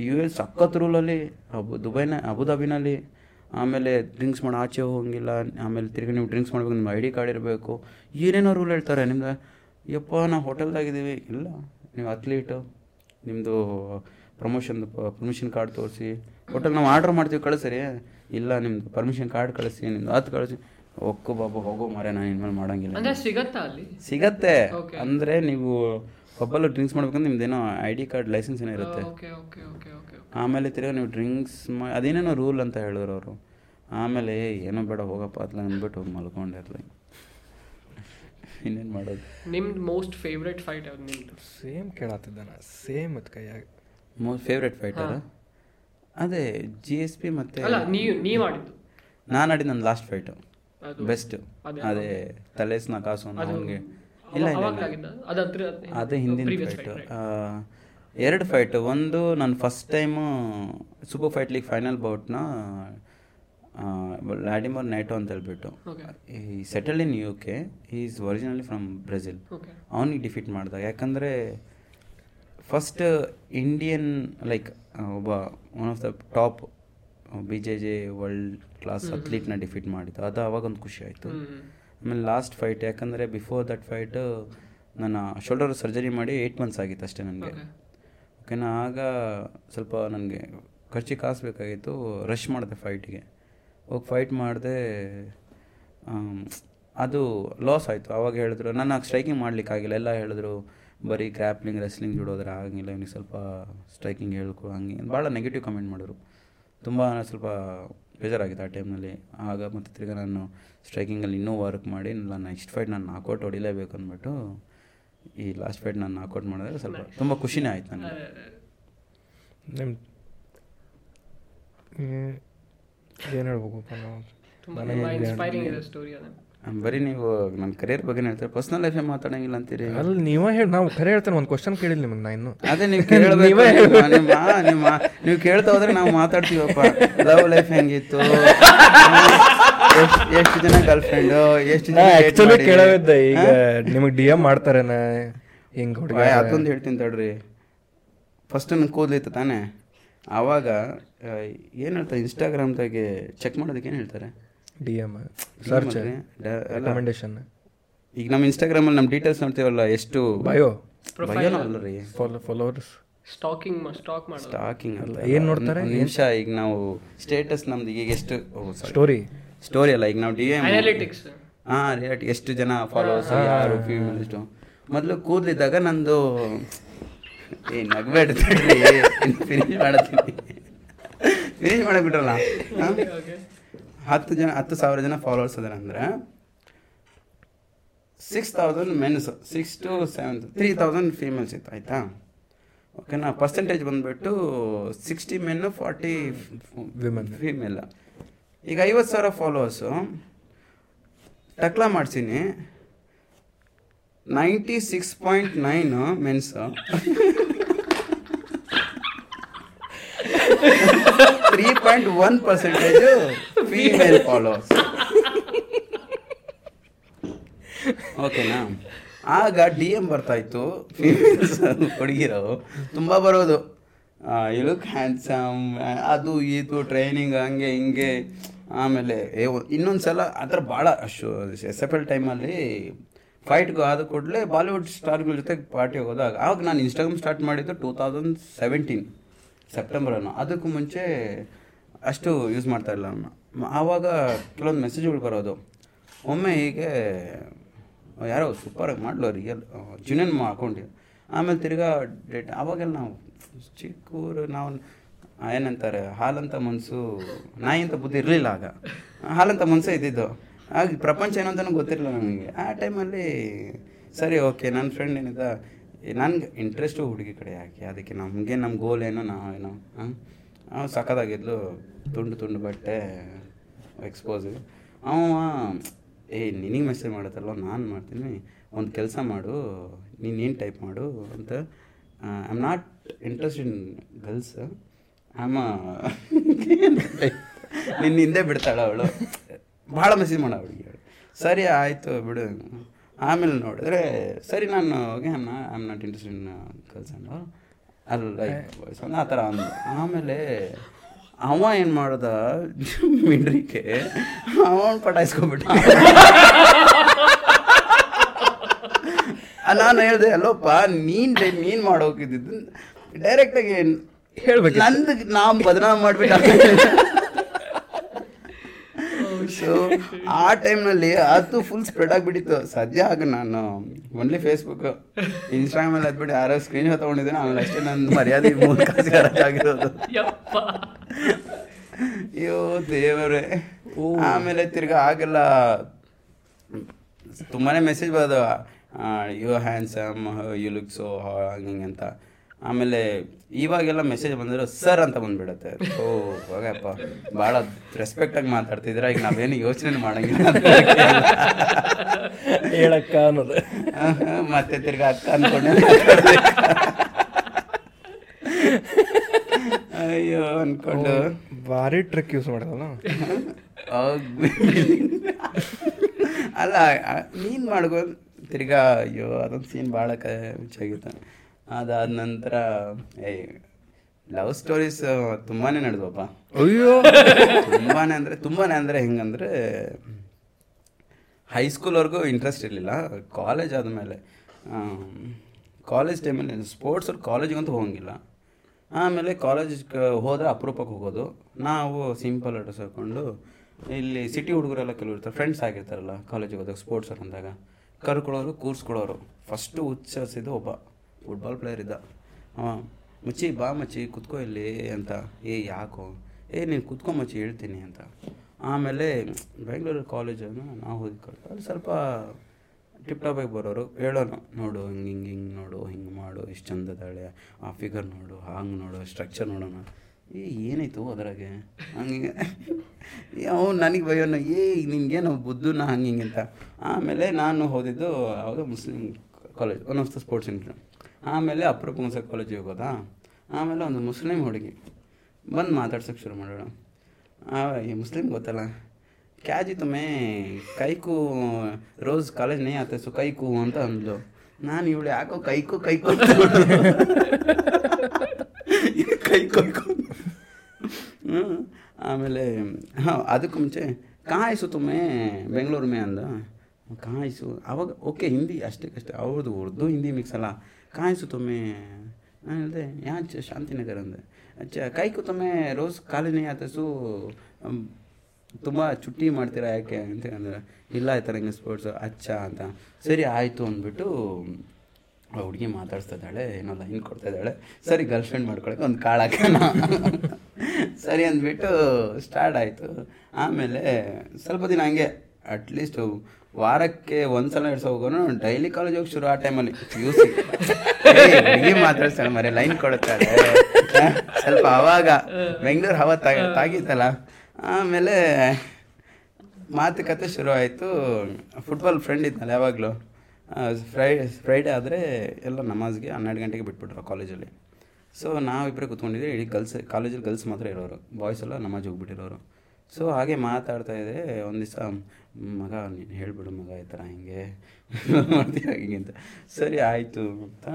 ಯು ಎಸ್ ಸಖತ್ ರೂಲಲ್ಲಿ ಅಬು ದುಬೈನ ಅಬುಧಾಬಿನಲ್ಲಿ ಆಮೇಲೆ ಡ್ರಿಂಕ್ಸ್ ಮಾಡಿ ಆಚೆ ಹೋಗಂಗಿಲ್ಲ ಆಮೇಲೆ ತಿರ್ಗಿ ನೀವು ಡ್ರಿಂಕ್ಸ್ ಮಾಡಬೇಕು ನಿಮ್ಮ ಐ ಡಿ ಕಾರ್ಡ್ ಇರಬೇಕು. ಏನೇನೋ ರೂಲ್ ಹೇಳ್ತಾರೆ ನಿಮ್ದು ಯಪ್ಪ ನಾವು ಹೋಟೆಲ್ದಾಗಿದ್ದೀವಿ ಇಲ್ಲ ನೀವು ಅಥ್ಲೀಟು ನಿಮ್ಮದು ಪ್ರಮೋಷನ್ದು ಪರ್ಮಿಷನ್ ಕಾರ್ಡ್ ತೋರಿಸಿ. ಹೋಟೆಲ್ ನಾವು ಆರ್ಡ್ರ್ ಮಾಡ್ತೀವಿ ಕಳಿಸ್ರಿ. ಇಲ್ಲ ನಿಮ್ಮದು ಪರ್ಮಿಷನ್ ಕಾರ್ಡ್ ಕಳಿಸಿ ನಿಮ್ದು ಅದು ಕಳಿಸಿ. ಒಕ್ಕು ಬಾಬು ಹೋಗೋ ಮಾರೆ ನಾನು ಇನ್ಮೇಲೆ ಮಾಡಂಗಿಲ್ಲ ಅಂದ್ರೆ ಸಿಗತ್ತಾ ಅಲ್ಲಿ? ಸಿಗತ್ತೆ. ಅಂದ್ರೆ ನೀವು ಪಬ್ಬಲ್ಲಿ ಡ್ರಿಂಕ್ಸ್ ಮಾಡ್ಬೇಕಂದ್ರೆ ನಿಮ್ದೇನೋ ಐ ಡಿ ಕಾರ್ಡ್ ಲೈಸೆನ್ಸ್ ಏನೋ ಇರುತ್ತೆ. ಓಕೆ ಓಕೆ ಓಕೆ ಓಕೆ ಆಮೇಲೆ ತಿರ್ಗಾ ನೀವು ಡ್ರಿಂಕ್ಸ್ ಮಾ ಅದೇನೇನೋ ರೂಲ್ ಅಂತ ಹೇಳಿದ್ರು ಅವರು. ಆಮೇಲೆ ಏನೋ ಬೇಡ ಹೋಗಪ್ಪ ಅತ್ಲ ಅಂದ್ಬಿಟ್ಟು ಮಲ್ಕೊಂಡಿರ್ಲಿ ಇನ್ನೇನು ಮಾಡೋದು? ನಿಮ್ದು ಮೋಸ್ಟ್ ಫೇವ್ರೆಟ್ ಫೈಟ್ ಯಾವ್ದು ನಿಮ್ದು? ಸೇಮ್ ಕೇಳತ್ತಿದ್ದ ಸೇಮ್ ಅದು ಕೈಯಾಗ. ಮೋಸ್ಟ್ ಫೇವ್ರೆಟ್ ಫೈಟರ್ ಅದೇ ಜಿ ಎಸ್ ಪಿ ಮತ್ತೆ ನೀವು ನೀವು ಆಡಿದ್ದು? ನಾನು ಆಡಿದ್ದು ನನ್ನ ಲಾಸ್ಟ್ ಫೈಟು ಬೆಸ್ಟ್ ಅದೇ ತಲೆ ತಲೆಸ್ನ ಕಾಸು ಅವನಿಗೆ ಇಲ್ಲ ಇಲ್ಲ ಅದೇ ಹಿಂದಿನ ಫೈಟು? ಎರಡು ಫೈಟ್ ಒಂದು ನಾನು first time super fight league final ಬೌಟ್ನ Vladimir ನೈಟೋ ಅಂತ ಹೇಳ್ಬಿಟ್ಟು. ಈ settle in U K is originally from Brazil. ಅವನಿಗೆ ಡಿಫೀಟ್ ಮಾಡಿದಾಗ ಯಾಕಂದರೆ ಫಸ್ಟ್ ಇಂಡಿಯನ್ ಲೈಕ್ ಒಬ್ಬ one of the top B J J world class ಅಥ್ಲೀಟ್ನ defeat ಮಾಡಿದ್ದು. ಅದು ಅವಾಗ ಒಂದು ಖುಷಿ ಆಯಿತು. ಆಮೇಲೆ ಲಾಸ್ಟ್ ಫೈಟ್ ಯಾಕಂದರೆ ಬಿಫೋರ್ ದಟ್ ಫೈಟ್ ನನ್ನ ಶೋಲ್ಡರ್ ಸರ್ಜರಿ ಮಾಡಿ ಏಯ್ಟ್ ಮಂತ್ಸ್ ಆಗಿತ್ತು ಅಷ್ಟೇ ನನಗೆ. ಓಕೆನಾ ಆಗ ಸ್ವಲ್ಪ ನನಗೆ ಖರ್ಚಿಗೆ ಕಾಸು ಬೇಕಾಗಿತ್ತು ರಶ್ ಮಾಡಿದೆ ಫೈಟಿಗೆ ಹೋಗಿ ಫೈಟ್ ಮಾಡಿದೆ ಅದು ಲಾಸ್ ಆಯಿತು. ಆವಾಗ ಹೇಳಿದ್ರು ನನ್ನ ಸ್ಟ್ರೈಕಿಂಗ್ ಮಾಡ್ಲಿಕ್ಕಾಗಿಲ್ಲ ಎಲ್ಲ ಹೇಳಿದ್ರು ಬರೀ ಗ್ರ್ಯಾಪ್ಲಿಂಗ್ ರೆಸ್ಲಿಂಗ್ ಜುಡೋದ್ರೆ ಆಗಂಗಿಲ್ಲ ಇವನಿಗೆ ಸ್ವಲ್ಪ ಸ್ಟ್ರೈಕಿಂಗ್ ಹೇಳ್ಕೊ ಹಂಗೆ. ಭಾಳ ನೆಗೆಟಿವ್ ಕಮೆಂಟ್ ಮಾಡಿದ್ರು. ತುಂಬ ಸ್ವಲ್ಪ ಬೇಜಾರಾಗಿತ್ತು ಆ ಟೈಮ್ನಲ್ಲಿ. ಆಗ ಮತ್ತು ತಿರ್ಗಿ ನಾನು ಸ್ಟ್ರೈಕಿಂಗಲ್ಲಿ ಇನ್ನೂ ವರ್ಕ್ ಮಾಡಿ ನಾನು ನೆಕ್ಸ್ಟ್ ಫೈಟ್ ನಾನು ನಾಕೌಟ್ ಹೊಡಿಲೇಬೇಕು ಅಂದ್ಬಿಟ್ಟು ಈ ಲಾಸ್ಟ್ ಫೈಟ್ ನಾನು ನಾಕೌಟ್ ಮಾಡಿದ್ರೆ ಸ್ವಲ್ಪ ತುಂಬ ಖುಷಿನೇ ಆಯ್ತು ನನಗೆ. ಏನು ಹೇಳ್ಬೇಕಪ್ಪ ಬರೀ ನೀವು ನನ್ನ ಕರಿಯರ್ ಬಗ್ಗೆ ಹೇಳ್ತಾರೆ? ಪರ್ಸನಲ್ ಲೈಫೇ ಮಾತಾಡಂಗಿಲ್ಲ ಅಂತೀರಿ? ಅಲ್ಲಿ ನೀವೇ ಹೇಳಿ ನಾವು ಖರೆ ಹೇಳ್ತೇನೆ ಒಂದು ಕ್ವಶನ್ ಕೇಳಿಲ್ಲ ನಿಮಗೆ ನಾ ಇನ್ನು. ಅದೇ ನೀವು ಕೇಳಬೇಕು. ನಿಮ್ಮ ನೀವು ಕೇಳ್ತಾ ಹೋದ್ರೆ ನಾವು ಮಾತಾಡ್ತೀವಪ್ಪ. ಲವ್ ಲೈಫ್ ಹೆಂಗಿತ್ತು? ಎಷ್ಟು ಎಷ್ಟು ಜನ ಗರ್ಲ್ ಫ್ರೆಂಡು ಎಷ್ಟು ಜನ ಆ್ಯಕ್ಚುಲಿ ಮಾಡಿದ್ರಿ? ಈಗ? ನಿಮಗೆ ಡಿ ಎಂ ಮಾಡ್ತಾರೇನ ಹಿಂಗೆ ಹುಡುಗ. ಅದೊಂದು ಹೇಳ್ತೀನಿ ತಡ್ರಿ. ಫಸ್ಟ್ ನನ್ನ ಕೂದಲಿತ್ತು ತಾನೇ. ಆವಾಗ ಏನು ಹೇಳ್ತಾರೆ ಇನ್ಸ್ಟಾಗ್ರಾಮ್ದಾಗೆ ಚೆಕ್ ಮಾಡೋದಕ್ಕೆ ಏನು ಹೇಳ್ತಾರೆ? D M search? ರೆಕಮೆಂಡೇಶನ್ ಈಗ ನಮ್ಮ ಇನ್ಸ್ಟಾಗ್ರಾಮಲ್ಲಿ ನಮ್ಮ ಡೀಟೇಲ್ಸ್ ನೋಡ್ತೀವಲ್ಲ ಎಷ್ಟು? ಬಯೋ ಬಯೋನೋ ಅಲ್ಲ ರೀ. ಫಾಲೋವರ್ಸ್ ಸ್ಟಾಕಿಂಗ್ ಸ್ಟಾಕ್ ಮಾಡಿ ಸ್ಟಾಕಿಂಗ್ ಅಲ್ಲ ಏನು ನೋಡ್ತಾರೆ? ನಿಮಿಷ ಈಗ ನಾವು ಸ್ಟೇಟಸ್ ನಮ್ದು ಈಗ ಎಷ್ಟು? ಸ್ಟೋರಿ ಸ್ಟೋರಿ ಅಲ್ಲ ಈಗ ನಾವು ಡಿ ಎಂ ಅನಾಲಿಟಿಕ್ಸ್ ಹಾಂ ರಿಯಾಲಿಟಿ ಎಷ್ಟು ಜನ ಫಾಲೋವರ್ಸ್ ಯಾರು ಫೀಮೇಲ್ ಎಷ್ಟು? ಮೊದಲು ಕೂದಲಿದ್ದಾಗ ನಂದು ಏ ನಗ್ಬೇಡ ಫಿನಿಶ್ ಮಾಡತ್ತೀನಿ. <laughs> ಫಿನಿಶ್ ಮಾಡಕ್ ಬಿಟ್ರಲ್ಲ? ಹಾ? ಹತ್ತು ಜನ ಹತ್ತು ಸಾವಿರ ಜನ ಫಾಲೋವರ್ಸ್ ಅದಾರ ಅಂದ್ರೆ six thousand mens six to seven three thousand females ಇತ್ತು ಆಯಿತಾ? ಓಕೆನಾ ಪರ್ಸೆಂಟೇಜ್ ಬಂದುಬಿಟ್ಟು sixty men forty women female ಈಗ ಐವತ್ತು ಸಾವಿರ ಫಾಲೋವರ್ಸು ಟಕ್ಲಾ ಮಾಡ್ತೀನಿ ninety six point nine mens three point one percentage female followers ಓಕೆನಾ ಆಗ ಡಿ ಎಂ ಬರ್ತಾಯಿತ್ತು. ಫೀಮೇಲ್ಸ್ ಹುಡುಗಿರೋ. ತುಂಬ ಬರೋದು. ಯು ಲುಕ್ ಹ್ಯಾಂಡ್ಸಮ್ ಅದು ಇದು ಟ್ರೈನಿಂಗ್ ಹಂಗೆ ಹಿಂಗೆ. ಆಮೇಲೆ ಇನ್ನೊಂದು ಸಲ ಆ ಥರ ಭಾಳ ಅಷ್ಟು ಎಸ್ ಎಫ್ ಎಲ್ ಟೈಮಲ್ಲಿ ಫೈಟ್ಗೂ ಆದ ಕೂಡಲೇ ಬಾಲಿವುಡ್ ಸ್ಟಾರ್ಗಳ ಜೊತೆ ಪಾರ್ಟಿ ಹೋದಾಗ, ಆವಾಗ ನಾನು ಇನ್ಸ್ಟಾಗ್ರಾಮ್ ಸ್ಟಾರ್ಟ್ ಮಾಡಿದ್ದು ಟೂ ತೌಸಂಡ್ ಸೆವೆಂಟೀನ್ ಸೆಪ್ಟೆಂಬರನ್ನು ಅದಕ್ಕೂ ಮುಂಚೆ ಅಷ್ಟು ಯೂಸ್ ಮಾಡ್ತಾ ಇಲ್ಲ ನಾನು ಆವಾಗ ಕೆಲವೊಂದು ಮೆಸೇಜ್ಗಳು ಬರೋದು. ಒಮ್ಮೆ ಹೀಗೆ, ಯಾರೋ ಸೂಪರಾಗಿ ಮಾಡಲು ರಿಯಲ್ ಜುನಿಯನ್ ಮಾಡ್ಕೊಂಡು ಆಮೇಲೆ ತಿರ್ಗಾ ಡೇಟ್ ಆವಾಗೆಲ್ಲ ನಾವು ಚಿಕ್ಕೂರು, ನಾವು ಏನಂತಾರೆ, ಹಾಲಂತ ಮನಸ್ಸು ನಾಯಿ ಅಂತ ಬುದ್ಧಿ ಇರಲಿಲ್ಲ ಆಗ. ಹಾಲಂತ ಮನಸ್ಸೇ ಇದ್ದಿದ್ದು. ಆಗ ಪ್ರಪಂಚ ಏನು ಗೊತ್ತಿರಲಿಲ್ಲ ನನಗೆ. ಆ ಟೈಮಲ್ಲಿ ಸರಿ ಓಕೆ ನನ್ನ ಫ್ರೆಂಡ್ ಏನಿದ್ದ ನನಗೆ ಇಂಟ್ರೆಸ್ಟು ಹುಡುಗಿ ಕಡೆ ಯಾಕೆ? ಅದಕ್ಕೆ ನಮಗೆ ನಮ್ಮ ಗೋಲ್ ಏನು ನಾವು ಏನೋ ಹಾಂ ಸಖತ್ತಾಗಿದ್ಲು, ತುಂಡು ತುಂಡು ಬಟ್ಟೆ ಎಕ್ಸ್ಪೋಸ್ ಅವ, ಏ, ನಿನಗೆ ಮೆಸೇಜ್ ಮಾಡುತ್ತಲ್ವ? ನಾನು ಮಾಡ್ತೀನಿ. ಒಂದು ಕೆಲಸ ಮಾಡು, ನೀನು ಏನು ಟೈಪ್ ಮಾಡು ಅಂತ. I am not interest in girls ಆಮ ನಿನ್ನ ಹಿಂದೆ ಬಿಡ್ತಾಳ ಅವಳು. ಭಾಳ ಮೆಸೇಜ್ ಮಾಡ ಅವಳಿಗೆ ಸರಿ, ಆಯಿತು ಬಿಡು. ಆಮೇಲೆ ನೋಡಿದ್ರೆ ಸರಿ ನಾನು okay I am not interest in girls and ಅಲ್ಲ ಲೈಕ್ ಆ ಥರ ಅಂದ ಆಮೇಲೆ ಅವ ಏನು ಮಾಡ್ದ ಮಿಂಡ್ರಿಕೆ ಅವನ್ ಪಟಾಯಿಸ್ಕೊಬಿಟ್ಟ ನಾನು ಹೇಳಿದೆ ಅಲ್ಲೋಪ್ಪ ನೀನ್ ನೀನ್ ಮಾಡೋಕಿದ್ದು ಡೈರೆಕ್ಟಾಗಿ ಹೇಳ್ಬೇಕು. ನಂದು ನಾವು ಬದನಾಮ್ ಮಾಡ್ಬಿಟ್ಟ. ಸೊ ಆ ಟೈಮ್ನಲ್ಲಿ ಅದು ಫುಲ್ ಸ್ಪ್ರೆಡ್ ಆಗಿಬಿಟ್ಟಿತ್ತು. ಸದ್ಯ ಆಗ ನಾನು ಓನ್ಲಿ ಫೇಸ್ಬುಕ್ ಇನ್ಸ್ಟಾಗ್ರಾಮ್ ಅಲ್ಲಿ ಅದ್ಬಿಟ್ಟು ಯಾರೋ ಸ್ಕ್ರೀನ್ ಶಾಟ್ ತೊಗೊಂಡಿದ್ದೇನೆ ಆಮೇಲೆ ಅಷ್ಟೇ ನನ್ನ ಮರ್ಯಾದೆ ಆಗಿರೋದು. ಯಪ್ಪ. ಅಯ್ಯೋ ದೇವರೇ. ಆಮೇಲೆ ತಿರ್ಗಾ ಆಗಲ್ಲ ತುಂಬಾನೇ ಮೆಸೇಜ್ ಬರೋದು you handsome you look so ಹಂಗೆ ಅಂತ. ಆಮೇಲೆ ಇವಾಗೆಲ್ಲ ಮೆಸೇಜ್ ಬಂದಿರೋ ಸರ್ ಅಂತ ಬಂದ್ಬಿಡುತ್ತೆ. ಓ ಹೋಗಪ್ಪ ಭಾಳ ರೆಸ್ಪೆಕ್ಟಾಗಿ ಮಾತಾಡ್ತಿದ್ದೀರಾ. ಈಗ ನಾವೇನು ಯೋಚನೆ ಮಾಡಂಗಿಲ್ಲ ಹೇಳಕ್ಕ ಅನ್ನೋದು. ಮತ್ತೆ ತಿರ್ಗಾ ಅಕ್ಕ ಅನ್ಕೊಂಡೆ. ಅಯ್ಯೋ ಅನ್ಕೊಂಡು. ಭಾರಿ ಟ್ರಿಕ್ ಯೂಸ್ ಮಾಡೋದಲ್ಲ. ಅಲ್ಲ ನೀನ್ ಮಾಡ್ಕೊ ತಿರ್ಗಾ ಅಯ್ಯೋ ಅದೊಂದು ಸೀನ್ ಭಾಳ ಹೆಚ್ಚಾಗಿತ್ತು. ಅದಾದ ನಂತರ ಏ ಲವ್ ಸ್ಟೋರೀಸ್ ತುಂಬಾನೇ ನಡೆದವಪ್ಪ. ಅಯ್ಯೋ! ತುಂಬಾನೇ ಅಂದ್ರೆ ತುಂಬಾನೇ ಅಂದ್ರೆ ಹೆಂಗಂದ್ರೆ ಹೈಸ್ಕೂಲ್ವರೆಗೂ ಇಂಟ್ರೆಸ್ಟ್ ಇರಲಿಲ್ಲ. ಕಾಲೇಜ್ ಆದಮೇಲೆ ಕಾಲೇಜ್ ಟೈಮಲ್ಲಿ ಸ್ಪೋರ್ಟ್ಸ್ ಅವ್ರು ಕಾಲೇಜಿಗಂತೂ ಹೋಗಂಗಿಲ್ಲ. ಆಮೇಲೆ ಕಾಲೇಜ್ಗೆ ಹೋದರೆ ಅಪರೂಪಕ್ಕೆ ಹೋಗೋದು. ನಾವು ಸಿಂಪಲ್ ಡ್ರೆಸ್ ಹಾಕೊಂಡು ಇಲ್ಲಿ ಸಿಟಿ ಹುಡುಗರೆಲ್ಲ ಕೆಲವು ಇರ್ತಾರೆ ಫ್ರೆಂಡ್ಸ್ ಆಗಿರ್ತಾರಲ್ಲ ಕಾಲೇಜಿಗೆ ಹೋದಾಗ ಸ್ಪೋರ್ಟ್ಸ್ ಅಂದಾಗ ಕರ್ಕೊಳ್ಳೋರು ಕೂರಿಸ್ಕೊಳ್ಳೋರು ಫಸ್ಟು ಉಚ್ಚರಿಸಿದ್ದು ಒಬ್ಬ. ಫುಟ್ಬಾಲ್ ಪ್ಲೇಯರ್ ಇದ್ದ. ಹಾಂ, ಮಚ್ಚಿ, ಬಾ ಮಚ್ಚಿ, ಕುತ್ಕೋ ಇಲ್ಲಿ ಅಂತ. ಏ, ಯಾಕೋ? ಏ, ನೀನು ಕುತ್ಕೊ ಮಚ್ಚಿ, ಹೇಳ್ತೀನಿ ಅಂತ. ಆಮೇಲೆ, ಬೆಂಗಳೂರು ಕಾಲೇಜನ್ನು ನಾವು ಹೋಗಿ ಅಲ್ಲಿ ಸ್ವಲ್ಪ ಟಿಪ್ ಟಾಪಾಗಿ ಬರೋರು ಹೇಳೋನು, ನೋಡು, ಹಿಂಗೆ ಹಿಂಗೆ ಹಿಂಗೆ ನೋಡು, ಹಿಂಗೆ ಮಾಡು, ಎಷ್ಟು ಚಂದದಾಳೆ ಆ ಫಿಗರ್ ನೋಡು, ಹಂಗೆ ನೋಡು ಸ್ಟ್ರಕ್ಚರ್ ನೋಡೋಣ. ಏ, ಏನಾಯ್ತು ಅದ್ರಾಗೆ? ಹಂಗೆ ಅವ್ನು ನನಗೆ ಬೈಯೋನು ಏ, ನಿನಗೇನು ಬುದ್ಧನ ಹಂಗೆ ಹಿಂಗೆ ಅಂತ. ಆಮೇಲೆ ನಾನು ಓದಿದ್ದು, ಯಾವುದೋ Muslim college one of the sports ಆಮೇಲೆ ಅಪರೂಪ ಕಾಲೇಜಿಗೆ ಹೋಗೋದಾ? ಆಮೇಲೆ ಒಂದು ಮುಸ್ಲಿಂ ಹುಡುಗಿ. ಬಂದು ಮಾತಾಡ್ಸೋಕ್ಕೆ ಶುರು ಮಾಡೋಣ ಈ ಮುಸ್ಲಿಂ ಗೊತ್ತಲ್ಲ? ಕ್ಯಾಜಿ ತುಮ್ಮೆ ಕೈಕು ರೋಸ್ ಕಾಲೇಜ್ ನೇ ಆತ, ಸೊ ಕೈಕು ಅಂತ ಅಂದ್ಲು. ನಾನು ಇವಳು ಯಾಕೋ ಕೈಕು ಕೈಕು ಕೈ ಕೈಕು ಆಮೇಲೆ, ಹಾಂ, ಅದಕ್ಕೆ ಮುಂಚೆ ಕಾಯಿಸು ತುಮೆ ಬೆಂಗಳೂರು ಮೇ ಅಂದ. ಕಾಯಿಸು, ಅವಾಗ, ಓಕೆ, ಹಿಂದಿ ಅಷ್ಟೇ ಅವ್ರದ್ದು ಉರ್ದು ಹಿಂದಿ ಮಿಕ್ಸ್ ಅಲ್ಲ. ಕಾಯಿಸು ತೊಮ್ಮೆ. ನಾನು ಹೇಳಿದೆ ಯಾಚೆ ಶಾಂತಿನಗರ ಅಂದೆ. ಅಚ್ಚ ಕೈಕು ತೊಮ್ಮೆ ರೋಸ್ ಕಾಲೇಜ್ ಆತಸು ತುಂಬ ಚುಟ್ಟಿ ಮಾಡ್ತೀರಾ ಯಾಕೆ ಅಂತ ಅಂದ್ರೆ ಇಲ್ಲ ಥರ ಹಿಂಗೆ ಸ್ಪೋರ್ಟ್ಸು ಅಚ್ಚ ಅಂತ. ಸರಿ, ಆಯಿತು ಅಂದ್ಬಿಟ್ಟು, ಆ ಹುಡುಗಿ ಮಾತಾಡ್ಸ್ತಾ ಇದ್ದಾಳೆ, ಏನೋ ಲೈನ್ ಕೊಡ್ತಾ ಇದ್ದಾಳೆ. ಸರಿ ಗರ್ಲ್ ಫ್ರೆಂಡ್ ಮಾಡ್ಕೊಳಕ್ಕೆ ಒಂದು ಕಾಳು ಸರಿ ಅಂದ್ಬಿಟ್ಟು ಸ್ಟಾರ್ಟ್ ಆಯಿತು. ಆಮೇಲೆ ಸ್ವಲ್ಪ ದಿನ ಹಂಗೆ ಅಟ್ಲೀಸ್ಟ್ ವಾರಕ್ಕೆ ಒಂದ್ಸಲ ಎರಡು ಹೋಗೋನು ಡೈಲಿ ಕಾಲೇಜ್ ಹೋಗಿ ಶುರು ಆ ಟೈಮಲ್ಲಿ ಯು ಸಿ ಹುಡುಗಿ ಮಾತಾಡ್ತಾಳೆ ಮರೆ ಲೈನ್ ಕೊಡುತ್ತಾಳೆ ಸ್ವಲ್ಪ ಅವಾಗ. ಬೆಂಗಳೂರು ಹವಾ ತಾಗ ತಾಗಿತ್ತಲ್ಲ. ಆಮೇಲೆ ಮಾತುಕತೆ ಶುರು ಆಯಿತು ಫುಟ್ಬಾಲ್ ಫ್ರೆಂಡ್ ಇದ್ನಲ್ಲ ಯಾವಾಗಲೂ. ಫ್ರೈ ಫ್ರೈಡೇ ಆದರೆ ಎಲ್ಲ ನಮಾಜ್ಗೆ ಹನ್ನೆರಡು ಗಂಟೆಗೆ ಬಿಟ್ಬಿಟ್ರು ಕಾಲೇಜಲ್ಲಿ ಸೊ ನಾವಿಬ್ಬರೇ ಕೂತ್ಕೊಂಡಿದ್ದೆ ಇಡೀ ಗರ್ಲ್ಸ್ ಕಾಲೇಜಲ್ಲಿ ಗರ್ಲ್ಸ್ ಮಾತ್ರ ಇರೋರು. ಬಾಯ್ಸ್ ಎಲ್ಲ ನಮಾಜ್ ಹೋಗ್ಬಿಟ್ಟಿರೋರು. ಸೊ ಹಾಗೆ ಮಾತಾಡ್ತಾ ಇದ್ದರೆ ಒಂದು ದಿವಸ ಮಗ ನೀನು ಹೇಳಿಬಿಡು ಮಗ ಈ ಥರ ಹಿಂಗೆ. <laughs> ಮಾಡ್ತೀಯ ಹಿಂಗೆ ಅಂತ. ಸರಿ ಆಯಿತು ಅಂತ.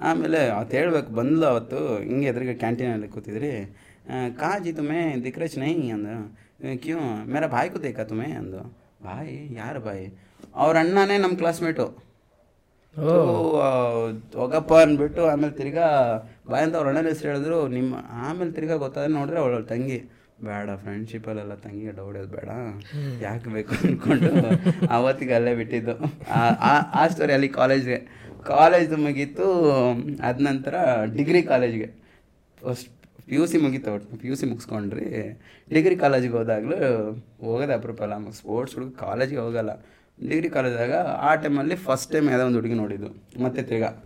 ಆಮೇಲೆ ಅವತ್ತು ಹೇಳ್ಬೇಕು ಬಂದ್ಲು ಅವತ್ತು ಹಿಂಗೆ ಎದುರಿಗೆ ಕ್ಯಾಂಟೀನಲ್ಲಿ ಕೂತಿದ್ರಿ. ಕಾಜಿ ತುಮೆ ದಿಕ್ರೇಶ್ ನೈ ಅಂದು. ಕ್ಯೂ ಮೇರ ಬಾಯಿ ಕೂತೇಕ ತುಮೆ ಅಂದು. ಭಾಯ್? ಯಾರು ಬಾಯಿ ಅವ್ರ ಅಣ್ಣನೇ ನಮ್ಮ ಕ್ಲಾಸ್ಮೇಟು. ಹೋಗಪ್ಪ ಅಂದ್ಬಿಟ್ಟು ಆಮೇಲೆ ತಿರ್ಗಾ ಬಾಯಿ ಅಂತ ಅವ್ರ ಅಣ್ಣನ ಹೆಸ್ರು ಹೇಳಿದ್ರು. ನಿಮ್ಮ ಆಮೇಲೆ ತಿರ್ಗಾ ಗೊತ್ತಾದ್ರೆ ನೋಡಿದ್ರೆ ಅವಳು ತಂಗಿ. ಬೇಡ ಫ್ರೆಂಡ್ಶಿಪ್ಪಲ್ಲೆಲ್ಲ ತಂಗಿಗೆ ಡೌಡೋದು ಬೇಡ. ಯಾಕೆ ಬೇಕು ಅಂದ್ಕೊಂಡು ಅವತ್ತಿಗೆ ಅಲ್ಲೇ ಬಿಟ್ಟಿದ್ದು. ಆ- ಸ್ಟೋರಿ ಅಲ್ಲಿ ಕಾಲೇಜ್ಗೆ ಕಾಲೇಜ್ ಮುಗೀತು ಅದ ನಂತರ ಡಿಗ್ರಿ ಕಾಲೇಜ್ಗೆ ಫಸ್ಟ್ ಪಿ ಯು ಸಿ ಮುಗೀತು ಒಟ್ಟು. ಪಿ ಯು ಸಿ ಮುಗಿಸ್ಕೊಂಡ್ರಿ. ಡಿಗ್ರಿ ಕಾಲೇಜಿಗೆ ಹೋದಾಗಲೂ ಹೋಗೋದು ಅಪರೂಪ ಅಲ್ಲ. ಸ್ಪೋರ್ಟ್ಸ್ ಹುಡುಗ ಕಾಲೇಜಿಗೆ ಹೋಗಲ್ಲ. ಡಿಗ್ರಿ ಕಾಲೇಜಾಗ ಆ ಟೈಮಲ್ಲಿ ಫಸ್ಟ್ ಟೈಮ್ ಯಾವುದೋ ಒಂದು ಹುಡುಗಿ ನೋಡಿದ್ದು. ಮತ್ತೆ ತಿರ್ಗಾ.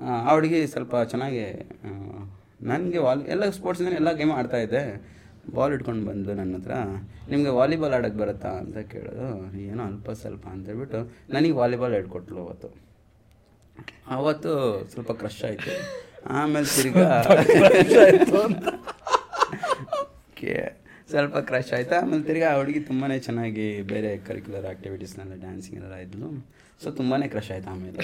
ಆ ಆ ಹುಡುಗಿ ಸ್ವಲ್ಪ ಚೆನ್ನಾಗಿ ನನಗೆ ವಾಲ್ ಎಲ್ಲ ಸ್ಪೋರ್ಟ್ಸಿಂದ ಎಲ್ಲ ಗೇಮ್ ಆಡ್ತಾಯಿದ್ದೆ ಬಾಲ್ ಇಟ್ಕೊಂಡು ಬಂದ್ಲು ನನ್ನ ಹತ್ರ ನಿಮಗೆ ವಾಲಿಬಾಲ್ ಆಡೋಕ್ಕೆ ಬರುತ್ತಾ ಅಂತ ಕೇಳೋದು ಏನೋ ಅಲ್ಪ ಸ್ವಲ್ಪ ಅಂತ ಹೇಳ್ಬಿಟ್ಟು ನನಗೆ ವಾಲಿಬಾಲ್ ಹೇಳ್ಕೊಟ್ಲು ಅವತ್ತು. ಅವತ್ತು ಸ್ವಲ್ಪ ಕ್ರಶ್ ಆಯಿತು. ಆಮೇಲೆ ತಿರ್ಗಾ ಓಕೆ <laughs> ಸ್ವಲ್ಪ ಕ್ರಶ್ ಆಯಿತು. ಆಮೇಲೆ ತಿರ್ಗಾ ಆ ಹುಡುಗಿ ತುಂಬಾ ಚೆನ್ನಾಗಿ ಬೇರೆ ಕರಿಕ್ಯುಲರ್ ಆ್ಯಕ್ಟಿವಿಟೀಸ್ನೆಲ್ಲ ಡ್ಯಾನ್ಸಿಂಗ್ ಎಲ್ಲ ಇದ್ಲು. ಸೊ ತುಂಬಾ ಕ್ರಶ್ ಆಯಿತು ಆಮೇಲೆ.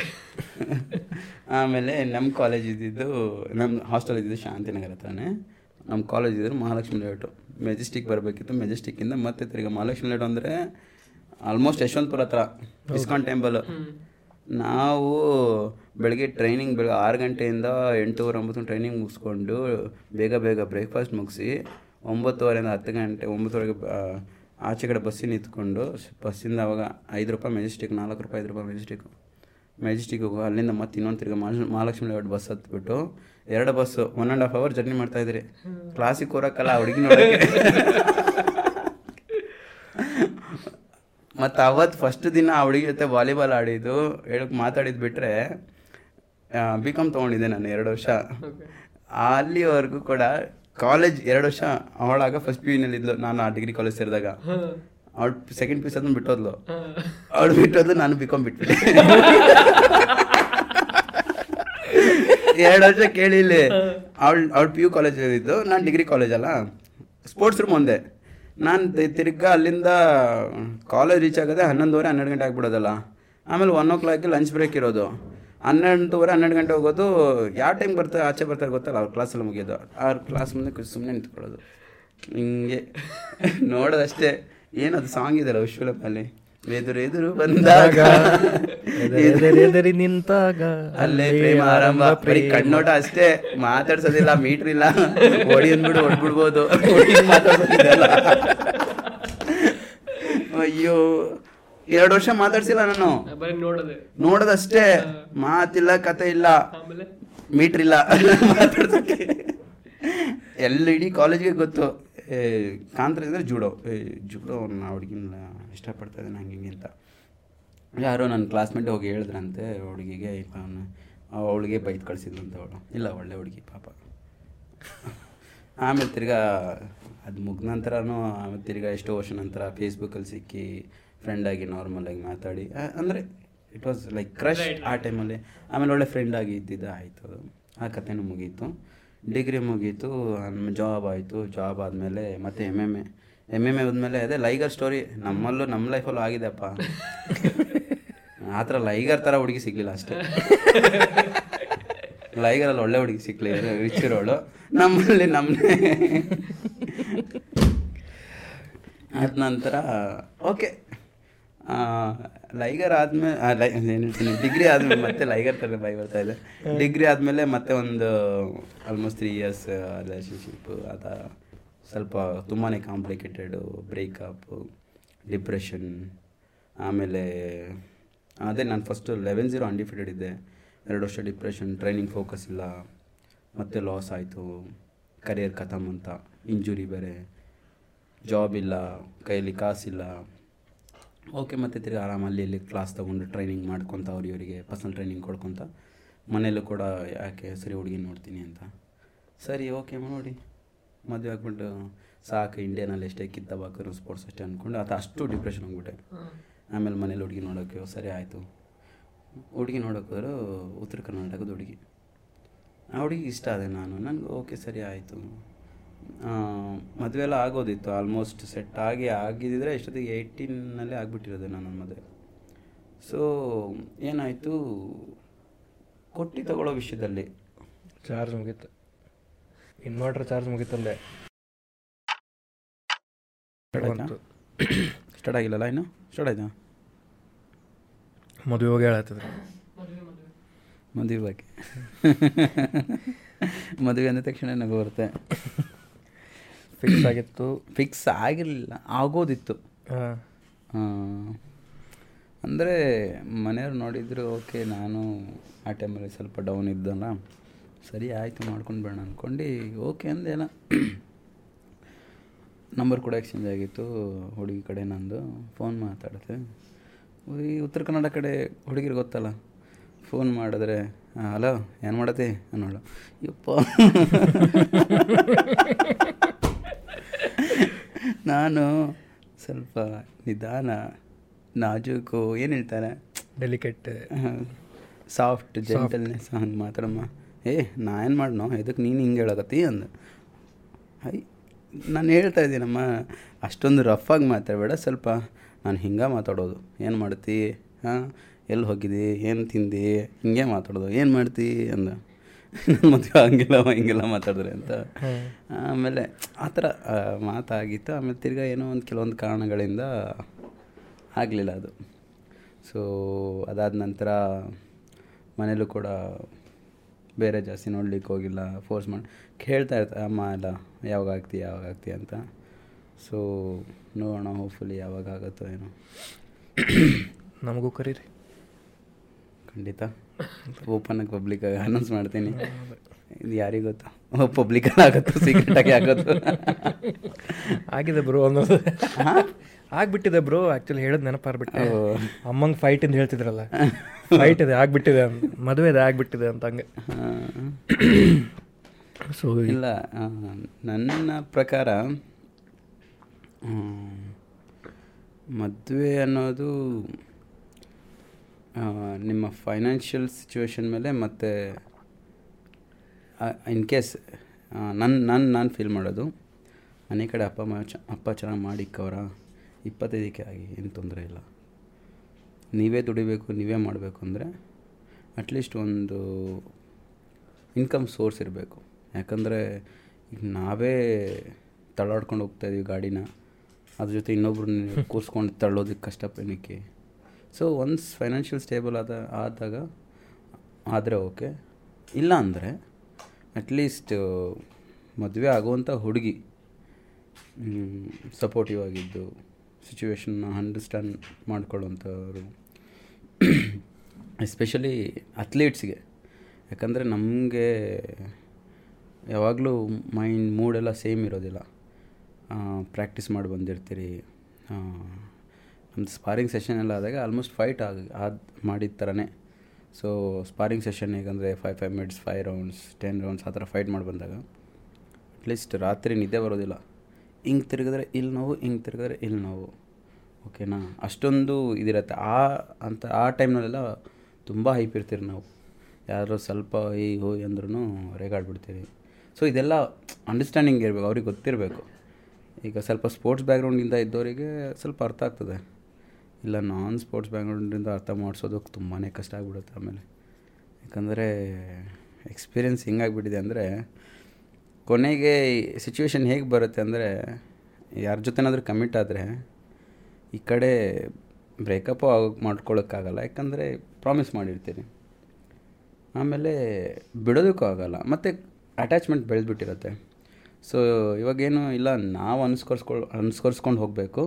<laughs> ಆಮೇಲೆ ನಮ್ಮ ಕಾಲೇಜ್ ಇದ್ದಿದ್ದು ನಮ್ಮ ಹಾಸ್ಟೆಲ್ ಇದ್ದಿದ್ದು ಶಾಂತಿನಗರ ಹತ್ರನೇ. ನಮ್ಮ ಕಾಲೇಜ್ ಇದ್ದರು ಮಹಾಲಕ್ಷ್ಮಿ ಲೇಔಟು ಮೆಜೆಸ್ಟಿಕ್ ಬರಬೇಕಿತ್ತು ಮೆಜೆಸ್ಟಿಕ್ಕಿಂದ ಮತ್ತೆ ತಿರ್ಗಿ ಮಹಾಲಕ್ಷ್ಮಿ ಲೇಔಟ್ ಅಂದರೆ ಆಲ್ಮೋಸ್ಟ್ ಯಶವಂತಪುರ ಹತ್ರ ಇಸ್ಕಾನ್ ಟೆಂಪಲ್ ನಾವು ಬೆಳಗ್ಗೆ ಟ್ರೈನಿಂಗ್ ಬೆಳಗ್ಗೆ ಆರು ಗಂಟೆಯಿಂದ ಎಂಟೂವರೆ ಒಂಬತ್ತು ಟ್ರೈನಿಂಗ್ ಮುಗಿಸ್ಕೊಂಡು ಬೇಗ ಬೇಗ ಬ್ರೇಕ್ಫಾಸ್ಟ್ ಮುಗಿಸಿ ಒಂಬತ್ತುವರೆಯಿಂದ ಹತ್ತು ಗಂಟೆ ಒಂಬತ್ತುವರೆಗೆ ಆಚೆ ಕಡೆ ಬಸ್ಸಿನ ನಿಂತ್ಕೊಂಡು ಬಸ್ಸಿಂದ ಅವಾಗ ಐದು ರೂಪಾಯಿ ಮೆಜೆಸ್ಟಿಕ್ ನಾಲ್ಕು ರೂಪಾಯಿ ಐದು ರೂಪಾಯಿ ಮೆಜೆಸ್ಟಿಕ್ ಮೆಜೆಸ್ಟಿಕ್ ಹೋಗೋ ಅಲ್ಲಿಂದ ಮತ್ತೆ ಇನ್ನೊಂದು ತಿರ್ಗಿ ಮಹಾಲಕ್ಷ್ಮಿ ಲೇಔಟ್ ಬಸ್ ಹತ್ಬಿಟ್ಟು ಎರಡು bus one and half hour journey ಮಾಡ್ತಾ ಇದ್ರಿ ಕ್ಲಾಸಿಗೆ ಕೂರಕ್ಕಲ್ಲ ಹುಡುಗಿ ನೋಡಕ್ಕೆ. <laughs> ಮತ್ತು ಅವತ್ತು ಫಸ್ಟ್ ದಿನ ಆ ಹುಡುಗಿ ಜೊತೆ ವಾಲಿಬಾಲ್ ಆಡಿದ್ದು ಹೇಳಕ್ಕೆ ಮಾತಾಡಿದ್ದು ಬಿಟ್ಟರೆ ಬಿ ಕಾಮ್ ತೊಗೊಂಡಿದ್ದೆ ನಾನು ಎರಡು ವರ್ಷ. ಅಲ್ಲಿವರೆಗೂ ಕೂಡ ಕಾಲೇಜ್ ಎರಡು ವರ್ಷ ಅವಳಾಗ ಫಸ್ಟ್ ಪಿ ಯುನಲ್ಲಿದ್ಲು ನಾನು ಆ ಡಿಗ್ರಿ ಕಾಲೇಜ್ ಸೇರಿದಾಗ. ಅವಳು ಸೆಕೆಂಡ್ ಪೀಸ್ ಅದನ್ನು ಬಿಟ್ಟೋದ್ಲು. ಅವಳು ಬಿಟ್ಟೋದ್ಲು ನಾನು ಬಿ ಕಾಮ್ ಬಿಟ್ಬಿಟ್ಟೆ. <laughs> ಎರಡು ವರ್ಷ ಕೇಳಿಲ್ಲಿ. ಅವಳು ಅವಳು ಪಿ ಯು ಕಾಲೇಜ್ ಇದ್ದು, ನಾನು ಡಿಗ್ರಿ ಕಾಲೇಜ್ ಅಲ್ಲ. ಸ್ಪೋರ್ಟ್ಸ್ ರೂಮ್ ಒಂದೇ. ನಾನು ತಿರ್ಗಾ ಅಲ್ಲಿಂದ ಕಾಲೇಜ್ ರೀಚ್ ಆಗೋದೆ ಹನ್ನೊಂದುವರೆ, ಹನ್ನೆರಡು ಗಂಟೆ ಆಗ್ಬಿಡೋದಲ್ಲ. ಆಮೇಲೆ ಒನ್ ಓ ಕ್ಲಾಕ್ಗೆ ಲಂಚ್ ಬ್ರೇಕ್ ಇರೋದು. ಹನ್ನೆರಡುವರೆ, ಹನ್ನೆರಡು ಗಂಟೆ ಹೋಗೋದು. ಯಾವ ಟೈಮ್ ಬರ್ತಾರೆ ಆಚೆ ಬರ್ತಾರೆ ಗೊತ್ತಲ್ಲ, ಅವ್ರ ಕ್ಲಾಸಲ್ಲಿ ಮುಗಿಯೋದು. ಅವ್ರ ಕ್ಲಾಸ್ ಮುಂದೆ ಸುಮ್ಮನೆ ನಿಂತ್ಕೊಳ್ಳೋದು. ಹಿಂಗೆ. ನೋಡೋದಷ್ಟೇ. ಏನದು ಸಾಂಗ್ ಇದೆಯಲ್ಲ ವಿಶ್ವಲಪ್ಪಲ್ಲಿ ಎದುರು ಎದುರು ಬಂದಾಗ. ಎದುರೆದುರಿ ನಿಂತಾಗ ಅಲ್ಲೇ ಪ್ರೇಮ ಆರಂಭ. ಬರೀ ಕಣ್ಣೋಟ ಅಷ್ಟೇ ಮಾತಾಡ್ಸೋದಿಲ್ಲ ಮೀಟ್ರ್ ಇಲ್ಲ. <laughs> ಹೊಡಿ ಅಂದ್ಬಿಡು ಹೊಡ್ಬಿಡ್ಬೋದು <laughs> ಅಯ್ಯೋ ಎರಡು ವರ್ಷ ಮಾತಾಡ್ಸಿಲ್ಲ ನಾನು. ಬರೀ ನೋಡದೆ. ನೋಡೋದಷ್ಟೇ. ಮಾತಿಲ್ಲ ಕತೆ ಇಲ್ಲ. ಆಮೇಲೆ? ಮೀಟ್ರ್ ಇಲ್ಲ. <laughs> ಮಾತಾಡ್ಸಕ್ಕೆ ಎಲ್ಲ ಇಡೀ ಕಾಲೇಜ್ಗೆ ಗೊತ್ತು. ಕಾಂತರ ಜೂಡೋ. ಜೂಡೋ ಅವ್ನ ಹುಡುಗಿನ ಇಷ್ಟಪಡ್ತಾ ಇದ್ದಾನೆ ಹಂಗೆ ಹಿಂಗೆ ಅಂತ. ಯಾರೋ ನನ್ನ ಕ್ಲಾಸ್ಮೇಟ್ ಹೋಗಿ ಹೇಳಿದ್ರಂತೆ ಹುಡುಗಿಗೆ ಅವಳಿಗೆ ಬೈದು ಕಳಿಸಿದ್ರು ಅಂತ ಅವಳು. ಇಲ್ಲ ಒಳ್ಳೆ ಹುಡುಗಿ ಪಾಪ. ಆಮೇಲೆ ತಿರ್ಗಾ ಅದು ಮುಗಿದ ನಂತರನೂ ಆಮೇಲೆ ತಿರ್ಗಾ ಎಷ್ಟೋ ವರ್ಷ ನಂತರ ಫೇಸ್ಬುಕ್ಕಲ್ಲಿ ಸಿಕ್ಕಿ ಫ್ರೆಂಡಾಗಿ ನಾರ್ಮಲಾಗಿ ಮಾತಾಡಿ. ಅಂದರೆ ಇಟ್ ವಾಸ್ ಲೈಕ್ ಕ್ರಶ್ ಆ ಟೈಮಲ್ಲಿ ಆಮೇಲೆ ಒಳ್ಳೆ ಫ್ರೆಂಡಾಗಿ ಇದ್ದಿದ್ದ ಆಯಿತು. ಅದು ಆ ಕಥೆನೂ ಮುಗೀತು. ಡಿಗ್ರಿ ಮುಗೀತು ಜಾಬ್ ಆಯಿತು. ಜಾಬ್ ಆದಮೇಲೆ ಮತ್ತೆ M M A M M A ಬಂದಮೇಲೆ ಅದೇ ಲೈಗರ್ ಸ್ಟೋರಿ ನಮ್ಮಲ್ಲೂ ನಮ್ಮ ಲೈಫಲ್ಲೂ ಆಗಿದೆಪ್ಪ ಆ ಥರ ಲೈಗರ್ ಥರ ಹುಡುಗಿ ಸಿಗಲಿಲ್ಲ ಅಷ್ಟೇ. ಲೈಗರಲ್ಲಿ ಒಳ್ಳೆ ಹುಡುಗಿ ಸಿಕ್ಕಲಿ ರಿಚ್ ಇರೋಳು. ನಮ್ಮಲ್ಲಿ ನಮ್ಮನೆ ಅದ ನಂತರ ಓಕೆ ಲೈಗರ್ ಆದಮೇಲೆ ಡಿಗ್ರಿ ಆದಮೇಲೆ ಮತ್ತೆ ಲೈಗರ್ ಥರ ಬಾಯಿ ಬರ್ತಾ ಇದೆ. ಡಿಗ್ರಿ ಆದಮೇಲೆ ಮತ್ತೆ ಒಂದು ಆಲ್ಮೋಸ್ಟ್ ತ್ರೀ ಇಯರ್ಸ್ ರಿಲೇಷನ್ಶಿಪ್ಪು ಆ ಥರ ಸ್ವಲ್ಪ ತುಂಬಾ ಕಾಂಪ್ಲಿಕೇಟೆಡು ಬ್ರೇಕಪ್ ಡಿಪ್ರೆಷನ್ ಆಮೇಲೆ, ಅದೇ ನಾನು ಫಸ್ಟು ಲೆವೆನ್ ಜೀರೋ ಅನ್ಡಿಫಿಟೆಡ್ ಇದ್ದೆ. ಎರಡು ವರ್ಷ ಡಿಪ್ರೆಷನ್ ಟ್ರೈನಿಂಗ್ ಫೋಕಸ್ ಇಲ್ಲ. ಮತ್ತೆ ಲಾಸ್ ಆಯಿತು. ಕರಿಯರ್ ಕಥಮ್ ಅಂತ. ಇಂಜುರಿ ಬೇರೆ. ಜಾಬ್ ಇಲ್ಲ. ಕೈಯಲ್ಲಿ ಕಾಸಿಲ್ಲ. ಓಕೆ ಮತ್ತೆ ತಿರ್ಗಿ ಆರಾಮ ಅಲ್ಲಿ ಇಲ್ಲಿ ಕ್ಲಾಸ್ ತೊಗೊಂಡು ಟ್ರೈನಿಂಗ್ ಮಾಡ್ಕೊತ ಅವ್ರು ಇವರಿಗೆ ಪರ್ಸನಲ್ ಟ್ರೈನಿಂಗ್ ಕೊಡ್ಕೊತ ಮನೆಯಲ್ಲೂ ಕೂಡ ಯಾಕೆ ಸರಿ ಹುಡುಗಿ ನೋಡ್ತೀನಿ ಅಂತ. ಸರಿ ಓಕೆ ನೋಡಿ ಮದುವೆ ಆಗ್ಬಿಟ್ಟು ಸಾಕು ಇಂಡಿಯಾನಲ್ಲಿ ಎಷ್ಟೇ ಕಿತ್ತಬಾಕರು ಸ್ಪೋರ್ಟ್ಸ್ ಅಷ್ಟೇ ಅಂದ್ಕೊಂಡು ಅದು ಅಷ್ಟು ಡಿಪ್ರೆಷನ್ ಹೋಗ್ಬಿಟ್ಟೆ. ಆಮೇಲೆ ಮನೇಲಿ ಹುಡುಗಿ ನೋಡೋಕ್ಕೆ ಸರಿ ಆಯಿತು. ಹುಡುಗಿ ನೋಡೋಕೆ ಹೋದ್ರೆ ಉತ್ತರ ಕರ್ನಾಟಕದ ಹುಡುಗಿ. ಆ ಹುಡುಗಿ ಇಷ್ಟ ಆದೆ ನಾನು. ನನಗೆ ಓಕೆ ಸರಿ ಆಯಿತು. ಮದುವೆ ಎಲ್ಲ ಆಗೋದಿತ್ತು. ಆಲ್ಮೋಸ್ಟ್ ಸೆಟ್ ಆಗಿ ಆಗಿದ್ದಿದ್ರೆ ಎಷ್ಟೊತ್ತಿಗೆ ಏಯ್ಟೀನಲ್ಲೇ ಆಗಿಬಿಟ್ಟಿರೋದು ನಾನು ಮದುವೆ. ಸೊ ಏನಾಯಿತು? ಕೊಟ್ಟು ತಗೊಳ್ಳೋ ವಿಷಯದಲ್ಲಿ. ಚಾರ್ಜ್ ಮುಗೀತು. ಇನ್ವರ್ಟರ್ ಚಾರ್ಜ್ ಮುಗಿತಲ್ಲೇ. ಸ್ಟಾರ್ಟ್ ಆಗಿಲ್ಲಲ್ಲ ಇನ್ನು? ಸ್ಟಾರ್ಟ್ ಆಯ್ತಾ? ಮದುವೆ ಹೋಗಿ ಹೇಳತ್ತದ ಮದುವೆ ಬಗ್ಗೆ. ಮದುವೆ ಅಂದ ತಕ್ಷಣ ನಗು ಬರುತ್ತೆ. ಫಿಕ್ಸ್ ಆಗಿತ್ತು. ಫಿಕ್ಸ್ ಆಗಿರಲಿಲ್ಲ ಆಗೋದಿತ್ತು. ಅಂದರೆ ಮನೆಯವ್ರು ನೋಡಿದ್ರು ಓಕೆ ನಾನು ಆ ಟೈಮಲ್ಲಿ ಸ್ವಲ್ಪ ಡೌನ್ ಇದ್ದಲ್ಲ. ಸರಿ ಆಯಿತು ಮಾಡ್ಕೊಂಡು ಬೇಡ ಅಂದ್ಕೊಂಡು ಓಕೆ ಅಂದೆ ಎಲ್ಲ ನಂಬರ್ ಕೂಡ ಎಕ್ಸ್ಚೇಂಜ್ ಆಗಿತ್ತು ಹುಡುಗಿ ಕಡೆ ನಂದು ಫೋನ್ ಮಾತಾಡಿದೆ ಈ ಉತ್ತರ ಕನ್ನಡ ಕಡೆ ಹುಡುಗಿರು ಗೊತ್ತಲ್ಲ ಫೋನ್ ಮಾಡಿದ್ರೆ ಹಲೋ ಏನು ಮಾಡತ್ತೆ? ಅನ್ನೋಳು. ಯಪ್ಪ. ನಾನು ಸ್ವಲ್ಪ ನಿಧಾನ ನಾಜೂಕು ಏನು ಹೇಳ್ತಾರೆ? ಡೆಲಿಕೇಟ್ ಸಾಫ್ಟ್ ಜೆಂಟಲ್ನೆಸ್ ಹಂಗೆ ಮಾತಾಡಮ್ಮ. ಏ ನಾ ಏನು ಮಾಡ್ನೋ? ಇದಕ್ಕೆ ನೀನು ಹಿಂಗೆ ಹೇಳಕತ್ತಿ ಅಂದ. ಐ ನಾನು ಹೇಳ್ತಾ ಇದ್ದೀನಮ್ಮ ಅಷ್ಟೊಂದು ರಫಾಗಿ ಮಾತಾಡಬೇಡ ಸ್ವಲ್ಪ ನಾನು ಹಿಂಗೆ ಮಾತಾಡೋದು. ಏನು ಮಾಡ್ತಿ? ಹಾಂ ಎಲ್ಲಿ ಹೋಗಿದ್ದಿ? ಏನು ತಿಂದಿ? ಹಿಂಗೆ ಮಾತಾಡೋದು. ಏನು ಮಾಡ್ತಿ ಅಂದ. <laughs> ನನ್ನ ಮದುವೆ ಹಂಗಿಲ್ಲ ಹಿಂಗೆಲ್ಲ ಮಾತಾಡಿದ್ರೆ ಅಂತ. ಆಮೇಲೆ ಆ ಥರ ಮಾತಾಗಿತ್ತು. ಆಮೇಲೆ ತಿರ್ಗಾ ಏನೋ ಒಂದು ಕೆಲವೊಂದು ಕಾರಣಗಳಿಂದ ಆಗಲಿಲ್ಲ ಅದು. ಸೊ ಅದಾದ ನಂತರ ಮನೇಲೂ ಕೂಡ ಬೇರೆ ಜಾಸ್ತಿ ನೋಡ್ಲಿಕ್ಕೆ ಹೋಗಿಲ್ಲ ಫೋರ್ಸ್ ಮಾಡಿ ಕೇಳ್ತಾ ಇರ್ತಾರೆ ಅಮ್ಮ ಎಲ್ಲ ಯಾವಾಗ ಆಗ್ತಿ ಯಾವಾಗ ಆಗ್ತಿ ಅಂತ. ಸೊ ನೋಡೋಣ ಹೋಪ್ಫುಲಿ ಯಾವಾಗ ಆಗುತ್ತೋ ಏನೋ. ನಮಗೂ ಕರೀರಿ. ಖಂಡಿತ. ಓಪನಾಗಿ ಪಬ್ಲಿಕ್ಕಾಗಿ ಅನೌನ್ಸ್ ಮಾಡ್ತೀನಿ. ಇದು ಯಾರಿಗೆ ಗೊತ್ತಾ? ಪಬ್ಲಿಕಲ್ಲಿ ಆಗುತ್ತೋ ಸೀಕ್ರೆಟಾಗಿ ಆಗುತ್ತೋ? ಆಗಿದೆ ಬ್ರೋ ಅನ್ನೋದು. ಆಗ್ಬಿಟ್ಟಿದೆ ಬ್ರೋ ಆ್ಯಕ್ಚುಲಿ ಹೇಳೋದು ನೆನಪಾರ್ಬಿಟ್ಟೆ ಅಮ್ಮಂಗೆ ಫೈಟ್ ಅಂತ ಹೇಳ್ತಿದ್ರಲ್ಲ ಫೈಟ್ ಇದೆ ಆಗ್ಬಿಟ್ಟಿದೆ ಮದುವೆ ಇದೆ ಆಗ್ಬಿಟ್ಟಿದೆ ಅಂತ ಹಂಗೆ. ಸೊ ಇಲ್ಲ ನನ್ನ ಪ್ರಕಾರ ಮದುವೆ ಅನ್ನೋದು ನಿಮ್ಮ ಫೈನಾನ್ಷಿಯಲ್ ಸಿಚುವೇಶನ್ ಮೇಲೆ ಮತ್ತು ಇನ್ ಕೇಸ್ ನನ್ನ ನಾನು ನಾನು ಫೀಲ್ ಮಾಡೋದು ಮನೆ ಕಡೆ ಅಪ್ಪ ಅಮ್ಮ ಚ ಅಪ್ಪ ಚೆನ್ನಾಗಿ ಮಾಡಿಕ್ಕವರ ಇಪ್ಪತ್ತೈದಕ್ಕೆ ಆಗಿ ಏನು ತೊಂದರೆ ಇಲ್ಲ. ನೀವೇ ದುಡಿಬೇಕು, ನೀವೇ ಮಾಡಬೇಕು ಅಂದರೆ ಅಟ್ಲೀಸ್ಟ್ ಒಂದು ಇನ್ಕಮ್ ಸೋರ್ಸ್ ಇರಬೇಕು. ಯಾಕಂದರೆ ಈಗ ನಾವೇ ತಳ್ಳಾಡ್ಕೊಂಡು ಇದೀವಿ ಗಾಡಿನ. ಅದ್ರ ಜೊತೆ ಇನ್ನೊಬ್ರನ್ನ <laughs> ಕೂರಿಸ್ಕೊಂಡು ತಳ್ಳೋದಕ್ಕೆ ಕಷ್ಟಪೇನಕ್ಕೆ ಸೊ ಒನ್ಸ್ ಫೈನಾನ್ಷಿಯಲ್ ಸ್ಟೇಬಲ್ ಆದ, ಆದಾಗ ಆದರೆ ಓಕೆ ಇಲ್ಲ ಅಂದರೆ ಅಟ್ಲೀಸ್ಟ್ ಮದುವೆ ಆಗುವಂಥ ಹುಡುಗಿ ಸಪೋರ್ಟಿವ್ ಆಗಿದ್ದು ಸಿಚುವೇಶನ್ನ ಅಂಡರ್ಸ್ಟ್ಯಾಂಡ್ ಮಾಡ್ಕೊಳ್ಳುವಂಥವ್ರು. ಎಸ್ಪೆಷಲಿ ಅಥ್ಲೀಟ್ಸ್ಗೆ ಯಾಕಂದರೆ ನಮಗೆ ಯಾವಾಗಲೂ ಮೈಂಡ್ ಮೂಡೆಲ್ಲ ಸೇಮ್ ಇರೋದಿಲ್ಲ. ಪ್ರಾಕ್ಟೀಸ್ ಮಾಡಿ ಬಂದಿರ್ತೀರಿ. ನಮ್ಮದು ಸ್ಪಾರಿಂಗ್ ಸೆಷನ್ ಎಲ್ಲ ಆದಾಗ ಆಲ್ಮೋಸ್ಟ್ ಫೈಟ್ ಆಗ, ಆದ ಮಾಡಿದ ಥರನೇ so sparring session ಹೇಗಂದರೆ five five minutes five rounds ten rounds ಆ ಥರ ಫೈಟ್ ಮಾಡಿ ಬಂದಾಗ ಅಟ್ಲೀಸ್ಟ್ ರಾತ್ರಿ ನಿದ್ದೆ ಬರೋದಿಲ್ಲ. ಹಿಂಗೆ ತಿರುಗಿದ್ರೆ ಇಲ್ಲಿ ನೋವು, ಹಿಂಗೆ ತಿರುಗಿದ್ರೆ ಇಲ್ಲಿ ನೋವು. ಓಕೆನಾ ಅಷ್ಟೊಂದು ಇದಿರತ್ತೆ. ಆ ಅಂತ, ಆ ಟೈಮ್ನಲ್ಲೆಲ್ಲ ತುಂಬ ಹೈಪ್ ಇರ್ತೀರಿ ನಾವು. ಯಾರೋ ಸ್ವಲ್ಪ ಈ ಹೋಗಿ ಅಂದ್ರೂ ರೇಗಾಡ್ಬಿಡ್ತೀರಿ. ಸೊ ಇದೆಲ್ಲ ಅಂಡರ್ಸ್ಟ್ಯಾಂಡಿಂಗ್ ಇರಬೇಕು, ಅವ್ರಿಗೆ ಗೊತ್ತಿರಬೇಕು. ಈಗ ಸ್ವಲ್ಪ ಸ್ಪೋರ್ಟ್ಸ್ ಬ್ಯಾಕ್ಗ್ರೌಂಡಿಂದ ಇದ್ದವರಿಗೆ ಸ್ವಲ್ಪ ಅರ್ಥ ಆಗ್ತದೆ. ಇಲ್ಲ ನಾನ್ ಸ್ಪೋರ್ಟ್ಸ್ ಬ್ಯಾಕ್ಗ್ರೌಂಡಿಂದ ಅರ್ಥ ಮಾಡಿಸೋದಕ್ಕೆ ತುಂಬಾ ಕಷ್ಟ ಆಗಿಬಿಡುತ್ತೆ ಆಮೇಲೆ. ಯಾಕಂದರೆ ಎಕ್ಸ್ಪೀರಿಯೆನ್ಸ್ ಹೆಂಗಾಗ್ಬಿಟ್ಟಿದೆ ಅಂದರೆ ಕೊನೆಗೆ ಸಿಚುವೇಶನ್ ಹೇಗೆ ಬರುತ್ತೆ ಅಂದರೆ, ಯಾರ ಜೊತೆನಾದರೂ ಕಮಿಟ್ ಆದರೆ, ಈ ಕಡೆ ಬ್ರೇಕಪ್ಪು ಆಗೋಕ್ಕೆ ಮಾಡ್ಕೊಳ್ಳೋಕ್ಕಾಗಲ್ಲ ಯಾಕಂದರೆ ಪ್ರಾಮಿಸ್ ಮಾಡಿರ್ತೀರಿ ಆಮೇಲೆ ಬಿಡೋದಕ್ಕೂ ಆಗಲ್ಲ. ಮತ್ತು ಅಟ್ಯಾಚ್ಮೆಂಟ್ ಬೆಳೆದ್ಬಿಟ್ಟಿರುತ್ತೆ. ಸೊ ಇವಾಗೇನು ಇಲ್ಲ, ನಾವು ಅನುಸ್ಕರಿಸ್ಕೊಳ್ ಅನುಸ್ಕರಿಸ್ಕೊಂಡು ಹೋಗಬೇಕು.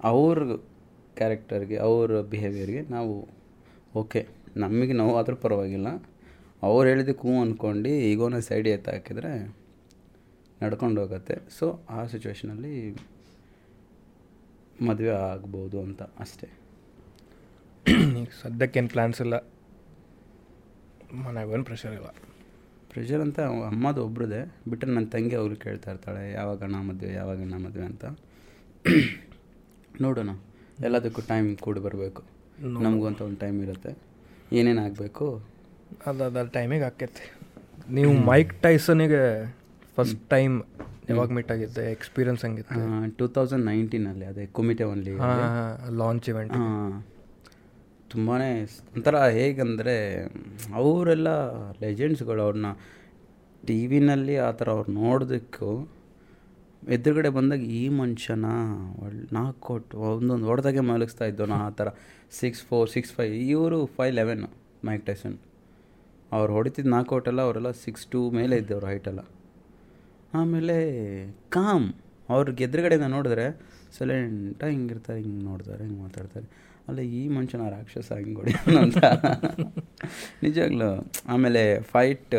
ಅವ್ರ ಕ್ಯಾರೆಕ್ಟರ್ಗೆ ಅವ್ರ ಬಿಹೇವಿಯರ್ಗೆ ನಾವು ಓಕೆ ನಮಗೆ ನೋವು ಆದರೂ ಪರವಾಗಿಲ್ಲ. ಅವ್ರು ಹೇಳಿದ್ದಕ್ಕೂ ಅಂದ್ಕೊಂಡು ಈಗೋನ ಸೈಡ್ ಎತ್ತ ನಡ್ಕೊಂಡು ಹೋಗುತ್ತೆ. ಸೊ ಆ ಸಿಚುವೇಷನಲ್ಲಿ ಮದುವೆ ಆಗ್ಬೋದು ಅಂತ ಅಷ್ಟೇ. ಈಗ ಸದ್ಯಕ್ಕೇನು ಪ್ಲ್ಯಾನ್ಸ್ ಇಲ್ಲ. ಮನೆಗೆ ಪ್ರೆಷರ್ ಇಲ್ಲ. ಪ್ರೆಷರ್ ಅಂತ ಅಮ್ಮದು ಒಬ್ರದೇ. ಬಿಟ್ಟರೆ ನನ್ನ ತಂಗಿ ಅವ್ರು ಕೇಳ್ತಾ ಇರ್ತಾಳೆ ಯಾವಾಗ ಅಣ್ಣ ಮದುವೆ ಯಾವಾಗ ನಾ ಮದುವೆ ಅಂತ. ನೋಡೋಣ. ಎಲ್ಲದಕ್ಕೂ ಟೈಮ್ ಕೂಡಿ ಬರಬೇಕು. ನಮಗೂ ಅಂತ ಒಂದು ಟೈಮ್ ಇರುತ್ತೆ. ಏನೇನು ಆಗಬೇಕು? ಅದು ಅದ ಟೈಮಿಗೆ ಹಾಕೈತಿ ನೀವು ಮೈಕ್ ಟೈಸನಿಗೆ ಫಸ್ಟ್ ಟೈಮ್ ಯಾವಾಗ ಮೀಟ್ ಆಗಿದ್ದೆ ಎಕ್ಸ್ಪೀರಿಯನ್ಸ್ ಹಂಗಿತ್ತು? ಟೂ ತೌಸಂಡ್ ನೈನ್ಟೀನಲ್ಲಿ ಅದೇ ಕುಮಿಟೆ ಒನ್ಲಿ ಲಾಂಚ್ ಇವೆಂಟ್ ತುಂಬಾ ಒಂಥರ ಹೇಗಂದರೆ ಅವರೆಲ್ಲ ಲೆಜೆಂಡ್ಸ್ಗಳು ಅವ್ರನ್ನ ಟಿ ವಿನಲ್ಲಿ ಆ ಥರ ಅವ್ರು ನೋಡೋದಕ್ಕೂ ಎದುರುಗಡೆ ಬಂದಾಗ ಈ ಮನುಷ್ಯನ ಒಳ್ಳೆ ನಾಲ್ಕು ಕೊಟ್ಟು ಒಂದೊಂದು ಹೊಡೆದಾಗೆ ಮಲಗಿಸ್ತಾ ಇದ್ದೋ ನಾ ಆ ಥರ. ಸಿಕ್ಸ್ ಫೋರ್ ಸಿಕ್ಸ್ ಫೈವ್ ಇವರು ಫೈವ್ ಲೆವೆನ್ ಮೈಕ್ ಟೈಸನ್ ಅವ್ರು ಹೊಡಿತಿದ್ದು ನಾಲ್ಕು ಎಲ್ಲ ಅವರೆಲ್ಲ ಸಿಕ್ಸ್ ಟೂ ಮೇಲೆ ಇದ್ದವ್ರು ಹೈಟೆಲ್ಲ ಆಮೇಲೆ ಕಾಮ್, ಅವ್ರಿಗೆ ಎದುರುಗಡೆಯಿಂದ ನೋಡಿದ್ರೆ ಸೈಲೆಂಟಾಗಿ ಹಿಂಗಿರ್ತಾರೆ ಹಿಂಗೆ ನೋಡ್ತಾರೆ, ಹಿಂಗೆ ಮಾತಾಡ್ತಾರೆ. ಅಲ್ಲ, ಈ ಮನುಷ್ಯನ ರಾಕ್ಷಸ ಹಿಂಗೆ ಕೊಡಿ ಅಂತ. <laughs> ನಿಜವಾಗ್ಲೂ. ಆಮೇಲೆ ಫೈಟ್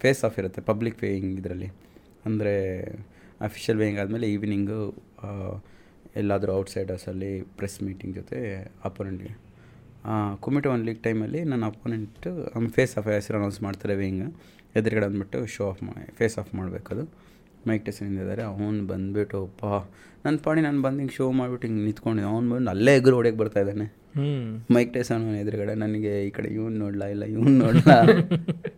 ಫೇಸ್ ಆಫ್ ಇರುತ್ತೆ ಪಬ್ಲಿಕ್ ವೇಯಿಂಗ್ ಇದರಲ್ಲಿ. ಅಂದರೆ ಅಫಿಷಿಯಲ್ ವೇಯಿಂಗ್ ಆದಮೇಲೆ ಈವ್ನಿಂಗು ಎಲ್ಲಾದರೂ ಔಟ್ಸೈಡರ್ಸಲ್ಲಿ ಪ್ರೆಸ್ ಮೀಟಿಂಗ್ ಜೊತೆ ಅಪೋನೆಂಟ್ಗೆ ಕುಮಿಟೋ ಒನ್ ಲೀಗ್ ಟೈಮಲ್ಲಿ ನನ್ನ ಅಪೋನೆಂಟು ಫೇಸ್ ಆಫ್ ಹೆಸರು ಅನೌನ್ಸ್ ಮಾಡ್ತಾರೆ ವೇಯಿಂಗ್ ಎದುರುಗಡೆ ಅಂದ್ಬಿಟ್ಟು ಶೋ ಆಫ್ ಮಾಡಿ ಫೇಸ್ ಆಫ್ ಮಾಡಬೇಕು ಅದು. ಮೈಕ್ ಟೆಸನ್ ಇದ್ದಾರೆ. ಅವ್ನು ಬಂದುಬಿಟ್ಟು ಒಪ್ಪ ನನ್ನ ಪಾಡಿ ನಾನು ಬಂದು ಹಿಂಗೆ ಶೋ ಮಾಡಿಬಿಟ್ಟು ಹಿಂಗೆ ನಿಂತ್ಕೊಂಡು. ಅವ್ನು ಬಂದು ಅಲ್ಲೇ ಎಗ್ರು ಹೊಡೆಯಕ್ಕೆ ಬರ್ತಾ ಇದ್ದಾನೆ. ಮೈಕ್ ಅವನು ಎದುರುಗಡೆ. ನನಗೆ ಈ ಕಡೆ ಇವ್ನು ನೋಡಲ? ಇಲ್ಲ ಇವ್ನು ನೋಡಲ? <laughs>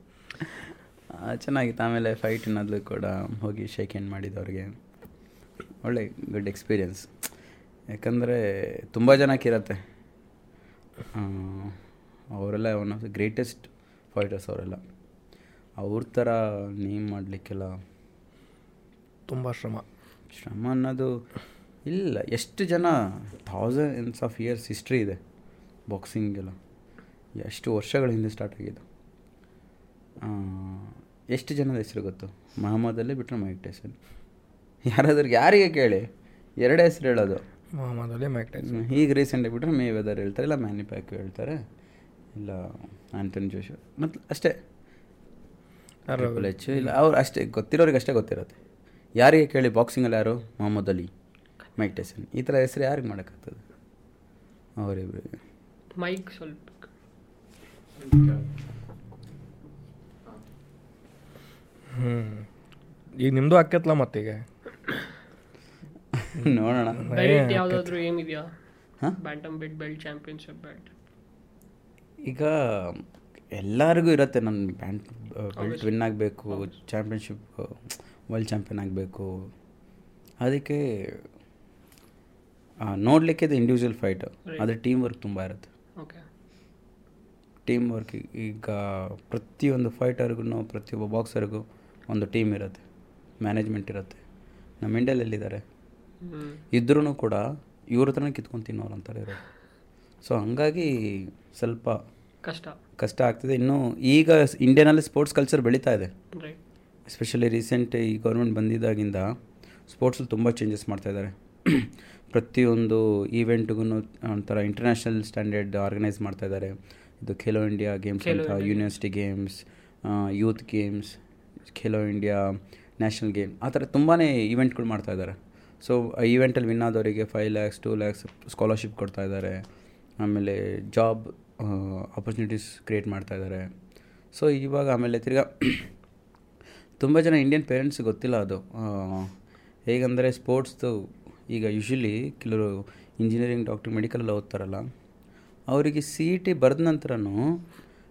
ಚೆನ್ನಾಗಿತ್ತು. ಆಮೇಲೆ ಫೈಟ್ ಅನ್ನೋದು ಕೂಡ ಹೋಗಿ ಶೇಕ್ ಹ್ಯಾಂಡ್ ಮಾಡಿದವ್ರಿಗೆ ಒಳ್ಳೆ ಗುಡ್ ಎಕ್ಸ್ಪೀರಿಯನ್ಸ್ ಯಾಕಂದರೆ ತುಂಬ ಜನಕ್ಕಿರತ್ತೆ ಅವರೆಲ್ಲ one of the greatest fighters ಅವರೆಲ್ಲ. ಅವ್ರ ಥರ ನೇಮ್ ಮಾಡಲಿಕ್ಕೆಲ್ಲ ತುಂಬ ಶ್ರಮ. ಶ್ರಮ ಅನ್ನೋದು ಇಲ್ಲ ಎಷ್ಟು ಜನ ಥೌಸಂಡ್ಸ್ ಆಫ್ ಇಯರ್ಸ್ ಹಿಸ್ಟ್ರಿ ಇದೆ ಬಾಕ್ಸಿಂಗೆಲ್ಲ ಎಷ್ಟು ವರ್ಷಗಳ ಹಿಂದೆ ಸ್ಟಾರ್ಟ್ ಆಗಿದ್ದು. ಎಷ್ಟು ಜನದ ಹೆಸರು ಗೊತ್ತು? ಮಹಮ್ಮದಲ್ಲಿ ಬಿಟ್ಟರೆ ಮೈಕ್ ಟೈಸನ್. ಯಾರಾದ್ರೂ ಯಾರಿಗೆ ಕೇಳಿ ಎರಡೇ ಹೆಸರು ಹೇಳೋದು. ಮೊದಲೇ ಮೈಕ್ ಟೈಸನ್. ಈಗ ರೀಸೆಂಟಾಗಿ ಬಿಟ್ಟರೆ ಮೇ ವೆದರ್ ಹೇಳ್ತಾರೆ ಇಲ್ಲ ಮ್ಯಾನಿ ಪ್ಯಾಕ್ ಹೇಳ್ತಾರೆ ಇಲ್ಲ ಆಂಥನ್ ಜೋಶು ಮತ್ತು ಅಷ್ಟೇ. ಟ್ರಿಪಲ್ ಎಚ್ ಇಲ್ಲ ಅವ್ರು ಅಷ್ಟೇ ಗೊತ್ತಿರೋರಿಗೆ ಅಷ್ಟೇ ಗೊತ್ತಿರುತ್ತೆ. ಯಾರಿಗೆ ಕೇಳಿ ಬಾಕ್ಸಿಂಗಲ್ಲಿ ಯಾರು? Muhammad Ali Mike Tyson. ಈ ಥರ ಹೆಸರು ಯಾರಿಗೆ ಮಾಡೋಕ್ಕಾಗ್ತದೆ? ಅವರಿಬ್ಬರಿಗೆ ಮೈಕ್ ಸ್ವಲ್ಪ. ಹ್ಞೂ ಈಗ ನಿಮ್ಮದು ಆಕೈತಲ್ಲ ಮತ್ತೀಗ <coughs> ನೋಡೋಣ. ಯಾವ್ದಾದ್ರು ಏನಿದೆಯಾ? ಹಾಂ? Bantam bit belt championship bat ಈಗ ಎಲ್ಲರಿಗೂ ಇರುತ್ತೆ. ನನ್ನ ಬ್ಯಾಂಡ್ ಬೆಲ್ಟ್ ವಿನ್ ಆಗಬೇಕು ಚಾಂಪಿಯನ್ಶಿಪ್ ವರ್ಲ್ಡ್ ಚಾಂಪಿಯನ್ ಆಗಬೇಕು. ಅದಕ್ಕೆ ನೋಡಲಿಕ್ಕೆ ಇದು ಇಂಡಿವಿಜುವಲ್ ಫೈಟ್ ಆದರೆ ಟೀಮ್ ವರ್ಕ್ ತುಂಬ ಇರುತ್ತೆ. ಓಕೆ ಟೀಮ್ ವರ್ಕ್ ಈಗ ಪ್ರತಿಯೊಂದು ಫೈಟರ್ಗೂ ಪ್ರತಿಯೊಬ್ಬ ಬಾಕ್ಸರ್ಗೂ ಒಂದು ಟೀಮ್ ಇರುತ್ತೆ. ಮ್ಯಾನೇಜ್ಮೆಂಟ್ ಇರುತ್ತೆ. ನಮ್ಮ ಇಂಡಿಯಲ್ಲಿದ್ದಾರೆ ಇದ್ರೂ ಕೂಡ ಇವ್ರ ಹತ್ರನೇ ಕಿತ್ಕೊಂಡು ತಿನ್ನೋರು ಅಂತಾರೆ ಇರೋದು ಸೊ ಹಂಗಾಗಿ ಸ್ವಲ್ಪ ಕಷ್ಟ. ಕಷ್ಟ ಆಗ್ತಿದೆ. ಇನ್ನು ಈಗ ಇಂಡಿಯಾನಲ್ಲಿ ಸ್ಪೋರ್ಟ್ಸ್ ಕಲ್ಚರ್ ಬೆಳೀತಾ ಇದೆ. ಎಸ್ಪೆಷಲಿ ರೀಸೆಂಟ್ ಈ ಗೌರ್ಮೆಂಟ್ ಬಂದಿದ್ದಾಗಿಂದ ಸ್ಪೋರ್ಟ್ಸಲ್ಲಿ ತುಂಬ ಚೇಂಜಸ್ ಮಾಡ್ತಾ ಇದ್ದಾರೆ. <clears throat> ಪ್ರತಿಯೊಂದು ಈವೆಂಟ್ಗೂ ಒಂಥರ ಇಂಟರ್ನ್ಯಾಷನಲ್ ಸ್ಟ್ಯಾಂಡರ್ಡ್ ಆರ್ಗನೈಸ್ ಮಾಡ್ತಾ ಇದ್ದಾರೆ. ಇದು ಖೇಲೋ ಇಂಡಿಯಾ ಗೇಮ್ಸ್ ಅಂತ university games youth games Khelo India national game ಆ ಥರ ತುಂಬಾ ಈವೆಂಟ್ಗಳು ಮಾಡ್ತಾ ಇದ್ದಾರೆ. ಸೊ ಆ ಈವೆಂಟಲ್ಲಿ win ಆದವರಿಗೆ five lakhs two lakhs scholarship ಕೊಡ್ತಾ ಇದ್ದಾರೆ. ಆಮೇಲೆ ಜಾಬ್ ಆಪರ್ಚುನಿಟೀಸ್ ಕ್ರಿಯೇಟ್ ಮಾಡ್ತಾ ಇದ್ದಾರೆ ಸೊ ಇವಾಗ ಆಮೇಲೆ ತಿರ್ಗಾ <coughs> ತುಂಬ ಜನ ಇಂಡಿಯನ್ ಪೇರೆಂಟ್ಸ್ ಗೊತ್ತಿಲ್ಲ ಅದು. ಹೇಗೆಂದರೆ ಸ್ಪೋರ್ಟ್ಸ್ದು ಈಗ ಯೂಶ್ವಲಿ ಕೆಲವರು ಇಂಜಿನಿಯರಿಂಗ್ ಡಾಕ್ಟರ್ ಮೆಡಿಕಲೆಲ್ಲ ಓದ್ತಾರಲ್ಲ ಅವರಿಗೆ ಸಿ ಇ ಟಿ ಬರೆದ ನಂತರನೂ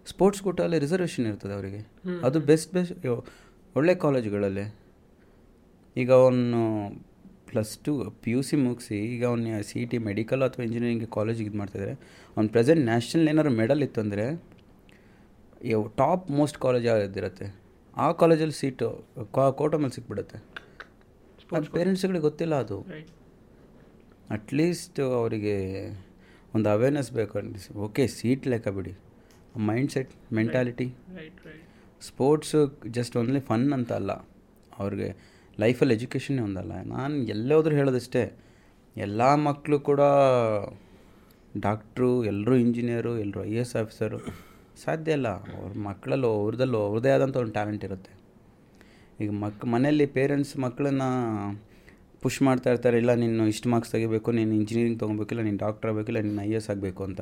ಸ್ಪೋರ್ಟ್ಸ್ ಕೋಟಲ್ಲಿ ರಿಸರ್ವೇಷನ್ ಇರ್ತದೆ ಅವರಿಗೆ. ಅದು ಬೆಸ್ಟ್ ಬೆಸ್ಟ್ ಒಳ್ಳೆ ಕಾಲೇಜುಗಳಲ್ಲಿ ಈಗ ಅವನು plus two P U C ಮುಗಿಸಿ ಈಗ ಅವ್ನ ಸಿ ಇ ಟಿ ಮೆಡಿಕಲ್ ಅಥವಾ ಇಂಜಿನಿಯರಿಂಗ್ ಕಾಲೇಜಿಗೆ ಇದು ಮಾಡ್ತಿದ್ದಾರೆ ಅವ್ನು ಪ್ರೆಸೆಂಟ್ ನ್ಯಾಷನಲ್ ಏನಾದ್ರು ಮೆಡಲ್ ಇತ್ತು ಅಂದರೆ ಟಾಪ್ ಮೋಸ್ಟ್ ಕಾಲೇಜ್ ಯಾವ್ದಿರುತ್ತೆ? ಆ ಕಾಲೇಜಲ್ಲಿ ಸೀಟು ಕೋಟ ಮೇಲೆ ಸಿಕ್ಬಿಡುತ್ತೆ. ಅದು ಪೇರೆಂಟ್ಸ್ಗಳಿಗೆ ಗೊತ್ತಿಲ್ಲ ಅದು. ಅಟ್ಲೀಸ್ಟ್ ಅವರಿಗೆ ಒಂದು ಅವೇರ್ನೆಸ್ ಬೇಕು ಓಕೆ ಸೀಟ್ ಲೆಕ್ಕ ಬಿಡಿ. Mind set mentality right right sports just only fun ಅಂತ ಅಲ್ಲ. ಅವ್ರಿಗೆ ಲೈಫಲ್ಲಿ ಎಜುಕೇಷನ್ನೇ ಒಂದಲ್ಲ. ನಾನು ಎಲ್ಲೇ ಹೋದ್ರೂ ಹೇಳೋದಷ್ಟೇ, ಎಲ್ಲ ಮಕ್ಕಳು ಕೂಡ ಡಾಕ್ಟ್ರು, ಎಲ್ಲರೂ ಇಂಜಿನಿಯರು, ಎಲ್ಲರೂ ಐ ಎ ಎಸ್ ಆಫೀಸರು, ಸಾಧ್ಯ ಇಲ್ಲ. ಅವ್ರ ಮಕ್ಕಳಲ್ಲೂ ಅವ್ರದಲ್ಲೂ ಅವ್ರದ್ದೇ ಆದಂಥ ಒಂದು ಟ್ಯಾಲೆಂಟ್ ಇರುತ್ತೆ. ಈಗ ಮಕ್, ಮನೆಯಲ್ಲಿ ಪೇರೆಂಟ್ಸ್ ಮಕ್ಕಳನ್ನ ಪುಷ್ ಮಾಡ್ತಾ ಇರ್ತಾರೆ, ಇಲ್ಲ ನೀನು ಇಷ್ಟು ಮಾರ್ಕ್ಸ್ ತೆಗಿಬೇಕು, ನೀನು ಇಂಜಿನಿಯರಿಂಗ್ ತೊಗೊಬೇಕಿಲ್ಲ ನೀನು ಡಾಕ್ಟರ್ ಆಗಬೇಕಿಲ್ಲ ನೀನು ಐ ಎಸ್ ಆಗಬೇಕು ಅಂತ.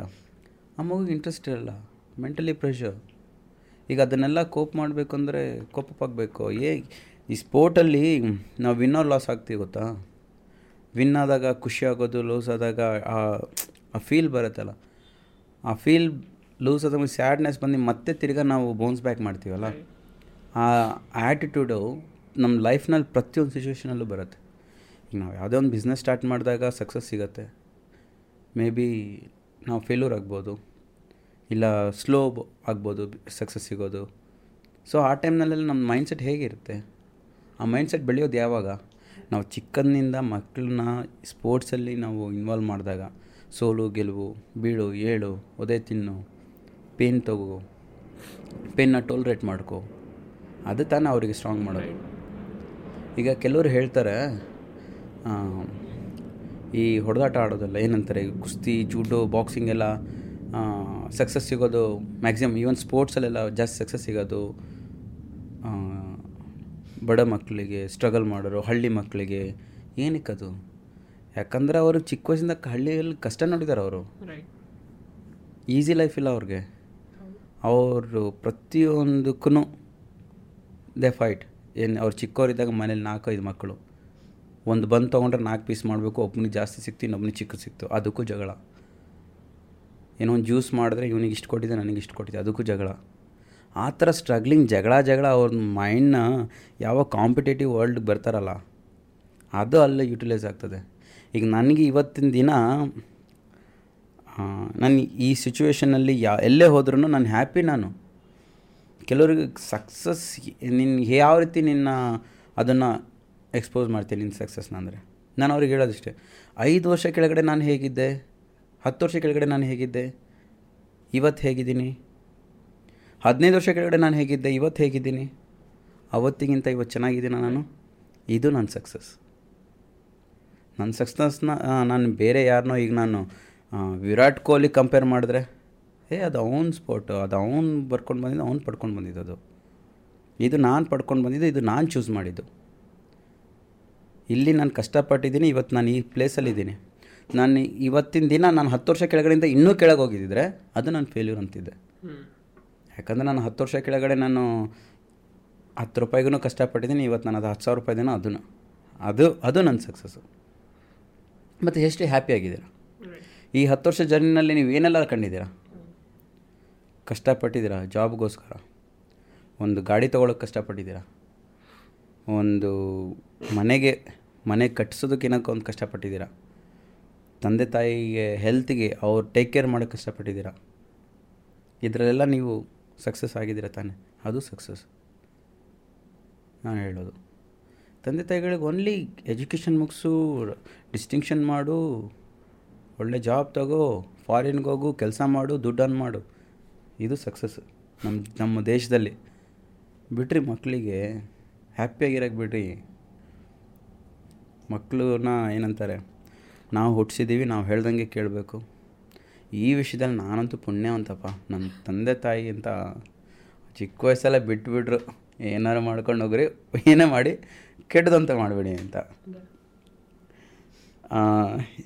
ಆ ಮಗುಗೆ ಇಂಟ್ರೆಸ್ಟ್ ಇರಲ್ಲ. ಮೆಂಟಲಿ ಪ್ರೆಷರ್ ಈಗ ಅದನ್ನೆಲ್ಲ ಕೋಪ್ ಮಾಡಬೇಕು ಅಂದರೆ ಕೋಪಪ್ಪಾಗಬೇಕು ಏ ಈ ಸ್ಪೋರ್ಟಲ್ಲಿ ನಾವು ವಿನ್ ಆರ್ ಲಾಸ್ ಆಗ್ತೀವಿ ಗೊತ್ತಾ? ವಿನ್ ಆದಾಗ ಖುಷಿ ಆಗೋದು ಲೂಸ್ ಆದಾಗ ಆ- ಫೀಲ್ ಬರುತ್ತಲ್ಲ. ಆ ಫೀಲ್ ಲೂಸ್ ಆದಾಗ ಸ್ಯಾಡ್ನೆಸ್ ಬಂದು ಮತ್ತೆ ತಿರ್ಗಾ ನಾವು ಬೌನ್ಸ್ ಬ್ಯಾಕ್ ಮಾಡ್ತೀವಲ್ಲ? ಆ ಆ್ಯಟಿಟ್ಯೂಡು ನಮ್ಮ ಲೈಫ್ನಲ್ಲಿ ಪ್ರತಿಯೊಂದು ಸಿಚುವೇಷನಲ್ಲೂ ಬರುತ್ತೆ. ಈಗ ನಾವು ಯಾವುದೇ ಒಂದು ಬಿಸ್ನೆಸ್ ಸ್ಟಾರ್ಟ್ ಮಾಡಿದಾಗ ಸಕ್ಸಸ್ ಸಿಗುತ್ತೆ. ಮೇ ಬಿ ನಾವು ಫೇಲ್ಯೂರ್ ಆಗ್ಬೋದು. ಇಲ್ಲ ಸ್ಲೋ ಆಗ್ಬೋದು ಸಕ್ಸಸ್ ಸಿಗೋದು. ಸೊ ಆ ಟೈಮ್ನಲ್ಲೆಲ್ಲ ನಮ್ಮ ಮೈಂಡ್ಸೆಟ್ ಹೇಗಿರುತ್ತೆ? ಆ ಮೈಂಡ್ಸೆಟ್ ಬೆಳೆಯೋದು ಯಾವಾಗ? ನಾವು ಚಿಕ್ಕಂದಿನಿಂದ ಮಕ್ಕಳನ್ನ ಸ್ಪೋರ್ಟ್ಸಲ್ಲಿ ನಾವು ಇನ್ವಾಲ್ವ್ ಮಾಡಿದಾಗ ಸೋಲು ಗೆಲುವು ಬೀಳು ಏಳು ಒದೆ ತಿನ್ನು ಪೇನ್ ತಗೋ ಪೇನ್ನ ಟೋಲ್ರೇಟ್ ಮಾಡ್ಕೊ ಅದು ತಾನೇ ಅವರಿಗೆ ಸ್ಟ್ರಾಂಗ್ ಮಾಡೋದು. ಈಗ ಕೆಲವರು ಹೇಳ್ತಾರೆ ಈ ಹೊಡೆದಾಟ ಆಡೋದಲ್ಲ ಏನಂತಾರೆ ಕುಸ್ತಿ ಜೂಡೋ ಬಾಕ್ಸಿಂಗ್ ಎಲ್ಲ ಸಕ್ಸಸ್ ಸಿಗೋದು ಮ್ಯಾಕ್ಸಿಮಮ್ ಈವನ್ ಸ್ಪೋರ್ಟ್ಸಲ್ಲೆಲ್ಲ ಜಾಸ್ತಿ ಸಕ್ಸಸ್ ಸಿಗೋದು ಬಡ ಮಕ್ಕಳಿಗೆ ಸ್ಟ್ರಗಲ್ ಮಾಡೋರು ಹಳ್ಳಿ ಮಕ್ಕಳಿಗೆ ಏನಕ್ಕದು ಯಾಕಂದ್ರೆ ಅವರು ಚಿಕ್ಕ ವಯಸ್ಸಿಂದ ಹಳ್ಳಿಯಲ್ಲಿ ಕಷ್ಟ ನೋಡಿದ್ದಾರೆ ಅವರು. ಈಸಿ ಲೈಫ್ ಇಲ್ಲ ಅವ್ರಿಗೆ. ಅವರು ಪ್ರತಿಯೊಂದಕ್ಕೂ ದೇ ಫೈಟ್ ಏನು ಅವ್ರು ಚಿಕ್ಕವರಿದ್ದಾಗ ಮನೇಲಿ ನಾಲ್ಕೈದು ಮಕ್ಕಳು. ಒಂದು ಬಂದು ತೊಗೊಂಡ್ರೆ ನಾಲ್ಕು ಪೀಸ್ ಮಾಡಬೇಕು ಒಬ್ಬನಿಗೆ ಜಾಸ್ತಿ ಸಿಕ್ತು ಇನ್ನೊಬ್ಬನಿಗೆ ಚಿಕ್ಕ ಸಿಕ್ತು. ಅದಕ್ಕೂ ಜಗಳ. ಏನೋ ಒಂದು ಜ್ಯೂಸ್ ಮಾಡಿದ್ರೆ ಇವನಿಗೆ ಇಷ್ಟು ಕೊಟ್ಟಿದ್ದೆ ನನಗೆ ಇಷ್ಟು ಕೊಟ್ಟಿದ್ದೆ. ಅದಕ್ಕೂ ಜಗಳ. ಆ ಥರ ಸ್ಟ್ರಗ್ಲಿಂಗ್ ಜಗಳ ಜಗಳ ಅವ್ರ ಮೈಂಡ್ನ ಯಾವ ಕಾಂಪಿಟೇಟಿವ್ ವರ್ಲ್ಡ್ಗೆ ಬರ್ತಾರಲ್ಲ, ಅದು ಅಲ್ಲೇ ಯುಟಿಲೈಸ್ ಆಗ್ತದೆ. ಈಗ ನನಗೆ ಇವತ್ತಿನ ದಿನ ನಾನು ಈ ಸಿಚುವೇಷನಲ್ಲಿ ಯಾ, ಎಲ್ಲೇ ಹೋದ್ರೂ ನಾನು ಹ್ಯಾಪಿ ನಾನು. ಕೆಲವ್ರಿಗೆ ಸಕ್ಸಸ್ ನಿನ್ನ ಯಾವ ರೀತಿ ನಿನ್ನ ಅದನ್ನು ಎಕ್ಸ್ಪೋಸ್ ಮಾಡ್ತೀನಿ ನಿನ್ನ ಸಕ್ಸಸ್ನ ಅಂದರೆ? ನಾನು ಅವ್ರಿಗೆ ಹೇಳೋದಿಷ್ಟೇ, ಐದು ವರ್ಷ ಕೆಳಗಡೆ ನಾನು ಹೇಗಿದ್ದೆ? ಹತ್ತು ವರ್ಷ ಕೆಳಗಡೆ ನಾನು ಹೇಗಿದ್ದೆ? ಇವತ್ತು ಹೇಗಿದ್ದೀನಿ? ಹದಿನೈದು ವರ್ಷ ಕೆಳಗಡೆ ನಾನು ಹೇಗಿದ್ದೆ, ಇವತ್ತು ಹೇಗಿದ್ದೀನಿ? ಅವತ್ತಿಗಿಂತ ಇವತ್ತು ಚೆನ್ನಾಗಿದ್ದೀನ ನಾನು? ಇದು ನನ್ನ ಸಕ್ಸಸ್ ನನ್ನ ಸಕ್ಸಸ್ನ ನಾನು ಬೇರೆ ಯಾರನ್ನೋ ಈಗ ನಾನು ವಿರಾಟ್ ಕೊಹ್ಲಿ ಕಂಪೇರ್ ಮಾಡಿದ್ರೆ, ಏ, ಅದು ಅವ್ನ ಸ್ಪೋರ್ಟು ಅದು ಅವ್ನು ಬರ್ಕೊಂಡು ಬಂದಿದ್ದು, ಅವ್ನು ಪಡ್ಕೊಂಡು ಬಂದಿದ್ದು ಅದು. ಇದು ನಾನು ಪಡ್ಕೊಂಡು ಬಂದಿದ್ದು, ಇದು ನಾನು ಚೂಸ್ ಮಾಡಿದ್ದು. ಇಲ್ಲಿ ನಾನು ಕಷ್ಟಪಟ್ಟಿದ್ದೀನಿ, ಇವತ್ತು ನಾನು ಈ ಪ್ಲೇಸಲ್ಲಿದ್ದೀನಿ ನಾನು ಇವತ್ತಿನ ದಿನ ನಾನು ಹತ್ತು ವರ್ಷ ಕೆಳಗಡೆಯಿಂದ ಇನ್ನೂ ಕೆಳಗೆ ಹೋಗಿದ್ದಿದ್ರೆ, ಅದು ನಾನು ಫೇಲ್ಯೂರ್ ಅಂತಿದ್ದೆ. ಯಾಕಂದರೆ ನಾನು ಹತ್ತು ವರ್ಷ ಕೆಳಗಡೆ ನಾನು ಹತ್ತು ರೂಪಾಯಿಗೂ ಕಷ್ಟಪಟ್ಟಿದ್ದೀನಿ, ಇವತ್ತು ನಾನು ಅದು ಹತ್ತು ಸಾವಿರ ರೂಪಾಯಿದೇನೋ ಅದನ್ನು. ಅದು ಅದು ನನ್ನ ಸಕ್ಸಸ್ಸು ಮತ್ತು ಎಷ್ಟು ಹ್ಯಾಪಿ ಆಗಿದ್ದೀರ? ಈ ಹತ್ತು ವರ್ಷ ಜರ್ನಿನಲ್ಲಿ ನೀವು ಏನೆಲ್ಲ ಕಂಡಿದ್ದೀರಾ? ಕಷ್ಟಪಟ್ಟಿದ್ದೀರಾ? ಜಾಬ್ಗೋಸ್ಕರ ಒಂದು ಗಾಡಿ ತೊಗೊಳಕ್ಕೆ ಕಷ್ಟಪಟ್ಟಿದ್ದೀರಾ? ಒಂದು ಮನೆಗೆ, ಮನೆ ಕಟ್ಟಿಸೋದಕ್ಕೆ ಒಂದು ಕಷ್ಟಪಟ್ಟಿದ್ದೀರಾ? ತಂದೆ ತಾಯಿಗೆ ಹೆಲ್ತ್ಗೆ ಅವ್ರು ಟೇಕ್ ಕೇರ್ ಮಾಡೋಕ್ಕೆ ಕಷ್ಟಪಟ್ಟಿದ್ದೀರಾ? ಇದರಲ್ಲೆಲ್ಲ ನೀವು ಸಕ್ಸಸ್ ಆಗಿದ್ದೀರಾ ತಾನೆ? ಅದು ಸಕ್ಸಸ್. ನಾನು ಹೇಳೋದು. ತಂದೆ ತಾಯಿಗಳಿಗೆ ಓನ್ಲಿ ಎಜುಕೇಷನ್ ಮುಗಿಸು ಡಿಸ್ಟಿಂಕ್ಷನ್ ಮಾಡು, ಒಳ್ಳೆ ಜಾಬ್ ತಗೋ ಫಾರಿನ್ಗೆ ಹೋಗು, ಕೆಲಸ ಮಾಡು, ದುಡ್ಡನ್ನು ಮಾಡು. ಇದು ಸಕ್ಸಸ್ ನಮ್ಮ ನಮ್ಮ ದೇಶದಲ್ಲಿ. ಬಿಟ್ರಿ ಮಕ್ಕಳಿಗೆ ಹ್ಯಾಪಿಯಾಗಿರೋಕ್ಕೆ ಬಿಡ್ರಿ. ಮಕ್ಕಳನ್ನ ಏನಂತಾರೆ? ನಾವು ಹುಟ್ಟಿಸಿದ್ದೀವಿ ನಾವು ಹೇಳ್ದಂಗೆ ಕೇಳಬೇಕು. ಈ ವಿಷಯದಲ್ಲಿ ನಾನಂತೂ ಪುಣ್ಯವಂತಪ್ಪ. ನನ್ನ ತಂದೆ ತಾಯಿ ಅಂತ ಚಿಕ್ಕ ವಯಸ್ಸೆಲ್ಲ ಬಿಟ್ಬಿಟ್ರು. ಏನಾರು ಮಾಡ್ಕೊಂಡು ಹೋಗ್ರಿ ಏನೇ ಮಾಡಿ ಕೆಟ್ಟದಂತ ಮಾಡಬೇಡಿ ಅಂತ.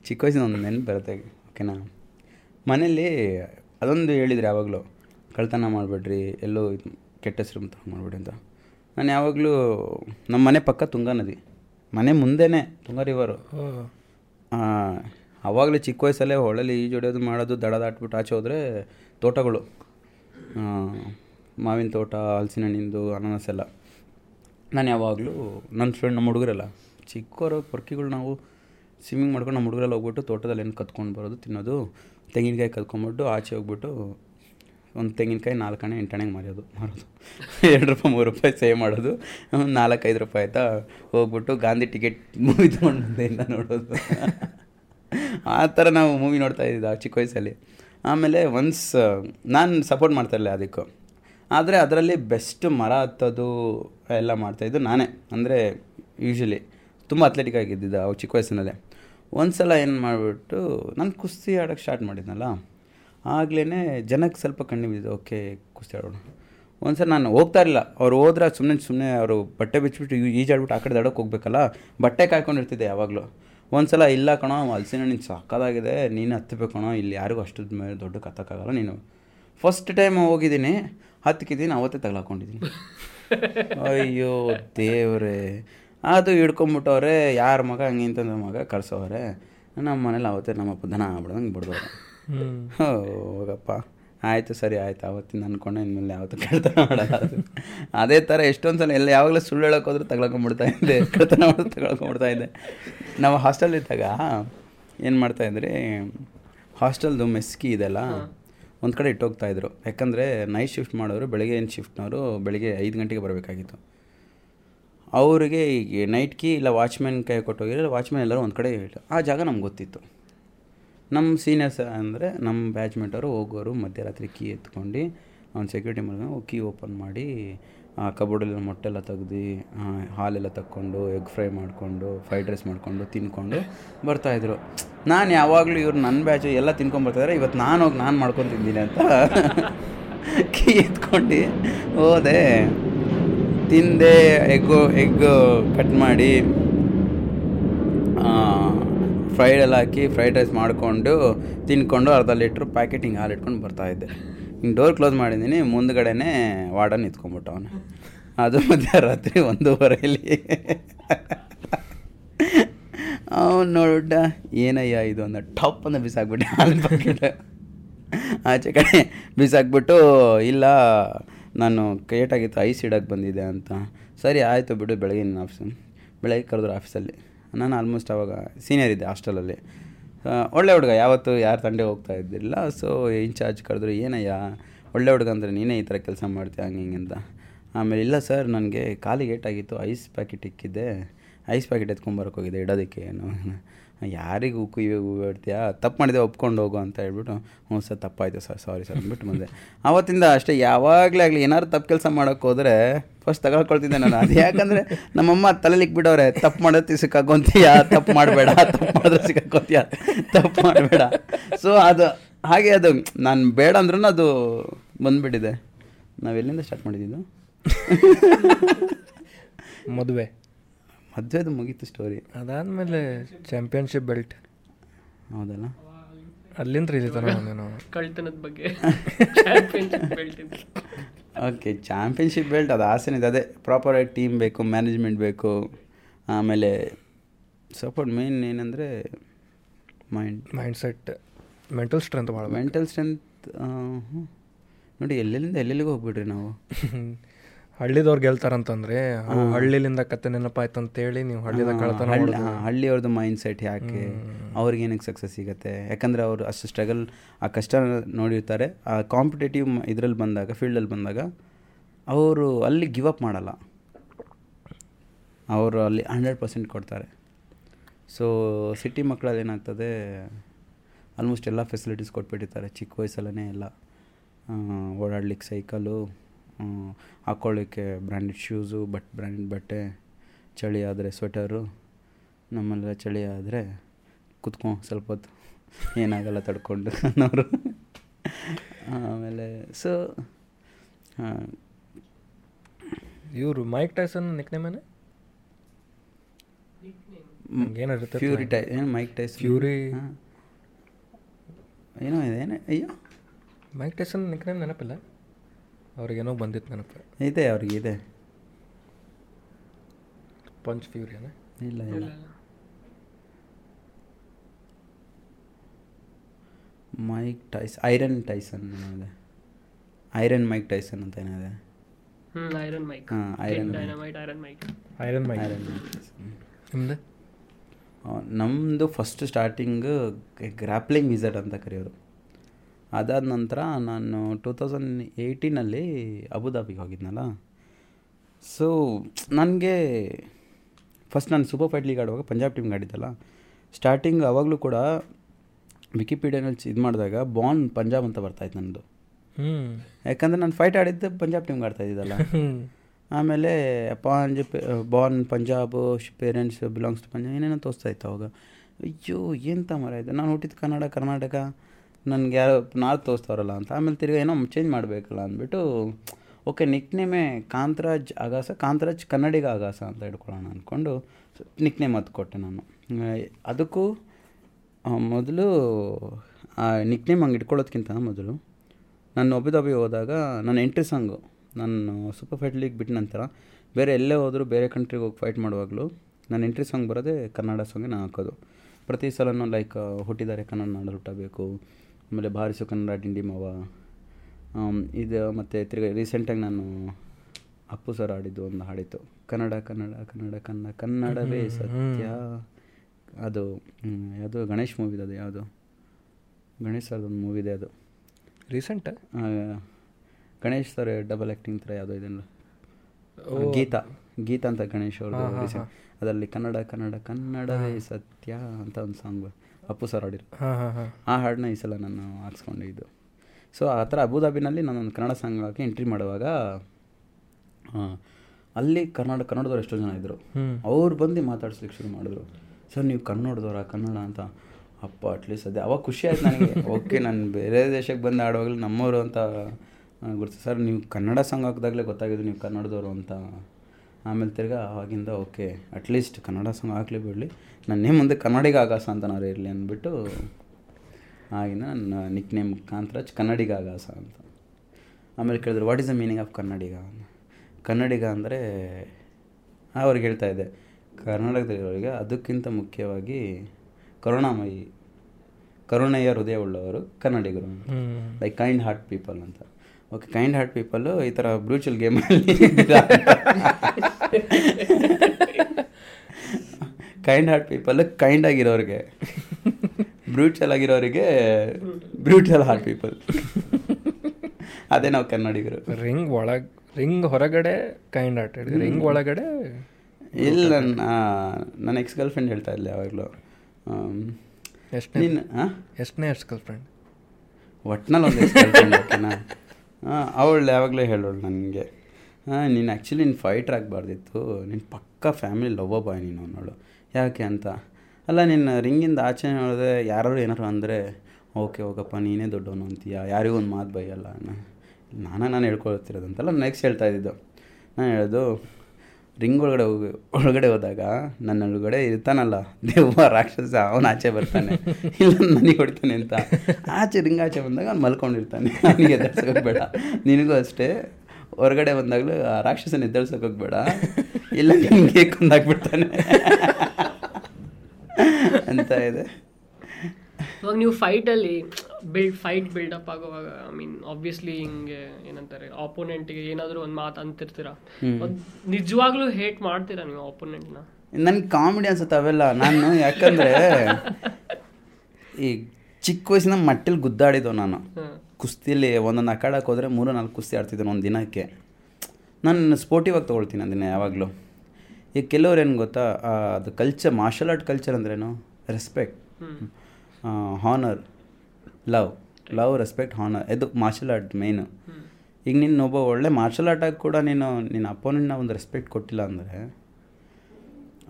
ಚಿಕ್ಕ ವಯಸ್ಸಿನ ಒಂದು ನೆನಪು ಬರುತ್ತೆ ಓಕೆನಾ? ಮನೇಲಿ ಅದೊಂದು ಹೇಳಿದ್ರು ಯಾವಾಗಲೂ ಕಳ್ತನ ಮಾಡಬೇಡ್ರಿ ಎಲ್ಲೋ ಇದ್ ಕೆಟ್ಟ ಹೆಸರು ಮಾಡಬೇಡಿ ಅಂತ. ನಾನು ಯಾವಾಗಲೂ ನಮ್ಮ ಮನೆ ಪಕ್ಕ ತುಂಗಾ ನದಿ. ಮನೆ ಮುಂದೆನೇ ತುಂಗಾ ರಿವರು ಆವಾಗಲೇ ಚಿಕ್ಕ ವಯಸ್ಸಲ್ಲೇ ಹೊಳಲಿ ಈಜೊಡೆಯೋದು ಮಾಡೋದು ದಡ ದಾಟ್ಬಿಟ್ಟು ಆಚೆ ಹೋದರೆ ತೋಟಗಳು ಮಾವಿನ ತೋಟ, ಹಲಸಿನ ಹಣ್ಣಿಂದು, ಅನಾನಸ್ ಎಲ್ಲ. ನಾನು ಯಾವಾಗಲೂ ನನ್ನ ಫ್ರೆಂಡ್ ನಮ್ಮ ಹುಡುಗರೆಲ್ಲ ಚಿಕ್ಕವರು ಪೊರ್ಕಿಗಳು ನಾವು ಸ್ವಿಮ್ಮಿಂಗ್ ಮಾಡ್ಕೊಂಡು ನಮ್ಮ ಹುಡುಗರೆಲ್ಲ ಹೋಗ್ಬಿಟ್ಟು ತೋಟದಲ್ಲಿ ಏನು ಕತ್ಕೊಂಡು ಬರೋದು, ತಿನ್ನೋದು, ತೆಂಗಿನಕಾಯಿ ಕತ್ಕೊಂಡ್ಬಿಟ್ಟು ಆಚೆ ಹೋಗ್ಬಿಟ್ಟು ಒಂದು ತೆಂಗಿನಕಾಯಿ ನಾಲ್ಕಣೆ ಎಂಟಣೆಗೆ ಮಾರೋದು ಮಾರೋದು. <laughs> ಎರಡು ರೂಪಾಯಿ, ಮೂರು ರೂಪಾಯಿ ಸೇವ್ ಮಾಡೋದು. ನಾಲ್ಕೈದು ರೂಪಾಯಿ ಆಯ್ತಾ? ಹೋಗ್ಬಿಟ್ಟು ಗಾಂಧಿ ಟಿಕೆಟ್ ಮೂವಿ ತೊಗೊಂಡು ನೋಡೋದು. <laughs> ಆ ಥರ ನಾವು ಮೂವಿ ನೋಡ್ತಾ ಇದ್ದಿದ್ದು ಆ ಚಿಕ್ಕ ವಯಸ್ಸಲ್ಲಿ. ಆಮೇಲೆ ಒನ್ಸ್ ನಾನು ಸಪೋರ್ಟ್ ಮಾಡ್ತಾಯಿರಲಿಲ್ಲ ಅದಕ್ಕೂ. ಆದರೆ ಅದರಲ್ಲಿ ಬೆಸ್ಟ್ ಮರ ಹತ್ತೋದು ಎಲ್ಲ ಮಾಡ್ತಾಯಿದ್ದು ನಾನೇ. ಅಂದರೆ ಯೂಶ್ವಲಿ ತುಂಬ ಅಥ್ಲೆಟಿಕ್ ಆಗಿದ್ದಿದ್ದ ಅವು ಚಿಕ್ಕ ವಯಸ್ಸಿನಲ್ಲೇ. ಒಂದು ಸಲ ಏನು ಮಾಡಿಬಿಟ್ಟು ನಾನು ಕುಸ್ತಿ ಆಡೋಕ್ಕೆ ಸ್ಟಾರ್ಟ್ ಮಾಡಿದ್ನಲ್ಲ ಆಗಲೇ ಜನಕ್ಕೆ ಸ್ವಲ್ಪ ಕಣ್ಣು ಬಿದ್ದಿದ್ದು ಓಕೆ, ಕುಸ್ತಿ ಆಡೋಣ. ಒಂದು ಸಲ ನಾನು ಹೋಗ್ತಾ ಇರಲಿಲ್ಲ. ಅವ್ರು ಹೋದ್ರೆ ಸುಮ್ಮನೆ ಸುಮ್ಮನೆ ಅವರು ಬಟ್ಟೆ ಬಿಚ್ಚಿಬಿಟ್ಟು ಈಜಾಡ್ಬಿಟ್ಟು ಆ ಕಡೆ ದಡಕ್ಕೆ ಹೋಗ್ಬೇಕಲ್ಲ, ಬಟ್ಟೆ ಕಾಯ್ಕೊಂಡಿರ್ತಿದ್ದೆ ಯಾವಾಗಲೂ. ಒಂದು ಸಲ ಇಲ್ಲ ಕಣೋ ಹಲಸಿನ ನೀನು ಸಾಕಾಗಿದೆ ನೀನು ಹತ್ತಬೇಕು ಕಣೋ ಇಲ್ಲಿ ಯಾರಿಗೂ ಅಷ್ಟು ಮೇಲೆ ದೊಡ್ಡ ಕತ್ತಕ್ಕಾಗಲ್ಲ ನೀನು ಫಸ್ಟ್ ಟೈಮ್ ಹೋಗಿದ್ದೀನಿ ಹತ್ತಕ್ಕಿದ್ದೀನಿ ಅವತ್ತೇ ತಗ್ಲಾಕೊಂಡಿದ್ದೀನಿ <laughs> ಅಯ್ಯೋ ದೇವ್ರೆ ಅದು ಹಿಡ್ಕೊಂಬಿಟ್ಟವ್ರೆ ಯಾರ ಮಗ ಹಂಗೆ ಇಂತಂದ ಮಗ ಕಳ್ಸೋವ್ರೆ ನಮ್ಮ ಮನೇಲಿ ಅವತ್ತೇ ನಮ್ಮಪ್ಪ ದನ ಆಗ್ಬಿಡ್ದಂಗೆ ಬಿಡ್ದವ್ರೆ. ಹೋಗಪ್ಪ. ಆಯಿತು ಸರಿ ಆಯ್ತು. ಅವತ್ತಿಂದ ಅನ್ಕೊಂಡೆ ಇನ್ಮೇಲೆ ಯಾವತ್ತೂ ಕಳ್ತನ ಮಾಡಲ್ಲ ಅದು ಅದೇ ಥರ ಎಷ್ಟೊಂದು ಸಲ ಎಲ್ಲ ಯಾವಾಗಲೂ ಸುಳ್ಳು ಹೇಳೋಕೆ ಹೋದ್ರೂ ತಗೊಳ್ಕೊಂಬಿಡ್ತಾ ಇದ್ದೆ. ಕಳ್ತನ ಮಾಡೋದು ತಗೊಳ್ಕೊಂಬಿಡ್ತಾ ಇದ್ದೆ. ನಾವು ಹಾಸ್ಟೆಲ್ ಇದ್ದಾಗ ಏನು ಮಾಡ್ತಾಯಿದ್ರಿ ಹಾಸ್ಟೆಲ್ದು ಮೆಸ್ಕಿ ಇದೆಲ್ಲ ಒಂದು ಕಡೆ ಇಟ್ಟೋಗ್ತಾಯಿದ್ರು ಯಾಕಂದರೆ ನೈಟ್ ಶಿಫ್ಟ್ ಮಾಡೋರು ಬೆಳಗ್ಗೆ ಏನು ಶಿಫ್ಟ್ನವರು ಬೆಳಗ್ಗೆ ಐದು ಗಂಟೆಗೆ ಬರಬೇಕಾಗಿತ್ತು. ಅವರಿಗೆ ಈಗ ನೈಟ್ ಕೀ ಇಲ್ಲ ವಾಚ್ಮ್ಯಾನ್ ಕೈ ಕೊಟ್ಟೋಗಿರೋ ವಾಚ್ಮ್ಯಾನ್ ಎಲ್ಲರೂ ಒಂದು ಕಡೆ ಇಟ್ಟು ಆ ಜಾಗ ನಮ್ಗೆ ಗೊತ್ತಿತ್ತು. ನಮ್ಮ ಸೀನಿಯರ್ಸ್ ಅಂದರೆ ನಮ್ಮ ಬ್ಯಾಚ್ಮೇಟವರು ಹೋಗೋರು, ಮಧ್ಯರಾತ್ರಿ ಕೀ ಎತ್ಕೊಂಡು ಅವ್ನು ಸೆಕ್ಯೂರಿಟಿ ಮಗ ಕೀ ಓಪನ್ ಮಾಡಿ, ಆ ಕಬೋರ್ಡಲ್ಲಿ ಮೊಟ್ಟೆಲ್ಲ ತೆಗ್ದು ಹಾಲೆಲ್ಲ ತಕ್ಕೊಂಡು ಎಗ್ ಫ್ರೈ ಮಾಡಿಕೊಂಡು ಫ್ರೈಡ್ ರೈಸ್ ಮಾಡಿಕೊಂಡು, ತಿನ್ಕೊಂಡು ಬರ್ತಾಯಿದ್ರು ನಾನು ಯಾವಾಗಲೂ ಇವ್ರು ನನ್ನ ಬ್ಯಾಚು ಎಲ್ಲ ತಿನ್ಕೊಂಡು ಬರ್ತಾಯಿದ್ರೆ ಇವತ್ತು ನಾನು ಹೋಗಿ ನಾನು ಮಾಡ್ಕೊಂಡು ತಿಂದಿನಿ ಅಂತ <laughs> ಕೀ ಎತ್ಕೊಂಡು ಹೋದೆ. ತಿಂದೆ ಎಗ್ಗು ಎಗ್ ಕಟ್ ಮಾಡಿ. ಫ್ರೈಡ್ ಎಲ್ಲ ಹಾಕಿ ಫ್ರೈಡ್ ರೈಸ್ ಮಾಡಿಕೊಂಡು ತಿನ್ಕೊಂಡು ಅರ್ಧ ಲೀಟ್ರ್ ಪ್ಯಾಕೆಟ್ ಹಿಂಗೆ ಹಾಲು ಇಟ್ಕೊಂಡು ಬರ್ತಾಯಿದ್ದೆ ಹಿಂಗೆ ಡೋರ್ ಕ್ಲೋಸ್ ಮಾಡಿದ್ದೀನಿ, ಮುಂದ್ಗಡೆನೇ ವಾರ್ಡನ್ ಅವನು. ಅದು ಮಧ್ಯರಾತ್ರಿ ಒಂದೂವರೆಯಲ್ಲಿ ಅವನು ನೋಡ್ಬಿಟ್ಟ ಏನಯ್ಯ ಇದು ಅಂದ ಟಾಪ್ ಅಂತ ಬಿಸಾಕ್ಬಿಟ್ಟೆ ಹಾಲು ಪ್ಯಾಕೆಟ್ ಆಚೆ ಕಡೆ ಬಿಸಾಕ್ಬಿಟ್ಟು, ಇಲ್ಲ, ನಾನು ಕೇಟಾಗಿತ್ತು ಐಸ್ ಇಡಕ್ಕೆ ಬಂದಿದ್ದೆ ಅಂತ. ಸರಿ, ಆಯಿತು ಬಿಡು ಬೆಳಗ್ಗೆ ನಿನ್ನ ಆಫೀಸು ಬೆಳಗ್ಗೆ ಕರೆದ್ರು ಆಫೀಸಲ್ಲಿ ನಾನು ಆಲ್ಮೋಸ್ಟ್ ಅವಾಗ ಸೀನಿಯರ್ ಇದ್ದೆ ಹಾಸ್ಟೆಲಲ್ಲಿ ಒಳ್ಳೆ ಹುಡುಗ, ಯಾವತ್ತು ಯಾರು ತಂಡೆ ಹೋಗ್ತಾ ಇದ್ದಿಲ್ಲ ಸೊ ಇನ್ಚಾರ್ಜ್ ಕರೆದ್ರು, ಏನಯ್ಯ, ಒಳ್ಳೆ ಹುಡುಗ ಅಂದರೆ ನೀನೇ ಈ ಥರ ಕೆಲಸ ಮಾಡ್ತೀಯ, ಹಂಗೆ ಹಿಂಗೆ ಅಂತ. ಆಮೇಲೆ, ಇಲ್ಲ ಸರ್ ನನಗೆ ಕಾಲಿಗೆ ಏಟಾಗಿತ್ತು ಐಸ್ ಪ್ಯಾಕೆಟ್ ಇಕ್ಕಿದ್ದೆ ಐಸ್ ಪ್ಯಾಕೆಟ್ ಎತ್ಕೊಂಬರಕ್ಕೆ ಹೋಗಿದ್ದೆ, ಇಡೋದಕ್ಕೆ ಏನು? ಯಾರಿಗೂ ಇವೆ ಬಿಡ್ತೀಯಾ ತಪ್ಪು ಮಾಡಿದೆ, ಒಪ್ಕೊಂಡು ಹೋಗು ಅಂತ ಹೇಳ್ಬಿಟ್ಟು, ಹ್ಞೂ ಸರ್, ತಪ್ಪಾಯ್ತು ಸರ್, ಸಾರಿ ಸರ್ ಅಂದ್ಬಿಟ್ಟು ಮುಂದೆ ಆವತ್ತಿಂದ ಅಷ್ಟೇ ಯಾವಾಗಲೇ ಆಗಲಿ ಏನಾದ್ರು ತಪ್ಪು ಕೆಲಸ ಮಾಡೋಕ್ಕೆ ಹೋದರೆ ಫಸ್ಟ್ ತಗೊಳ್ಕೊಳ್ತಿದ್ದೆ ನಾನು. ಅದು ಯಾಕಂದರೆ ನಮ್ಮಮ್ಮ ತಲೆಲಿ ಬಿಡೋರೆ ತಪ್ಪು ಮಾಡೋದು ಸಿಕ್ಕಾಕೊಂತೀಯ? ತಪ್ಪು ಮಾಡಬೇಡ, ತಪ್ಪು ಮಾಡಿದ್ರೆ ಸಿಕ್ಕಾಕೊಂತೀಯ? ತಪ್ಪು ಮಾಡಬೇಡ. ಸೊ ಅದು, ಹಾಗೆ ಅದು, ನಾನು ಬೇಡ ಅಂದ್ರೂ ಅದು ಬಂದುಬಿಟ್ಟಿದೆ. ನಾವು ಎಲ್ಲಿಂದ ಸ್ಟಾರ್ಟ್ ಮಾಡಿದ್ದು ಮದುವೆ. ಮದುವೆದು ಮುಗೀತು ಸ್ಟೋರಿ ಅದಾದಮೇಲೆ ಚಾಂಪಿಯನ್ಶಿಪ್ ಬೆಲ್ಟ್ ಹೌದಲ್ಲ? ಅಲ್ಲಿಂದ ಕಳ್ತನದ ಬಗ್ಗೆ. <laughs> ಚಾಂಪಿಯನ್ಶಿಪ್ ಬೆಲ್ಟ್ ಇದೆ. ಓಕೆ ಚಾಂಪಿಯನ್ಶಿಪ್ ಬೆಲ್ಟ್ ಅದು ಆಸೆನಿದೆ ಅದೇ ಪ್ರಾಪರಾಗಿ ಟೀಮ್ ಬೇಕು ಮ್ಯಾನೇಜ್ಮೆಂಟ್ ಬೇಕು. ಆಮೇಲೆ ಸಪೋರ್ಟ್ ಮೇನ್ ಏನಂದರೆ mind mind set mental strength ಭಾಳ ಮೆಂಟಲ್ ಸ್ಟ್ರೆಂತ್ ನೋಡಿ ಎಲ್ಲೆಲ್ಲಿಂದ ಎಲ್ಲೆಲ್ಲಿಗೆ ಹೋಗ್ಬಿಡ್ರಿ ನಾವು? <laughs> ಹಳ್ಳಿದವ್ರು ಗೆಲ್ತಾರಂತಂದ್ರೆ ಹಳ್ಳಿಲಿಂದ ಕತೆ ನೆನಪಾಯ್ತು ಅಂತೇಳಿ ನೀವು ಹಳ್ಳಿದ ಕಳ್ತನ ಹಳ್ಳಿ ಹಳ್ಳಿಯವ್ರದ್ದು ಮೈಂಡ್ ಸೆಟ್ ಯಾಕೆ? ಅವ್ರಿಗೆ ಏನಕ್ಕೆ ಸಕ್ಸಸ್ ಸಿಗುತ್ತೆ? ಯಾಕಂದರೆ ಅವರು ಅಷ್ಟು ಸ್ಟ್ರಗಲ್ ಆ ಕಷ್ಟ ನೋಡಿರ್ತಾರೆ. ಆ ಕಾಂಪಿಟೇಟಿವ್ ಇದರಲ್ಲಿ ಬಂದಾಗ ಫೀಲ್ಡಲ್ಲಿ ಬಂದಾಗ ಅವರು ಅಲ್ಲಿ ಗಿವ್ ಅಪ್ ಮಾಡಲ್ಲ. ಅವರು ಅಲ್ಲಿ ಹಂಡ್ರೆಡ್ ಪರ್ಸೆಂಟ್ ಕೊಡ್ತಾರೆ. ಸೊ ಸಿಟಿ ಮಕ್ಕಳಲ್ಲಿ ಏನಾಗ್ತದೆ ಆಲ್ಮೋಸ್ಟ್ ಎಲ್ಲ ಫೆಸಿಲಿಟೀಸ್ ಕೊಟ್ಬಿಟ್ಟಿರ್ತಾರೆ. ಚಿಕ್ಕ ವಯಸ್ಸಲ್ಲೇ ಎಲ್ಲ ಓಡಾಡ್ಲಿಕ್ಕೆ ಸೈಕಲು ಹಾಕ್ಕೊಳ್ಳಿಕ್ಕೆ ಬ್ರ್ಯಾಂಡೆಡ್ ಶೂಸು ಬಟ್ ಬ್ರ್ಯಾಂಡೆಡ್ ಬಟ್ಟೆ ಚಳಿ ಆದರೆ ಸ್ವೆಟರು ನಮ್ಮೆಲ್ಲ ಚಳಿ ಆದರೆ ಕುತ್ಕೊ ಸ್ವಲ್ಪ ಹೊತ್ತು. ಏನಾಗಲ್ಲ ತಡ್ಕೊಂಡು ಅನ್ನೋರು. ಆಮೇಲೆ ಸೊ ಇವರು ಮೈಕ್ ಟೈಸನ್ ನಿಕ್ನೇಮೇನೆ ಏನಾಗುತ್ತೆ ಫ್ಯೂರಿ ಟೈ ಏನು ಮೈಕ್ ಟೈಸ್ ಫ್ಯೂರಿ ಏನೋ ಇದೆ ಏನೋ ಅಯ್ಯೋ. ಮೈಕ್ ಟೈಸನ್ ನಿಕ್ನೇಮ್ ನೆನಪಿಲ್ಲ? ಅವ್ರಿಗೇನೋ ಬಂದಿತ್ತು ನನಗೆ ಇದೆ ಅವ್ರಿಗೆ ಇದೆ. ಪಂಚ್ ಫ್ಯೂರಿ ಏನೇ ಇಲ್ಲ ಇಲ್ಲ. ಮೈಕ್ ಟೈಸ್ ಐರನ್ ಟೈಸನ್ ಏನಿದೆ? ಐರನ್ ಮೈಕ್ ಟೈಸನ್ ಅಂತ ಏನಿದೆ? ಹ್ಮ್ ಐರನ್ ಮೈಕ್. ಹಾಂ iron dynamite iron Mike. Iron Mike. Iron ನಮ್ಮದು ಫಸ್ಟ್ ಸ್ಟಾರ್ಟಿಂಗ್ ಗ್ರಾಪ್ಲಿಂಗ್ ವಿಸಟ್ ಅಂತ ಕರೆಯೋರು. ಅದಾದ ನಂತರ ನಾನು ಟೂ ತೌಸಂಡ್ ಏಯ್ಟೀನಲ್ಲಿ ಅಬುದಾಬಿಗೆ ಹೋಗಿದ್ನಲ್ಲ. ಸೊ ನನಗೆ ಫಸ್ಟ್ ನಾನು ಸೂಪರ್ ಫೈಟ್ ಲೀಗ್ ಆಡುವಾಗ ಪಂಜಾಬ್ ಟೀಮ್ಗೆ ಆಡಿದ್ದಲ್ಲ. ಸ್ಟಾರ್ಟಿಂಗ್ ಆವಾಗಲೂ ಕೂಡ ವಿಕಿಪೀಡಿಯಾನಲ್ಲಿ ಇದು ಮಾಡಿದಾಗ ಬಾನ್ ಪಂಜಾಬ್ ಅಂತ ಬರ್ತಾಯಿತ್ತು ನನ್ನದು ಯಾಕಂದರೆ ನಾನು ಫೈಟ್ ಆಡಿದ್ದು ಪಂಜಾಬ್ ಟೀಮ್ಗೆ ಆಡ್ತಾ ಇದ್ದಿದ್ದಲ್ಲ. ಆಮೇಲೆ ಪಾಂಜ್ ಬಾನ್ Punjab parents belongs to Punjab ಏನೇನೋ ತೋರಿಸ್ತಾ ಇತ್ತು ಅವಾಗ. ಅಯ್ಯೋ ಎಂತ ಮರ ಇದೆ? ನಾನು ಹುಟ್ಟಿದ ಕನ್ನಡ ಕರ್ನಾಟಕ. ನನಗೆ ಯಾರು ನಾಳೆ ತೋರಿಸ್ತವ್ರಲ್ಲ ಅಂತ, ಆಮೇಲೆ ತಿರ್ಗಿ ಏನೋ ಚೇಂಜ್ ಮಾಡಬೇಕಲ್ಲ ಅಂದ್ಬಿಟ್ಟು, ಓಕೆ ನಿಕ್ನೇಮೇ ಕಾಂತರಾಜ್ ಆಗಾಸ ಕಾಂತರಾಜ್ ಕನ್ನಡಿಗ ಆಗಾಸ ಅಂತ ಇಟ್ಕೊಳ್ಳೋಣ ಅಂದ್ಕೊಂಡು ನಿಕ್ನೇಮ್ ಅದು ಕೊಟ್ಟೆ ನಾನು. ಅದಕ್ಕೂ ಮೊದಲು ನಿಕ್ ನೇಮ್ ಹಂಗೆ ಇಟ್ಕೊಳ್ಳೋದ್ಕಿಂತ ಮೊದಲು, ನಾನು ಒಬ್ಬಿದೊಬ್ಬಿ ಹೋದಾಗ ನನ್ನ ಎಂಟ್ರಿ ಸಾಂಗು, ನಾನು ಸೂಪರ್ ಫೈಟ್ ಲೀಗ್ ಬಿಟ್ಟ ನಂತರ, ಬೇರೆ ಎಲ್ಲೇ ಹೋದರೂ ಬೇರೆ ಕಂಟ್ರಿಗೆ ಹೋಗಿ ಫೈಟ್ ಮಾಡುವಾಗಲೂ, ನನ್ನ ಎಂಟ್ರಿ ಸಾಂಗ್ ಬರೋದೇ ಕನ್ನಡ ಸಾಂಗೇ ನಾನು ಹಾಕೋದು. ಪ್ರತಿ ಸಲನೂ ಲೈಕ್ ಹುಟ್ಟಿದ್ದಾರೆ ಕನ್ನಡ ನಾಡಲು ಹುಟ್ಟಬೇಕು ಆಮೇಲೆ ಬಾರಿಸು ಕನ್ನಡ ಡಿಂಡಿ ಮಾವ. ಇದು ಮತ್ತು ತಿರ್ಗಿ ರೀಸೆಂಟಾಗಿ ನಾನು ಅಪ್ಪು ಸರ್ ಆಡಿದ್ದು ಒಂದು ಹಾಡಿತ್ತು. ಕನ್ನಡ ಕನ್ನಡ ಕನ್ನಡ ಕನ್ನಡ ಕನ್ನಡವೇ ಸತ್ಯ. ಅದು ಯಾವುದು ಗಣೇಶ್ ಮೂವಿದು ಅದು ಯಾವುದು? ಗಣೇಶ್ ಸರ್ ಒಂದು ಮೂವಿದೆ ಅದು. Recent? Ganesh sir double acting ಥರ ಯಾವುದೋ ಇದೆಲ್ಲ ಗೀತಾ ಗೀತಾ ಅಂತ ಗಣೇಶ್ ಅವ್ರದ್ದು ಅದರಲ್ಲಿ ಕನ್ನಡ ಕನ್ನಡ ಕನ್ನಡವೇ ಸತ್ಯ ಅಂತ ಒಂದು ಸಾಂಗ್ ಅಪ್ಪು ಸರ್ ಆಡಿರು ಹಾಂ ಹಾಂ ಹಾಂ. ಆ ಹಾಡನ್ನ ಈ ಸಲ ನಾನು ಹಾಕ್ಸ್ಕೊಂಡಿದ್ದು ಸೊ ಆ ಥರ ಅಬುದಾಬಿನಲ್ಲಿ ನಾನೊಂದು ಕನ್ನಡ ಸಂಘಕ್ಕೆ ಎಂಟ್ರಿ ಮಾಡುವಾಗ ಅಲ್ಲಿ ಕನ್ನಡ ಕನ್ನಡದವ್ರು ಎಷ್ಟೋ ಜನ ಇದ್ದರು ಅವ್ರು ಬಂದು ಮಾತಾಡ್ಸ್ಲಿಕ್ಕೆ ಶುರು ಮಾಡಿದ್ರು. ಸರ್ ನೀವು ಕನ್ನಡದವ್ರ? ಕನ್ನಡ ಅಂತ? ಅಪ್ಪ ಅಟ್ಲೀಸ್ಟ್ ಅದೇ. ಅವಾಗ ಖುಷಿ ಆಯ್ತು ನನಗೆ. <laughs> ಓಕೆ ನಾನು ಬೇರೆ ದೇಶಕ್ಕೆ ಬಂದು ಆಡುವಾಗಲೂ ನಮ್ಮವರು ಅಂತ ಗುರುತು ಗುರ್ತು ಸರ್ ನೀವು ಕನ್ನಡ ಸಾಂಗ್ ಹಾಕಿದಾಗಲೇ ಗೊತ್ತಾಗಿದ್ದು ನೀವು ಕನ್ನಡದವರು ಅಂತ. ಆಮೇಲೆ ತಿರ್ಗಾ ಆವಾಗಿಂದ ಓಕೆ ಅಟ್ಲೀಸ್ಟ್ ಕನ್ನಡ ಸಾಂಗ್ ಆಗಲಿ ಬಿಡಲಿ. ನನ್ನೇ ಮುಂದೆ ಕನ್ನಡಿಗ ಆಗಾಸ ಅಂತ ನಾನು ಇರಲಿ ಅಂದ್ಬಿಟ್ಟು ಆಗಿನ ನನ್ನ ನಿಕ್ ನೇಮ್ ಕಾಂತರಾಜ್ ಕನ್ನಡಿಗ ಆಗಾಸ ಅಂತ. ಆಮೇಲೆ ಕೇಳಿದ್ರು what is the meaning of Kannadiga? Kannadiga ಅಂದರೆ ಅವ್ರಿಗೆ ಹೇಳ್ತಾ ಇದ್ದೆ ಕರ್ನಾಟಕದಲ್ಲಿರೋರಿಗೆ ಅದಕ್ಕಿಂತ ಮುಖ್ಯವಾಗಿ ಕರುಣಾಮಯಿ ಕರುಣೆಯ ಹೃದಯ ಉಳ್ಳವರು ಕನ್ನಡಿಗರು ಲೈಕ್ ಕೈಂಡ್ ಹಾರ್ಟ್ ಪೀಪಲ್ ಅಂತ. ಓಕೆ ಕೈಂಡ್ ಹಾರ್ಟ್ ಪೀಪಲ್ ಈ ಥರ ಬ್ರೂಚಲ್ ಗೇಮಲ್ಲಿ ಕೈಂಡ್ ಹಾರ್ಟ್ ಪೀಪಲ್ ಕೈಂಡ್ ಆಗಿರೋರಿಗೆ. ಬ್ರೂಚಲ್ ಆಗಿರೋರಿಗೆ ಬ್ರೂಟಲ್ ಹಾರ್ಟ್ ಪೀಪಲ್ ಅದೇ ನಾವು ಕನ್ನಡಿಗರು. ರಿಂಗ್ ಒಳಗೆ ರಿಂಗ್ ಹೊರಗಡೆ ಕೈಂಡ್ ಹಾರ್ಟ್ ರಿಂಗ್ ಒಳಗಡೆ ಇಲ್ಲ ನನ್ನ ನನ್ನ ಎಕ್ಸ್ ಗರ್ಲ್ ಫ್ರೆಂಡ್ ಹೇಳ್ತಾ ಇರಲಿ ಯಾವಾಗಲೂ. ಎಷ್ಟನೇ ಹಾಂ? ಎಷ್ಟನೇ ಎಷ್ಟು ಗರ್ಲ್ ಫ್ರೆಂಡ್ ಒಟ್ನಲ್ಲಿ ಒಂದು ಎಕ್ಸ್ ಗರ್ಲ್ ಫ್ರೆಂಡ್ ಓಕೆನಾ? ಅವಳು ಯಾವಾಗಲೂ ಹೇಳೋಳು ನನಗೆ. ಹಾಂ, ನೀನು ಆ್ಯಕ್ಚುಲಿ ನೀನು ಫೈಟ್ರ್ ಆಗಬಾರ್ದಿತ್ತು. ನೀನು ಪಕ್ಕ ಫ್ಯಾಮಿಲಿ ಲವ್ ಬಾಯ್ ನೀನು ಅನ್ನೋಳು. ಯಾಕೆ ಅಂತ? ಅಲ್ಲ, ನಿನ್ನ ರಿಂಗಿಂದ ಆಚೆ ನೋಡಿದ್ರೆ ಯಾರು ಏನಾರು ಅಂದರೆ, ಓಕೆ, ಹೋಗಪ್ಪ, ನೀನೇ ದೊಡ್ಡವನು ಅಂತೀಯ? ಯಾರಿಗೂ ಒಂದು ಮಾತು ಬೈಯಲ್ಲ. ನಾನೇ, ನಾನು ಹೇಳ್ಕೊಳ್ತಿರೋದಂತಲ್ಲ ನೆಕ್ಸ್ಟ್ ಹೇಳ್ತಾ ಇದ್ದಿದ್ದು. ನಾನು ಹೇಳೋದು ರಿಂಗ್ ಒಳಗಡೆ ಹೋಗಿ, ಒಳಗಡೆ ಹೋದಾಗ ನನ್ನ ಒಳಗಡೆ ಇರ್ತಾನಲ್ಲ. ದೇವ ರಾಕ್ಷಸ, ಅವನು ಆಚೆ ಬರ್ತಾನೆ. ಇಲ್ಲ ನನಗೆ ಹೊಡಿತಾನೆ ಅಂತ. ಆಚೆ ರಿಂಗ್ ಆಚೆ ಬಂದಾಗ ಅವ್ನು ಮಲ್ಕೊಂಡಿರ್ತಾನೆ. ನನಗೆ ಎದುರ್ಸೋಕೆ ಬೇಡ ನಿನಗೂ ಅಷ್ಟೇ. ಹೊರಗಡೆ ಬಂದಾಗಲೂ ರಾಕ್ಷಸನ ಎದ್ದೇಳ್ಸೋಕೆ ಹೋಗ್ಬೇಡ. ಇಲ್ಲ, ನಿನಗೆ ಕೊಂದಾಕ್ಬಿಡ್ತಾನೆ ಅಂತ ಇದೆ. ಇವಾಗ ನೀವು ಫೈಟಲ್ಲಿ ಬಿಲ್ಡ್ ಫೈಟ್ ಬಿಲ್ಡಪ್ ಆಗುವಾಗ ಐ ಮೀನ್ ಆಬ್ವಿಯಸ್ಲಿ ಹಿಂಗೆ ಏನಂತಾರೆ ಆಪೋನೆಂಟ್ಗೆ ಏನಾದರೂ ಒಂದು ಮಾತು ಅಂತಿರ್ತೀರ? ನಿಜವಾಗ್ಲೂ ಹೇಟ್ ಮಾಡ್ತೀರಾ ನೀವು ಆಪೋನೆಂಟ್ನ ನನ್ಗೆ ಕಾಮಿಡಿ ಅನ್ಸುತ್ತೆ ಅವೆಲ್ಲ. ನಾನು ಯಾಕಂದರೆ ಈ ಚಿಕ್ಕ ವಯಸ್ಸಿನ ಮಟ್ಟಲ್ಲಿ ಗುದ್ದಾಡಿದ್ದು ನಾನು. ಕುಸ್ತಿಲಿ ಒಂದೊಂದು ಅಕಾಡಕ್ಕೆ ಹೋದರೆ ಮೂರು ನಾಲ್ಕು ಕುಸ್ತಿ ಆಡ್ತಿದ್ದೆ ಒಂದು ದಿನಕ್ಕೆ. ನಾನು ಸ್ಪೋರ್ಟಿವ್ ಆಗಿ ತೊಗೊಳ್ತೀನಿ ಅದನ್ನ ಯಾವಾಗಲೂ. ಈಗ ಕೆಲವ್ರು ಏನು ಗೊತ್ತಾ ಅದು ಕಲ್ಚರ್ ಮಾರ್ಷಲ್ ಆರ್ಟ್ ಕಲ್ಚರ್ ಅಂದ್ರೇನು? Respect honour love love respect honour ಇದು ಮಾರ್ಷಲ್ ಆರ್ಟ್ ಮೇಯ್ನು ಈಗ ನಿನ್ನ ಒಬ್ಬ ಒಳ್ಳೆ ಮಾರ್ಷಲ್ ಆರ್ಟಾಗಿ ಕೂಡ ನೀನು ನಿನ್ನ ಅಪೋನೆಂಟ್ನ ಒಂದು ರೆಸ್ಪೆಕ್ಟ್ ಕೊಟ್ಟಿಲ್ಲ ಅಂದರೆ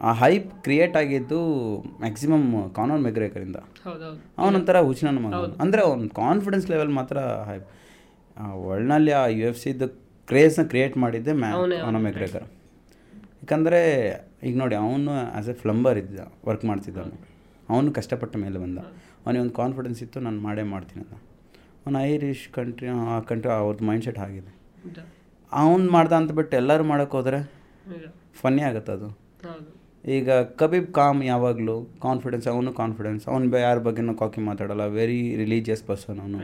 ಆ ಹೈಪ್ ಕ್ರಿಯೇಟ್ ಆಗಿದ್ದು ಮ್ಯಾಕ್ಸಿಮಮ್ ಕಾನೋನ್ ಮೆಗ್ರೇಕರಿಂದ ಅವನೊಂಥರ ಹುಚ್ಚಿನ ಮಗ. ಅಂದರೆ ಅವ್ನ ಕಾನ್ಫಿಡೆನ್ಸ್ ಲೆವೆಲ್ ಮಾತ್ರ ಹೈಪ್ ವರ್ಲ್ಡ್ನಲ್ಲಿ ಆ ಯು ಎಫ್ ಸಿದು ಕ್ರೇಜ್ನ ಕ್ರಿಯೇಟ್ ಮಾಡಿದ್ದೆ ಮ್ಯಾ ಅವನ ಮೆಗ್ರೇಕರ್ ಯಾಕಂದರೆ ಈಗ ನೋಡಿ ಅವನು ಆ್ಯಸ್ ಎ ಫ್ಲಂಬರ್ ಇದ್ದ ವರ್ಕ್ ಮಾಡ್ತಿದ್ದವನು. ಅವನು ಕಷ್ಟಪಟ್ಟ ಮೇಲೆ ಬಂದ. ಅವನಿಗೆ ಒಂದು ಕಾನ್ಫಿಡೆನ್ಸ್ ಇತ್ತು ನಾನು ಮಾಡೇ ಮಾಡ್ತೀನಿ ಅಂತ. ಅವನು ಐರಿಷ್ ಕಂಟ್ರಿ ಆ ಕಂಟ್ರಿ ಅವ್ರದ್ದು ಮೈಂಡ್ ಸೆಟ್ ಆಗಿದೆ ಅವ್ನು ಮಾಡ್ದ ಅಂತ ಬಿಟ್ಟು ಎಲ್ಲರೂ ಮಾಡೋಕ್ಕೆ ಹೋದರೆ ಫನ್ನಿ ಆಗುತ್ತೆ ಅದು. ಈಗ ಕಬೀಬ್ ಕಾಮ್ ಯಾವಾಗಲೂ ಕಾನ್ಫಿಡೆನ್ಸ್ ಅವನು ಕಾನ್ಫಿಡೆನ್ಸ್ ಅವ್ನು ಯಾರ ಬಗ್ಗೆನೂ ಕಾಕಿ ಮಾತಾಡಲ್ಲ ವೆರಿ ರಿಲೀಜಿಯಸ್ ಪರ್ಸನ್ ಅವನು.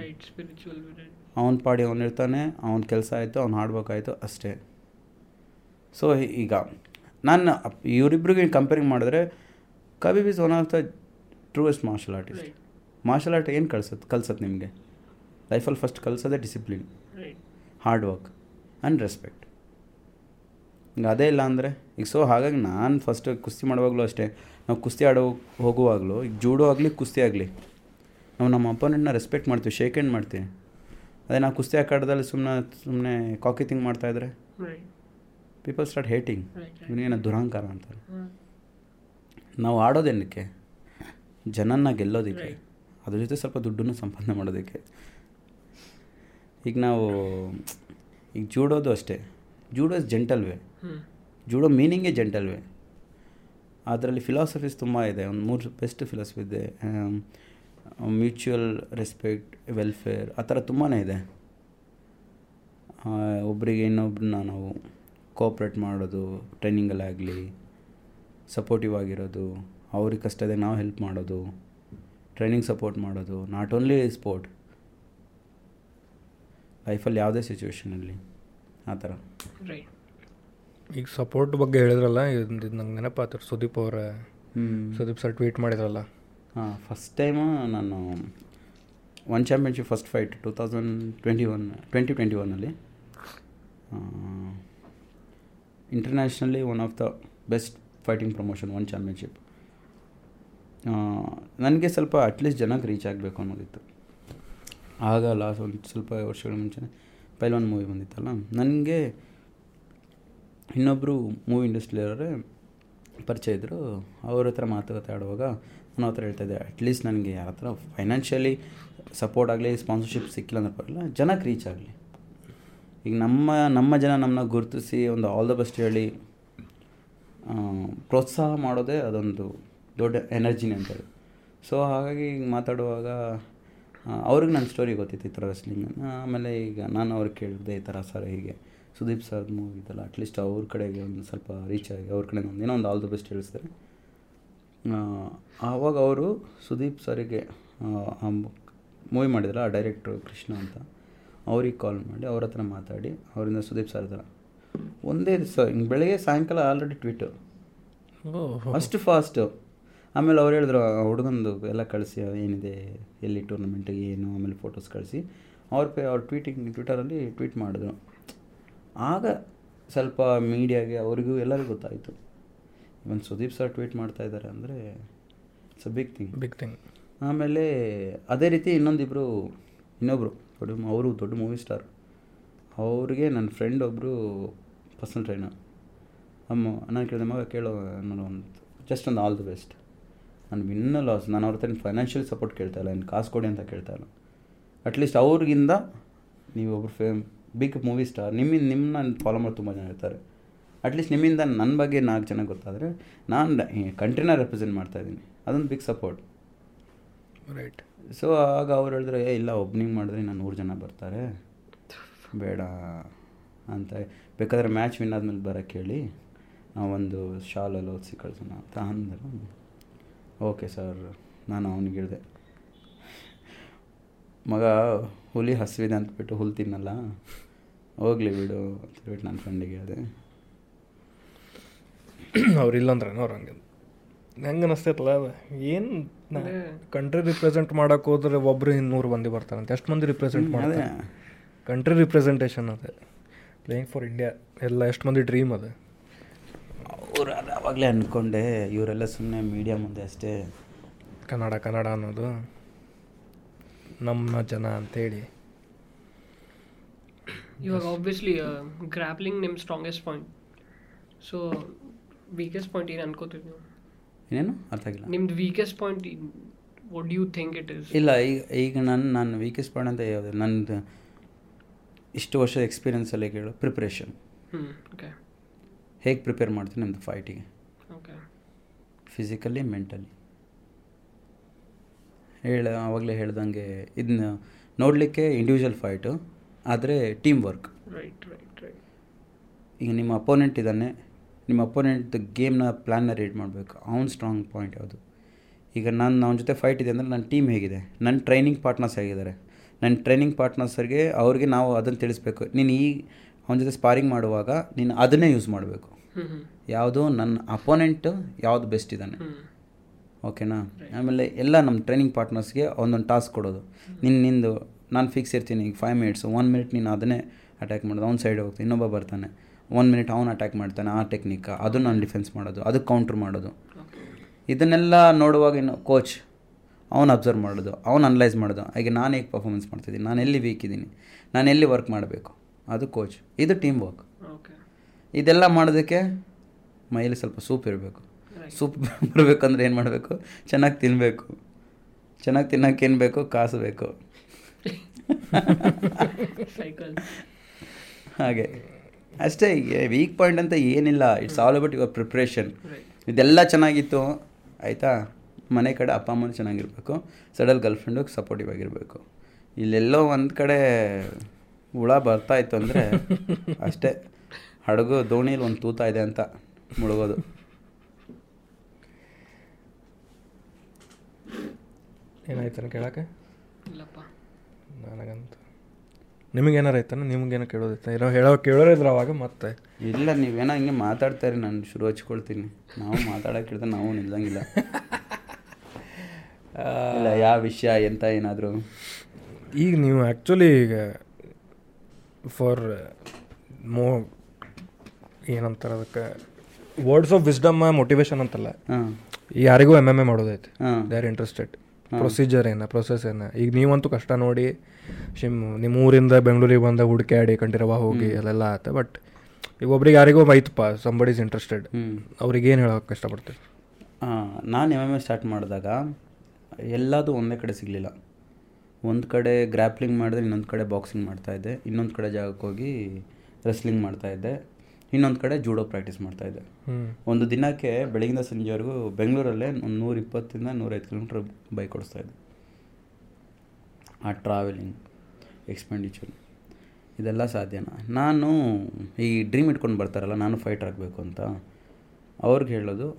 ಅವ್ನ ಪಾಡಿ ಅವ್ನು ಇರ್ತಾನೆ ಅವ್ನ ಕೆಲಸ ಆಯಿತು ಅವ್ನು ಹಾಡ್ಬೇಕಾಯ್ತು ಅಷ್ಟೇ. ಸೊ ಈಗ ನಾನು ಇವರಿಬ್ಬರಿಗೆ ಇವರಿಬ್ರಿಗೆ ಕಂಪೇರಿಂಗ್ ಮಾಡಿದ್ರೆ Khabib is one of the truest martial artist right martial art ಏನು ಕಳ್ಸತ್ತೆ ಕಲ್ಸತ್ತೆ ನಿಮಗೆ? ಲೈಫಲ್ಲಿ first ಕಲ್ಸೋದೇ discipline hard work and respect ಈಗ ಅದೇ ಇಲ್ಲ ಅಂದರೆ ಈಗ ಸೊ ಹಾಗಾಗಿ ನಾನು ಫಸ್ಟ್ ಕುಸ್ತಿ ಮಾಡುವಾಗಲೂ ಅಷ್ಟೇ ನಾವು ಕುಸ್ತಿ ಆಡೋ ಹೋಗುವಾಗಲೂ ಈಗ ಜೂಡೋ ಆಗಲಿ ಕುಸ್ತಿ ಆಗಲಿ ನಾವು ನಮ್ಮ ಅಪೋನೆಂಟ್ನ ರೆಸ್ಪೆಕ್ಟ್ ಮಾಡ್ತೀವಿ ಶೇಕ್ ಹ್ಯಾಂಡ್ ಮಾಡ್ತೀವಿ. ಅದೇ ನಾವು ಕುಸ್ತಿ ಆಕಾಡದಲ್ಲಿ ಸುಮ್ಮನೆ ಸುಮ್ಮನೆ ಕಾಕಿ ಥಿಂಗ್ ಮಾಡ್ತಾಯಿದ್ರೆ ಪೀಪಲ್ ಸ್ಟಾರ್ಟ್ ಹೇಟಿಂಗ್ ಇವನಿಗೆ ದುರಹಂಕಾರ ದುರಾಂಕಾರ ಅಂತಾರೆ ನಾವು ಆಡೋದೇನಕ್ಕೆ ಜನನ ಗೆಲ್ಲೋದಕ್ಕೆ. ಅದ್ರ ಜೊತೆ ಸ್ವಲ್ಪ ದುಡ್ಡನ್ನು ಸಂಪಾದನೆ ಮಾಡೋದಕ್ಕೆ. ಈಗ ನಾವು ಈಗ ಜೂಡೋದು ಅಷ್ಟೇ. Judo is gentle way judo ಮೀನಿಂಗೇ gentle way ಅದರಲ್ಲಿ ಫಿಲಾಸಫೀಸ್ ತುಂಬ ಇದೆ. ಒಂದು ಮೂರು ಬೆಸ್ಟ್ ಫಿಲಾಸಫಿ ಇದೆ. ಮ್ಯೂಚುವಲ್ ರೆಸ್ಪೆಕ್ಟ್ ವೆಲ್ಫೇರ್ ಆ ಥರ ತುಂಬಾ ಇದೆ. ಒಬ್ಬರಿಗೆ ಇನ್ನೊಬ್ರನ್ನ ನಾವು ಕೋಪ್ರೇಟ್ ಮಾಡೋದು ಟ್ರೈನಿಂಗಲ್ಲಾಗಲಿ ಸಪೋರ್ಟಿವ್ ಆಗಿರೋದು ಅವ್ರಿಗೆ ಕಷ್ಟದಾಗ ನಾವು ಹೆಲ್ಪ್ ಮಾಡೋದು. ಟ್ರೈನಿಂಗ್ ಸಪೋರ್ಟ್ ಮಾಡೋದು ನಾಟ್ ಓನ್ಲಿ ಸ್ಪೋರ್ಟ್ ಲೈಫಲ್ಲಿ ಯಾವುದೇ ಸಿಚುವೇಷನಲ್ಲಿ ಆ ಥರ. ರೈಟ್ ಈಗ ಸಪೋರ್ಟ್ ಬಗ್ಗೆ ಹೇಳಿದ್ರಲ್ಲ ಇದು ನಂಗೆ ನೆನಪಾತ ಸುದೀಪ್ ಅವರ ಸುದೀಪ್ ಸರ್ ಟ್ವೀಟ್ ಮಾಡಿದ್ರಲ್ಲ. ಹಾಂ ಫಸ್ಟ್ ಟೈಮು ನಾನು one championship first fight two thousand twenty one twenty twenty ಒನ್ನಲ್ಲಿ internationally one of the best fighting promotion one championship ನನಗೆ ಸ್ವಲ್ಪ ಅಟ್ಲೀಸ್ಟ್ ಜನಕ್ಕೆ ರೀಚ್ ಆಗಬೇಕು ಅನ್ನೋದಿತ್ತು. ಆಗ ಲಾಸ್ಟ್ ಒಂದು ಸ್ವಲ್ಪ ವರ್ಷಗಳ ಮುಂಚೆ ಪೈಲ್ವಾನ್ ಮೂವಿ ಬಂದಿತ್ತಲ್ಲ? ನನಗೆ ಇನ್ನೊಬ್ಬರು ಮೂವಿ ಇಂಡಸ್ಟ್ರಿಯವರೇ ಪರಿಚಯ ಇದ್ದರು ಅವ್ರ ಹತ್ರ ಮಾತುಕತೆ ಆಡುವಾಗ ನಾನು ಹತ್ರ ಹೇಳ್ತಾ ಹೇಳ್ತಾಯಿದ್ದೆ ಅಟ್ಲೀಸ್ಟ್ ನನಗೆ ಯಾರ ಹತ್ರ ಫೈನಾನ್ಷಿಯಲಿ ಸಪೋರ್ಟ್ ಆಗಲಿ ಸ್ಪಾನ್ಸರ್ಶಿಪ್ ಸಿಕ್ಕಿಲ್ಲ ಅಂದ್ರೆ ಪರವಾಗಿಲ್ಲ, ಜನಕ್ಕೆ ರೀಚ್ ಆಗಲಿ. ಈಗ ನಮ್ಮ ನಮ್ಮ ಜನ ನಮ್ಮನ್ನ ಗುರುತಿಸಿ ಒಂದು ಆಲ್ ದ ಬೆಸ್ಟ್ ಹೇಳಿ ಪ್ರೋತ್ಸಾಹ ಮಾಡೋದೇ ಅದೊಂದು ದೊಡ್ಡ ಎನರ್ಜಿನೇ ಅಂತೇಳಿ ಸೊ ಹಾಗಾಗಿ ಈಗ ಮಾತಾಡುವಾಗ ಅವ್ರಿಗೆ ನನ್ನ ಸ್ಟೋರಿ ಗೊತ್ತಿತ್ತು ಈ ಥರ ರೆಸ್ಲಿಂಗ್ ಆಮೇಲೆ ಈಗ ನಾನು ಅವ್ರಿಗೆ ಕೇಳಿದೆ ಈ ಥರ ಸರ್ ಹೀಗೆ. ಸುದೀಪ್ ಸರ್ ಮೂವಿ ಇದೆಲ್ಲ ಅಟ್ಲೀಸ್ಟ್ ಅವ್ರ ಕಡೆಗೆ ಒಂದು ಸ್ವಲ್ಪ ರೀಚ್ ಆಗಿ ಅವ್ರ ಕಡೆ ಒಂದು ಏನೋ ಒಂದು ಆಲ್ ದ ಬೆಸ್ಟ್ ಹೇಳಿಸ್ತಾರೆ ಆವಾಗ ಅವರು ಸುದೀಪ್ ಸರಿಗೆ ಮೂವಿ ಮಾಡಿದ್ರಲ್ಲ ಆ ಡೈರೆಕ್ಟ್ರು ಕೃಷ್ಣ ಅಂತ ಅವ್ರಿಗೆ ಕಾಲ್ ಮಾಡಿ ಅವ್ರ ಹತ್ರ ಮಾತಾಡಿ ಅವರಿಂದ ಸುದೀಪ್ ಸರ್ ಹತ್ರ. ಒಂದೇ ದಿವಸ ಹಿಂಗೆ ಬೆಳಗ್ಗೆ ಸಾಯಂಕಾಲ ಆಲ್ರೆಡಿ ಟ್ವಿಟ್ಟು ಫಸ್ಟ್ ಫಾಸ್ಟು ಆಮೇಲೆ ಅವ್ರು ಹೇಳಿದ್ರು ಹುಡುಗಂದು ಎಲ್ಲ ಕಳಿಸಿ ಏನಿದೆ ಎಲ್ಲಿ ಟೂರ್ನಮೆಂಟಿಗೆ ಏನು ಆಮೇಲೆ ಫೋಟೋಸ್ ಕಳಿಸಿ. ಅವ್ರ ಪೇ ಅವ್ರ ಟ್ವೀಟಿಂಗ್ ಟ್ವಿಟರಲ್ಲಿ ಟ್ವೀಟ್ ಮಾಡಿದ್ರು. ಆಗ ಸ್ವಲ್ಪ ಮೀಡಿಯಾಗೆ ಅವರಿಗೂ ಎಲ್ಲರಿಗೂ ಗೊತ್ತಾಯಿತು. ಇವನ್ ಸುದೀಪ್ ಸರ್ ಟ್ವೀಟ್ ಮಾಡ್ತಾ ಇದ್ದಾರೆ ಅಂದರೆ it's a big thing big thing ಆಮೇಲೆ ಅದೇ ರೀತಿ ಇನ್ನೊಂದಿಬ್ಬರು ಇನ್ನೊಬ್ಬರು ದೊಡ್ಡ ಅವರು ದೊಡ್ಡ ಮೂವಿ ಸ್ಟಾರ್ ಅವ್ರಿಗೆ ನನ್ನ ಫ್ರೆಂಡ್ ಒಬ್ಬರು ಪರ್ಸನಲ್ ಟ್ರೈನರ್ ಅಮ್ಮ ನಾನು ಕೇಳಿದೆ ಮಗ ಕೇಳೋ ನಾನು ಒಂದು ಜಸ್ಟ್ ಒಂದು ಆಲ್ ದಿ ಬೆಸ್ಟ್ ನಾನು ಇನ್ನೂ ಲಾಸ್ ನಾನು ಅವ್ರ ಹತ್ರ ಫೈನಾನ್ಷಿಯಲ್ ಸಪೋರ್ಟ್ ಕೇಳ್ತಾ ಇಲ್ಲ ಇನ್ನು ಕಾಸು ಕೊಡಿ ಅಂತ ಕೇಳ್ತಾ ಇಲ್ಲ. ಅಟ್ಲೀಸ್ಟ್ ಅವ್ರಿಗಿಂದ ನೀವು ಒಬ್ರು ಫೇಮ್ ಬಿಗ್ ಮೂವಿ ಸ್ಟಾರ್ ನಿಮ್ಮಿಂದ ನಿಮ್ಮನ್ನ ಫಾಲೋ ಮಾಡಿ ತುಂಬ ಜನ ಇರ್ತಾರೆ. ಅಟ್ಲೀಸ್ಟ್ ನಿಮ್ಮಿಂದ ನನ್ನ ಬಗ್ಗೆ ನಾಲ್ಕು ಜನ ಗೊತ್ತಾದರೆ ನಾನು ಕಂಟ್ರಿನ ರೆಪ್ರೆಸೆಂಟ್ ಮಾಡ್ತಾ ಇದ್ದೀನಿ. ಅದೊಂದು ಬಿಗ್ ಸಪೋರ್ಟ್ ರೈಟ್ ಸೊ ಆಗ ಅವ್ರು ಹೇಳಿದ್ರೆ ಏ ಇಲ್ಲ ಒಬ್ನಿಂಗ್ ಮಾಡಿದ್ರೆ ನಾನು ನೂರು ಜನ ಬರ್ತಾರೆ. ಬೇಡ ಅಂತ. ಬೇಕಾದ್ರೆ ಮ್ಯಾಚ್ ವಿನ್ ಆದಮೇಲೆ ಬರೋಕ್ಕೆ ಹೇಳಿ. ಒಂದು ಶಾಲಲ್ಲಿ ಓದಿಸಿ ಕಳ್ಸೋಣ ಅಂತ ಅಂದರು. ಓಕೆ ಸರ್ ನಾನು ಅವನಿಗೆ ಹೇಳಿದೆ. ಮಗ ಹುಲಿ ಹಸಿವಿದೆ ಅಂತಬಿಟ್ಟು ಹುಲ್ ತಿನ್ನಲ್ಲ. ಹೋಗ್ಲಿ ಬಿಡು ಅಂತ ಹೇಳ್ಬಿಟ್ಟು ನನ್ನ ಫ್ರೆಂಡಿಗೆ ಹೇಳಿದೆ. ಅವ್ರು ಇಲ್ಲಂದ್ರೆ ಅವ್ರು ಹಂಗೆ. ಹೆಂಗೆ ಅನಿಸ್ತೈತಲ್ಲ ಏನು ಕಂಟ್ರಿ ರಿಪ್ರೆಸೆಂಟ್ ಮಾಡಕ್ಕೆ ಹೋದ್ರೆ ಒಬ್ಬರು ಇನ್ನೂರು ಮಂದಿ ಬರ್ತಾರಂತೆ ಎಷ್ಟು ಮಂದಿ ರಿಪ್ರೆಸೆಂಟ್ ಮಾಡ್ತಾರೆ? ಕಂಟ್ರಿ ರಿಪ್ರೆಸೆಂಟೇಷನ್ ಅದೇ. ಪ್ಲೇಯಿಂಗ್ ಫಾರ್ ಇಂಡಿಯಾ ಎಲ್ಲ ಎಷ್ಟು ಮಂದಿ ಡ್ರೀಮ್ ಅದು. ಅದು ಅವಾಗಲೇ ಅಂದ್ಕೊಂಡೆ ಇವರೆಲ್ಲ ಸುಮ್ಮನೆ ಮೀಡಿಯಾ ಮುಂದೆ ಅಷ್ಟೇ. ಕನ್ನಡ ಕನ್ನಡ ಅನ್ನೋದು ನಮ್ಮ ಜನ ಅಂತೇಳಿ. ಇವಾಗ ಆಬ್ವಿಯಸ್ಲಿ ಗ್ರಾಪ್ಲಿಂಗ್ ನಿಮ್ಮ strongest point so weakest point ಏನು ಅನ್ಕೋತೀವಿ ನೀವು? ಏನೇನು? ಅರ್ಥ ಆಗಿಲ್ಲ. ನಿಮ್ದು weakest point what you think it is ಇಲ್ಲ ಈಗ ಈಗ ನನ್ನ ನನ್ನ ವೀಕೆಸ್ಟ್ ಪಾಯಿಂಟ್ ಅಂತ ಯಾವುದು? ನನ್ನದು ಇಷ್ಟು ವರ್ಷ ಎಕ್ಸ್ಪೀರಿಯನ್ಸಲ್ಲಿ ಕೇಳು ಪ್ರಿಪ್ರೇಷನ್ ಹ್ಞೂ ಓಕೆ ಹೇಗೆ ಪ್ರಿಪೇರ್ ಮಾಡ್ತೀನಿ ನಿಮ್ಮದು ಫೈಟಿಗೆ ಫಿಸಿಕಲಿ ಮೆಂಟಲಿ ಹೇಳ ಆವಾಗಲೇ ಹೇಳ್ದಂಗೆ ಇದನ್ನ ನೋಡಲಿಕ್ಕೆ ಇಂಡಿವಿಜುವಲ್ ಫೈಟು ಆದರೆ team work right right right ಈಗ ನಿಮ್ಮ ಅಪೋನೆಂಟ್ ಇದ್ದಾನೆ ನಿಮ್ಮ ಅಪೋನೆಂಟ್ ಗೇಮ್ನ ಪ್ಲ್ಯಾನ್ನ ರೀಡ್ ಮಾಡಬೇಕು. ಅವ್ನ ಸ್ಟ್ರಾಂಗ್ ಪಾಯಿಂಟ್ ಯಾವುದು? ಈಗ ನಾನು ಅವನ ಜೊತೆ ಫೈಟ್ ಇದೆ ಅಂದರೆ ನನ್ನ ಟೀಮ್ ಹೇಗಿದೆ? ನನ್ನ ಟ್ರೈನಿಂಗ್ ಪಾರ್ಟ್ನರ್ಸ್ ಹೇಗಿದ್ದಾರೆ? ನನ್ನ ಟ್ರೈನಿಂಗ್ ಪಾರ್ಟ್ನರ್ಸರಿಗೆ ಅವ್ರಿಗೆ ನಾವು ಅದನ್ನು ತಿಳಿಸ್ಬೇಕು. ನೀನು ಈ ಅವನ ಜೊತೆ ಸ್ಪಾರಿಂಗ್ ಮಾಡುವಾಗ ನೀನು ಅದನ್ನೇ ಯೂಸ್ ಮಾಡಬೇಕು. ಯಾವುದು ನನ್ನ ಅಪೋನೆಂಟ್ ಯಾವುದು ಬೆಸ್ಟ್ ಇದ್ದಾನೆ. ಓಕೆನಾ ಆಮೇಲೆ ಎಲ್ಲ ನಮ್ಮ ಟ್ರೈನಿಂಗ್ ಪಾರ್ಟ್ನರ್ಸ್ಗೆ ಒಂದೊಂದು ಟಾಸ್ಕ್ ಕೊಡೋದು. ನಿನ್ನ ನಿಂದು ನಾನು ಫಿಕ್ಸ್ ಇರ್ತೀನಿ ಈಗ ಫೈವ್ ಮಿನಿಟ್ಸ್ ಒನ್ ಮಿನಿಟ್ ನೀನು ಅದನ್ನೇ ಅಟ್ಯಾಕ್ ಮಾಡೋದು. ಅವ್ನ ಸೈಡ್ ಹೋಗ್ತೀನಿ ಇನ್ನೊಬ್ಬ ಬರ್ತಾನೆ. ಒನ್ ಮಿನಿಟ್ ಅವ್ನು ಅಟ್ಯಾಕ್ ಮಾಡ್ತಾನೆ ಆ ಟೆಕ್ನಿಕ್ ಅದು ನಾನು ಡಿಫೆನ್ಸ್ ಮಾಡೋದು ಅದಕ್ಕೆ ಕೌಂಟ್ರ್ ಮಾಡೋದು. ಇದನ್ನೆಲ್ಲ ನೋಡುವಾಗ ಇನ್ನು ಕೋಚ್ ಅವ್ನು ಅಬ್ಸರ್ವ್ ಮಾಡೋದು ಅವ್ನು ಅನಲೈಸ್ ಮಾಡೋದು. ಹಾಗೆ ನಾನು ಹೇಗೆ ಪರ್ಫಾರ್ಮೆನ್ಸ್ ಮಾಡ್ತಿದ್ದೀನಿ ನಾನು ಎಲ್ಲಿ ವೀಕ್ ಇದ್ದೀನಿ ನಾನು ಎಲ್ಲಿ ವರ್ಕ್ ಮಾಡಬೇಕು? ಅದು ಕೋಚ್ ಇದು ಟೀಮ್ ವರ್ಕ್ ಇದೆಲ್ಲ ಮಾಡೋದಕ್ಕೆ ಮೈಯಲ್ಲಿ ಸ್ವಲ್ಪ ಸೂಪ್ ಇರಬೇಕು. ಸೂಪ್ <laughs> ಬರಬೇಕಂದ್ರೆ ಏನು ಮಾಡಬೇಕು? ಚೆನ್ನಾಗಿ ತಿನ್ನಬೇಕು ಚೆನ್ನಾಗಿ ತಿನ್ನೋಕೆ ಏನು ಬೇಕು? ಕಾಸು ಬೇಕು. <laughs> ಹಾಗೆ. ಅಷ್ಟೇ ವೀಕ್ ಪಾಯಿಂಟ್ ಅಂತ ಏನಿಲ್ಲ. It's all about your preparation ಇದೆಲ್ಲ ಚೆನ್ನಾಗಿತ್ತು. ಆಯಿತಾ? ಮನೆ ಕಡೆ ಅಪ್ಪ ಅಮ್ಮನೂ ಚೆನ್ನಾಗಿರಬೇಕು. ಸಡಲ್ ಗರ್ಲ್ಫ್ರೆಂಡು ಸಪೋರ್ಟಿವ್ ಆಗಿರಬೇಕು. ಇಲ್ಲೆಲ್ಲೋ ಒಂದು ಕಡೆ ಹುಳ ಬರ್ತಾ ಇತ್ತು ಅಂದರೆ ಅಷ್ಟೇ. ಹಡಗು ದೋಣಿಲಿ ಒಂದು ತೂತ ಇದೆ ಅಂತ ಮುಳುಗೋದು. ಏನಾಯ್ತಾನ ಕೇಳೋಕೆ ಇಲ್ಲಪ್ಪ. ನನಗಂತ. ನಿಮಗೇನಾರು ಆಯ್ತಾನ ನಿಮ್ಗೇನೋ ಕೇಳೋದೈತೆ ಏನೋ ಹೇಳೋ ಕೇಳೋರಿದ್ರು ಅವಾಗ ಮತ್ತೆ. ಇಲ್ಲ ನೀವೇನೋ ಹಿಂಗೆ ಮಾತಾಡ್ತಾರೆ ನಾನು ಶುರು ಹಚ್ಕೊಳ್ತೀನಿ. ನಾವು ಮಾತಾಡೋಕೆ ಹಿಡ್ದು ನಾವು ನಿಲ್ಲಂಗಿಲ್ಲ <laughs> ಇಲ್ಲ ಯಾವ ವಿಷಯ ಎಂತ ಏನಾದರೂ? ಈಗ ನೀವು ಆ್ಯಕ್ಚುಲಿ ಈಗ ಫಾರ್ ಮೋ ಏನಂತಾರೆ ಅದಕ್ಕೆ ವರ್ಡ್ಸ್ ಆಫ್ ವಿಸ್ಡಮ್ ಮೋಟಿವೇಶನ್ ಅಂತಲ್ಲ. ಯಾರಿಗೂ ಎಂ ಎಂ ಎ ಮಾಡೋದೈತೆ ದೇ ಆರ್ ಇಂಟ್ರೆಸ್ಟೆಡ್ ಪ್ರೊಸೀಜರ್ ಏನ ಪ್ರೊಸೆಸ್ ಏನ. ಈಗ ನೀವಂತೂ ಕಷ್ಟ ನೋಡಿ ಶಿಮ್ ನಿಮ್ಮ ಊರಿಂದ ಬೆಂಗಳೂರಿಗೆ ಬಂದ ಹುಡುಕಾಡಿ ಕಂಠೀರವ ಹೋಗಿ ಅಲ್ಲೆಲ್ಲ ಆತ. ಬಟ್ ಈಗ ಒಬ್ರಿಗೆ ಯಾರಿಗೂ ಐತಪ್ಪ ಸಂಬಡಿ ಇಸ್ ಇಂಟ್ರೆಸ್ಟೆಡ್ ಅವ್ರಿಗೆ ಏನು ಹೇಳೋಕೆ ಕಷ್ಟಪಡ್ತೀನಿ ನಾನು ಎಂ ಎಂ ಎ ಸ್ಟಾರ್ಟ್ ಮಾಡಿದಾಗ ಎಲ್ಲದೂ ಒಂದೇ ಕಡೆ ಸಿಗಲಿಲ್ಲ. ಒಂದು ಕಡೆ ಗ್ರ್ಯಾಪ್ಲಿಂಗ್ ಮಾಡಿದ್ರೆ ಇನ್ನೊಂದು ಕಡೆ ಬಾಕ್ಸಿಂಗ್ ಮಾಡ್ತಾಯಿದ್ದೆ ಇನ್ನೊಂದು ಕಡೆ ಜಾಗಕ್ಕೆ ಹೋಗಿ ರೆಸ್ಲಿಂಗ್ ಮಾಡ್ತಾಯಿದ್ದೆ ಇನ್ನೊಂದು ಕಡೆ ಜೂಡೋ ಪ್ರಾಕ್ಟೀಸ್ ಮಾಡ್ತಾಯಿದ್ದೆ ಒಂದು ದಿನಕ್ಕೆ ಬೆಳಗಿಂದ ಸಂಜೆವರೆಗೂ ಬೆಂಗಳೂರಲ್ಲೇ ಒಂದು ನೂರ ಇಪ್ಪತ್ತಿಂದ ನೂರೈದು ಕಿಲೋಮೀಟ್ರ್ ಬೈಕ್ ಓಡಿಸ್ತಾಯಿದ್ದೆ ಆ ಟ್ರಾವೆಲಿಂಗ್ ಎಕ್ಸ್ಪೆಂಡಿಚರ್ ಇದೆಲ್ಲ ಸಾಧ್ಯನಾ? ನಾನು ಈ ಡ್ರೀಮ್ ಇಟ್ಕೊಂಡು ಬರ್ತಾರಲ್ಲ ನಾನು ಫೈಟರ್ ಆಗಬೇಕು ಅಂತ ಅವ್ರಿಗೆ ಹೇಳೋದು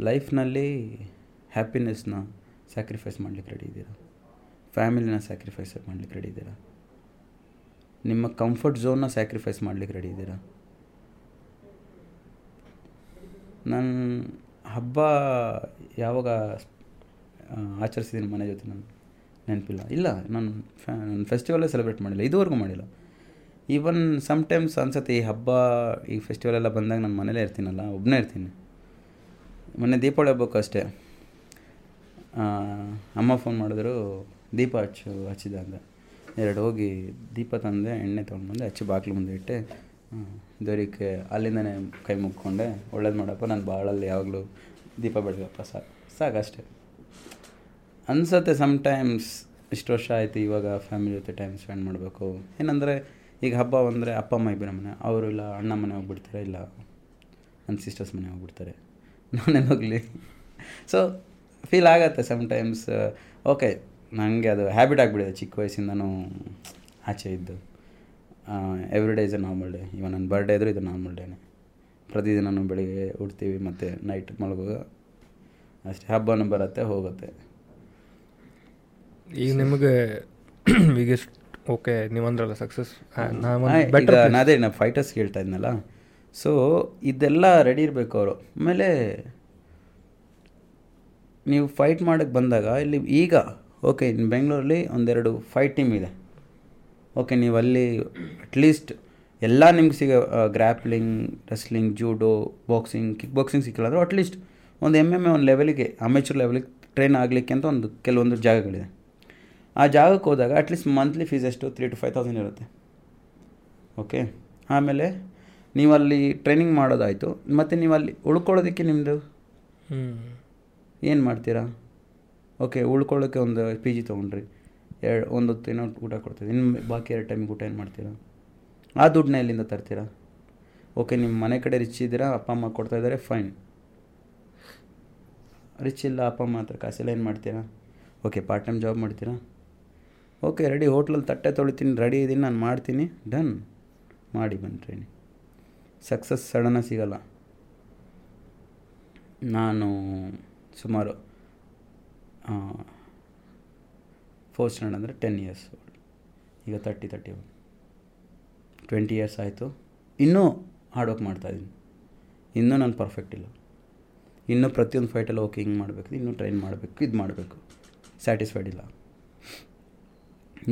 ಲೈಫ್ನಲ್ಲಿ ಹ್ಯಾಪಿನೆಸ್ನ ಸ್ಯಾಕ್ರಿಫೈಸ್ ಮಾಡಲಿಕ್ಕೆ ರೆಡಿ ಇದ್ದೀರಾ ಫ್ಯಾಮಿಲಿನ ಸ್ಯಾಕ್ರಿಫೈಸ್ ಮಾಡ್ಲಿಕ್ಕೆ ರೆಡಿ ಇದ್ದೀರಾ? ನಿಮ್ಮ ಕಂಫರ್ಟ್ ಝೋನ್ನ ಸ್ಯಾಕ್ರಿಫೈಸ್ ಮಾಡ್ಲಿಕ್ಕೆ ರೆಡಿ ಇದ್ದೀರಾ? ನಾನು ಹಬ್ಬ ಯಾವಾಗ ಆಚರಿಸಿದ್ದೀನಿ ಮನೆ ಜೊತೆ ನಾನು ನೆನಪಿಲ್ಲ. ಇಲ್ಲ, ನಾನು ಫ್ಯಾ ಫೆಸ್ಟಿವಲೇ ಸೆಲೆಬ್ರೇಟ್ ಮಾಡಿಲ್ಲ. ಇದುವರೆಗೂ ಮಾಡಿಲ್ಲ. ಈವನ್ ಸಮ್ಟೈಮ್ಸ್ ಅನ್ಸುತ್ತೆ, ಈ ಹಬ್ಬ, ಈ ಫೆಸ್ಟಿವಲ್ ಎಲ್ಲ ಬಂದಾಗ ನಾನು ಮನೇಲೇ ಇರ್ತೀನಲ್ಲ ಒಬ್ಬನೇ ಇರ್ತೀನಿ. ಮೊನ್ನೆ ದೀಪಾವಳಿ ಹಬ್ಬಕ್ಕೂ ಅಷ್ಟೇ. ಅಮ್ಮ ಫೋನ್ ಮಾಡಿದ್ರು ದೀಪ ಹಚ್ಚು, ಹಚ್ಚಿದ ಅಂದ ಎರಡು ಹೋಗಿ ದೀಪ ತಂದೆ, ಎಣ್ಣೆ ತೊಗೊಂಡು ಬಂದೆ, ಹಚ್ಚಿ ಬಾಗಿಲು ಮುಂದೆ ಇಟ್ಟೆ. ದೇವರಿಗೆ ಅಲ್ಲಿಂದನೇ ಕೈ ಮುಕ್ಕೊಂಡೆ ಒಳ್ಳೇದು ಮಾಡಪ್ಪ, ನಾನು ಬಾಳಲ್ಲಿ ಯಾವಾಗಲೂ ದೀಪ ಬೆಳಗಪ್ಪ ಸಾಕು ಸಾಕು ಅಷ್ಟೇ. ಅನ್ಸತ್ತೆ ಸಮ್ಟೈಮ್ಸ್ ಇಷ್ಟು ವರ್ಷ ಆಯಿತು, ಇವಾಗ ಫ್ಯಾಮಿಲಿ ಜೊತೆ ಟೈಮ್ ಸ್ಪೆಂಡ್ ಮಾಡಬೇಕು. ಏನಂದರೆ, ಈಗ ಹಬ್ಬ ಅಂದರೆ ಅಪ್ಪ, ಅಮ್ಮ ಇಬ್ಬರ ಮನೆ ಅವರು ಇಲ್ಲ, ಅಣ್ಣ ಮನೆ ಹೋಗ್ಬಿಡ್ತಾರೆ, ಇಲ್ಲ ನನ್ನ ಸಿಸ್ಟರ್ಸ್ ಮನೆ ಹೋಗ್ಬಿಡ್ತಾರೆ. ನಾನೇ ಹೋಗಲಿ? ಸೊ ಫೀಲ್ ಆಗತ್ತೆ ಸಮ್ಟೈಮ್ಸ್ ಓಕೆ ನನಗೆ ಅದು ಹ್ಯಾಬಿಟ್ ಆಗಿಬಿಡಿದೆ ಚಿಕ್ಕ ವಯಸ್ಸಿಂದನೂ ಆಚೆ ಇದ್ದು. Every day is a normal day ಇವಾಗ ನನ್ನ ಬರ್ಡೇ ಇದ್ರೂ ಇದು ನಾರ್ಮಲ್ ಡೇನೆ ಪ್ರತಿದಿನನೂ ಬೆಳಿಗ್ಗೆ ಉಡ್ತೀವಿ ಮತ್ತು ನೈಟ್ ಮಲಗುವಾಗ ಅಷ್ಟೇ. ಹಬ್ಬನೂ ಬರುತ್ತೆ ಹೋಗುತ್ತೆ. ಈಗ ನಿಮಗೆ <clears throat> ಈಗ ಓಕೆ ನೀವಂದ್ರಲ್ಲ ಸಕ್ಸಸ್ ನಾನು ಈಗ ಅದೇ ನಾ ಫೈಟರ್ಸ್ ಹೇಳ್ತಾ ಇದ್ನಲ್ಲ. ಸೊ ಇದೆಲ್ಲ ರೆಡಿ ಇರಬೇಕು ಅವರು. ಆಮೇಲೆ ನೀವು ಫೈಟ್ ಮಾಡೋಕ್ಕೆ ಬಂದಾಗ ಇಲ್ಲಿ ಈಗ ಓಕೆ ಇನ್ನು ಬೆಂಗಳೂರಲ್ಲಿ ಒಂದೆರಡು ಫೈವ್ ಟೀಮ್ ಇದೆ. ಓಕೆ ನೀವು ಅಲ್ಲಿ ಅಟ್ಲೀಸ್ಟ್ ಎಲ್ಲ ನಿಮ್ಗೆ ಸಿಗೋ grappling wrestling judo boxing kick boxing ಸಿಕ್ಕಿಲ್ಲ ಅಂದರೂ ಅಟ್ಲೀಸ್ಟ್ ಒಂದು ಎಂ ಎಂ ಎ ಒಂದು ಲೆವೆಲಿಗೆ ಅಮೇಚೂರ್ ಲೆವೆಲಿಗೆ ಟ್ರೈನ್ ಆಗಲಿಕ್ಕೆ ಅಂತ ಒಂದು ಕೆಲವೊಂದು ಜಾಗಗಳಿದೆ. ಆ ಜಾಗಕ್ಕೆ ಹೋದಾಗ ಅಟ್ಲೀಸ್ಟ್ ಮಂತ್ಲಿ ಫೀಸ್ ಎಷ್ಟು? ತ್ರೀ ಟು ಫೈವ್ ತೌಸಂಡ್ ಇರುತ್ತೆ. ಓಕೆ ಆಮೇಲೆ ನೀವು ಅಲ್ಲಿ ಟ್ರೈನಿಂಗ್ ಮಾಡೋದಾಯಿತು. ಮತ್ತು ನೀವು ಅಲ್ಲಿ ಉಳ್ಕೊಳ್ಳೋದಕ್ಕೆ ನಿಮ್ಮದು ಹ್ಞೂ ಏನು ಮಾಡ್ತೀರಾ? ಓಕೆ ಉಳ್ಕೊಳ್ಳೋಕ್ಕೆ ಒಂದು ಪಿ ಜಿ ತೊಗೊಂಡ್ರಿ. ಎರಡು, ಒಂದು ಹೊತ್ತು ಏನೋ ಊಟ ಕೊಡ್ತೀವಿ. ಇನ್ನು ಬಾಕಿ ಎರಡು ಟೈಮಿಗೆ ಊಟ ಏನು ಮಾಡ್ತೀರಾ? ಆ ದುಡ್ಡನ್ನ ಎಲ್ಲಿಂದ ತರ್ತೀರಾ? ಓಕೆ ನಿಮ್ಮ ಮನೆ ಕಡೆ ರಿಚ್ ಇದ್ದೀರಾ, ಅಪ್ಪ, ಅಮ್ಮ ಕೊಡ್ತಾ ಇದ್ದಾರೆ ಫೈನ್ ರಿಚ್ ಇಲ್ಲ, ಅಪ್ಪ, ಅಮ್ಮ ಹತ್ರ ಕಾಸೆಲ್ಲ ಏನು ಮಾಡ್ತೀರಾ? ಓಕೆ ಪಾರ್ಟ್ ಟೈಮ್ ಜಾಬ್ ಮಾಡ್ತೀರಾ? ಓಕೆ ರೆಡಿ ಹೋಟ್ಲಲ್ಲಿ ತಟ್ಟೆ ತೊಳಿತೀನಿ ರೆಡಿ ಇದ್ದೀನಿ ನಾನು ಮಾಡ್ತೀನಿ. ಡನ್ ಮಾಡಿ ಬನ್ನಿ ಸಕ್ಸಸ್ ಸಡನ್ನಾಗಿ ಸಿಗಲ್ಲ. ನಾನು ಸುಮಾರು ಫೋರ್ ಸ್ಟ್ಯಾಂಡರ್ಡ್ ಅಂದರೆ ಟೆನ್ ಇಯರ್ಸ್ ಈಗ thirty thirty one twenty years ಆಯಿತು. ಇನ್ನೂ ಹಾರ್ಡ್ ವರ್ಕ್ ಮಾಡ್ತಾಯಿದ್ದೀನಿ ಇನ್ನೂ ನಾನು ಪರ್ಫೆಕ್ಟ್ ಇಲ್ಲ. ಇನ್ನೂ ಪ್ರತಿಯೊಂದು ಫೈಟಲ್ಲಿ ಓಕೆ ಹಿಂಗೆ ಮಾಡಬೇಕು, ಇನ್ನೂ ಟ್ರೈನ್ ಮಾಡಬೇಕು, ಇದು ಮಾಡಬೇಕು. ಸ್ಯಾಟಿಸ್ಫೈಡ್ ಇಲ್ಲ.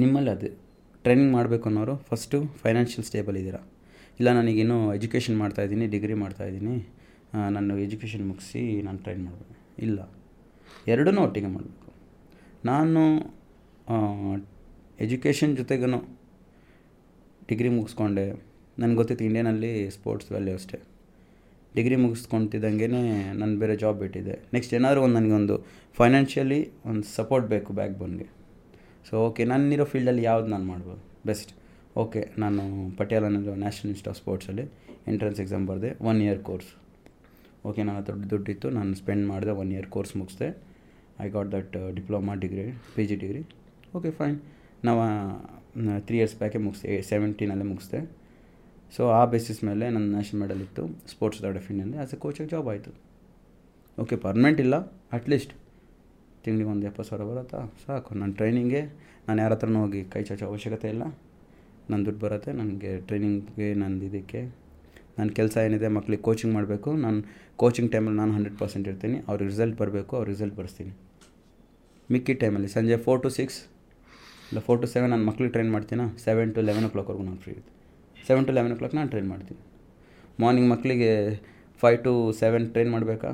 ನಿಮ್ಮಲ್ಲಿ ಅದೇ. ಟ್ರೈನಿಂಗ್ ಮಾಡಬೇಕು ಅನ್ನೋರು ಫಸ್ಟು ಫೈನಾನ್ಷಿಯಲ್ ಸ್ಟೇಬಲ್ ಇದ್ದೀರಾ? ಇಲ್ಲ ನನಗಿನ್ನೂ ಎಜುಕೇಷನ್ ಮಾಡ್ತಾಯಿದ್ದೀನಿ ಡಿಗ್ರಿ ಮಾಡ್ತಾಯಿದ್ದೀನಿ ನಾನು ಎಜುಕೇಷನ್ ಮುಗಿಸಿ ನಾನು ಟ್ರೈನ್ ಮಾಡಬೇಕು. ಇಲ್ಲ. ಎರಡೂ ಒಟ್ಟಿಗೆ ಮಾಡಬೇಕು. ನಾನು ಎಜುಕೇಷನ್ ಜೊತೆಗೂ ಡಿಗ್ರಿ ಮುಗಿಸ್ಕೊಂಡೆ. ನನಗೆ ಗೊತ್ತಿತ್ತು ಇಂಡಿಯನಲ್ಲಿ ಸ್ಪೋರ್ಟ್ಸ್ ವ್ಯಾಲ್ಯೂ ಅಷ್ಟೇ. ಡಿಗ್ರಿ ಮುಗಿಸ್ಕೊತಿದ್ದಂಗೆ ನಾನು ಬೇರೆ ಜಾಬ್ ಬಿಟ್ಟಿದ್ದೆ ನೆಕ್ಸ್ಟ್ ಏನಾದರೂ ಒಂದು ನನಗೊಂದು ಫೈನಾನ್ಷಿಯಲಿ ಒಂದು ಸಪೋರ್ಟ್ ಬೇಕು ಬ್ಯಾಕ್ ಬೋನ್ಗೆ ಸೊ ಓಕೆ ನಾನಿರೋ ಫೀಲ್ಡಲ್ಲಿ ಯಾವ್ದು ನಾನು ಮಾಡ್ಬೋದು? ಬೆಸ್ಟ್ ಓಕೆ ನಾನು ಪಟಿಯಾಲನಲ್ಲಿರೋ ನ್ಯಾಷನಲ್ ಇನ್ಸ್ಟಿಟ್ಯೂಟ್ ಆಫ್ ಸ್ಪೋರ್ಟ್ಸಲ್ಲಿ ಎಂಟ್ರೆನ್ಸ್ ಎಕ್ಸಾಮ್ ಬರೆದೆ ಒನ್ ಇಯರ್ ಕೋರ್ಸ್ ಓಕೆ ನಾನು ದೊಡ್ಡ ದುಡ್ಡಿತ್ತು, ನಾನು ಸ್ಪೆಂಡ್ ಮಾಡಿದೆ one year course ಮುಗಿಸ್ದೆ. I got that diploma degree P G degree okay fine ನಾವು ತ್ರೀ ಇಯರ್ಸ್ ಬ್ಯಾಕೆ ಮುಗಿಸ್ದೆ ಸೆವೆಂಟೀನಲ್ಲೇ ಮುಗಿಸ್ದೆ. ಸೊ ಆ ಬೇಸಿಸ್ ಮೇಲೆ ನನ್ನ ನ್ಯಾಷನಲ್ ಮೆಡಲ್ ಇತ್ತು ಸ್ಪೋರ್ಟ್ಸ್ ದಾರ್ಡ್ ಆ್ಯಸ್ ಎ ಕೋಚಾಗಿ ಜಾಬ್ ಆಯಿತು. ಓಕೆ ಪರ್ಮನೆಂಟ್ ಇಲ್ಲ ಅಟ್ಲೀಸ್ಟ್ ತಿಂಗಳಿಗೆ ಒಂದು ಎಪ್ಪತ್ತು ಸಾವಿರ ಬರುತ್ತಾ? ಸಾಕು. ನನ್ನ ಟ್ರೈನಿಂಗೆ ನಾನು ಯಾರ ಹತ್ರನೂ ಹೋಗಿ ಕೈ ಚಾಚೋ ಅವಶ್ಯಕತೆ ಇಲ್ಲ. ನನ್ನ ದುಡ್ಡು ಬರುತ್ತೆ, ನನಗೆ ಟ್ರೈನಿಂಗ್ಗೆ ನಂದು ಇದಕ್ಕೆ ನನ್ನ ಕೆಲಸ ಏನಿದೆ, ಮಕ್ಳಿಗೆ ಕೋಚಿಂಗ್ ಮಾಡಬೇಕು. ನಾನು ಕೋಚಿಂಗ್ ಟೈಮಲ್ಲಿ ನಾನು ಹಂಡ್ರೆಡ್ ಪರ್ಸೆಂಟ್ ಇರ್ತೀನಿ. ಅವ್ರಿಗೆ ರಿಸಲ್ಟ್ ಬರಬೇಕು ಅವ್ರ ರಿಸಲ್ಟ್ ಬರೆಸ್ತೀನಿ. ಮಿಕ್ಕಿ ಟೈಮಲ್ಲಿ ಸಂಜೆ ಫೋರ್ ಟು ಸಿಕ್ಸ್ ಇಲ್ಲ ಫೋರ್ ಟು ಸೆವೆನ್ ನಾನು ಮಕ್ಳಿಗೆ ಟ್ರೈನ್ ಮಾಡ್ತೀನಾ? ಸೆವೆನ್ ಟು ಲೆವೆನ್ ಓ ಕ್ಲಾಕ್ವರೆಗೂ ನಾನು ಫ್ರೀ ಇರ್ತೀನಿ. Seven to eleven o'clock ನಾನು ಟ್ರೈನ್ ಮಾಡ್ತೀನಿ. ಮಾರ್ನಿಂಗ್ ಮಕ್ಕಳಿಗೆ ಫೈವ್ ಟು ಸೆವೆನ್ ಟ್ರೈನ್ ಮಾಡಬೇಕಾ?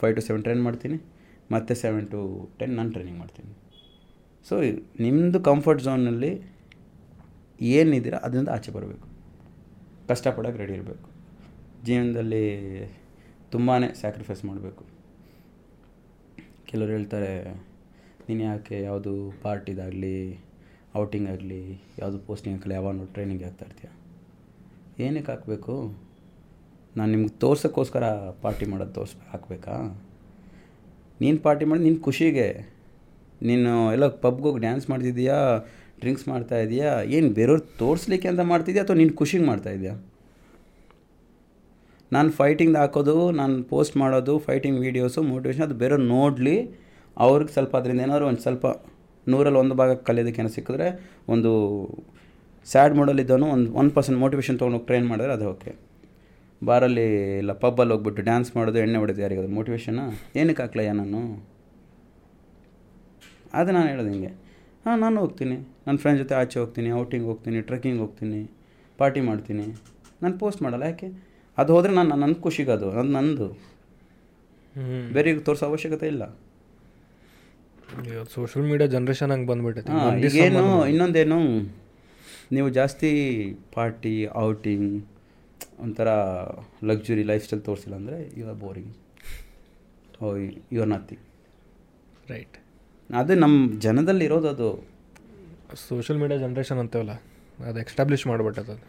ಫೈವ್ ಟು ಸೆವೆನ್ ಟ್ರೈನ್ ಮಾಡ್ತೀನಿ. ಮತ್ತು ಸೆವೆನ್ ಟು ಟೆನ್ ನಾನು ಟ್ರೈನಿಂಗ್ ಮಾಡ್ತೀನಿ. ಸೊ ನಿಮ್ಮದು ಕಂಫರ್ಟ್ ಝೋನಲ್ಲಿ ಏನಿದ್ದೀರಾ, ಅದರಿಂದ ಆಚೆ ಬರಬೇಕು. ಕಷ್ಟಪಡೋಕೆ ರೆಡಿ ಇರಬೇಕು. ಜೀವನದಲ್ಲಿ ತುಂಬಾ ಸ್ಯಾಕ್ರಿಫೈಸ್ ಮಾಡಬೇಕು. ಕೆಲವರು ಹೇಳ್ತಾರೆ, ನೀನು ಯಾಕೆ ಯಾವುದು ಪಾರ್ಟಿದಾಗಲಿ ಔಟಿಂಗ್ ಆಗಲಿ, ಯಾವುದು ಪೋಸ್ಟಿಂಗ್ ಹಾಕಲಿ ಯಾವಾಗ ಟ್ರೈನಿಂಗ್ ಆಗ್ತಾ ಇರ್ತೀಯ? ಏನಕ್ಕೆ ಹಾಕಬೇಕು? ನಾನು ನಿಮ್ಗೆ ತೋರ್ಸೋಕ್ಕೋಸ್ಕರ ಪಾರ್ಟಿ ಮಾಡೋದು ತೋರ್ಸ್, ಹಾಕಬೇಕಾ? ನೀನು ಪಾರ್ಟಿ ಮಾಡಿ ನಿನ್ನ ಖುಷಿಗೆ, ನೀನು ಎಲ್ಲ ಪಬ್ಗೆ ಹೋಗಿ ಡ್ಯಾನ್ಸ್ ಮಾಡ್ತಿದ್ದೀಯಾ ಡ್ರಿಂಕ್ಸ್ ಮಾಡ್ತಾ ಇದೆಯಾ, ಏನು ಬೇರೆಯವ್ರು ತೋರಿಸ್ಲಿಕ್ಕೆ ಅಂತ ಮಾಡ್ತಿದ್ಯಾ, ಅಥವಾ ನೀನು ಖುಷಿಗೆ ಮಾಡ್ತಾ ಇದೆಯಾ? ನಾನು ಫೈಟಿಂಗ್ ಹಾಕೋದು, ನಾನು ಪೋಸ್ಟ್ ಮಾಡೋದು ಫೈಟಿಂಗ್ ವೀಡಿಯೋಸು ಮೋಟಿವೇಶನ್ ಅದು ಬೇರೆ ನೋಡಲಿ, ಅವ್ರಿಗೆ ಸ್ವಲ್ಪ ಅದರಿಂದ ಏನಾದರೂ ಒಂದು ಸ್ವಲ್ಪ ನೂರಲ್ಲಿ ಒಂದು ಭಾಗ ಕಲಿಯೋದಕ್ಕೆ ಏನೋ ಸಿಕ್ಕಿದ್ರೆ ಒಂದು ಸ್ಯಾಡ್ ಮಾಡಲಿದ್ದವನು ಒಂದು ಒನ್ ಪರ್ಸೆಂಟ್ ಮೋಟಿವೇಶನ್ ತೊಗೊಂಡೋಗಿ ಟ್ರೈನ್ ಮಾಡಿದ್ರೆ ಅದು ಓಕೆ ಬಾರಲ್ಲಿ ಇಲ್ಲ ಪಬ್ಬಲ್ಲಿ ಹೋಗ್ಬಿಟ್ಟು ಡ್ಯಾನ್ಸ್ ಮಾಡೋದು, ಎಣ್ಣೆ ಹೊಡೆದು ಯಾರಿಗಾದ್ರು ಮೋಟಿವೇಶನ್ನ ಏನಕ್ಕೆ ಹಾಕ್ಲಯ್ಯ ನಾನು? ಅದು ನಾನು ಹೇಳೋದು ಹಿಂಗೆ. ಹಾಂ, ನಾನು ಹೋಗ್ತೀನಿ. ನನ್ನ ಫ್ರೆಂಡ್ ಜೊತೆ ಆಚೆ ಹೋಗ್ತೀನಿ ಔಟಿಂಗ್ ಹೋಗ್ತೀನಿ ಟ್ರೆಕ್ಕಿಂಗ್ ಹೋಗ್ತೀನಿ ಪಾರ್ಟಿ ಮಾಡ್ತೀನಿ. ನಾನು ಪೋಸ್ಟ್ ಮಾಡಲ್ಲ, ಯಾಕೆ? ಅದು ಹೋದರೆ ನಾನು ನನ್ನ ಖುಷಿಗೆ ಅದು ಅದು ನಂದು. ಬೇರೆ ತೋರಿಸೋ ಅವಶ್ಯಕತೆ ಇಲ್ಲ. ಸೋಷಿಯಲ್ ಮೀಡಿಯಾ ಜನ್ರೇಷನ್ ಹಂಗೆ ಬಂದ್ಬಿಟ್ಟೈತೆ ಏನು ಇನ್ನೊಂದೇನು ನೀವು ಜಾಸ್ತಿ ಪಾರ್ಟಿ ಔಟಿಂಗ್ ಒಂಥರ ಲಕ್ಸುರಿ ಲೈಫ್ ಸ್ಟೈಲ್ ತೋರಿಸಿಲ್ಲ ಅಂದರೆ you are boring oh you are nothing right ಅದು ನಮ್ಮ ಜನದಲ್ಲಿ ಇರೋದು ಅದು. ಸೋಷಿಯಲ್ ಮೀಡಿಯಾ ಜನ್ರೇಷನ್ ಅಂತೇವಲ್ಲ ಅದು ಎಕ್ಸ್ಟಾಬ್ಲಿಷ್ ಮಾಡಿಬಿಟ್ಟದ ಅದು.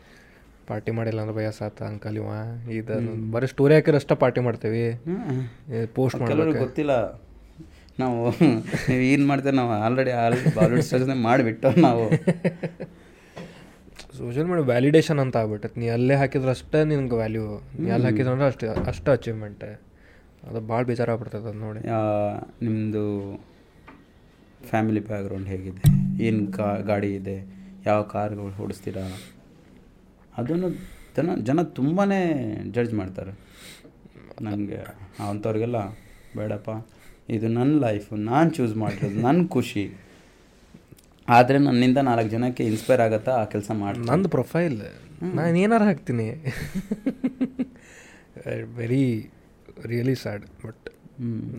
ಪಾರ್ಟಿ ಮಾಡಿಲ್ಲ ಅಂದ್ರೆ ವಯಸ್ಸಾತ ಅಂಕಲ್ ಇವ. ಇದು ಬರೀ ಸ್ಟೋರಿ ಹಾಕಿದ್ರೆ ಅಷ್ಟೇ ಪಾರ್ಟಿ ಮಾಡ್ತೀವಿ. ಪೋಸ್ಟ್ ಮಾಡಿ ಗೊತ್ತಿಲ್ಲ. ನಾವು <laughs> ನೀವು ಏನು ಮಾಡ್ತೇವೆ ನಾವು ಆಲ್ರೆಡಿ ಆಲ್ರೆಡಿ ಬಾಲಿವುಡ್ ಸ್ಟೇಜ್ ಮಾಡಿಬಿಟ್ಟು ನಾವು. ಸೋಷಿಯಲ್ ಮೀಡಿಯಾ ವ್ಯಾಲಿಡೇಷನ್ ಅಂತ ಆಗ್ಬಿಟ್ಟೈತೆ. ನೀ ಅಲ್ಲೇ ಹಾಕಿದ್ರೆ ಅಷ್ಟೇ ನಿನ್ಗೆ ವ್ಯಾಲ್ಯೂ ನೀ ಅಲ್ಲಿ ಹಾಕಿದ್ರೆ ಅಂದ್ರೆ ಅಷ್ಟೇ ಅಷ್ಟು ಅಚೀವ್ಮೆಂಟ್ ಅದು ಭಾಳ ಬೇಜಾರಾಗ್ಬಿಡ್ತದೆ ಅದು ನೋಡಿ. ನಿಮ್ಮದು ಫ್ಯಾಮಿಲಿ ಬ್ಯಾಕ್ಗ್ರೌಂಡ್ ಹೇಗಿದೆ? ಏನು ಕಾ ಗಾಡಿ ಇದೆ? ಯಾವ ಕಾರ್ಗಳು ಓಡಿಸ್ತೀರಾ? ಅದನ್ನು ಜನ ಜನ ತುಂಬಾ ಜಡ್ಜ್ ಮಾಡ್ತಾರೆ. ನನಗೆ ಅಂಥವ್ರಿಗೆಲ್ಲ ಬೇಡಪ್ಪ ಇದು ನನ್ನ ಲೈಫು ನಾನು ಚೂಸ್ ಮಾಡಿರೋದು ನನ್ನ ಖುಷಿ. ಆದರೆ ನನ್ನಿಂದ ನಾಲ್ಕು ಜನಕ್ಕೆ ಇನ್ಸ್ಪೈರ್ ಆಗತ್ತಾ ಆ ಕೆಲಸ ಮಾಡಿ ನಂದು ಪ್ರೊಫೈಲ್ ನಾನು ಏನಾರು ಹಾಕ್ತೀನಿ. ವೆರಿ ರಿಯಲಿ ಸ್ಯಾಡ್ ಬಟ್